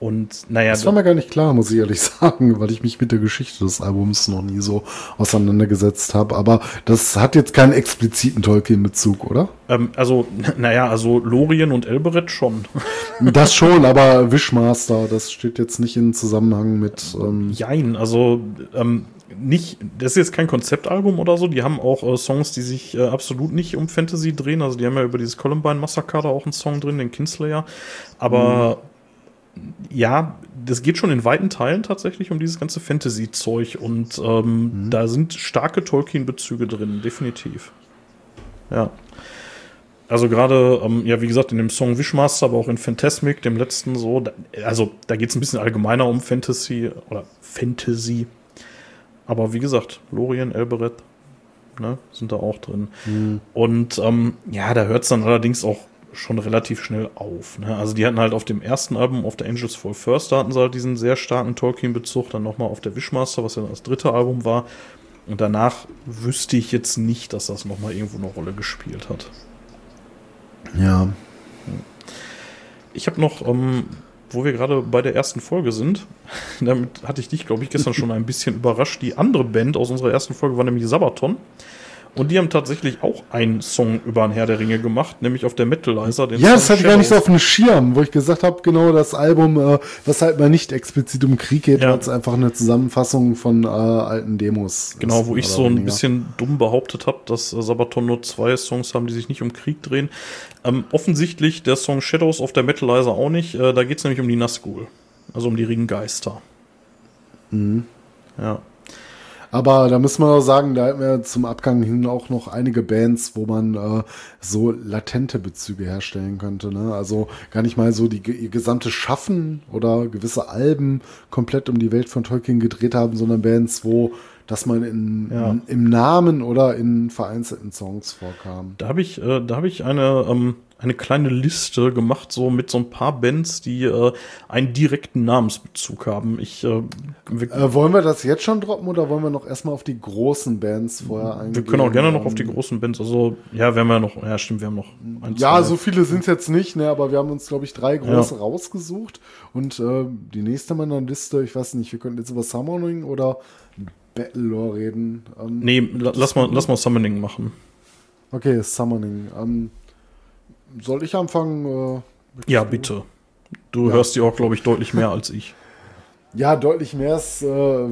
S3: Und naja.
S2: Das war mir gar nicht klar, muss ich ehrlich sagen, weil ich mich mit der Geschichte des Albums noch nie so auseinandergesetzt habe. Aber das hat jetzt keinen expliziten Tolkien-Bezug, oder?
S3: Ähm, also, naja, also Lorien und Elbereth schon.
S2: Das schon, aber Wishmaster, das steht jetzt nicht in Zusammenhang mit.
S3: Ähm Jein, also ähm, nicht, das ist jetzt kein Konzeptalbum oder so. Die haben auch äh, Songs, die sich äh, absolut nicht um Fantasy drehen. Also die haben ja über dieses Columbine Massacre da auch einen Song drin, den Kinslayer. Aber mhm ja, das geht schon in weiten Teilen tatsächlich um dieses ganze Fantasy-Zeug und ähm, mhm. da sind starke Tolkien-Bezüge drin, definitiv. Ja. Also gerade, ähm, ja, wie gesagt, in dem Song Wishmaster, aber auch in Phantasmic, dem letzten so, da, also da geht es ein bisschen allgemeiner um Fantasy oder Fantasy. Aber wie gesagt, Lorien, Elbereth, ne, sind da auch drin. Mhm. Und ähm, ja, da hört es dann allerdings auch schon relativ schnell auf. Ne? Also die hatten halt auf dem ersten Album, auf der Angels Fall First, da hatten sie halt diesen sehr starken Tolkien-Bezug, dann nochmal auf der Wishmaster, was ja das dritte Album war. Und danach wüsste ich jetzt nicht, dass das nochmal irgendwo eine Rolle gespielt hat.
S2: Ja.
S3: Ich habe noch, ähm, wo wir gerade bei der ersten Folge sind, damit hatte ich dich, glaube ich, gestern schon ein bisschen überrascht. Die andere Band aus unserer ersten Folge war nämlich Sabaton. Und die haben tatsächlich auch einen Song über ein Herr der Ringe gemacht, nämlich auf der Metalizer.
S2: Den ja, Song das hatte ich gar nicht so auf dem Schirm, wo ich gesagt habe, genau das Album, äh, was halt mal nicht explizit um Krieg geht, ja. weil es einfach eine Zusammenfassung von äh, alten Demos
S3: Genau, ist, wo ich so ein bisschen dumm behauptet habe, dass äh, Sabaton nur zwei Songs haben, die sich nicht um Krieg drehen. Ähm, offensichtlich der Song Shadows auf der Metalizer auch nicht. Äh, da geht es nämlich um die Nazgul, also um die Ringgeister.
S2: Mhm. Ja. Aber da müssen wir auch sagen, da hatten wir zum Abgang hin auch noch einige Bands, wo man äh, so latente Bezüge herstellen könnte. Ne? Also gar nicht mal so die ihr gesamte Schaffen oder gewisse Alben komplett um die Welt von Tolkien gedreht haben, sondern Bands, wo das man in, ja. in, im Namen oder in vereinzelten Songs vorkam.
S3: Da habe ich, äh, da habe ich eine ähm, eine kleine Liste gemacht, so mit so ein paar Bands, die äh, einen direkten Namensbezug haben. Ich, äh,
S2: äh, wollen wir das jetzt schon droppen oder wollen wir noch erstmal auf die großen Bands vorher eingehen?
S3: Wir können auch gerne noch auf die großen Bands. Also, ja, wir noch, ja, stimmt, wir haben noch
S2: ein, Ja, so viele sind es jetzt nicht, ne, aber wir haben uns, glaube ich, drei große ja. rausgesucht. Und äh, die nächste meiner Liste, ich weiß nicht, wir könnten jetzt über Summoning oder Battlelore reden.
S3: Ähm, nee, lass mal, lass mal Summoning machen.
S2: Okay, Summoning. Ähm, soll ich anfangen?
S3: Äh, ja, bitte. Du ja. hörst die auch, glaube ich, deutlich mehr als ich.
S2: Ja, deutlich mehr ist äh,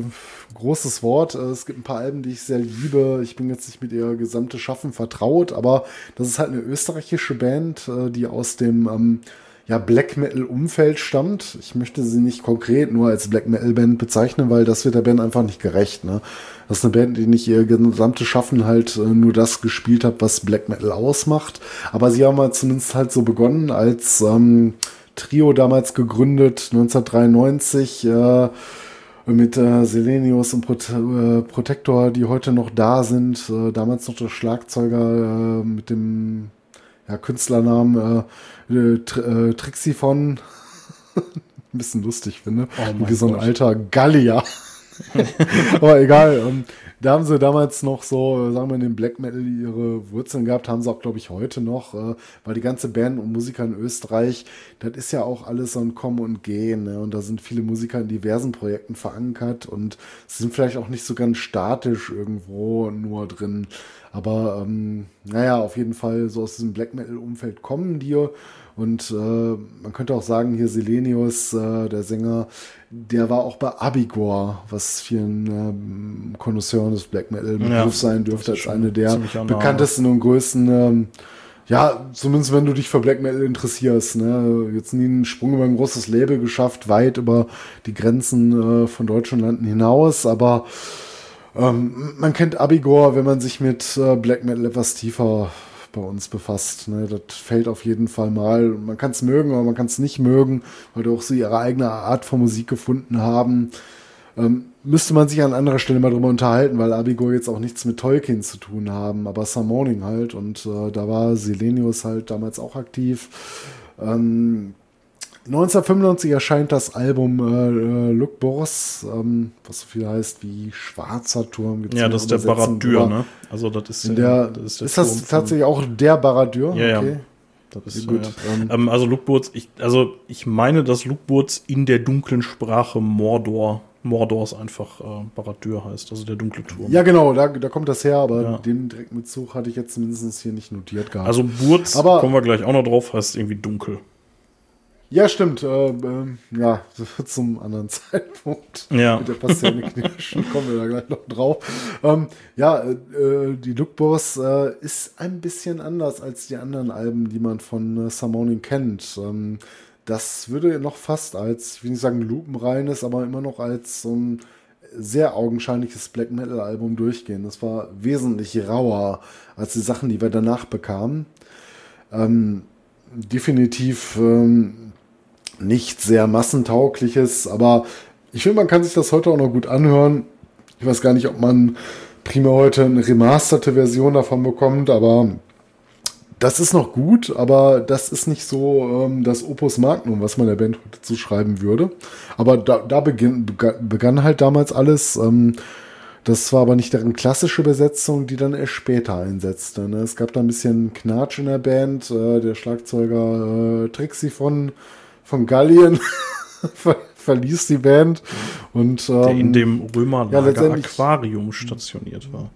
S2: großes Wort. Äh, es gibt ein paar Alben, die ich sehr liebe. Ich bin jetzt nicht mit ihr gesamte Schaffen vertraut, aber das ist halt eine österreichische Band, äh, die aus dem ähm, ja, Black Metal Umfeld stammt. Ich möchte sie nicht konkret nur als Black Metal Band bezeichnen, weil das wird der Band einfach nicht gerecht. Ne? Das ist eine Band, die nicht ihr gesamtes Schaffen halt äh, nur das gespielt hat, was Black Metal ausmacht. Aber sie haben halt zumindest halt so begonnen als ähm, Trio damals gegründet, 1993. Äh, mit äh, Selenius und Pro äh, Protector, die heute noch da sind. Äh, damals noch der Schlagzeuger äh, mit dem ja, Künstlernamen äh, äh, äh Trixie von ein bisschen lustig finde. Oh Wie so ein Gott. alter Gallier. Aber egal. Um, ähm, da haben sie damals noch so, sagen wir, in dem Black Metal ihre Wurzeln gehabt, haben sie auch, glaube ich, heute noch, äh, weil die ganze Band und Musiker in Österreich, das ist ja auch alles so ein Kommen und Gehen. Ne? Und da sind viele Musiker in diversen Projekten verankert und sind vielleicht auch nicht so ganz statisch irgendwo nur drin. Aber ähm, naja, auf jeden Fall so aus diesem Black Metal-Umfeld kommen die. Und äh, man könnte auch sagen, hier Selenius, äh, der Sänger, der war auch bei Abigor, was vielen ähm, Konnoisseuren des Black Metal Begriff ja, sein dürfte, als eine der bekanntesten und größten ähm, ja, zumindest wenn du dich für Black Metal interessierst. Ne? Jetzt nie einen Sprung über ein großes Label geschafft, weit über die Grenzen äh, von deutschen Landen hinaus, aber ähm, man kennt Abigor, wenn man sich mit äh, Black Metal etwas tiefer bei uns befasst. Ne? Das fällt auf jeden Fall mal. Man kann es mögen, aber man kann es nicht mögen, weil auch sie ihre eigene Art von Musik gefunden haben. Ähm, müsste man sich an anderer Stelle mal drüber unterhalten, weil Abigail jetzt auch nichts mit Tolkien zu tun haben, aber Summoning halt und äh, da war Selenius halt damals auch aktiv. Ähm, 1995 erscheint das Album äh, äh, Look Boss, ähm, was so viel heißt wie Schwarzer Turm.
S3: ja, das ist der Baradur, ne? Also das ist,
S2: in der, das ist, der ist das tatsächlich auch der Baradur?
S3: Ja, okay. ja. Das ist gut. Ja. Ähm, ähm, also Lukburz, ich, also ich meine, dass Lukburz in der dunklen Sprache Mordor Mordors einfach äh, Baradur heißt, also der dunkle Turm.
S2: Ja, genau, da, da kommt das her, aber ja. den direkten Bezug hatte ich jetzt mindestens hier nicht notiert gehabt.
S3: Also Burz, aber, kommen wir gleich auch noch drauf, heißt irgendwie dunkel.
S2: Ja, stimmt. Äh, äh, ja, zum anderen Zeitpunkt.
S3: Ja.
S2: Mit der Passione Knirschen kommen wir da gleich noch drauf. Ähm, ja, äh, die Lookboss äh, ist ein bisschen anders als die anderen Alben, die man von äh, Summoning kennt. Ähm, das würde noch fast als, ich will nicht sagen lupenreines, aber immer noch als so ein sehr augenscheinliches Black Metal Album durchgehen. Das war wesentlich rauer als die Sachen, die wir danach bekamen. Ähm, definitiv ähm, nicht sehr massentaugliches, aber ich finde, man kann sich das heute auch noch gut anhören. Ich weiß gar nicht, ob man primär heute eine remasterte Version davon bekommt, aber das ist noch gut, aber das ist nicht so ähm, das Opus Magnum, was man der Band heute zuschreiben würde. Aber da, da beginn, begann halt damals alles. Ähm, das war aber nicht deren klassische Besetzung, die dann erst später einsetzte. Ne? Es gab da ein bisschen Knatsch in der Band. Äh, der Schlagzeuger äh, Trixie von, von Gallien verließ die Band. Und, ähm,
S3: der in dem Römerlager ja, Aquarium stationiert war.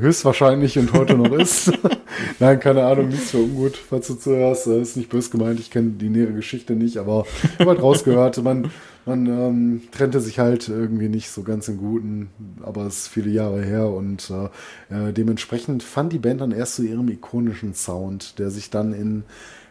S2: Höchstwahrscheinlich und heute noch ist. Nein, keine Ahnung, nichts für ungut, falls du zuhörst. Das ist nicht böse gemeint, ich kenne die nähere Geschichte nicht, aber ich habe halt rausgehört, man, man ähm, trennte sich halt irgendwie nicht so ganz im Guten, aber es ist viele Jahre her und äh, äh dementsprechend fand die Band dann erst zu so ihrem ikonischen Sound, der sich dann in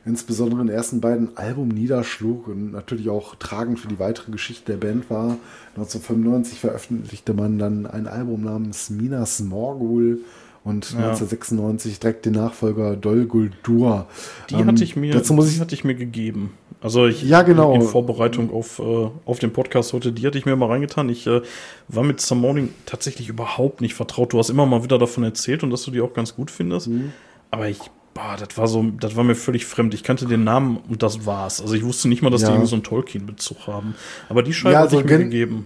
S2: insbesondere in den ersten beiden Album niederschlug und natürlich auch tragend für die weitere Geschichte der Band war. 1995 veröffentlichte man dann ein Album namens Minas Morgul und ja. 1996 direkt den Nachfolger Dol Guldur.
S3: Die ähm, hatte ich mir, dazu muss ich, hatte ich mir gegeben. Also ich
S2: ja, genau.
S3: in Vorbereitung auf, äh, auf den Podcast heute, die hatte ich mir mal reingetan. Ich äh, war mit Summoning tatsächlich überhaupt nicht vertraut. Du hast immer mal wieder davon erzählt und dass du die auch ganz gut findest. Mhm. Aber ich boah, das war so, das war mir völlig fremd. Ich kannte den Namen und das war's. Also ich wusste nicht mal, dass ja. die irgendwie so einen Tolkien-Bezug haben. Aber die Scheibe ja, also hat mir gegeben.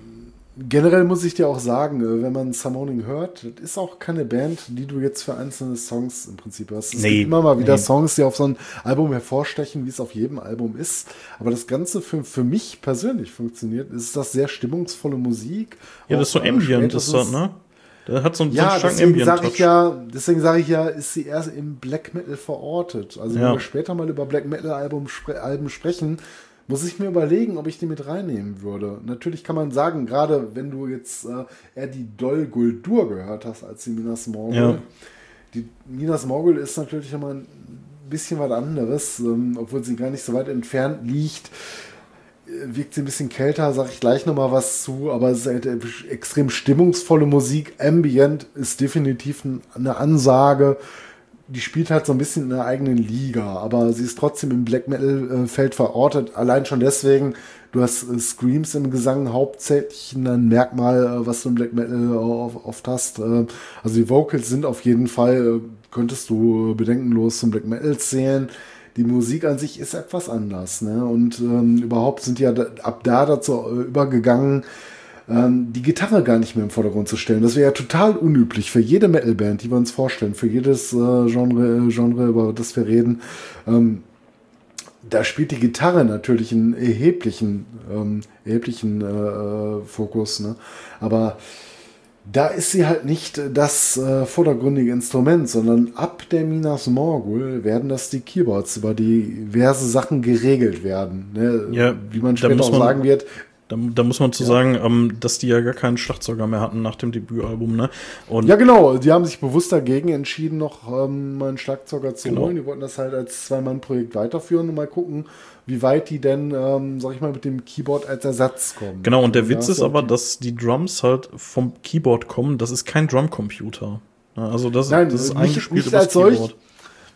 S2: Generell muss ich dir auch sagen, äh, wenn man Summoning hört, das ist auch keine Band, die du jetzt für einzelne Songs im Prinzip hast. Es nee, gibt immer mal wieder nee. Songs, die auf so ein Album hervorstechen, wie es auf jedem Album ist. Aber das Ganze für, für mich persönlich funktioniert, ist das sehr stimmungsvolle Musik.
S3: Ja, das ist so Ambient, ist das, ne? Der hat so einen,
S2: ja, so deswegen sage ich ja, deswegen sage ich ja, ist sie erst im Black Metal verortet. Also ja. wenn wir später mal über Black Metal Album, Alben sprechen, muss ich mir überlegen, ob ich die mit reinnehmen würde. Natürlich kann man sagen, gerade wenn du jetzt äh, eher die Dol Guldur gehört hast als die Minas Morgul. Ja. Die Minas Morgul ist natürlich immer ein bisschen was anderes, ähm, obwohl sie gar nicht so weit entfernt liegt wirkt sie ein bisschen kälter, sage ich gleich nochmal was zu, aber es ist halt extrem stimmungsvolle Musik. Ambient ist definitiv eine Ansage. Die spielt halt so ein bisschen in einer eigenen Liga, aber sie ist trotzdem im Black Metal-Feld verortet. Allein schon deswegen, du hast äh, Screams im Gesang hauptsächlich ein Merkmal, äh, was du im Black Metal oft hast. Äh, also die Vocals sind auf jeden Fall, könntest du bedenkenlos zum Black Metal zählen die Musik an sich ist etwas anders. Ne? Und ähm, überhaupt sind ja ab da dazu äh, übergegangen, ähm, die Gitarre gar nicht mehr im Vordergrund zu stellen. Das wäre ja total unüblich für jede Metalband, die wir uns vorstellen, für jedes äh, Genre, äh, Genre, über das wir reden. Ähm, da spielt die Gitarre natürlich einen erheblichen, ähm, erheblichen äh, äh Fokus. Ne? Aber da ist sie halt nicht das äh, vordergründige Instrument, sondern ab der Minas Morgul werden das die Keyboards, über die diverse Sachen geregelt werden. Ne?
S3: Ja,
S2: Wie man später auch
S3: man-
S2: sagen wird,
S3: Da, da muss man zu sagen, ähm, dass die ja gar keinen Schlagzeuger mehr hatten nach dem Debütalbum, ne? Und
S2: Ja, genau. Die haben sich bewusst dagegen entschieden, noch ähm, mal einen Schlagzeuger zu
S3: Genau.
S2: holen. Die wollten das halt als Zwei-Mann-Projekt weiterführen und mal gucken, wie weit die denn, ähm, sag ich mal, mit dem Keyboard als Ersatz kommen.
S3: genau, und der
S2: Ja,
S3: Witz ist aber, dass die Drums halt vom Keyboard kommen. Das ist kein Drumcomputer. Ja, also das,
S2: Nein,
S3: das ist
S2: nicht-
S3: eingespielt
S2: nicht als solch.
S3: Keyboard.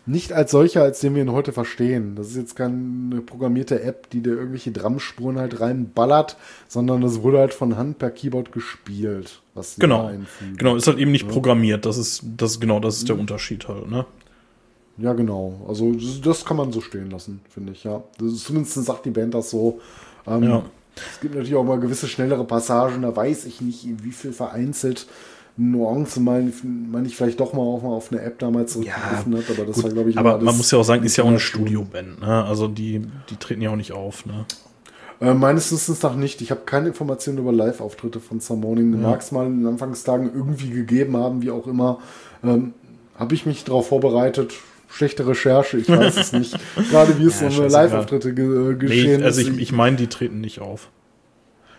S2: Nicht als solcher, als den wir ihn heute verstehen. Das ist jetzt keine programmierte App, die dir irgendwelche Drumspuren halt reinballert, sondern das wurde halt von Hand per Keyboard gespielt, was
S3: Genau, genau, ist halt eben nicht programmiert. Das ist, das, genau, das ist der Unterschied halt, ne?
S2: Ja, genau. Also das, das kann man so stehen lassen, finde ich, ja. Ist, zumindest sagt die Band das so. Ähm,
S3: Ja.
S2: Es gibt natürlich auch mal gewisse schnellere Passagen, da weiß ich nicht, wie viel vereinzelt Nuancen man, man nicht vielleicht doch mal auch mal auf eine App damals zurückgegriffen hat, aber das
S3: Gut,
S2: war, glaube ich,
S3: aber man muss ja auch sagen, ist ja auch eine. Studioband, ne? Also die, die treten ja auch nicht auf, ne?
S2: Äh, meines Wissens nach nicht. Ich habe keine Informationen über Live-Auftritte von Summoning. Mag es mal in den Anfangstagen irgendwie gegeben haben, wie auch immer. Ähm, habe ich mich darauf vorbereitet? Schlechte Recherche, ich weiß es nicht. Gerade wie es
S3: Ja,
S2: so eine
S3: scheißegal.
S2: Live-Auftritte ge äh,
S3: Nee,
S2: geschehen
S3: ich, also
S2: ist.
S3: ich, ich meine, die treten nicht auf.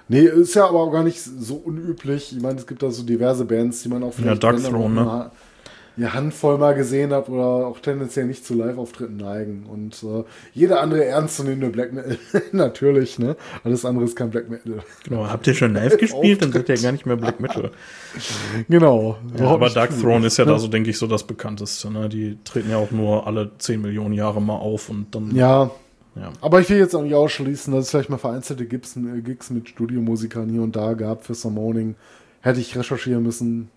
S2: Nee, ist ja aber auch gar nicht so unüblich. Ich meine, es gibt da so diverse Bands, die man auch
S3: Ja, Dark Throne, ne?
S2: Eine Handvoll mal gesehen hat oder auch tendenziell nicht zu Live-Auftritten neigen. Und äh, jede andere ernstzunehmende Black Metal, natürlich, ne? Alles andere ist kein Black Metal.
S3: Genau, habt ihr schon live gespielt? Dann seid ihr ja gar nicht mehr Black Metal.
S2: Genau.
S3: Ja, aber Dark. Throne ist ja da so, denke ich, so das bekannteste. Ne? Die treten ja auch nur alle 10 Millionen Jahre mal auf und dann.
S2: Ja,
S3: ja.
S2: aber ich will jetzt auch nicht ausschließen, dass es vielleicht mal vereinzelte Gigs, äh, Gigs mit Studiomusikern hier und da gab für Summoning. Hätte ich recherchieren müssen.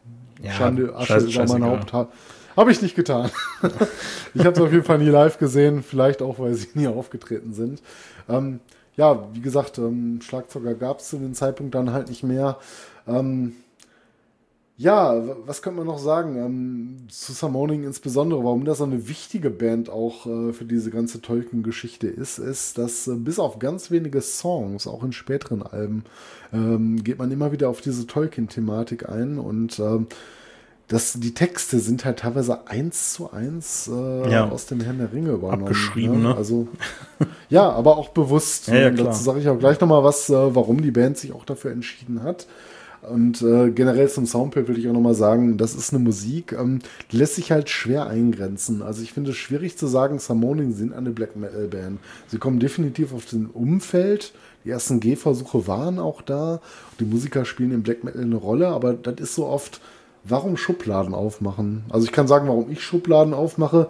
S3: Ja,
S2: Schande, Asche
S3: scheiß-
S2: über mein. Haupt. Ha- Habe ich nicht getan. ich habe es auf jeden Fall nie live gesehen, vielleicht auch, weil sie nie aufgetreten sind. Ähm, ja, wie gesagt, ähm, Schlagzeuger gab es zu dem Zeitpunkt dann halt nicht mehr. Ähm, ja, was könnte man noch sagen? Ähm, zu Summoning insbesondere, warum das so eine wichtige Band auch äh, für diese ganze Tolkien-Geschichte ist, ist, dass äh, bis auf ganz wenige Songs, auch in späteren Alben, ähm, geht man immer wieder auf diese Tolkien-Thematik ein und ähm, das, die Texte sind halt teilweise eins zu eins äh,
S3: Ja.
S2: aus dem Herrn der Ringe übernommen.
S3: Abgeschrieben, ne?
S2: Also, ja, aber auch bewusst.
S3: Ja, ja.
S2: Dazu sage ich auch gleich nochmal was, äh, warum die Band sich auch dafür entschieden hat. Und äh, generell zum Soundbild will ich auch nochmal sagen, das ist eine Musik, ähm, die lässt sich halt schwer eingrenzen. Also ich finde es schwierig zu sagen, Summoning sind eine Black Metal Band. Sie kommen definitiv auf den Umfeld. Die ersten Gehversuche waren auch da. Die Musiker spielen im Black Metal eine Rolle, aber das ist so oft, warum Schubladen aufmachen? Also ich kann sagen, warum ich Schubladen aufmache.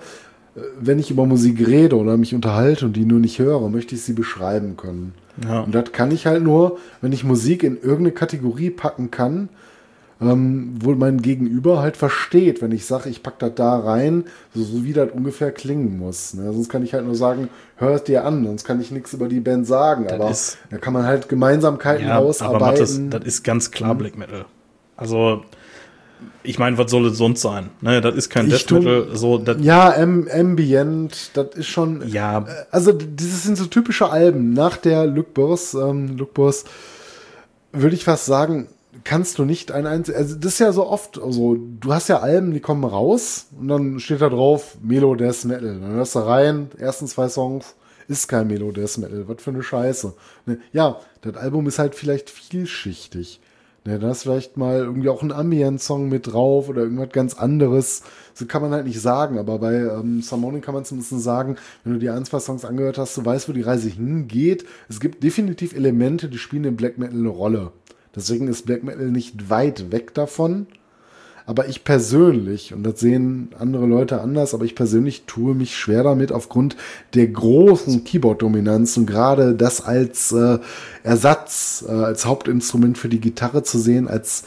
S2: Äh, Wenn ich über Musik rede oder mich unterhalte und die nur nicht höre, möchte ich sie beschreiben können.
S3: Ja.
S2: Und das kann ich halt nur, wenn ich Musik in irgendeine Kategorie packen kann, ähm, wo mein Gegenüber halt versteht, wenn ich sage, ich pack das da rein, so, so wie das ungefähr klingen muss. Ne? Sonst kann ich halt nur sagen, hör es dir an, sonst kann ich nichts über die Band sagen. aber
S3: ist-
S2: da kann man halt Gemeinsamkeiten
S3: Ja, aber
S2: ausarbeiten.
S3: Mathis, das ist ganz klar Black Metal. Also, ich meine, was soll es sonst sein? Ne, das ist kein Death Metal. So, das,
S2: ja, Am Ambient, das ist schon.
S3: ja,
S2: Also, dieses sind so typische Alben. Nach der Luke Boss, ähm, Luke Boss, würde ich fast sagen, kannst du nicht ein einziges. Also, das ist ja so oft, also, du hast ja Alben, die kommen raus und dann steht da drauf Melo Death Metal. Dann hörst du rein, ersten zwei Songs, ist kein Melo Death Metal. Was für eine Scheiße. Ne? Ja, das Album ist halt vielleicht vielschichtig. Ne, da ist vielleicht mal irgendwie auch ein Ambient-Song mit drauf oder irgendwas ganz anderes. So kann man halt nicht sagen, aber bei ähm, Summoning kann man zumindest sagen, wenn du dir ein, zwei Songs angehört hast, du weißt, wo die Reise hingeht. Es gibt definitiv Elemente, die spielen in Black Metal eine Rolle. Deswegen ist Black Metal nicht weit weg davon. Aber ich persönlich, und das sehen andere Leute anders, aber ich persönlich tue mich schwer damit aufgrund der großen Keyboard-Dominanz und gerade das als äh, Ersatz, äh, als Hauptinstrument für die Gitarre zu sehen, als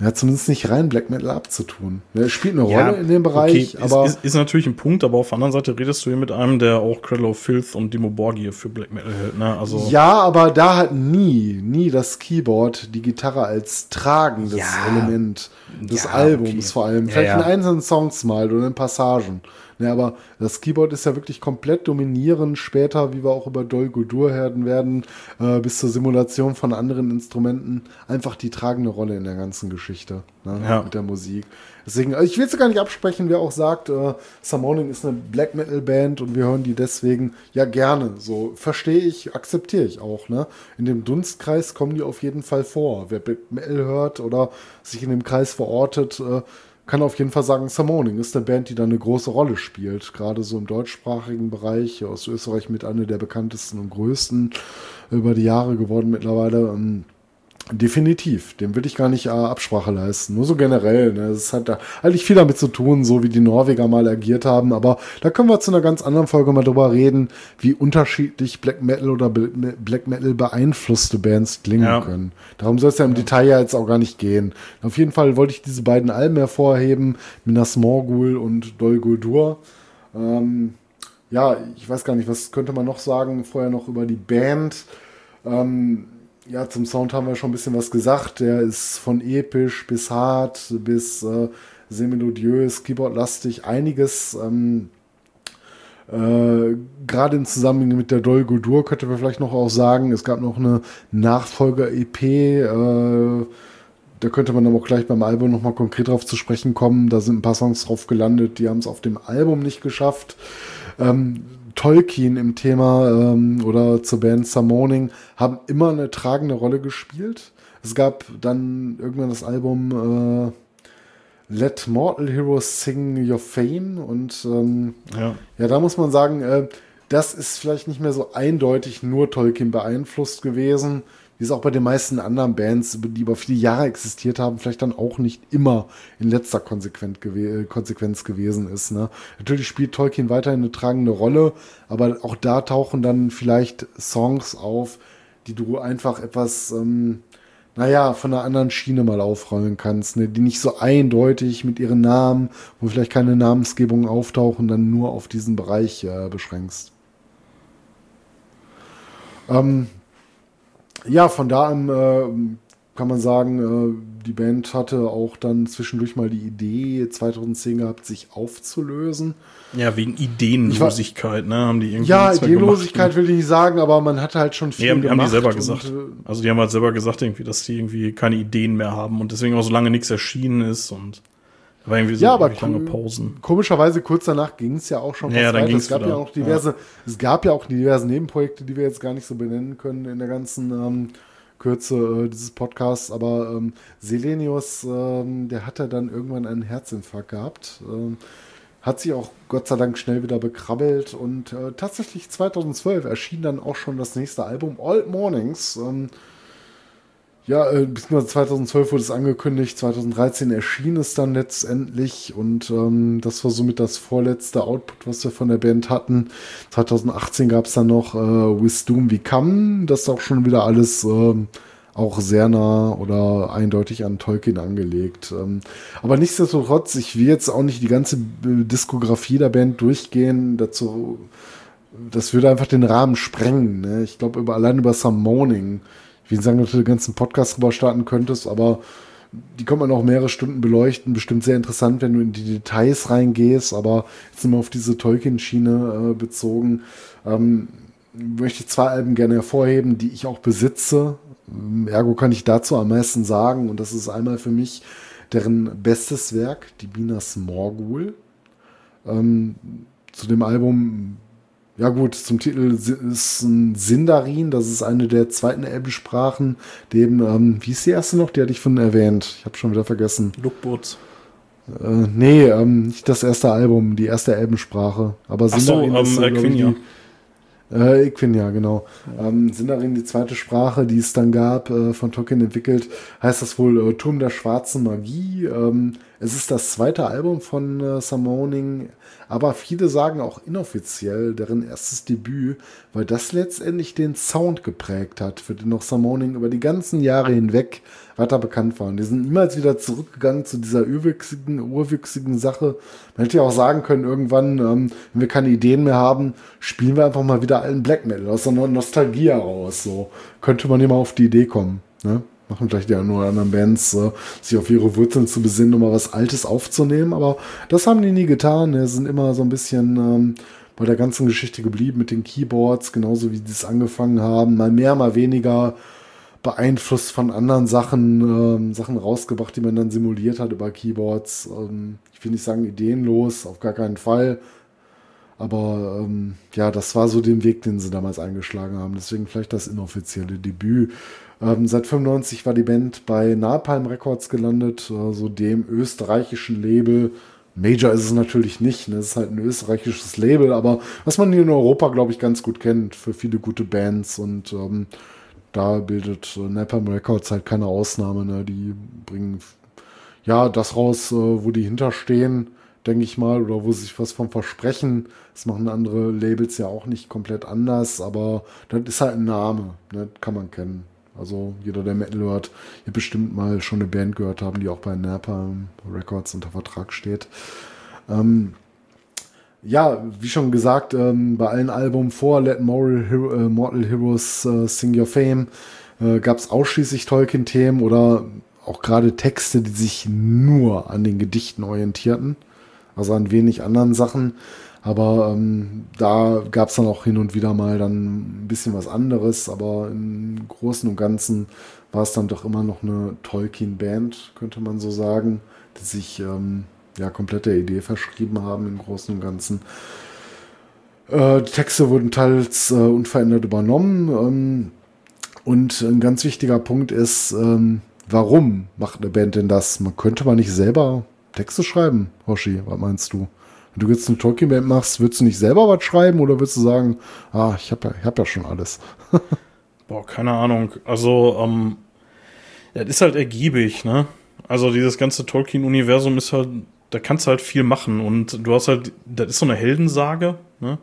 S2: ja, zumindest nicht rein Black Metal abzutun. Ja, es spielt eine Rolle in dem Bereich,
S3: okay,
S2: aber
S3: ist, ist, ist natürlich ein Punkt, aber auf der anderen Seite redest du hier mit einem, der auch Cradle of Filth und Dimo Borgir für Black Metal hält. Ne? Also,
S2: ja, aber da hat nie, nie das Keyboard die Gitarre als tragendes
S3: Ja.
S2: Element des
S3: Ja,
S2: Albums
S3: okay.
S2: vor allem.
S3: Ja,
S2: Vielleicht
S3: ja.
S2: in einzelnen Songs mal oder in Passagen. Ne, aber das Keyboard ist ja wirklich komplett dominierend. Später, wie wir auch über Dol Guldur hören werden, äh, bis zur Simulation von anderen Instrumenten, einfach die tragende Rolle in der ganzen Geschichte ne,
S3: Ja.
S2: mit der Musik. Deswegen, also ich will es gar nicht absprechen, wer auch sagt, äh, Summoning ist eine Black Metal Band und wir hören die deswegen ja gerne. So verstehe ich, akzeptiere ich auch. Ne? In dem Dunstkreis kommen die auf jeden Fall vor. Wer Black Metal hört oder sich in dem Kreis verortet, äh, kann auf jeden Fall sagen, Summoning ist eine Band, die da eine große Rolle spielt. Gerade so im deutschsprachigen Bereich, aus Österreich mit einer der bekanntesten und größten über die Jahre geworden mittlerweile. Ähm, Definitiv, dem will ich gar nicht äh, Absprache leisten. Nur so generell. Ne? Das hat da eigentlich viel damit zu tun, so wie die Norweger mal agiert haben. Aber da können wir zu einer ganz anderen Folge mal drüber reden, wie unterschiedlich Black Metal oder Black Metal beeinflusste Bands klingen
S3: Ja.
S2: können. Darum soll es ja im Detail ja jetzt auch gar nicht gehen. Auf jeden Fall wollte ich diese beiden Alben hervorheben, Minas Morgul und Dol Guldur. Ähm, ja, ich weiß gar nicht, was könnte man noch sagen, vorher noch über die Band. Ähm, ja, zum Sound haben wir schon ein bisschen was gesagt. Der ist von episch bis hart bis äh, semelodiös, keyboardlastig, einiges. Ähm, äh, Gerade im Zusammenhang mit der Dol Guldur könnte man vielleicht noch auch sagen, es gab noch eine Nachfolger-EP. Äh, da könnte man aber auch gleich beim Album nochmal konkret drauf zu sprechen kommen. Da sind ein paar Songs drauf gelandet, die haben es auf dem Album nicht geschafft. Ähm, Tolkien im Thema ähm, oder zur Band Summoning haben immer eine tragende Rolle gespielt. Es gab dann irgendwann das Album äh, Let Mortal Heroes Sing Your Fame und ähm,
S3: Ja.
S2: ja, da muss man sagen, äh, das ist vielleicht nicht mehr so eindeutig nur Tolkien beeinflusst gewesen, wie es auch bei den meisten anderen Bands, die über viele Jahre existiert haben, vielleicht dann auch nicht immer in letzter gewe äh, Konsequenz gewesen ist. Ne? Natürlich spielt Tolkien weiterhin eine tragende Rolle, aber auch da tauchen dann vielleicht Songs auf, die du einfach etwas, ähm, naja, von einer anderen Schiene mal aufrollen kannst, ne? die nicht so eindeutig mit ihren Namen, wo vielleicht keine Namensgebungen auftauchen, dann nur auf diesen Bereich äh, beschränkst. Ähm, ja, von da an äh, kann man sagen, äh, die Band hatte auch dann zwischendurch mal die Idee, 2010 gehabt, sich aufzulösen.
S3: Ja, wegen Ideenlosigkeit, ne? Haben die irgendwie
S2: Ja,
S3: mehr
S2: Ideenlosigkeit
S3: gemacht,
S2: will ich nicht sagen, aber man hatte halt schon
S3: ne?
S2: viel
S3: Nee, haben, haben die
S2: gemacht
S3: selber gesagt.
S2: äh,
S3: Also die haben halt selber gesagt, irgendwie, dass die irgendwie keine Ideen mehr haben und deswegen auch so lange nichts erschienen ist und war irgendwie so
S2: Ja, aber
S3: lange. Pausen.
S2: Komischerweise kurz danach ging es ja auch schon
S3: Ja, dann
S2: weiter. Es gab
S3: wieder.
S2: ja auch diverse, es gab ja auch diverse Nebenprojekte, die wir jetzt gar nicht so benennen können in der ganzen ähm, Kürze äh, dieses Podcasts. Aber ähm, Selenius, ähm, der hat ja dann irgendwann einen Herzinfarkt gehabt. Ähm, hat sich auch Gott sei Dank schnell wieder bekrabbelt und äh, tatsächlich 2012 erschien dann auch schon das nächste Album, Old Mornings. Ja, äh, beziehungsweise 2012 wurde es angekündigt, 2013 erschien es dann letztendlich und ähm, das war somit das vorletzte Output, was wir von der Band hatten. 2018 gab es dann noch äh, With Doom We Come, das ist auch schon wieder alles ähm, auch sehr nah oder eindeutig an Tolkien angelegt. Ähm, aber nichtsdestotrotz, ich will jetzt auch nicht die ganze äh, Diskografie der Band durchgehen, dazu das würde einfach den Rahmen sprengen. Ne? Ich glaube, über, allein über Summoning, ich will nicht sagen, dass du den ganzen Podcast drüber starten könntest, aber die kann man auch mehrere Stunden beleuchten. Bestimmt sehr interessant, wenn du in die Details reingehst, aber jetzt sind wir auf diese Tolkien-Schiene äh, bezogen. Ähm, möchte ich zwei Alben gerne hervorheben, die ich auch besitze. Ähm, Ergo kann ich dazu am meisten sagen. Und das ist einmal für mich deren bestes Werk, die Minas Morgul. Ähm, zu dem Album ja gut, zum Titel ist ein Sindarin, das ist eine der zweiten Elbensprachen, dem, ähm, wie ist die erste noch? Die hatte ich von erwähnt. Ich habe schon wieder vergessen.
S3: Lookboots.
S2: Äh, nee, ähm, nicht das erste Album, die erste Elbensprache. Aber
S3: Ach so,
S2: Sindarin
S3: ähm,
S2: ist, äh, die, äh, Equinia, genau. Ähm, Sindarin, die zweite Sprache, die es dann gab, äh, von Tolkien entwickelt, heißt das wohl äh, Turm der schwarzen Magie. Ähm, es ist das zweite Album von äh, Summoning, aber viele sagen auch inoffiziell deren erstes Debüt, weil das letztendlich den Sound geprägt hat, für den noch Summoning über die ganzen Jahre hinweg weiter bekannt war. Und die sind niemals wieder zurückgegangen zu dieser urwüchsigen, urwüchsigen Sache. Man hätte ja auch sagen können, irgendwann, ähm, wenn wir keine Ideen mehr haben, spielen wir einfach mal wieder allen Black Metal aus der Nostalgie heraus. So könnte man immer auf die Idee kommen. Ne? machen vielleicht die einen anderen Bands, äh, sich auf ihre Wurzeln zu besinnen, um mal was Altes aufzunehmen. Aber das haben die nie getan. Ne? sind immer so ein bisschen ähm, bei der ganzen Geschichte geblieben mit den Keyboards, genauso wie sie es angefangen haben. Mal mehr, mal weniger beeinflusst von anderen Sachen, ähm, Sachen rausgebracht, die man dann simuliert hat über Keyboards. Ähm, ich will nicht sagen ideenlos, auf gar keinen Fall. Aber ähm, ja, das war so den Weg, den sie damals eingeschlagen haben. Deswegen vielleicht das inoffizielle Debüt. Ähm, seit 95 war die Band bei Napalm Records gelandet, also dem österreichischen Label. Major ist es natürlich nicht, ne? es ist halt ein österreichisches Label, aber was man hier in Europa, glaube ich, ganz gut kennt für viele gute Bands und ähm, da bildet äh, Napalm Records halt keine Ausnahme. Ne? Die bringen ja das raus, äh, wo die hinterstehen, denke ich mal, oder wo sie sich was von versprechen. Das machen andere Labels ja auch nicht komplett anders, aber das ist halt ein Name, ne? kann man kennen. Also jeder, der Metal hört, wird bestimmt mal schon eine Band gehört haben, die auch bei Napalm Records unter Vertrag steht. Ähm, ja, wie schon gesagt, ähm, bei allen Alben vor Let Mortal, Hero, äh, Mortal Heroes äh, Sing Your Fame äh, gab es ausschließlich Tolkien-Themen oder auch gerade Texte, die sich nur an den Gedichten orientierten, also an wenig anderen Sachen. Aber ähm, da gab es dann auch hin und wieder mal dann ein bisschen was anderes. Aber im Großen und Ganzen war es dann doch immer noch eine Tolkien-Band, könnte man so sagen, die sich ähm, ja komplett der Idee verschrieben haben im Großen und Ganzen. Äh, die Texte wurden teils äh, unverändert übernommen. Ähm, und ein ganz wichtiger Punkt ist, ähm, warum macht eine Band denn das? Man könnte man nicht selber Texte schreiben, Hoshi, was meinst du? Wenn du jetzt eine Tolkien-Band machst, würdest du nicht selber was schreiben oder würdest du sagen, ah, ich habe ja, hab ja schon alles?
S3: Boah, keine Ahnung. Also, ähm, das ist halt ergiebig, ne? Also dieses ganze Tolkien-Universum ist halt, da kannst du halt viel machen und du hast halt, das ist so eine Heldensage, ne?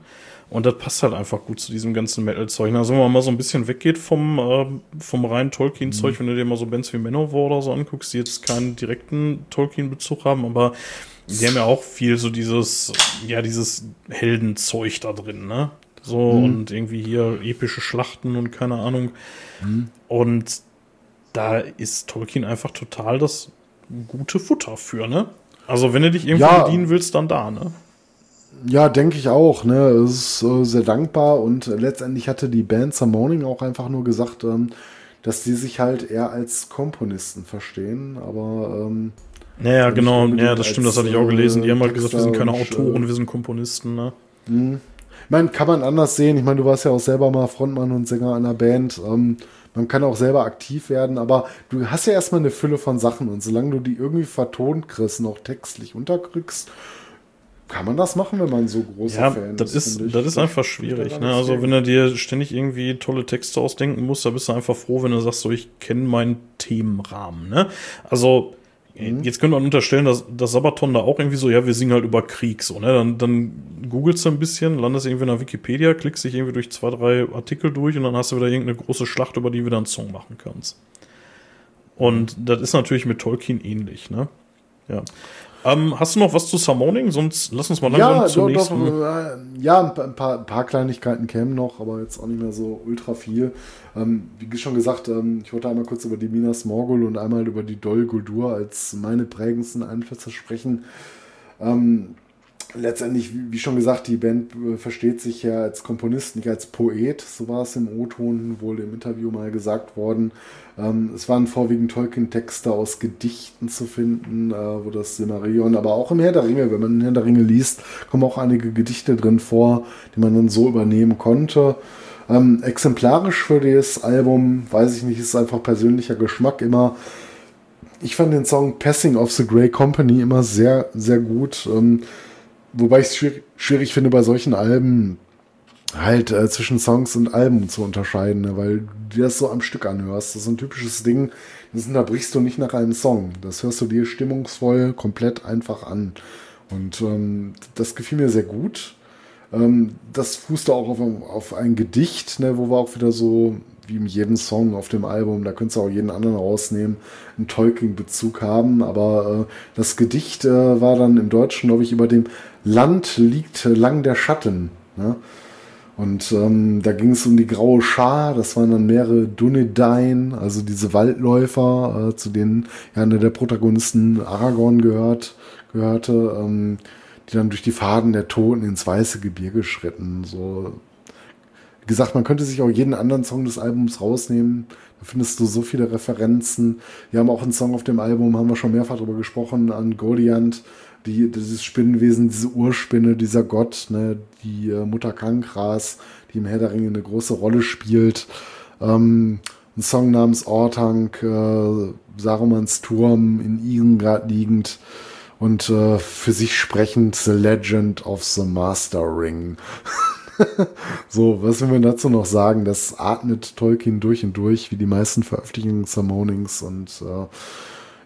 S3: Und das passt halt einfach gut zu diesem ganzen Metal-Zeug. Also, wenn man mal so ein bisschen weggeht vom, äh, vom reinen Tolkien-Zeug, mhm. wenn du dir mal so Bands wie Manowar oder so anguckst, die jetzt keinen direkten Tolkien-Bezug haben, aber die haben ja auch viel so dieses, ja, dieses Heldenzeug da drin, ne? So mhm. und irgendwie hier epische Schlachten und keine Ahnung. Mhm. Und da ist Tolkien einfach total das gute Futter für, ne? Also, wenn du dich irgendwie ja. bedienen willst, dann da, ne?
S2: Ja, denke ich auch. Ne? Es ist äh, sehr dankbar und letztendlich hatte die Band Some Morning auch einfach nur gesagt, ähm, dass die sich halt eher als Komponisten verstehen, aber ähm,
S3: naja, genau, ja, das stimmt, das hatte ich auch gelesen. Die haben halt gesagt, wir sind keine Autoren, wir sind Komponisten, ne?
S2: Mhm. Ich meine, kann man anders sehen. Ich meine, du warst ja auch selber mal Frontmann und Sänger einer Band. Ähm, man kann auch selber aktiv werden, aber du hast ja erstmal eine Fülle von Sachen und solange du die irgendwie vertont kriegst auch textlich unterkriegst, kann man das machen, wenn man so große ja, Fan
S3: das ist? das ist einfach schwierig. Ne? Also wenn du dir ständig irgendwie tolle Texte ausdenken musst, da bist du einfach froh, wenn du sagst, so ich kenne meinen Themenrahmen. Ne? Also Mhm. Jetzt könnte man unterstellen, dass, dass Sabaton da auch irgendwie so, ja, wir singen halt über Krieg, so, ne? Dann, dann googelst du ein bisschen, landest irgendwie in der Wikipedia, klickst dich irgendwie durch zwei, drei Artikel durch und dann hast du wieder irgendeine große Schlacht, über die du wieder einen Song machen kannst. Und das ist natürlich mit Tolkien ähnlich, ne? Ja. Ähm, hast du noch was zu Summoning? Sonst lass uns mal langsam ja, zum doch, nächsten. Doch,
S2: äh, ja, ein paar, ein paar, Kleinigkeiten kämen noch, aber jetzt auch nicht mehr so ultra viel. Ähm, wie schon gesagt, ähm, ich wollte einmal kurz über die Minas Morgul und einmal über die Dol Guldur als meine prägendsten Einflüsse sprechen. Ähm, letztendlich, wie schon gesagt, die Band äh, versteht sich ja als Komponist, nicht als Poet. So war es im O-Ton wohl im Interview mal gesagt worden. Ähm, es waren vorwiegend Tolkien-Texte aus Gedichten zu finden, äh, wo das Silmarillion, aber auch im Herr der Ringe, wenn man Herr der Ringe liest, kommen auch einige Gedichte drin vor, die man dann so übernehmen konnte. Ähm, exemplarisch für das Album, weiß ich nicht, ist einfach persönlicher Geschmack immer. Ich fand den Song Passing of the Grey Company immer sehr, sehr gut. Ähm, Wobei ich es schwierig, schwierig, finde, bei solchen Alben halt äh, zwischen Songs und Alben zu unterscheiden, ne? weil du das so am Stück anhörst. Das ist ein typisches Ding, das unterbrichst du nicht nach einem Song. Das hörst du dir stimmungsvoll komplett einfach an. Und ähm, das gefiel mir sehr gut. Ähm, das fußte auch auf, auf ein Gedicht, ne, wo wir auch wieder so wie in jedem Song auf dem Album, da könntest du auch jeden anderen rausnehmen, einen Tolkien-Bezug haben. Aber äh, das Gedicht äh, war dann im Deutschen, glaube ich, über dem Land liegt lang der Schatten. Ne? Und ähm, da ging es um die graue Schar, das waren dann mehrere Dunedain, also diese Waldläufer, äh, zu denen ja einer der Protagonisten Aragorn gehört, gehörte, ähm, die dann durch die Faden der Toten ins weiße Gebirge schritten. So, wie gesagt, man könnte sich auch jeden anderen Song des Albums rausnehmen. Da findest du so viele Referenzen. Wir haben auch einen Song auf dem Album, haben wir schon mehrfach darüber gesprochen, an Goliant, die, dieses Spinnenwesen, diese Urspinne, dieser Gott, ne, die äh, Mutter Kankras, die im Herr der Ringe eine große Rolle spielt. Ähm, ein Song namens Ortank, äh, Sarumans Turm in Isengard liegend und äh, für sich sprechend The Legend of the Master Ring. so, was will man dazu noch sagen? Das atmet Tolkien durch und durch, wie die meisten Veröffentlichungen Summonings und äh,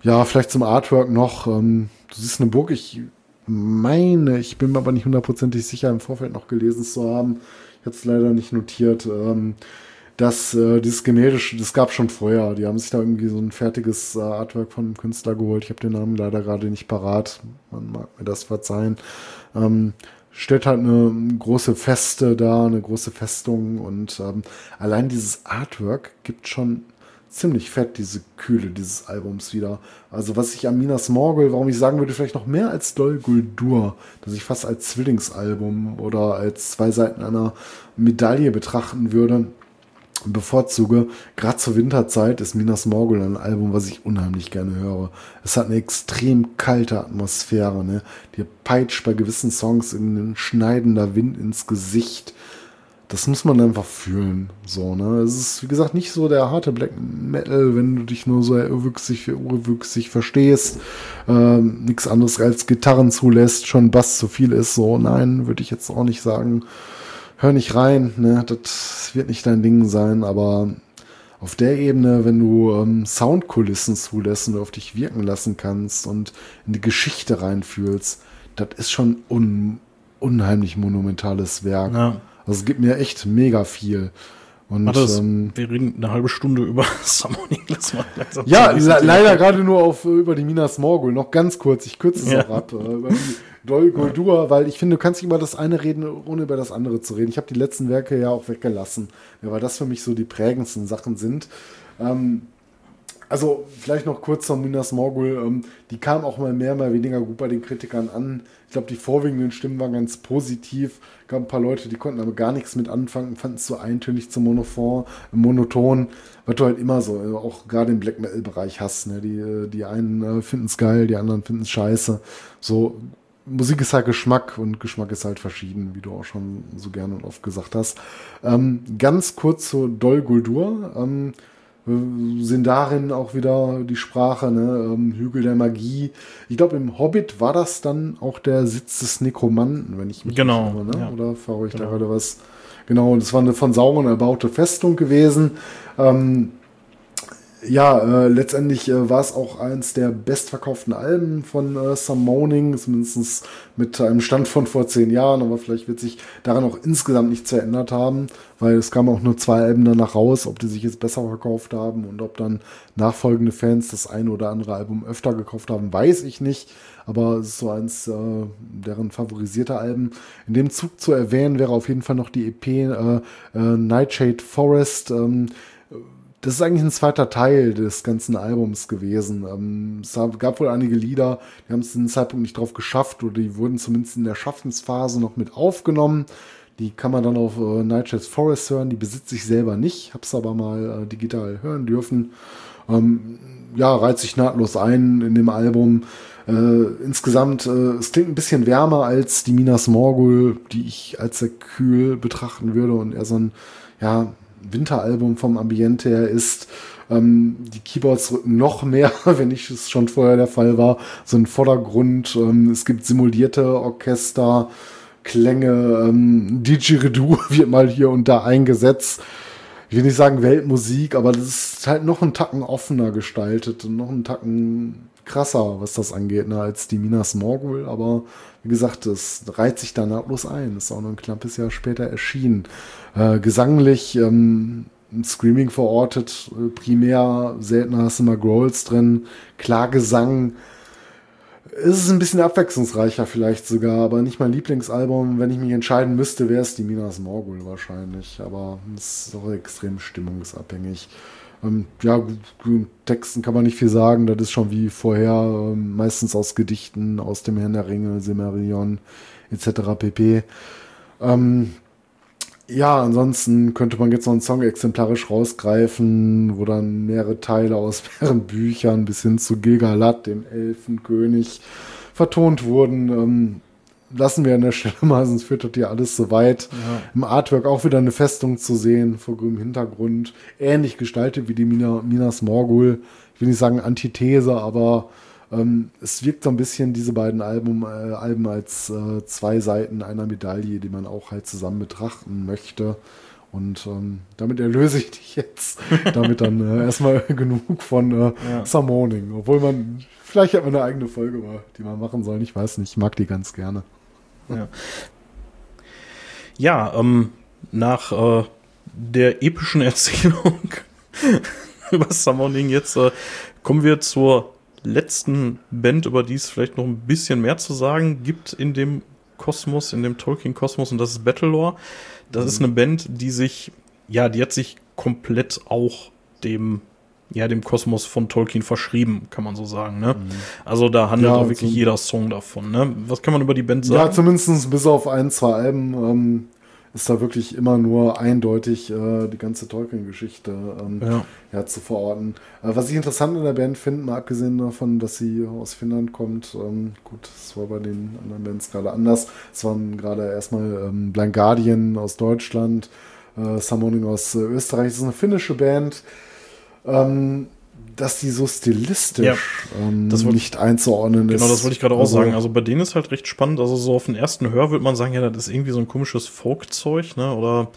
S2: ja, vielleicht zum Artwork noch. Ähm, du siehst eine Burg, ich meine, ich bin mir aber nicht hundertprozentig sicher, im Vorfeld noch gelesen zu haben. Ich habe es leider nicht notiert. Ähm, dass äh, dieses Gemälde, das gab schon vorher. Die haben sich da irgendwie so ein fertiges äh, Artwork von einem Künstler geholt. Ich habe den Namen leider gerade nicht parat. Man mag mir das verzeihen. Ähm, stellt halt eine große Feste da, eine große Festung und ähm, allein dieses Artwork gibt schon ziemlich fett diese Kühle dieses Albums wieder. Also was ich an Minas Morgul, warum ich sagen würde, vielleicht noch mehr als Dol Guldur, das ich fast als Zwillingsalbum oder als zwei Seiten einer Medaille betrachten würde, bevorzuge. Gerade zur Winterzeit ist Minas Morgul ein Album, was ich unheimlich gerne höre. Es hat eine extrem kalte Atmosphäre. Ne? Die peitscht bei gewissen Songs in ein schneidender Wind ins Gesicht. Das muss man einfach fühlen. So, ne? Es ist, wie gesagt, nicht so der harte Black Metal, wenn du dich nur so urwüchsig, urwüchsig verstehst. Ähm, Nichts anderes als Gitarren zulässt, schon Bass zu viel ist. So, nein, würde ich jetzt auch nicht sagen hör nicht rein, ne? das wird nicht dein Ding sein, aber auf der Ebene, wenn du ähm, Soundkulissen zulässt und auf dich wirken lassen kannst und in die Geschichte reinfühlst, das ist schon un unheimlich monumentales Werk. Ja. Also es gibt mir echt mega viel.
S3: Und, das, ähm, wir reden eine halbe Stunde über Summoning.
S2: ja, leider gerade nur auf über die Minas Morgul. Noch ganz kurz, ich kürze es ja. auch ab. Äh, Dol Guldur, weil ich finde, du kannst nicht über das eine reden, ohne über das andere zu reden. Ich habe die letzten Werke ja auch weggelassen, ja, weil das für mich so die prägendsten Sachen sind. Ähm, also vielleicht noch kurz zur Minas Morgul. Ähm, die kam auch mal mehr, mal weniger gut bei den Kritikern an. Ich glaube, die vorwiegenden Stimmen waren ganz positiv. Gab ein paar Leute, die konnten aber gar nichts mit anfangen, fanden es so eintönig zu monophon, monoton, was du halt immer so, äh, auch gerade im Black Metal-Bereich hast. Ne? Die, äh, die einen äh, finden es geil, die anderen finden es scheiße. So Musik ist halt Geschmack und Geschmack ist halt verschieden, wie du auch schon so gerne und oft gesagt hast. Ähm, ganz kurz zu Dol Guldur. Ähm, sind darin auch wieder die Sprache, ne? Ähm, Hügel der Magie. Ich glaube, im Hobbit war das dann auch der Sitz des Nekromanten, wenn ich mich
S3: genau,
S2: irre, ne? Ja. Oder fahre ich genau. da gerade was? Genau, das war eine von Sauron erbaute Festung gewesen. Ähm, ja, äh, letztendlich äh, war es auch eins der bestverkauften Alben von äh, Some Moaning, zumindest mit einem Stand von vor zehn Jahren, aber vielleicht wird sich daran auch insgesamt nichts verändert haben, weil es kamen auch nur zwei Alben danach raus, ob die sich jetzt besser verkauft haben und ob dann nachfolgende Fans das eine oder andere Album öfter gekauft haben, weiß ich nicht, aber es ist so eins äh, deren favorisierte Alben. In dem Zug zu erwähnen wäre auf jeden Fall noch die EP äh, äh, Nightshade Forest, ähm, das ist eigentlich ein zweiter Teil des ganzen Albums gewesen. Ähm, es gab wohl einige Lieder, die haben es zu dem Zeitpunkt nicht drauf geschafft oder die wurden zumindest in der Schaffensphase noch mit aufgenommen. Die kann man dann auf äh, Nightshades Forest hören, die besitze ich selber nicht, habe es aber mal äh, digital hören dürfen. Ähm, ja, reizt sich nahtlos ein in dem Album. Äh, insgesamt, äh, es klingt ein bisschen wärmer als die Minas Morgul, die ich als sehr kühl betrachten würde und eher so ein, ja, Winteralbum vom Ambiente her ist. Ähm, die Keyboards rücken noch mehr, wenn nicht es schon vorher der Fall war, so ein Vordergrund. Ähm, es gibt simulierte Orchester, Klänge, ähm, Didgeridoo wird mal hier und da eingesetzt. Ich will nicht sagen Weltmusik, aber das ist halt noch einen Tacken offener gestaltet und noch einen Tacken krasser, was das angeht, ne, als die Minas Morgul. Aber wie gesagt, es reiht sich da nahtlos ein. Ist auch noch ein knappes Jahr später erschienen. Äh, gesanglich ähm, Screaming verortet, äh, primär, seltener hast du mal Growls drin, Klagesang. Es ist ein bisschen abwechslungsreicher vielleicht sogar, aber nicht mein Lieblingsalbum. Wenn ich mich entscheiden müsste, wäre es die Minas Morgul wahrscheinlich. Aber es ist auch extrem stimmungsabhängig. Ähm, ja, Texten kann man nicht viel sagen. Das ist schon wie vorher, ähm, meistens aus Gedichten, aus dem Herrn der Ringe, Silmarillion etc. pp. Ähm, ja, ansonsten könnte man jetzt noch einen Song exemplarisch rausgreifen, wo dann mehrere Teile aus mehreren Büchern bis hin zu Gilgalad, dem Elfenkönig, vertont wurden. Lassen wir an der Stelle mal, sonst führt das hier alles so weit. Ja. Im Artwork auch wieder eine Festung zu sehen, vor grünem Hintergrund. Ähnlich gestaltet wie die Mina, Minas Morgul. Ich will nicht sagen Antithese, aber ähm, es wirkt so ein bisschen, diese beiden Album, äh, Alben, als äh, zwei Seiten einer Medaille, die man auch halt zusammen betrachten möchte. Und ähm, damit erlöse ich dich jetzt. damit dann äh, erstmal genug von äh, ja. Summoning. Obwohl man, vielleicht hat man eine eigene Folge, die man machen soll. Ich weiß nicht, ich mag die ganz gerne.
S3: Ja, ja ähm, nach äh, der epischen Erzählung über Summoning jetzt äh, kommen wir zur letzten Band, über die es vielleicht noch ein bisschen mehr zu sagen gibt in dem Kosmos, in dem Tolkien-Kosmos, und das ist Battlelore. Das mhm. ist eine Band, die sich, ja, die hat sich komplett auch dem ja, dem Kosmos von Tolkien verschrieben, kann man so sagen. Ne? Mhm. Also da handelt ja, auch wirklich so jeder Song davon. Ne? Was kann man über die Band sagen?
S2: Ja, zumindest bis auf ein, zwei Alben ähm, ist da wirklich immer nur eindeutig äh, die ganze Tolkien-Geschichte ähm, ja. ja. zu verorten. Äh, was ich interessant in der Band finde, mal abgesehen davon, dass sie aus Finnland kommt, ähm, gut, das war bei den anderen Bands gerade anders. Es waren gerade erstmal ähm, Blind Guardian aus Deutschland, äh, Summoning aus äh, Österreich. Das ist eine finnische Band. Ähm, dass die so stilistisch ja, ähm, das nicht einzuordnen
S3: genau, ist. Genau, das wollte ich gerade auch also, sagen. Also bei denen ist halt recht spannend. Also so auf den ersten Hör würde man sagen, ja, das ist irgendwie so ein komisches Folkzeug, ne? Oder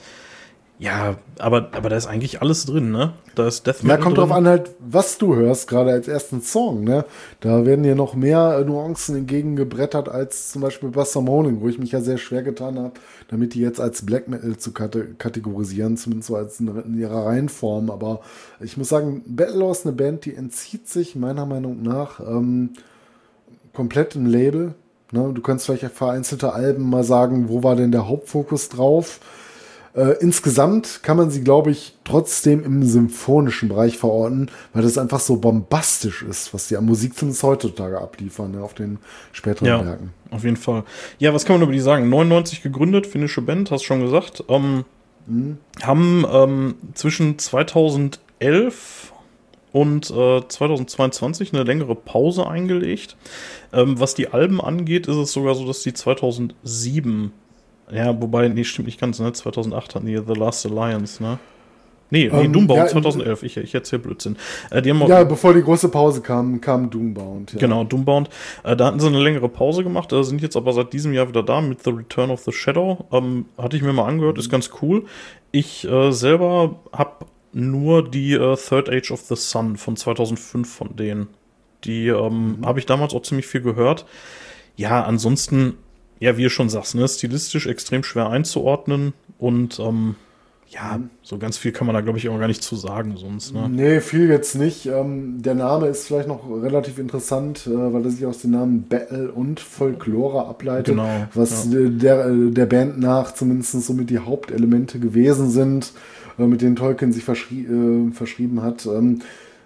S3: ja, aber, aber da ist eigentlich alles drin, ne? Da ist
S2: Death Metal. Ja, kommt drin. drauf an, halt, was du hörst, gerade als ersten Song, ne? Da werden dir noch mehr Nuancen entgegengebrettert als zum Beispiel bei Summoning, wo ich mich ja sehr schwer getan habe, damit die jetzt als Black Metal zu kategorisieren, zumindest so als in, ihrer Reihenform. Aber ich muss sagen, Battle ist eine Band, die entzieht sich meiner Meinung nach ähm, komplett im Label. Ne? Du kannst vielleicht vereinzelte Alben mal sagen, wo war denn der Hauptfokus drauf? Äh, insgesamt kann man sie, glaube ich, trotzdem im symphonischen Bereich verorten, weil das einfach so bombastisch ist, was die an Musik zumindest heutzutage abliefern, ne, auf den späteren
S3: ja,
S2: Werken.
S3: Auf jeden Fall. Ja, was kann man über die sagen? 99 gegründet, finnische Band, hast schon gesagt. Ähm, mhm. Haben ähm, zwischen 2011 und äh, 2022 eine längere Pause eingelegt. Ähm, was die Alben angeht, ist es sogar so, dass die 2007 ja, wobei, nee, stimmt nicht ganz, ne? 2008 hatten die The Last Alliance, ne? Nee, nee, ähm, Doombound ja, 2011, ich, ich erzähle Blödsinn.
S2: Äh, ja, bevor die große Pause kam, kam Doombound.
S3: Ja. Genau, Doombound. Äh, da hatten sie eine längere Pause gemacht, äh, sind jetzt aber seit diesem Jahr wieder da mit The Return of the Shadow. Ähm, hatte ich mir mal angehört, mhm. ist ganz cool. Ich äh, selber habe nur die äh, Third Age of the Sun von 2005 von denen. Die ähm, mhm. habe ich damals auch ziemlich viel gehört. Ja, ansonsten ja, wie du schon sagst, ne, stilistisch extrem schwer einzuordnen und ähm, ja, so ganz viel kann man da, glaube ich, auch gar nicht zu sagen sonst. Ne?
S2: Nee, viel jetzt nicht. Ähm, der Name ist vielleicht noch relativ interessant, äh, weil er sich aus den Namen Battle und Folklore ableitet, genau, was ja. der, der Band nach zumindest somit die Hauptelemente gewesen sind, äh, mit denen Tolkien sich verschrie äh, verschrieben hat. Ähm,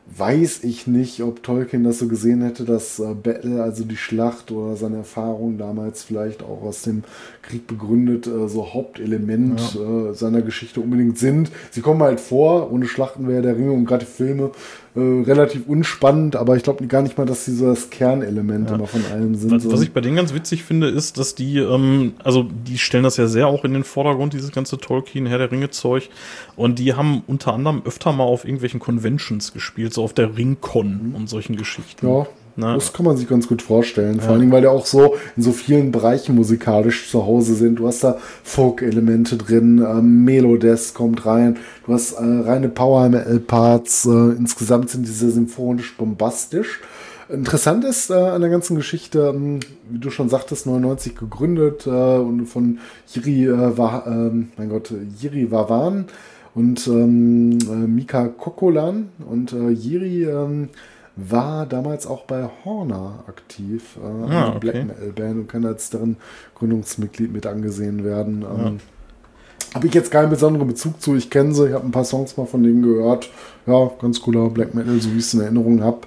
S2: weiß ich nicht, ob Tolkien das so gesehen hätte, dass äh, Battle, also die Schlacht oder seine Erfahrungen damals vielleicht auch aus dem Krieg begründet, äh, so Hauptelement ja. äh, seiner Geschichte unbedingt sind. Sie kommen halt vor, ohne Schlachten wäre der Ringe und gerade Filme äh, relativ unspannend, aber ich glaube gar nicht mal, dass sie so das Kernelement ja. immer von allem sind.
S3: Was, was, ich bei denen ganz witzig finde, ist, dass die, ähm, also die stellen das ja sehr auch in den Vordergrund, dieses ganze Tolkien, Herr der Ringe-Zeug. Und die haben unter anderem öfter mal auf irgendwelchen Conventions gespielt, so auf der Ringcon mhm. und solchen Geschichten.
S2: Ja, na, das kann man sich ganz gut vorstellen. Vor ja. allen Dingen, weil der auch so in so vielen Bereichen musikalisch zu Hause sind. Du hast da Folk-Elemente drin, ähm, Melodes kommt rein, du hast äh, reine Power-Metal-Parts. Äh, insgesamt sind diese symphonisch bombastisch. Interessant ist äh, an der ganzen Geschichte, ähm, wie du schon sagtest, 99 gegründet äh, und von Jiri, äh, war, ähm, mein Gott, Jiri Wawan und ähm, äh, Mika Kokolan und äh, Jiri ähm, war damals auch bei Horner aktiv, äh,
S3: Ah, okay.
S2: Black Metal Band und kann als deren Gründungsmitglied mit angesehen werden. Ähm, Habe ich jetzt keinen besonderen Bezug zu. Ich kenne sie, ich habe ein paar Songs mal von denen gehört. Ja, ganz cooler Black Metal, so wie ich es in Erinnerung habe.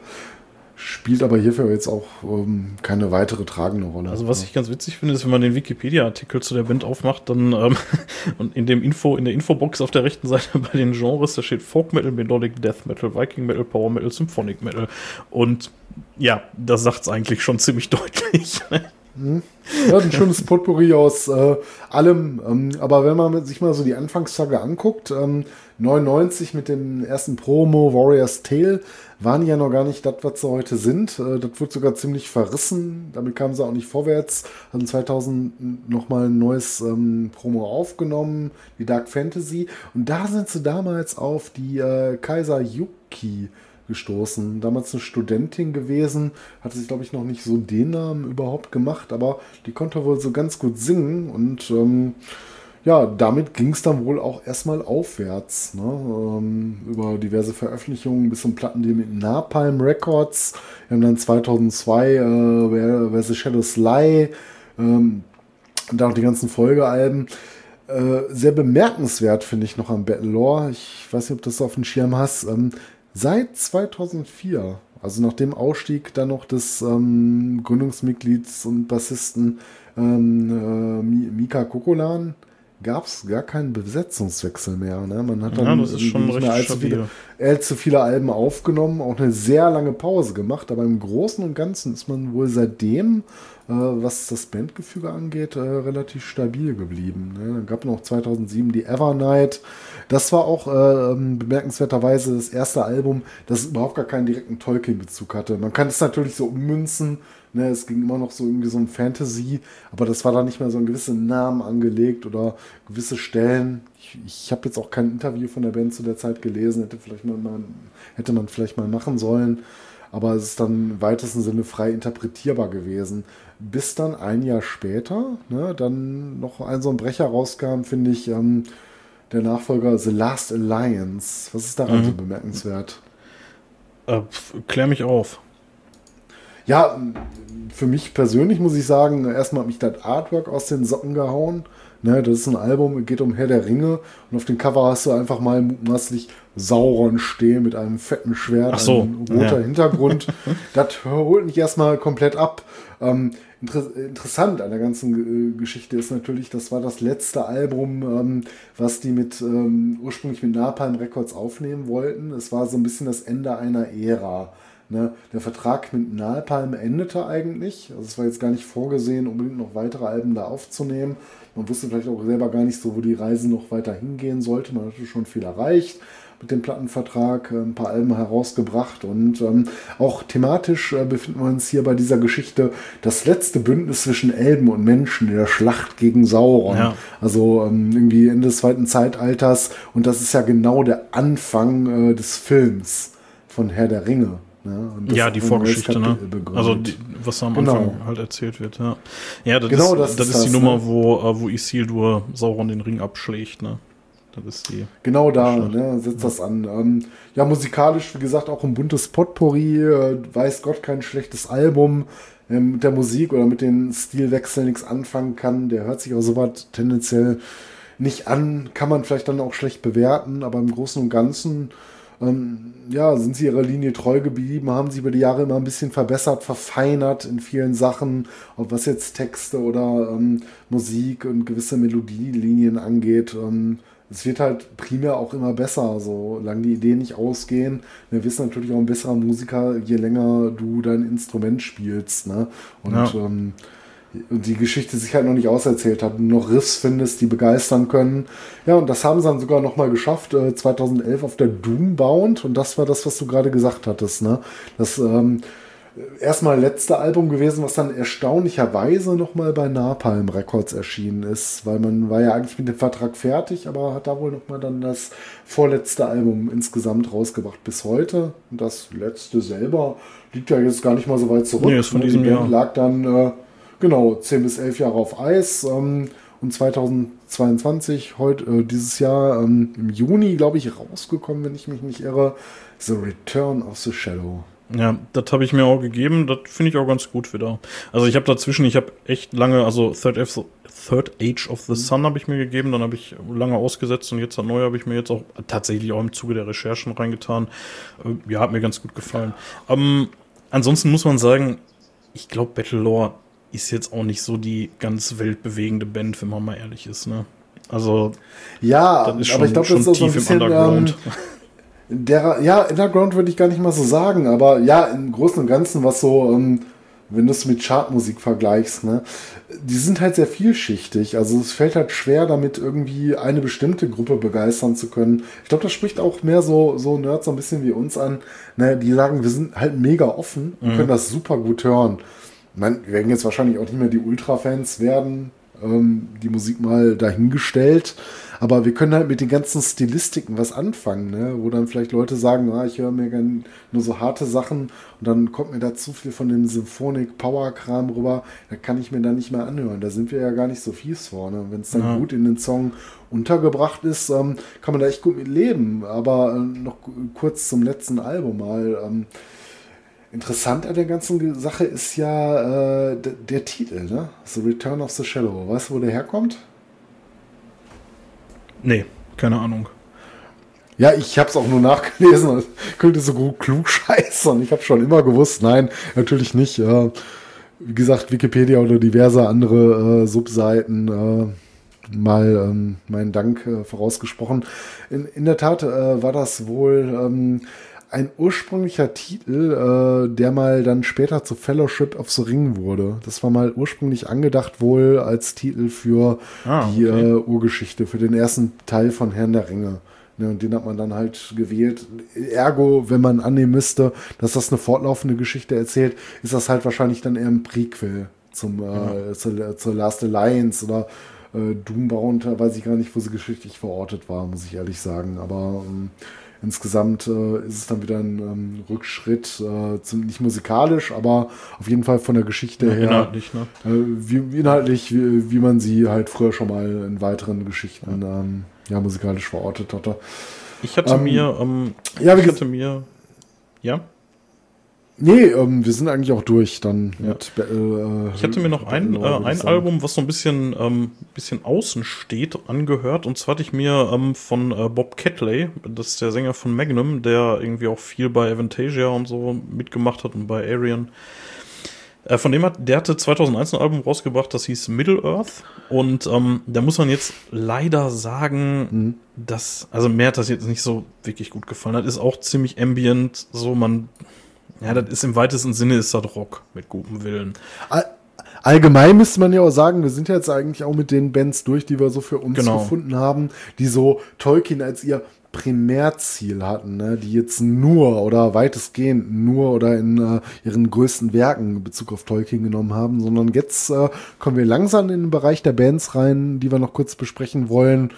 S2: Spielt aber hierfür jetzt auch ähm, keine weitere tragende Rolle.
S3: Also was ich ganz witzig finde, ist, wenn man den Wikipedia-Artikel zu der Band aufmacht, dann ähm, und in dem Info, in der Infobox auf der rechten Seite bei den Genres, da steht Folk Metal, Melodic Death Metal, Viking Metal, Power Metal, Symphonic Metal. Und ja, das sagt's eigentlich schon ziemlich deutlich.
S2: Ja, ein schönes Potpourri aus äh, allem. Ähm, aber wenn man sich mal so die Anfangstage anguckt, ähm, 99 mit dem ersten Promo Warrior's Tale waren ja noch gar nicht das, was sie heute sind. Äh, das wurde sogar ziemlich verrissen. Damit kamen sie auch nicht vorwärts. Hatten 2000 nochmal ein neues ähm, Promo aufgenommen, die Dark Fantasy. Und da sind sie damals auf die äh, Kaiser Yuki gestoßen. Damals eine Studentin gewesen, hatte sich, glaube ich, noch nicht so den Namen überhaupt gemacht, aber die konnte wohl so ganz gut singen und ähm, ja, damit ging es dann wohl auch erstmal aufwärts. Ne? Ähm, über diverse Veröffentlichungen bis zum Plattendeal mit Napalm Records. Wir haben dann 2002 äh, Where, Where the Shadows Lie, ähm, und auch die ganzen Folgealben. Äh, sehr bemerkenswert finde ich noch am Battle Lore. Ich weiß nicht, ob du das auf dem Schirm hast. Ähm, seit 2004, also nach dem Ausstieg dann noch des ähm, Gründungsmitglieds und Bassisten ähm, äh, Mi- Mika Kokolan, gab es gar keinen Besetzungswechsel mehr. Ne? Man hat dann
S3: Ja,
S2: nicht mehr allzu viele, allzu viele Alben aufgenommen, auch eine sehr lange Pause gemacht, aber im Großen und Ganzen ist man wohl seitdem, was das Bandgefüge angeht, äh, relativ stabil geblieben. Ne? Dann gab noch 2007 die Evernight. Das war auch äh, ähm, bemerkenswerterweise das erste Album, das überhaupt gar keinen direkten Tolkien-Bezug hatte. Man kann es natürlich so ummünzen, Ne, es ging immer noch so irgendwie so um Fantasy, aber das war da nicht mehr so ein gewisser Namen angelegt oder gewisse Stellen. Ich, ich habe jetzt auch kein Interview von der Band zu der Zeit gelesen, hätte, vielleicht mal, mal, hätte man vielleicht mal machen sollen, aber es ist dann im weitesten Sinne frei interpretierbar gewesen. Bis dann ein Jahr später, ne, dann noch ein so ein Brecher rauskam, finde ich, ähm, der Nachfolger The Last Alliance. Was ist daran so bemerkenswert?
S3: Äh, klär mich auf.
S2: Ja, für mich persönlich muss ich sagen, erstmal hat mich das Artwork aus den Socken gehauen. Ne, das ist ein Album, geht um Herr der Ringe und auf dem Cover hast du einfach mal mutmaßlich Sauron stehen mit einem fetten Schwert,
S3: Ach so,
S2: ein roter
S3: ja.
S2: Hintergrund. das holt mich erstmal komplett ab. Ähm, inter interessant an der ganzen äh, Geschichte ist natürlich, das war das letzte Album, ähm, was die mit ähm, ursprünglich mit Napalm Records aufnehmen wollten. Es war so ein bisschen das Ende einer Ära. Ne, der Vertrag mit Napalm endete eigentlich. Also es war jetzt gar nicht vorgesehen, unbedingt noch weitere Alben da aufzunehmen. Man wusste vielleicht auch selber gar nicht so, wo die Reise noch weiter hingehen sollte. Man hatte schon viel erreicht mit dem Plattenvertrag, äh, ein paar Alben herausgebracht und ähm, auch thematisch äh, befinden wir uns hier bei dieser Geschichte das letzte Bündnis zwischen Elben und Menschen in der Schlacht gegen Sauron.
S3: Ja.
S2: Also ähm, irgendwie Ende des zweiten Zeitalters und das ist ja genau der Anfang äh, des Films von Herr der Ringe. Ne? Das
S3: Ja,
S2: auch
S3: die Vorgeschichte, ne? Also, die, was da am
S2: Genau.
S3: Anfang halt erzählt wird, ja. Ja, das,
S2: Genau,
S3: ist,
S2: das
S3: das,
S2: ist
S3: ist die
S2: das,
S3: Nummer,
S2: ne?
S3: wo, äh, wo Isildur Sauron den Ring abschlägt, ne? Das ist die.
S2: Genau da ne, setzt das an. Ähm, ja, musikalisch, wie gesagt, auch ein buntes Potpourri. Äh, weiß Gott, kein schlechtes Album. Ähm, mit der Musik oder mit den Stilwechseln nichts anfangen kann. Der hört sich auch sowas tendenziell nicht an. Kann man vielleicht dann auch schlecht bewerten, aber im Großen und Ganzen ähm, ja, sind sie ihrer Linie treu geblieben, haben sie über die Jahre immer ein bisschen verbessert, verfeinert in vielen Sachen, ob was jetzt Texte oder ähm, Musik und gewisse Melodielinien angeht. Ähm, es wird halt primär auch immer besser, solange die Ideen nicht ausgehen. Wir wissen natürlich auch ein besserer Musiker, je länger du dein Instrument spielst. Ne? Und
S3: Ja.
S2: ähm, die Geschichte sich halt noch nicht auserzählt hat, und noch Riffs findest, die begeistern können. Ja, und das haben sie dann sogar noch mal geschafft, äh, 2011 auf der Doombound. Und das war das, was du gerade gesagt hattest. Ne? Das ähm, erstmal letzte Album gewesen, was dann erstaunlicherweise noch mal bei Napalm Records erschienen ist, weil man war ja eigentlich mit dem Vertrag fertig, aber hat da wohl noch mal dann das vorletzte Album insgesamt rausgebracht bis heute. Und das letzte selber liegt ja jetzt gar nicht mal so weit zurück.
S3: Nee, ist von
S2: Ne?
S3: diesem Jahr.
S2: lag dann äh, genau 10 bis 11 Jahre auf Eis. Ähm, und 2022, heute, äh, dieses Jahr, ähm, im Juni, glaube ich, rausgekommen, wenn ich mich nicht irre, The Return of the Shadow.
S3: Ja, das habe ich mir auch gegeben. Das finde ich auch ganz gut wieder. Also ich habe dazwischen, ich habe echt lange, also Third, F Third Age of the Sun habe ich mir gegeben, dann habe ich lange ausgesetzt und jetzt neue habe ich mir jetzt auch tatsächlich auch im Zuge der Recherchen reingetan. Äh, ja, hat mir ganz gut gefallen. Ähm, ansonsten muss man sagen, ich glaube, Battlelore ist jetzt auch nicht so die ganz weltbewegende Band, wenn man mal ehrlich ist. Ne? Also
S2: ja, aber ich glaube, das ist auch so ein bisschen, ähm, der, ja, Underground würde ich gar nicht mal so sagen, aber ja, im Großen und Ganzen, was so, ähm, wenn du es mit Chartmusik vergleichst, ne, die sind halt sehr vielschichtig. Also es fällt halt schwer, damit irgendwie eine bestimmte Gruppe begeistern zu können. Ich glaube, das spricht auch mehr so, so Nerds so ein bisschen wie uns an, ne, die sagen, wir sind halt mega offen und mhm. können das super gut hören. Ich meine, wir werden jetzt wahrscheinlich auch nicht mehr die Ultra-Fans werden, ähm, die Musik mal dahingestellt. Aber wir können halt mit den ganzen Stilistiken was anfangen, ne? wo dann vielleicht Leute sagen, ah, ich höre mir gerne nur so harte Sachen und dann kommt mir da zu viel von dem Symphonic Power Kram rüber, da kann ich mir da nicht mehr anhören. Da sind wir ja gar nicht so fies vorne. Wenn es dann ja. gut in den Song untergebracht ist, ähm, kann man da echt gut mit leben. Aber äh, noch kurz zum letzten Album mal. Ähm, Interessant an der ganzen Sache ist ja äh, der Titel, ne? The Return of the Shadow. Weißt du, wo der herkommt?
S3: Nee, keine Ahnung.
S2: Ja, ich habe es auch nur nachgelesen und könnte so gut klug scheißen. Ich habe schon immer gewusst, nein, natürlich nicht. Äh, wie gesagt, Wikipedia oder diverse andere äh, Subseiten äh, mal ähm, meinen Dank äh, vorausgesprochen. In, in der Tat äh, war das wohl ähm, ein ursprünglicher Titel, äh, der mal dann später zu Fellowship of the Ring wurde. Das war mal ursprünglich angedacht wohl als Titel für ah, die okay. äh, Urgeschichte, für den ersten Teil von Herrn der Ringe. Ja, und den hat man dann halt gewählt. Ergo, wenn man annehmen müsste, dass das eine fortlaufende Geschichte erzählt, ist das halt wahrscheinlich dann eher ein Prequel zum, äh, zur, zur Last Alliance oder äh, Doombound, da weiß ich gar nicht, wo sie geschichtlich verortet war, muss ich ehrlich sagen. Aber ähm, insgesamt äh, ist es dann wieder ein ähm, Rückschritt, äh, zum, nicht musikalisch, aber auf jeden Fall von der Geschichte ja, her. Inhaltlich, ne? Äh, wie, inhaltlich, wie, wie, man sie halt früher schon mal in weiteren Geschichten ja. Ähm, ja musikalisch verortet hatte.
S3: Ich hatte ähm, mir, ähm, ja, ich hatte mir, ja.
S2: Nee, ähm, wir sind eigentlich auch durch dann ja. mit.
S3: Äh, ich hatte mir noch ein, äh, ein Album, was so ein bisschen, ähm, bisschen außen steht, angehört. Und zwar hatte ich mir ähm, von äh, Bob Catley, das ist der Sänger von Magnum, der irgendwie auch viel bei Avantasia und so mitgemacht hat und bei Arian. Äh, von dem hat, der hatte 2001 ein Album rausgebracht, das hieß Middle Earth. Und ähm, da muss man jetzt leider sagen, mhm. dass, also mir hat das jetzt nicht so wirklich gut gefallen. Das ist auch ziemlich ambient, so man ja, das ist im weitesten Sinne ist das Rock mit gutem Willen.
S2: Allgemein müsste man ja auch sagen, wir sind jetzt eigentlich auch mit den Bands durch, die wir so für uns genau. gefunden haben, die so Tolkien als ihr Primärziel hatten, ne? die jetzt nur oder weitestgehend nur oder in äh, ihren größten Werken in Bezug auf Tolkien genommen haben, sondern jetzt äh, kommen wir langsam in den Bereich der Bands rein, die wir noch kurz besprechen wollen.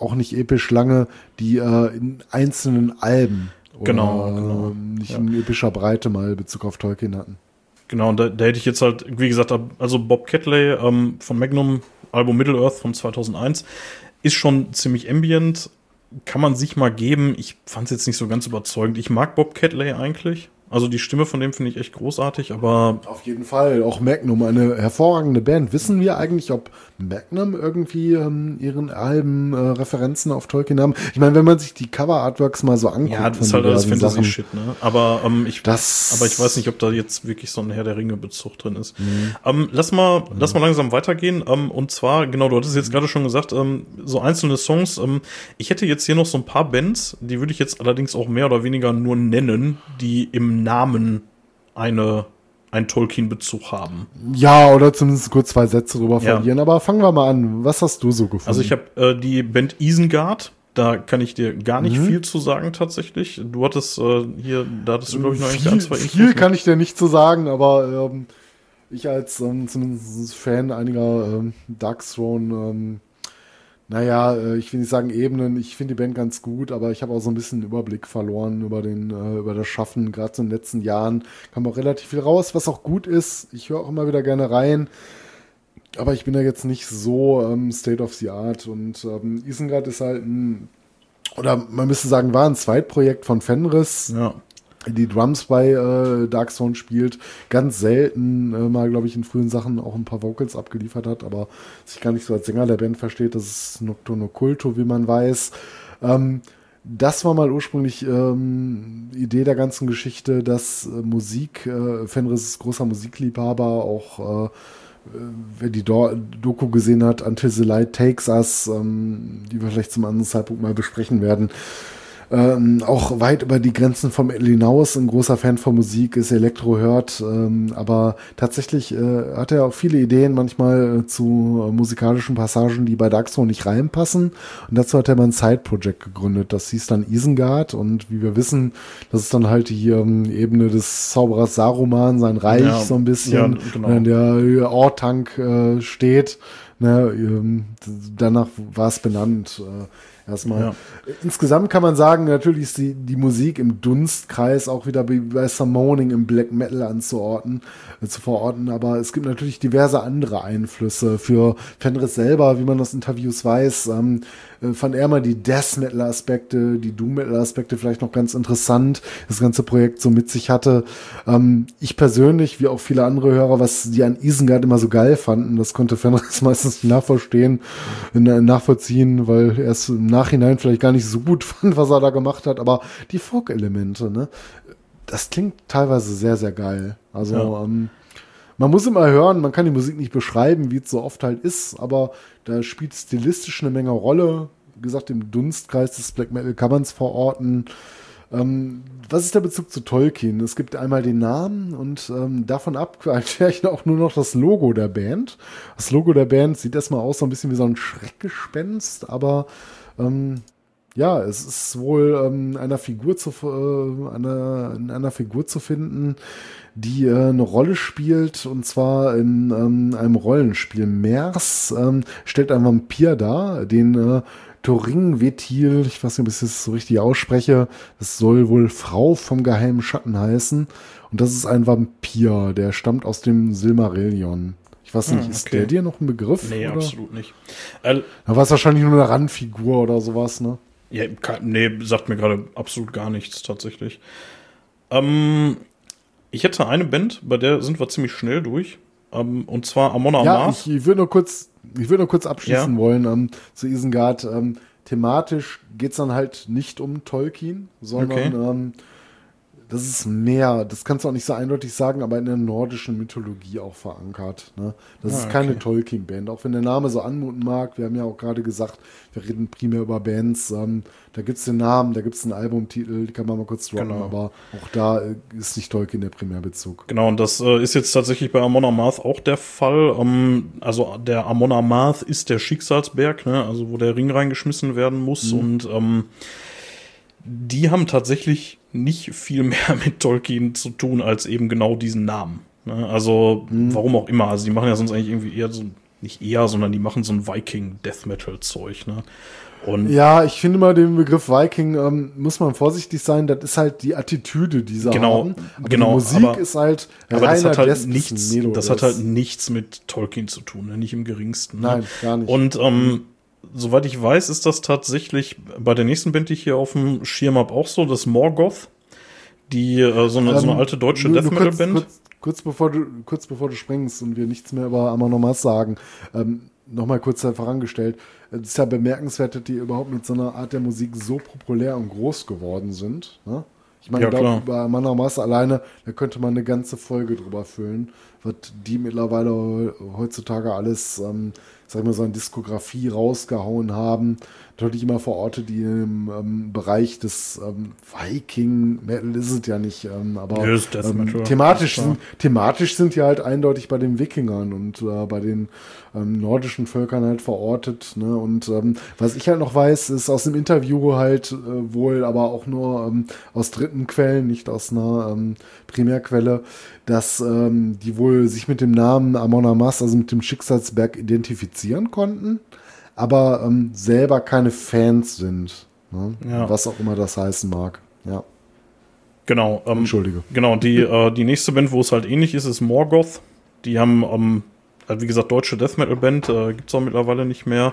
S2: Auch nicht episch lange, die äh, in einzelnen Alben
S3: genau, genau.
S2: nicht ja. in epischer Breite mal Bezug auf Tolkien hatten.
S3: Genau, da, da hätte ich jetzt halt, wie gesagt, also Bob Catley ähm, von Magnum, Album Middle Earth von 2001, ist schon ziemlich ambient, kann man sich mal geben. Ich fand es jetzt nicht so ganz überzeugend. Ich mag Bob Catley eigentlich. Also die Stimme von dem finde ich echt großartig, aber.
S2: Auf jeden Fall. Auch Magnum, eine hervorragende Band. Wissen wir eigentlich, ob Magnum irgendwie ähm, ihren Alben äh, Referenzen auf Tolkien haben? Ich meine, wenn man sich die Cover-Artworks mal so anguckt. Ja,
S3: das ist halt alles Fantasy-Shit, ne? Aber, ähm, ich, das aber ich weiß nicht, ob da jetzt wirklich so ein Herr der Ringe-Bezug drin ist. Mhm. Ähm, lass mal, mhm. lass mal langsam weitergehen. Ähm, und zwar, genau, du hattest jetzt gerade schon gesagt, ähm, so einzelne Songs. Ähm, ich hätte jetzt hier noch so ein paar Bands, die würde ich jetzt allerdings auch mehr oder weniger nur nennen, die im Namen eine einen Tolkien-Bezug haben.
S2: Ja, oder zumindest kurz zwei Sätze drüber ja. verlieren. Aber fangen wir mal an. Was hast du so gefunden?
S3: Also ich habe äh, die Band Isengard. Da kann ich dir gar nicht mhm. viel zu sagen tatsächlich. Du hattest äh, hier, da hattest du glaube ich noch
S2: viel, ein, zwei Infos. Viel kann ich dir nicht zu sagen, aber ähm, ich als ähm, zumindest Fan einiger ähm, Darkthrone ähm, naja, äh, ich will nicht sagen Ebenen, ich finde die Band ganz gut, aber ich habe auch so ein bisschen Überblick verloren über, den, äh, über das Schaffen. Gerade so in den letzten Jahren kam auch relativ viel raus, was auch gut ist. Ich höre auch immer wieder gerne rein. Aber ich bin da jetzt nicht so ähm, State of the Art. Und ähm, Isengard ist halt ein, oder man müsste sagen, war ein Zweitprojekt von Fenris.
S3: Ja.
S2: Die Drums bei äh, Darkstone spielt, ganz selten äh, mal, glaube ich, in frühen Sachen auch ein paar Vocals abgeliefert hat, aber sich gar nicht so als Sänger der Band versteht. Das ist Nocturno Culto, wie man weiß. Ähm, das war mal ursprünglich ähm, Idee der ganzen Geschichte, dass äh, Musik, äh, Fenris ist großer Musikliebhaber, auch äh, wer die Do Doku gesehen hat, Until the Light Takes Us, ähm, die wir vielleicht zum anderen Zeitpunkt mal besprechen werden, ähm, auch weit über die Grenzen vom hinaus ein großer Fan von Musik, ist Elektro hört, ähm, aber tatsächlich äh, hat er auch viele Ideen manchmal äh, zu musikalischen Passagen, die bei Darkstone nicht reinpassen und dazu hat er mal ein Side-Project gegründet, das hieß dann Isengard und wie wir wissen, das ist dann halt die ähm, Ebene des Zauberers Saruman, sein Reich ja, so ein bisschen, ja, genau. in der Ortank äh, steht. Ne, ähm, danach war es benannt. Äh, erstmal. Ja. Insgesamt kann man sagen, natürlich ist die, die Musik im Dunstkreis auch wieder bei Summoning im Black Metal anzuordnen, äh, zu verorten, aber es gibt natürlich diverse andere Einflüsse. Für Fenris selber, wie man aus Interviews weiß, ähm, äh, fand er mal die Death Metal Aspekte, die Doom Metal Aspekte vielleicht noch ganz interessant, das ganze Projekt so mit sich hatte. Ähm, ich persönlich, wie auch viele andere Hörer, was die an Isengard immer so geil fanden, das konnte Fenris meistens nicht nachverstehen, äh, nachvollziehen, weil er es im Nachhinein vielleicht gar nicht so gut fand, was er da gemacht hat, aber die Folk-Elemente, ne? Das klingt teilweise sehr, sehr geil. Also, ja. ähm, man muss immer hören, man kann die Musik nicht beschreiben, wie es so oft halt ist, aber da spielt stilistisch eine Menge Rolle. Wie gesagt, im Dunstkreis des Black Metal kann man es verorten. Ähm, was ist der Bezug zu Tolkien? Es gibt einmal den Namen und ähm, davon ab ich auch nur noch das Logo der Band. Das Logo der Band sieht erstmal aus so ein bisschen wie so ein Schreckgespenst, aber ähm, ja, es ist wohl ähm, einer Figur zu, äh, einer, in einer Figur zu finden, die äh, eine Rolle spielt, und zwar in ähm, einem Rollenspiel. Mers ähm, stellt einen Vampir dar, den äh, Toring Vetil, ich weiß nicht, ob ich das so richtig ausspreche, das soll wohl Frau vom geheimen Schatten heißen. Und das ist ein Vampir, der stammt aus dem Silmarillion. Ich weiß nicht, hm, ist der dir noch ein Begriff?
S3: Nee, oder? absolut nicht.
S2: Äh, da war es wahrscheinlich nur eine Randfigur oder sowas, ne?
S3: Ja, nee, sagt mir gerade absolut gar nichts tatsächlich. Ähm, ich hätte eine Band, bei der sind wir ziemlich schnell durch. Ähm, und zwar Amon
S2: ja, Ich, ich würde nur kurz, ich würde nur kurz abschließen ja. wollen ähm, zu Isengard. Ähm, thematisch geht es dann halt nicht um Tolkien, sondern okay. Das ist mehr, das kannst du auch nicht so eindeutig sagen, aber in der nordischen Mythologie auch verankert. Ne? Das ah, ist keine okay. Tolkien-Band, auch wenn der Name so anmuten mag. Wir haben ja auch gerade gesagt, wir reden primär über Bands. Ähm, da gibt es den Namen, da gibt es einen Albumtitel, die kann man mal kurz droppen, genau. aber auch da äh, ist nicht Tolkien der Primärbezug.
S3: Genau, und das äh, ist jetzt tatsächlich bei Amon Amarth auch der Fall. Ähm, also der Amon Amarth ist der Schicksalsberg, ne? also wo der Ring reingeschmissen werden muss mhm. und ähm, die haben tatsächlich nicht viel mehr mit Tolkien zu tun als eben genau diesen Namen. Ne? Also, mhm. warum auch immer. Also, die machen ja sonst eigentlich irgendwie eher so, nicht eher, sondern die machen so ein Viking-Death Metal-Zeug. Ne?
S2: Und ja, ich finde mal den Begriff Viking ähm, muss man vorsichtig sein. Das ist halt die Attitüde dieser
S3: genau,
S2: haben.
S3: Aber genau. Die
S2: Musik aber, ist halt
S3: aber das hat halt nichts. Das hat halt nichts mit Tolkien zu tun, ne? nicht im geringsten.
S2: Ne? Nein, gar nicht.
S3: Und ähm, soweit ich weiß, ist das tatsächlich bei der nächsten Band, die ich hier auf dem Schirm habe, auch so, das Morgoth. Die, äh, so, eine, ähm, so eine ähm, alte deutsche Death Metal Band.
S2: Kurz, kurz, bevor du, kurz bevor du springst und wir nichts mehr über Amanomas sagen, ähm, nochmal kurz vorangestellt. Es ist ja bemerkenswert, dass die überhaupt mit so einer Art der Musik so populär und groß geworden sind. Ne? Ich meine, ja, glaub, über Amanomas alleine, da könnte man eine ganze Folge drüber füllen, was die mittlerweile heutzutage alles ähm, sag ich mal, seine Diskografie rausgehauen haben. Natürlich immer Orte, die im ähm, Bereich des ähm, Viking-Metal ist es ja nicht, ähm, aber ähm, thematisch, sind, thematisch sind die halt eindeutig bei den Wikingern und äh, bei den ähm, nordischen Völkern halt verortet. Ne? Und ähm, was ich halt noch weiß, ist aus dem Interview halt äh, wohl, aber auch nur aus dritten Quellen, nicht aus einer Primärquelle, dass die wohl sich mit dem Namen Amon Amas, also mit dem Schicksalsberg, identifizieren konnten, aber ähm, selber keine Fans sind. Ne? Ja. Was auch immer das heißen mag. Ja.
S3: Genau.
S2: Ähm, Entschuldige.
S3: Genau, die, äh, die nächste Band, wo es halt ähnlich ist, ist Morgoth. Die haben, ähm, wie gesagt, deutsche Death Metal Band, äh, gibt es auch mittlerweile nicht mehr.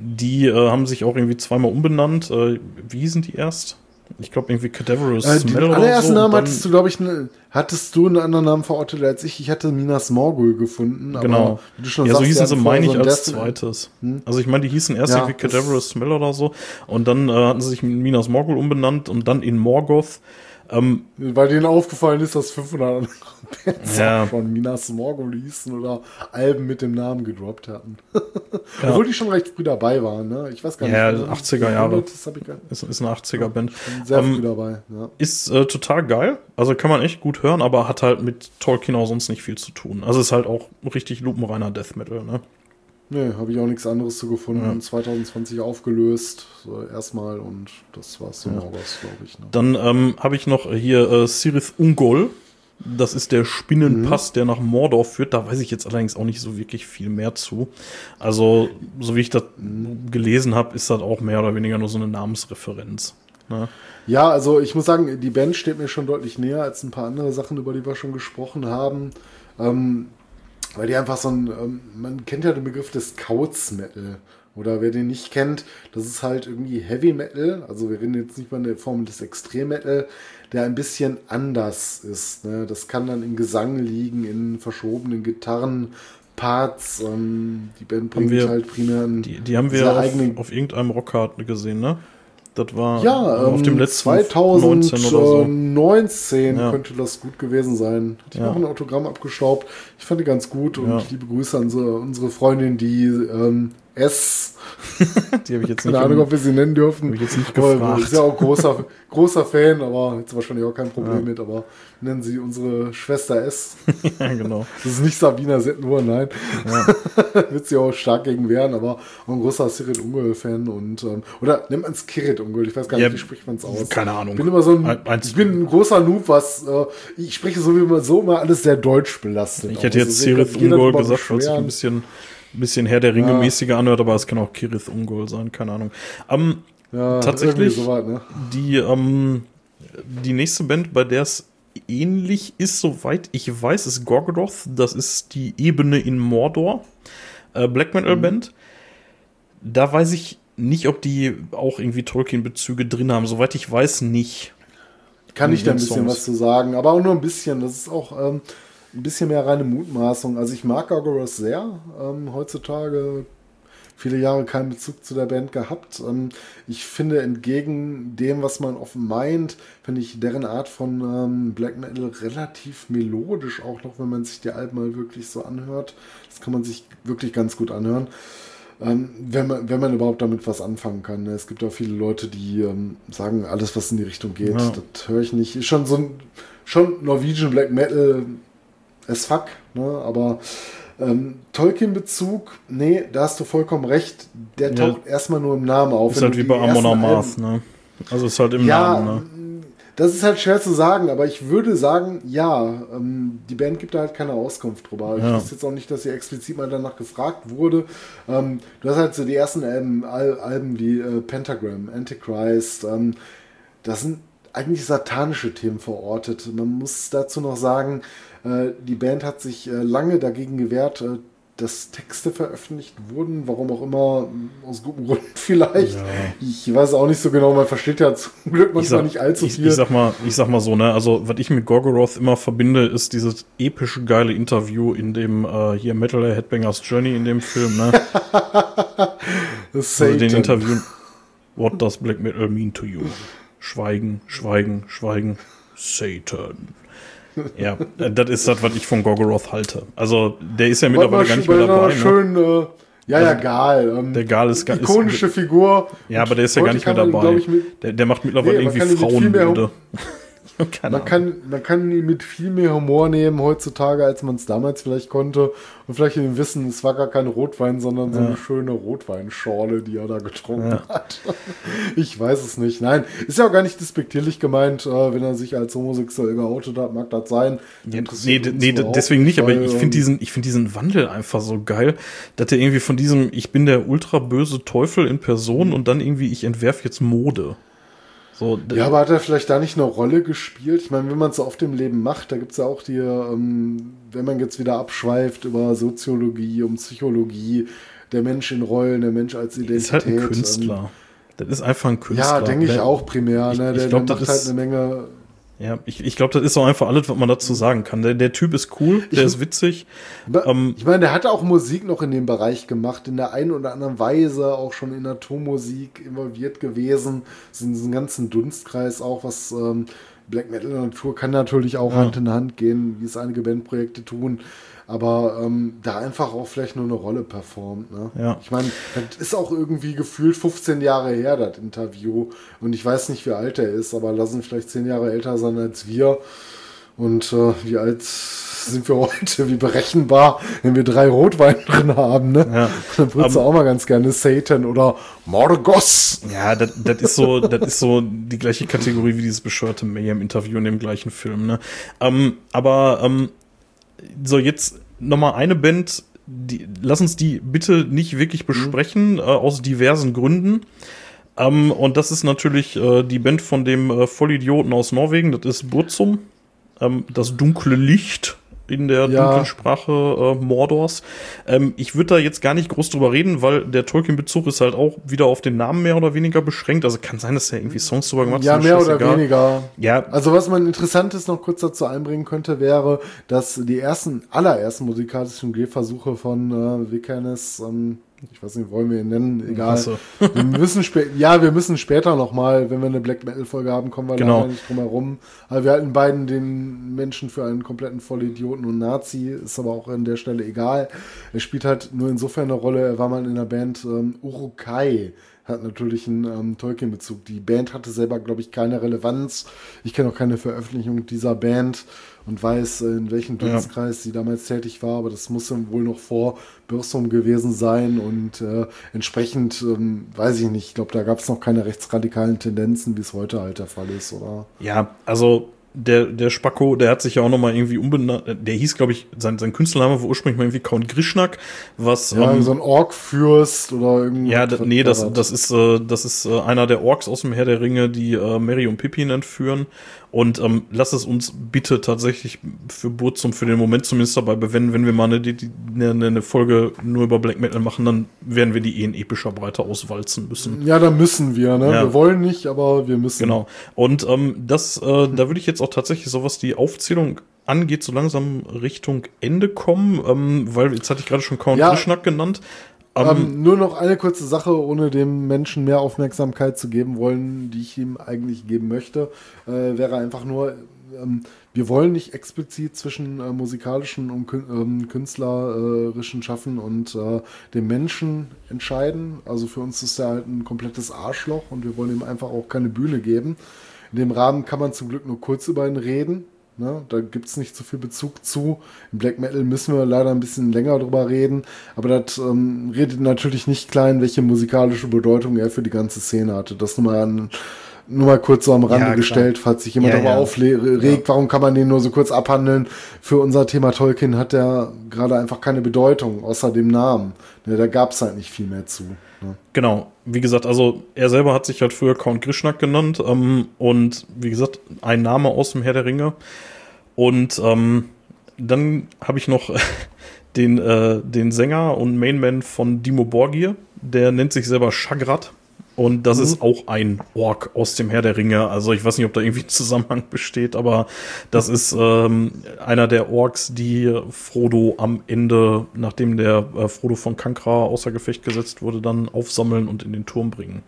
S3: Die äh, haben sich auch irgendwie zweimal umbenannt. Äh, wie hießen die erst? Ich glaube irgendwie Cadaverous
S2: Äh, den allerersten
S3: so.
S2: Namen hattest du, glaube ich, ne, hattest du einen anderen Namen verortet als ich. Ich hatte Minas Morgul gefunden.
S3: Genau.
S2: wie du schon
S3: ja, so
S2: sagst,
S3: hießen
S2: die
S3: sie, meine ich,
S2: so
S3: als
S2: Death-
S3: zweites. Also ich meine, die hießen erst
S2: Ja,
S3: irgendwie Cadaverous Smell oder so. Und dann äh, hatten sie sich in Minas Morgul umbenannt und dann in Morgoth. Ähm,
S2: Weil denen aufgefallen ist, dass 500 andere Bands
S3: Ja.
S2: schon Minas Morgul hießen oder Alben mit dem Namen gedroppt hatten. Obwohl die schon recht früh dabei waren. Ne? Ich weiß gar
S3: Ja,
S2: nicht. ne?
S3: 80er Jahre.
S2: Das ich gar
S3: ist, ist eine 80er-Band.
S2: Sehr
S3: Ähm,
S2: früh dabei. Ja.
S3: Ist äh, total geil. Also kann man echt gut hören, aber hat halt mit Tolkien auch sonst nicht viel zu tun. Also ist halt auch richtig lupenreiner Death Metal, ne?
S2: Nee, habe ich auch nichts anderes zu gefunden. 2020 aufgelöst. So erstmal und das war's so Morgos, glaube ich. Ne?
S3: Dann ähm, habe ich noch hier äh, Sirith Ungol. Das ist der Spinnenpass, der nach Mordor führt. Da weiß ich jetzt allerdings auch nicht so wirklich viel mehr zu. Also, so wie ich das gelesen habe, ist das auch mehr oder weniger nur so eine Namensreferenz. Ne?
S2: Ja, also ich muss sagen, die Band steht mir schon deutlich näher als ein paar andere Sachen, über die wir schon gesprochen haben. Ähm, weil die einfach so ein, ähm, man kennt ja den Begriff des Couch Metal. Oder wer den nicht kennt, das ist halt irgendwie Heavy Metal. Also wir reden jetzt nicht mal in der Form des Extrem Metal, der ein bisschen anders ist. Ne? Das kann dann im Gesang liegen, in verschobenen Gitarrenparts. Ähm, die Band bringt
S3: wir-
S2: halt primär einen
S3: Die, die haben wir auf, auf irgendeinem Rockhard gesehen, ne? Das war
S2: Ja,
S3: auf
S2: ähm,
S3: dem letzten
S2: 2019
S3: 19 oder so.
S2: 19
S3: Ja.
S2: könnte das gut gewesen sein. Hat ich
S3: Ja.
S2: noch ein Autogramm abgestaubt. Ich fand die ganz gut und liebe Grüße an so, unsere Freundin, die ähm, S,
S3: Die habe ich jetzt nicht.
S2: keine Ahnung, ob wir sie nennen dürfen.
S3: Hab ich jetzt nicht
S2: Aber
S3: gefragt.
S2: Ist ja auch großer, großer Fan, aber jetzt wahrscheinlich auch kein Problem mit, aber nennen sie unsere Schwester S.
S3: ja, genau.
S2: Das ist nicht Sabina Settenur, nein. Wird sie auch stark gegen wehren, aber auch ein großer Sirit Ungol-Fan und ähm, oder nennt man es Kirit Ungol, ich weiß gar nicht,
S3: Ja,
S2: wie spricht man es aus.
S3: keine Ahnung.
S2: Ich bin immer so ein, ich bin ein großer Noob, was äh, ich spreche so wie immer so immer alles sehr deutsch belastet.
S3: Ich hätte jetzt
S2: Also, jeder
S3: Ungol
S2: drüber
S3: gesagt, weil es ein bisschen, ein bisschen Herr der Ringe mäßiger anhört, aber es kann auch Kirith Ungol sein, keine Ahnung. Ähm,
S2: ja,
S3: tatsächlich-
S2: so weit, ne?
S3: die, ähm, die nächste Band, bei der es ähnlich ist, soweit ich weiß, ist Gorgoroth. Das ist die Ebene in Mordor. Äh, Black Metal
S2: Mhm.
S3: Band. Da weiß ich nicht, ob die auch irgendwie Tolkien-Bezüge drin haben. Soweit ich weiß, nicht.
S2: Kann ich da ein
S3: in
S2: bisschen
S3: Songs.
S2: was zu sagen, aber auch nur ein bisschen. Das ist auch ähm, ein bisschen mehr reine Mutmaßung. Also ich mag Gorgoroth sehr. Ähm, heutzutage viele Jahre keinen Bezug zu der Band gehabt. Ähm, ich finde entgegen dem, was man oft meint, finde ich deren Art von ähm, Black Metal relativ melodisch, auch noch wenn man sich die Alben mal wirklich so anhört. Das kann man sich wirklich ganz gut anhören. Ähm, wenn, man, wenn man überhaupt damit was anfangen kann. ne? Es gibt auch viele Leute, die ähm, sagen, alles, was in die Richtung geht,
S3: Ja.
S2: das höre ich nicht. Ist schon so ein schon Norwegian Black Metal as fuck, ne? aber ähm, Tolkien-Bezug, nee, da hast du vollkommen recht. Der
S3: Ja.
S2: taucht erstmal nur im Namen auf.
S3: Ist halt wie bei Amon Amarth, ne? Also ist halt im
S2: ja,
S3: Namen, ne?
S2: das ist halt schwer zu sagen, aber ich würde sagen, ja, ähm, die Band gibt da halt keine Auskunft drüber. Ich
S3: Ja.
S2: wüsste jetzt auch nicht, dass sie explizit mal danach gefragt wurde. Ähm, du hast halt so die ersten Alben, Al Alben wie äh, Pentagram, Antichrist, ähm, das sind eigentlich satanische Themen verortet. Man muss dazu noch sagen, die Band hat sich äh, lange dagegen gewehrt, äh, dass Texte veröffentlicht wurden, warum auch immer, aus guten Gründen vielleicht.
S3: Ja.
S2: Ich weiß auch nicht so genau, man versteht ja zum Glück manchmal
S3: sag,
S2: nicht allzu
S3: ich,
S2: viel.
S3: ich sag mal, ich sag mal so, ne, also was ich mit Gorgoroth immer verbinde, ist dieses epische geile Interview in dem äh, hier Metal Headbangers Journey in dem Film, ne? Also den. Interview. What does Black Metal mean to you? Schweigen, Schweigen, Schweigen. Satan. Ja, das ist das, was ich von Gorgoroth halte. Also, der ist ja mittlerweile gar nicht mehr dabei. Ne?
S2: schönen, äh, ja, ja, Gal. Ähm,
S3: Der Gal ist, ga- ist
S2: ikonische Figur.
S3: Ja, aber der ist ja gar nicht mehr dabei. der, der macht mittlerweile
S2: Nee,
S3: irgendwie
S2: kann Man kann, man kann ihn mit viel mehr Humor nehmen heutzutage, als man es damals vielleicht konnte. Und vielleicht in dem Wissen, es war gar kein Rotwein, sondern so eine schöne Rotweinschorle, die er da getrunken
S3: Ja.
S2: hat. Ich weiß es nicht. Nein, ist ja auch gar nicht despektierlich gemeint, äh, wenn er sich als homosexuell geoutet hat, mag das sein.
S3: Ja, nee, nee, deswegen nicht, aber ich
S2: ähm,
S3: finde diesen, ich finde diesen Wandel einfach so geil, dass er irgendwie von diesem, ich bin der ultra böse Teufel in Person und dann irgendwie, ich entwerfe jetzt Mode. So,
S2: Ja, aber hat er vielleicht da nicht eine Rolle gespielt? Ich meine, wenn man es so oft im Leben macht, da gibt es ja auch die, ähm, wenn man jetzt wieder abschweift über Soziologie, um Psychologie, der Mensch in Rollen, der Mensch als Identität.
S3: ist halt ein
S2: ähm,
S3: Künstler. Das ist einfach ein Künstler.
S2: Ja, denke ich auch primär.
S3: Ich-
S2: ne?
S3: ich
S2: Der,
S3: glaub,
S2: der
S3: das
S2: macht
S3: ist-
S2: halt eine Menge.
S3: Ja, ich, ich glaube, das ist auch einfach alles, was man dazu sagen kann. Der, der Typ ist cool, der
S2: Ich-
S3: ist witzig. Ähm,
S2: ich meine, der hat auch Musik noch in dem Bereich gemacht, in der einen oder anderen Weise auch schon in Naturmusik involviert gewesen. So in diesem ganzen Dunstkreis auch, was ähm, Black Metal Natur kann natürlich auch
S3: Ja.
S2: Hand in Hand gehen, wie es einige Bandprojekte tun. Aber ähm, da einfach auch vielleicht nur eine Rolle performt. Ne?
S3: Ja.
S2: Ich meine, das ist auch irgendwie gefühlt 15 Jahre her, das Interview. Und ich weiß nicht, wie alt er ist, aber lassen vielleicht 10 Jahre älter sein als wir. Und äh, wie alt sind wir heute? Wie berechenbar, wenn wir drei Rotwein drin haben, ne?
S3: Ja.
S2: Dann würdest du auch mal ganz gerne Satan oder Morgos.
S3: Ja, das, das ist so, das ist so die gleiche Kategorie wie dieses bescheuerte Mayhem-Interview in dem gleichen Film. Ne? Ähm, aber ähm, so jetzt noch mal eine Band. Die, lass uns die bitte nicht wirklich besprechen äh, aus diversen Gründen. Ähm, und das ist natürlich äh, die Band von dem äh, Vollidioten aus Norwegen. Das ist Burzum. Ähm, das dunkle Licht in der
S2: Ja.
S3: dunklen Sprache äh, Mordors. Ähm, ich würde da jetzt gar nicht groß drüber reden, weil der Tolkien-Bezug ist halt auch wieder auf den Namen mehr oder weniger beschränkt. Also kann sein, dass er irgendwie Songs drüber gemacht hat.
S2: Ja, mehr oder weniger.
S3: Ja,
S2: Also was man Interessantes noch kurz dazu einbringen könnte, wäre, dass die ersten, allerersten musikalischen Gehversuche von äh, Vikernes, ähm, ich weiß nicht, wollen wir ihn nennen, egal.
S3: Hasse.
S2: Wir müssen ja, wir müssen später noch mal, wenn wir eine Black Metal Folge haben, kommen wir
S3: Genau.
S2: nicht drum herum. Aber wir halten beiden den Menschen für einen kompletten Vollidioten und Nazi, ist aber auch an der Stelle egal. Er spielt halt nur insofern eine Rolle, er war mal in der Band ähm, Urukai hat natürlich einen ähm, Tolkien-Bezug. Die Band hatte selber, glaube ich, keine Relevanz. Ich kenne auch keine Veröffentlichung dieser Band und weiß, äh, in welchem
S3: Ja.
S2: Dunstkreis sie damals tätig war, aber das muss wohl noch vor Bürsum gewesen sein und äh, entsprechend, ähm, weiß ich nicht, ich glaube, da gab es noch keine rechtsradikalen Tendenzen, wie es heute halt der Fall ist, oder?
S3: Ja, also der, der Spacko, der hat sich ja auch noch mal irgendwie umbenannt. Der hieß, glaube ich, sein, sein Künstlername war ursprünglich mal irgendwie Count Grishnak, was
S2: Ja,
S3: ähm,
S2: so ein Ork-Fürst oder irgendwie.
S3: Ja, nee, das, das ist, äh, das ist äh, einer der Orks aus dem Herr der Ringe, die äh, Mary und Pippin entführen. Und ähm, lass es uns bitte tatsächlich für Burzum für den Moment zumindest dabei bewenden, wenn wir mal eine, die- die- eine, eine Folge nur über Black Metal machen, dann werden wir die eh in epischer Breite auswalzen müssen.
S2: Ja, da müssen wir, ne?
S3: Ja.
S2: Wir wollen nicht, aber wir müssen.
S3: Genau. Und ähm, das, äh, da würde ich jetzt auch tatsächlich so was die Aufzählung angeht, so langsam Richtung Ende kommen, ähm, weil jetzt hatte ich gerade schon Count
S2: Ja.
S3: Grishnak genannt. Ähm,
S2: Ähm, nur noch eine kurze Sache, ohne dem Menschen mehr Aufmerksamkeit zu geben wollen, die ich ihm eigentlich geben möchte, äh, wäre einfach nur, ähm, wir wollen nicht explizit zwischen äh, musikalischen und kün ähm, künstlerischen Schaffen und äh, dem Menschen entscheiden. Also für uns ist er halt ein komplettes Arschloch und wir wollen ihm einfach auch keine Bühne geben. In dem Rahmen kann man zum Glück nur kurz über ihn reden. Ne? Da gibt es nicht so viel Bezug zu. Im Black Metal müssen wir leider ein bisschen länger drüber reden. Aber das ähm, redet natürlich nicht klein, welche musikalische Bedeutung er für die ganze Szene hatte. Das nur mal, an, nur mal kurz so am Rande
S3: klar.
S2: gestellt, falls sich jemand
S3: Ja,
S2: darüber
S3: ja.
S2: aufregt, warum kann man den nur so kurz abhandeln? Für unser Thema Tolkien hat der gerade einfach keine Bedeutung, außer dem Namen. Ne, da gab es halt nicht viel mehr zu.
S3: Genau, wie gesagt, also er selber hat sich halt früher Count Grishnak genannt ähm, und wie gesagt, ein Name aus dem Herr der Ringe. Und ähm, dann habe ich noch den, äh, den Sänger und Mainman von Dimo Borgir, der nennt sich selber Shagrat. Und das ist auch ein Ork aus dem Herr der Ringe. Also ich weiß nicht, ob da irgendwie ein Zusammenhang besteht, aber das ist ähm, einer der Orks, die Frodo am Ende, nachdem der äh, Frodo von Kankra außer Gefecht gesetzt wurde, dann aufsammeln und in den Turm bringen.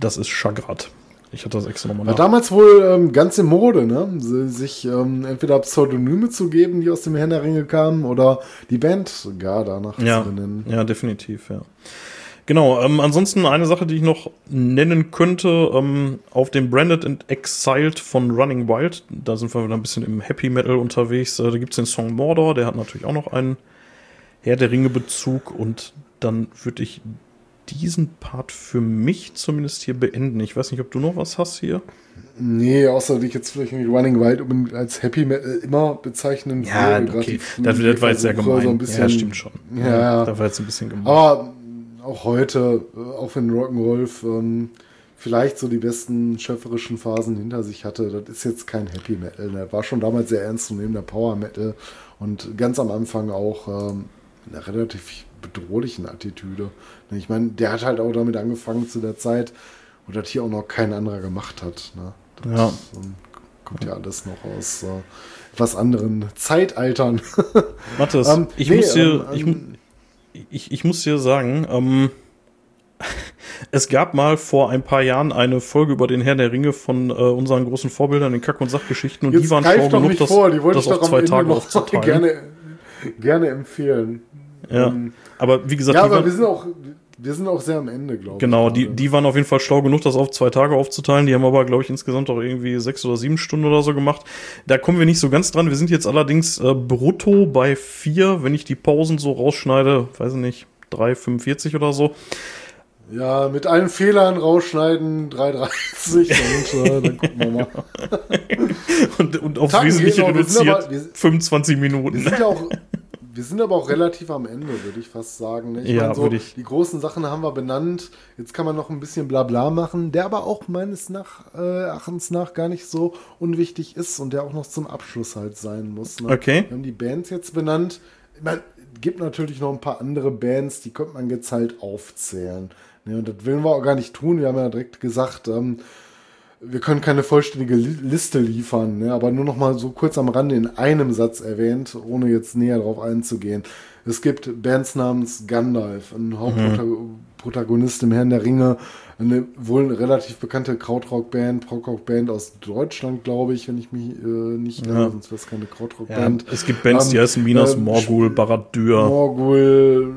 S3: Das ist Shagrat. Ich hatte das extra nochmal
S2: War damals wohl ähm, ganz in Mode, ne? Si- Sich ähm, entweder Pseudonyme zu geben, die aus dem Herrn der Ringe kamen, oder die Band gar danach
S3: Ja,
S2: zu benennen.
S3: ja, definitiv, ja. Genau, ähm, ansonsten eine Sache, die ich noch nennen könnte, ähm, auf dem Branded and Exiled von Running Wild, da sind wir wieder ein bisschen im Happy Metal unterwegs, äh, da gibt's den Song Mordor, der hat natürlich auch noch einen Herr der Ringe Bezug und dann würde ich diesen Part für mich zumindest hier beenden. Ich weiß nicht, ob du noch was hast hier.
S2: Nee, außer dass ich jetzt vielleicht irgendwie Running Wild unbedingt als Happy Metal immer bezeichnen
S3: Ja,
S2: würde, gerade
S3: okay. Das, das war jetzt sehr gemein.
S2: So ein bisschen,
S3: ja, stimmt schon.
S2: Ja,
S3: Da war jetzt ein bisschen gemein.
S2: Aber auch heute, äh, auch wenn Rock'n'Rolf ähm, vielleicht so die besten schöpferischen Phasen hinter sich hatte, das ist jetzt kein Happy Metal. Der war schon damals sehr ernst zu nehmen, der Power Metal. Und ganz am Anfang auch ähm, eine relativ bedrohlichen Attitüde. Ich meine, der hat halt auch damit angefangen zu der Zeit, wo das hier auch noch kein anderer gemacht hat. Ne? Das
S3: Ja.
S2: ähm, kommt ja alles noch aus äh, etwas anderen Zeitaltern.
S3: Mathis,
S2: Ähm,
S3: ich,
S2: nee,
S3: muss dir,
S2: ähm,
S3: ich, mu- ich, ich muss dir sagen, ähm, es gab mal vor ein paar Jahren eine Folge über den Herr der Ringe von äh, unseren großen Vorbildern in Kack- und Sachgeschichten und die
S2: Jetzt
S3: waren
S2: greif
S3: schlau genug, das,
S2: vor, die wollte
S3: das
S2: ich
S3: auf
S2: doch
S3: zwei Tage
S2: noch
S3: aufzuteilen.
S2: gerne, gerne empfehlen.
S3: ja.
S2: Ähm,
S3: Aber wie gesagt,
S2: Ja,
S3: die
S2: aber
S3: waren,
S2: wir sind auch, wir sind auch sehr am Ende, glaube
S3: Genau,
S2: ich.
S3: die,
S2: gerade.
S3: die waren auf jeden Fall schlau genug, das auf zwei Tage aufzuteilen. Die haben aber, glaube ich, insgesamt auch irgendwie sechs oder sieben Stunden oder so gemacht. Da kommen wir nicht so ganz dran. Wir sind jetzt allerdings äh, brutto bei vier, wenn ich die Pausen so rausschneide, weiß ich nicht, 3,45 oder so.
S2: Ja, mit allen Fehlern rausschneiden, 3,30 und äh, dann gucken wir mal.
S3: Und, und aufs Wesentliche.
S2: Wir
S3: reduziert
S2: aber- wir-
S3: 25
S2: Wir
S3: Minuten.
S2: sind ja auch, wir sind aber auch relativ am Ende, würde ich fast sagen. ne? Ich
S3: Ja,
S2: meine, so,
S3: ich.
S2: Die großen Sachen haben wir benannt. Jetzt kann man noch ein bisschen Blabla machen, der aber auch meines nach, äh, Erachtens nach gar nicht so unwichtig ist und der auch noch zum Abschluss halt sein muss. Ne?
S3: Okay.
S2: Wir haben die Bands jetzt benannt. Ich meine, gibt natürlich noch ein paar andere Bands, die könnte man jetzt halt aufzählen. Ne? Und das will wir auch gar nicht tun. Wir haben ja direkt gesagt, ähm, wir können keine vollständige Li Liste liefern, ne? aber nur noch mal so kurz am Rande in einem Satz erwähnt, ohne jetzt näher darauf einzugehen. Es gibt Bands namens Gandalf, ein Hauptprotagonist im Herrn der Ringe, eine wohl relativ bekannte Krautrock-Band, Prog-Rock-Band aus Deutschland, glaube ich, wenn ich mich äh, nicht irre,
S3: Ja.
S2: sonst wäre es keine
S3: Ja,
S2: Krautrock-Band.
S3: es gibt Bands, die
S2: Ähm,
S3: heißen Minas
S2: ähm,
S3: Morgul, Barad-dür.
S2: Morgul,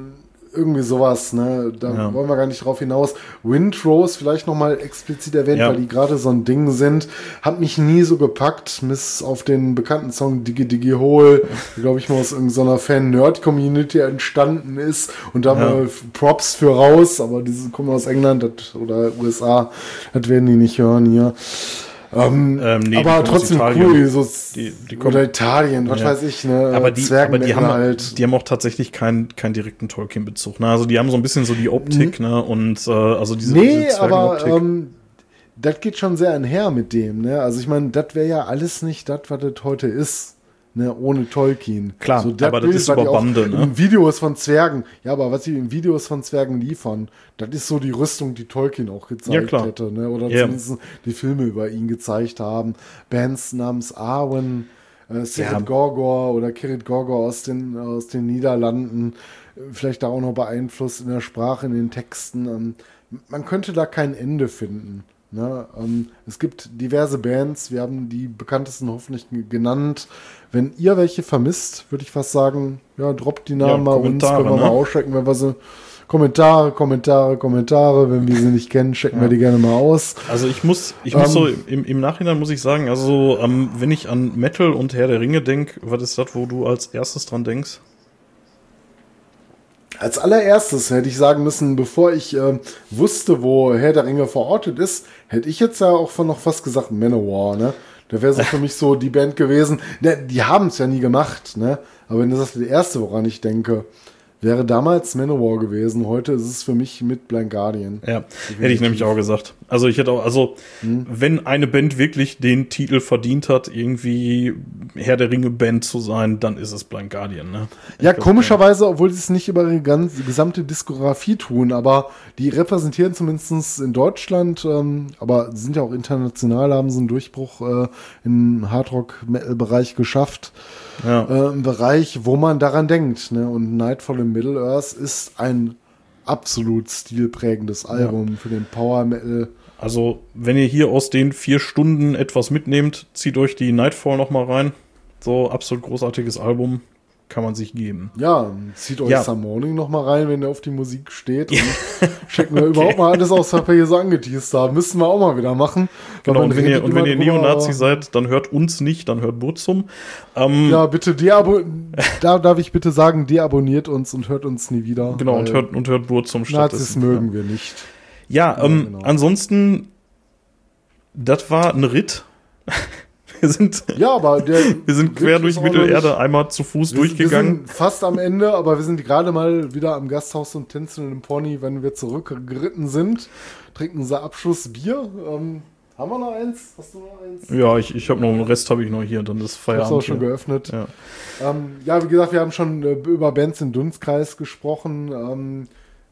S2: irgendwie sowas, ne? Da
S3: Ja.
S2: wollen wir gar nicht drauf hinaus. Windrose vielleicht nochmal explizit erwähnt,
S3: Ja.
S2: weil die gerade so ein Ding sind. Hat mich nie so gepackt, bis auf den bekannten Song Diggy Diggy Hole, glaube ich mal aus irgendeiner Fan-Nerd-Community entstanden ist. Und da
S3: Ja.
S2: mal Props für raus, aber diese kommen aus England das, oder USA, das werden die nicht hören hier. Ähm,
S3: Ähm, nee,
S2: aber trotzdem
S3: Italien.
S2: cool, so
S3: Die- die kommen-
S2: oder Italien, was
S3: Ja.
S2: weiß ich, ne?
S3: aber die, aber die, haben,
S2: halt.
S3: die haben auch tatsächlich keinen keinen direkten Tolkien-Bezug. Ne? Also die haben so ein bisschen so die Optik, ne? Und äh, also diese,
S2: Nee,
S3: diese
S2: aber ähm, das geht schon sehr einher mit dem, ne? Also ich meine, das wäre ja alles nicht das, was das heute ist. Ne, ohne Tolkien.
S3: Klar,
S2: das
S3: aber das ist über Bande, ne?
S2: Videos von Zwergen. Ja, aber was sie in Videos von Zwergen liefern, das ist so die Rüstung, die Tolkien auch gezeigt
S3: Ja,
S2: hätte. Ne? Oder
S3: Ja.
S2: zumindest die Filme über ihn gezeigt haben. Bands namens Arwen, äh, Sirit
S3: Ja.
S2: Gorgor oder Kirit Gorgor aus den, aus den Niederlanden. Vielleicht da auch noch beeinflusst in der Sprache, in den Texten. Ähm, man könnte da kein Ende finden. Ne? Ähm, es gibt diverse Bands, wir haben die bekanntesten hoffentlich genannt. Wenn ihr welche vermisst, würde ich fast sagen, ja, droppt die Namen
S3: Ja,
S2: mal uns, können wir
S3: ne?
S2: mal auschecken, wenn wir sie. Kommentare, Kommentare, Kommentare. Wenn wir sie nicht kennen, checken wir die gerne mal aus.
S3: Also ich muss, ich muss
S2: Ähm,
S3: so im, im Nachhinein muss ich sagen, also ähm, wenn ich an Metal und Herr der Ringe denke, was ist das, wo du als erstes dran denkst?
S2: Als allererstes hätte ich sagen müssen, bevor ich ähm, wusste, wo Herr der Ringe verortet ist, hätte ich jetzt ja auch von noch fast gesagt Manowar, ne? Da wäre so für mich so die Band gewesen. Ne, die haben es ja nie gemacht, ne? Aber wenn das das erste, woran ich denke, wäre damals Manowar gewesen. Heute ist es für mich mit Blind Guardian.
S3: Ja, hätte ich nämlich auch gesagt. Also ich hätte auch, also
S2: Hm.
S3: wenn eine Band wirklich den Titel verdient hat, irgendwie Herr der Ringe Band zu sein, dann ist es Blind Guardian, ne?
S2: Ja, komischerweise, obwohl sie es nicht über ihre ganze, gesamte Diskografie tun, aber die repräsentieren zumindest in Deutschland, ähm, aber sind ja auch international, haben sie einen Durchbruch äh, im Hardrock-Metal-Bereich geschafft.
S3: Ja.
S2: Äh, Im Bereich, wo man daran denkt. Ne? Und Nightfall in Middle-earth ist ein absolut stilprägendes Album für den Power-Metal.
S3: Also, wenn ihr hier aus den vier Stunden etwas mitnehmt, zieht euch die Nightfall noch mal rein. So, absolut großartiges Album. Kann man sich geben.
S2: Ja, zieht euch
S3: Ja.
S2: Some Morning noch mal rein, wenn ihr auf die Musik steht. Und checken wir überhaupt mal alles aus, was wir hier so angeteased haben. Müssen wir auch mal wieder machen.
S3: Genau, und wenn ihr, und wenn ihr Neonazi seid, dann hört uns nicht, dann hört Burzum. Ähm,
S2: Ja, bitte da darf ich bitte sagen, deabonniert uns und hört uns nie wieder.
S3: genau, und hört, und hört Burzum
S2: Nazis
S3: stattdessen.
S2: mögen wir nicht.
S3: Ja, ähm,
S2: genau.
S3: ansonsten, das war ein Ritt. Wir sind,
S2: Ja, aber der
S3: wir sind quer durch Mittelerde einmal zu Fuß
S2: Wir, wir
S3: durchgegangen.
S2: sind fast am Ende, aber wir sind gerade mal wieder am Gasthaus und tänzeln im Pony, wenn wir zurückgeritten sind. Trinken unser Abschlussbier. Ähm, Haben wir noch eins? Hast du noch eins?
S3: Ja, ich, ich habe noch einen Rest, habe ich noch hier, dann ist
S2: Ich
S3: Feierabend.
S2: auch schon
S3: hier.
S2: geöffnet.
S3: Ja.
S2: Ähm, ja, wie gesagt, wir haben schon äh, über Bands im Dunstkreis gesprochen. Ähm,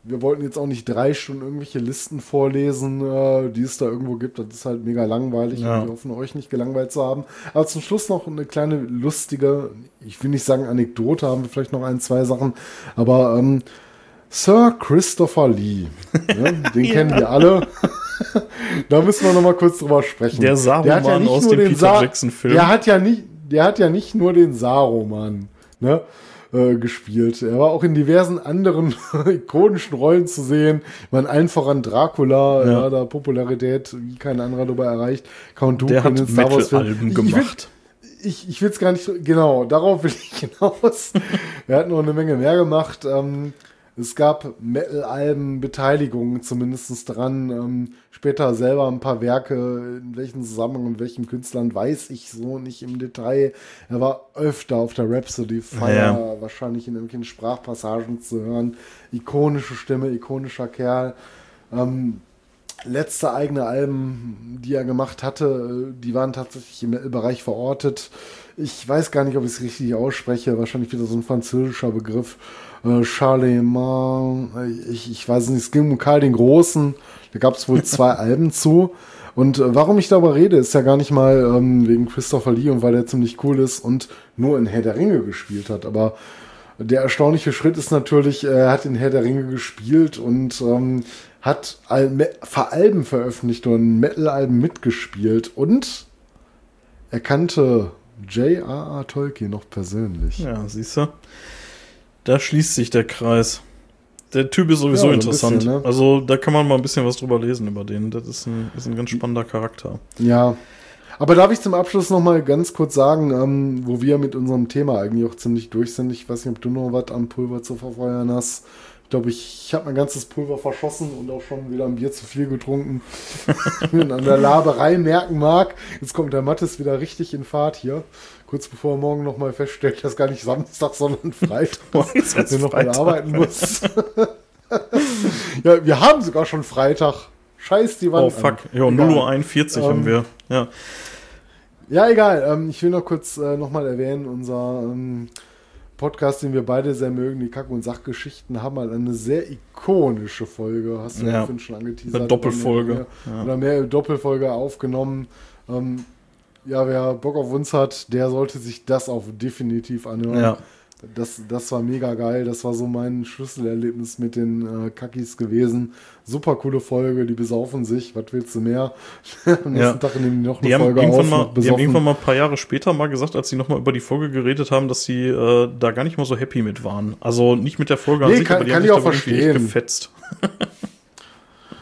S2: wir wollten jetzt auch nicht drei Stunden irgendwelche Listen vorlesen, äh, die es da irgendwo gibt. Das ist halt mega langweilig.
S3: Ja.
S2: Und wir hoffen, euch nicht gelangweilt zu haben. Aber zum Schluss noch eine kleine lustige, ich will nicht sagen Anekdote, haben wir vielleicht noch ein, zwei Sachen. Aber ähm, Sir Christopher Lee, ne, den kennen wir alle. da müssen wir noch mal kurz drüber sprechen.
S3: Der Saruman aus dem Peter Jackson-Film.
S2: Der hat ja nicht, der hat ja nicht nur den Saruman ne, äh, gespielt. Er war auch in diversen anderen ikonischen Rollen zu sehen. Meine, allen voran Dracula,
S3: Ja.
S2: ja. da Popularität wie kein anderer dabei erreicht. Count Dooku in den Star Wars Filmen.
S3: Gemacht.
S2: ich, ich will es gar nicht so, genau, darauf will ich hinaus. er hat noch eine Menge mehr gemacht. Ähm, es gab Metal-Alben, Beteiligungen zumindest dran. Ähm, später selber ein paar Werke, in welchem Zusammenhang und welchen Künstlern weiß ich so nicht im Detail. Er war öfter auf der Rhapsody Fire,
S3: Ja.
S2: wahrscheinlich in irgendwelchen Sprachpassagen zu hören. Ikonische Stimme, ikonischer Kerl. Ähm, letzte eigene Alben, die er gemacht hatte, äh, die waren tatsächlich im Metal-Bereich verortet. Ich weiß gar nicht, ob ich es richtig ausspreche. Wahrscheinlich wieder so ein französischer Begriff. Äh, Charlemagne, äh, ich, ich weiß nicht, es ging um Karl den Großen. Da gab es wohl zwei Alben zu. Und äh, warum ich darüber rede, ist ja gar nicht mal ähm, wegen Christopher Lee und weil der ziemlich cool ist und nur in Herr der Ringe gespielt hat. Aber der erstaunliche Schritt ist natürlich, er hat in Herr der Ringe gespielt und ähm, hat Al Me- Ver- Alben veröffentlicht und Metal-Alben mitgespielt und er kannte J.R.R. Tolkien noch persönlich.
S3: Ja, siehst du? Da schließt sich der Kreis. Der Typ ist sowieso
S2: Ja, so
S3: interessant.
S2: bisschen, ne?
S3: Also da kann man mal ein bisschen was drüber lesen über den. Das ist ein, ist ein ganz spannender Charakter.
S2: Ja. Aber darf ich zum Abschluss noch mal ganz kurz sagen, ähm, wo wir mit unserem Thema eigentlich auch ziemlich durch sind. Ich weiß nicht, ob du noch was am Pulver zu verfeuern hast. Ich glaube, ich, ich habe mein ganzes Pulver verschossen und auch schon wieder ein Bier zu viel getrunken. und an der Laberei merken mag, jetzt kommt der Mattes wieder richtig in Fahrt hier. Kurz bevor er morgen noch mal feststellt, dass gar nicht Samstag, sondern Freitag ist, dass er noch mal
S3: Freitag.
S2: arbeiten muss. ja, wir haben sogar schon Freitag. Scheiß die Wand.
S3: Oh fuck.
S2: an.
S3: Ja,
S2: Egal.
S3: 0 Uhr 41 haben
S2: Ähm,
S3: wir. Ja.
S2: Ja, egal. Ähm, ich will noch kurz äh, nochmal erwähnen, unser ähm, Podcast, den wir beide sehr mögen, die Kack- und Sachgeschichten, haben halt eine sehr ikonische Folge, hast du
S3: Ja.
S2: schon angeteasert.
S3: Eine Doppelfolge.
S2: Oder mehr,
S3: Ja.
S2: oder mehr Doppelfolge aufgenommen. Ähm, ja, wer Bock auf uns hat, der sollte sich das auch definitiv anhören.
S3: Ja.
S2: Das, das war mega geil. Das war so mein Schlüsselerlebnis mit den äh, Kackis gewesen. Super coole Folge, die besaufen sich. Was willst du mehr? Am nächsten
S3: Ja.
S2: Tag nehmen die noch eine
S3: Die haben,
S2: Folge
S3: irgendwann
S2: auf.
S3: mal, die haben irgendwann mal ein paar Jahre später mal gesagt, als sie nochmal über die Folge geredet haben, dass sie äh, da gar nicht mal so happy mit waren. Also nicht mit der Folge an
S2: Nee,
S3: sich,
S2: kann-
S3: aber die
S2: kann
S3: haben
S2: ich
S3: sich
S2: auch verstehen.
S3: gefetzt.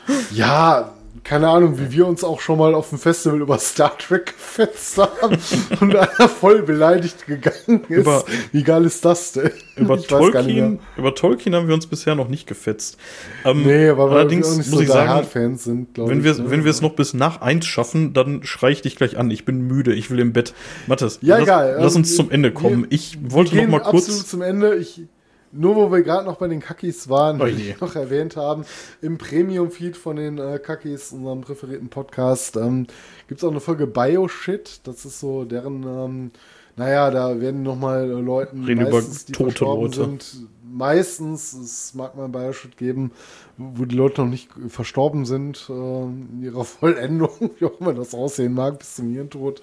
S2: Ja, keine Ahnung, wie wir uns auch schon mal auf dem Festival über Star Trek gefetzt haben und einer voll beleidigt gegangen ist.
S3: Über-
S2: wie geil ist das denn?
S3: Über Tolkien, über Tolkien haben wir uns bisher noch nicht gefetzt. Ähm,
S2: Nee, weil wir
S3: allerdings
S2: nicht
S3: muss
S2: so
S3: ich sagen,
S2: Hard-Fans sind, glaube
S3: wenn
S2: ich.
S3: wir,
S2: ne?
S3: wenn wir es noch bis nach eins schaffen, dann schrei ich dich gleich an. Ich bin müde, ich will im Bett. Mathis,
S2: Ja,
S3: lass,
S2: egal.
S3: lass
S2: Ähm,
S3: uns zum Ende kommen.
S2: wir-
S3: ich wollte noch mal kurz.
S2: absolut zum Ende. Ich, nur wo wir gerade noch bei den Kackis waren,
S3: Oh
S2: die noch erwähnt haben, im Premium-Feed von den äh, Kackis, unserem präferierten Podcast, ähm, gibt es auch eine Folge Bioshit. Das ist so deren, ähm, naja, da werden nochmal äh, Leuten,
S3: Reden über
S2: die
S3: tote
S2: verstorben
S3: Leute.
S2: sind, meistens, es mag mal Bioshit geben, wo die Leute noch nicht verstorben sind, äh, in ihrer Vollendung, wie auch immer das aussehen mag, bis zum Hirntod.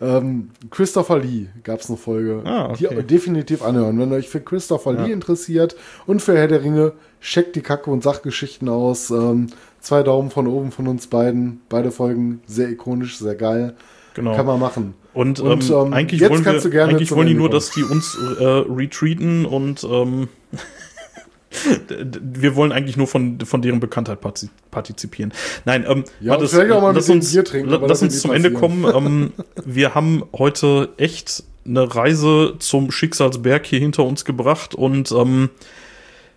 S2: Ähm, Christopher Lee gab es eine Folge.
S3: Ah, okay.
S2: Die definitiv anhören. Wenn euch für Christopher Lee interessiert und für Herr der Ringe, checkt die Kacke- und Sachgeschichten aus. Ähm, zwei Daumen von oben von uns beiden. Beide Folgen sehr ikonisch, sehr geil.
S3: Genau.
S2: Kann man machen.
S3: Und,
S2: Und,
S3: ähm,
S2: ähm,
S3: eigentlich wollen wir, eigentlich wollen die
S2: Ende
S3: nur, dass die uns äh, retreaten und ähm, wir wollen eigentlich nur von, von deren Bekanntheit parti- partizipieren. Nein, ähm,
S2: Ja, mal
S3: lass uns,
S2: trinken,
S3: lass
S2: das
S3: uns zum Ende
S2: passieren.
S3: kommen. Ähm, wir haben heute echt eine Reise zum Schicksalsberg hier hinter uns gebracht und ähm,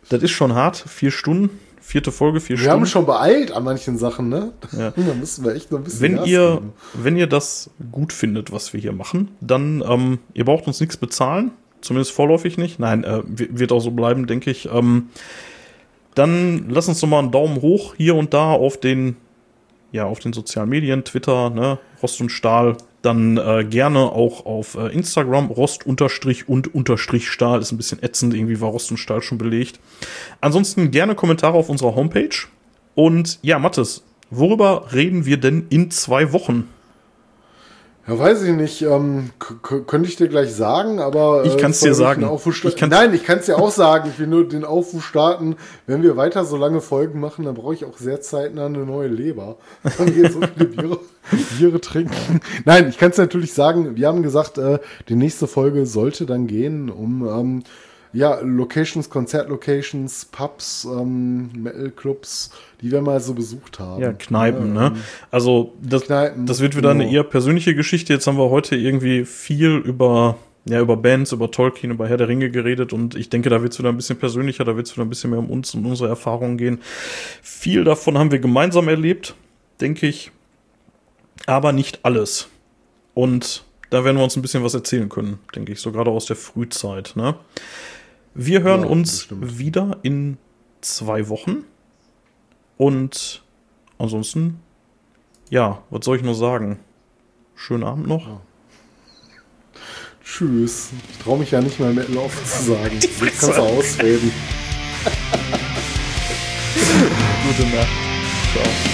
S3: das ist schon hart. Vier Stunden, vierte Folge, vier
S2: Wir
S3: Stunden.
S2: haben schon beeilt an manchen Sachen, ne?
S3: Ja.
S2: Da müssen wir echt noch ein bisschen
S3: Wenn
S2: Gas
S3: ihr,
S2: geben.
S3: wenn ihr das gut findet, was wir hier machen, dann, ähm, ihr braucht uns nichts bezahlen, zumindest vorläufig nicht. Nein, äh, wi- wird auch so bleiben, denke ich. Ähm, dann lasst uns doch mal einen Daumen hoch hier und da auf den ja, auf den sozialen Medien, Twitter, ne, Rost und Stahl. Dann äh, gerne auch auf äh, Instagram, Rost unterstrich und unterstrich Stahl. Ist ein bisschen ätzend, irgendwie war Rost und Stahl schon belegt. Ansonsten gerne Kommentare auf unserer Homepage. Und ja, Mathis, worüber reden wir denn in zwei Wochen?
S2: Ja, weiß ich nicht. Ähm, könnte ich dir gleich sagen, aber.
S3: Äh, ich kann es dir sagen.
S2: Ich Nein, ich kann es dir auch sagen. Ich will nur den Aufruf starten. Wenn wir weiter so lange Folgen machen, dann brauche ich auch sehr zeitnah eine neue Leber. Dann geht so viele Biere, Biere trinken. Nein, ich kann es natürlich sagen. Wir haben gesagt, äh, die nächste Folge sollte dann gehen um. Ähm, ja, Locations, Konzertlocations, Pubs, ähm, Metal-Clubs, die wir mal so besucht haben.
S3: Ja, Kneipen, ja, ne? Also das, Kneipen, das wird wieder genau. eine eher persönliche Geschichte. Jetzt haben wir heute irgendwie viel über, ja, über Bands, über Tolkien, über Herr der Ringe geredet und ich denke, da wird es wieder ein bisschen persönlicher, da wird es wieder ein bisschen mehr um uns und unsere Erfahrungen gehen. Viel davon haben wir gemeinsam erlebt, denke ich, aber nicht alles. Und da werden wir uns ein bisschen was erzählen können, denke ich, so gerade aus der Frühzeit, ne? Wir hören ja, uns wieder in zwei Wochen. Und ansonsten, ja, was soll ich nur sagen? Schönen Abend noch. Ja.
S2: Tschüss. Ich traue mich ja nicht mal Metal offen zu sagen. Ich kann es ausreden.
S3: Gute Nacht. Ciao.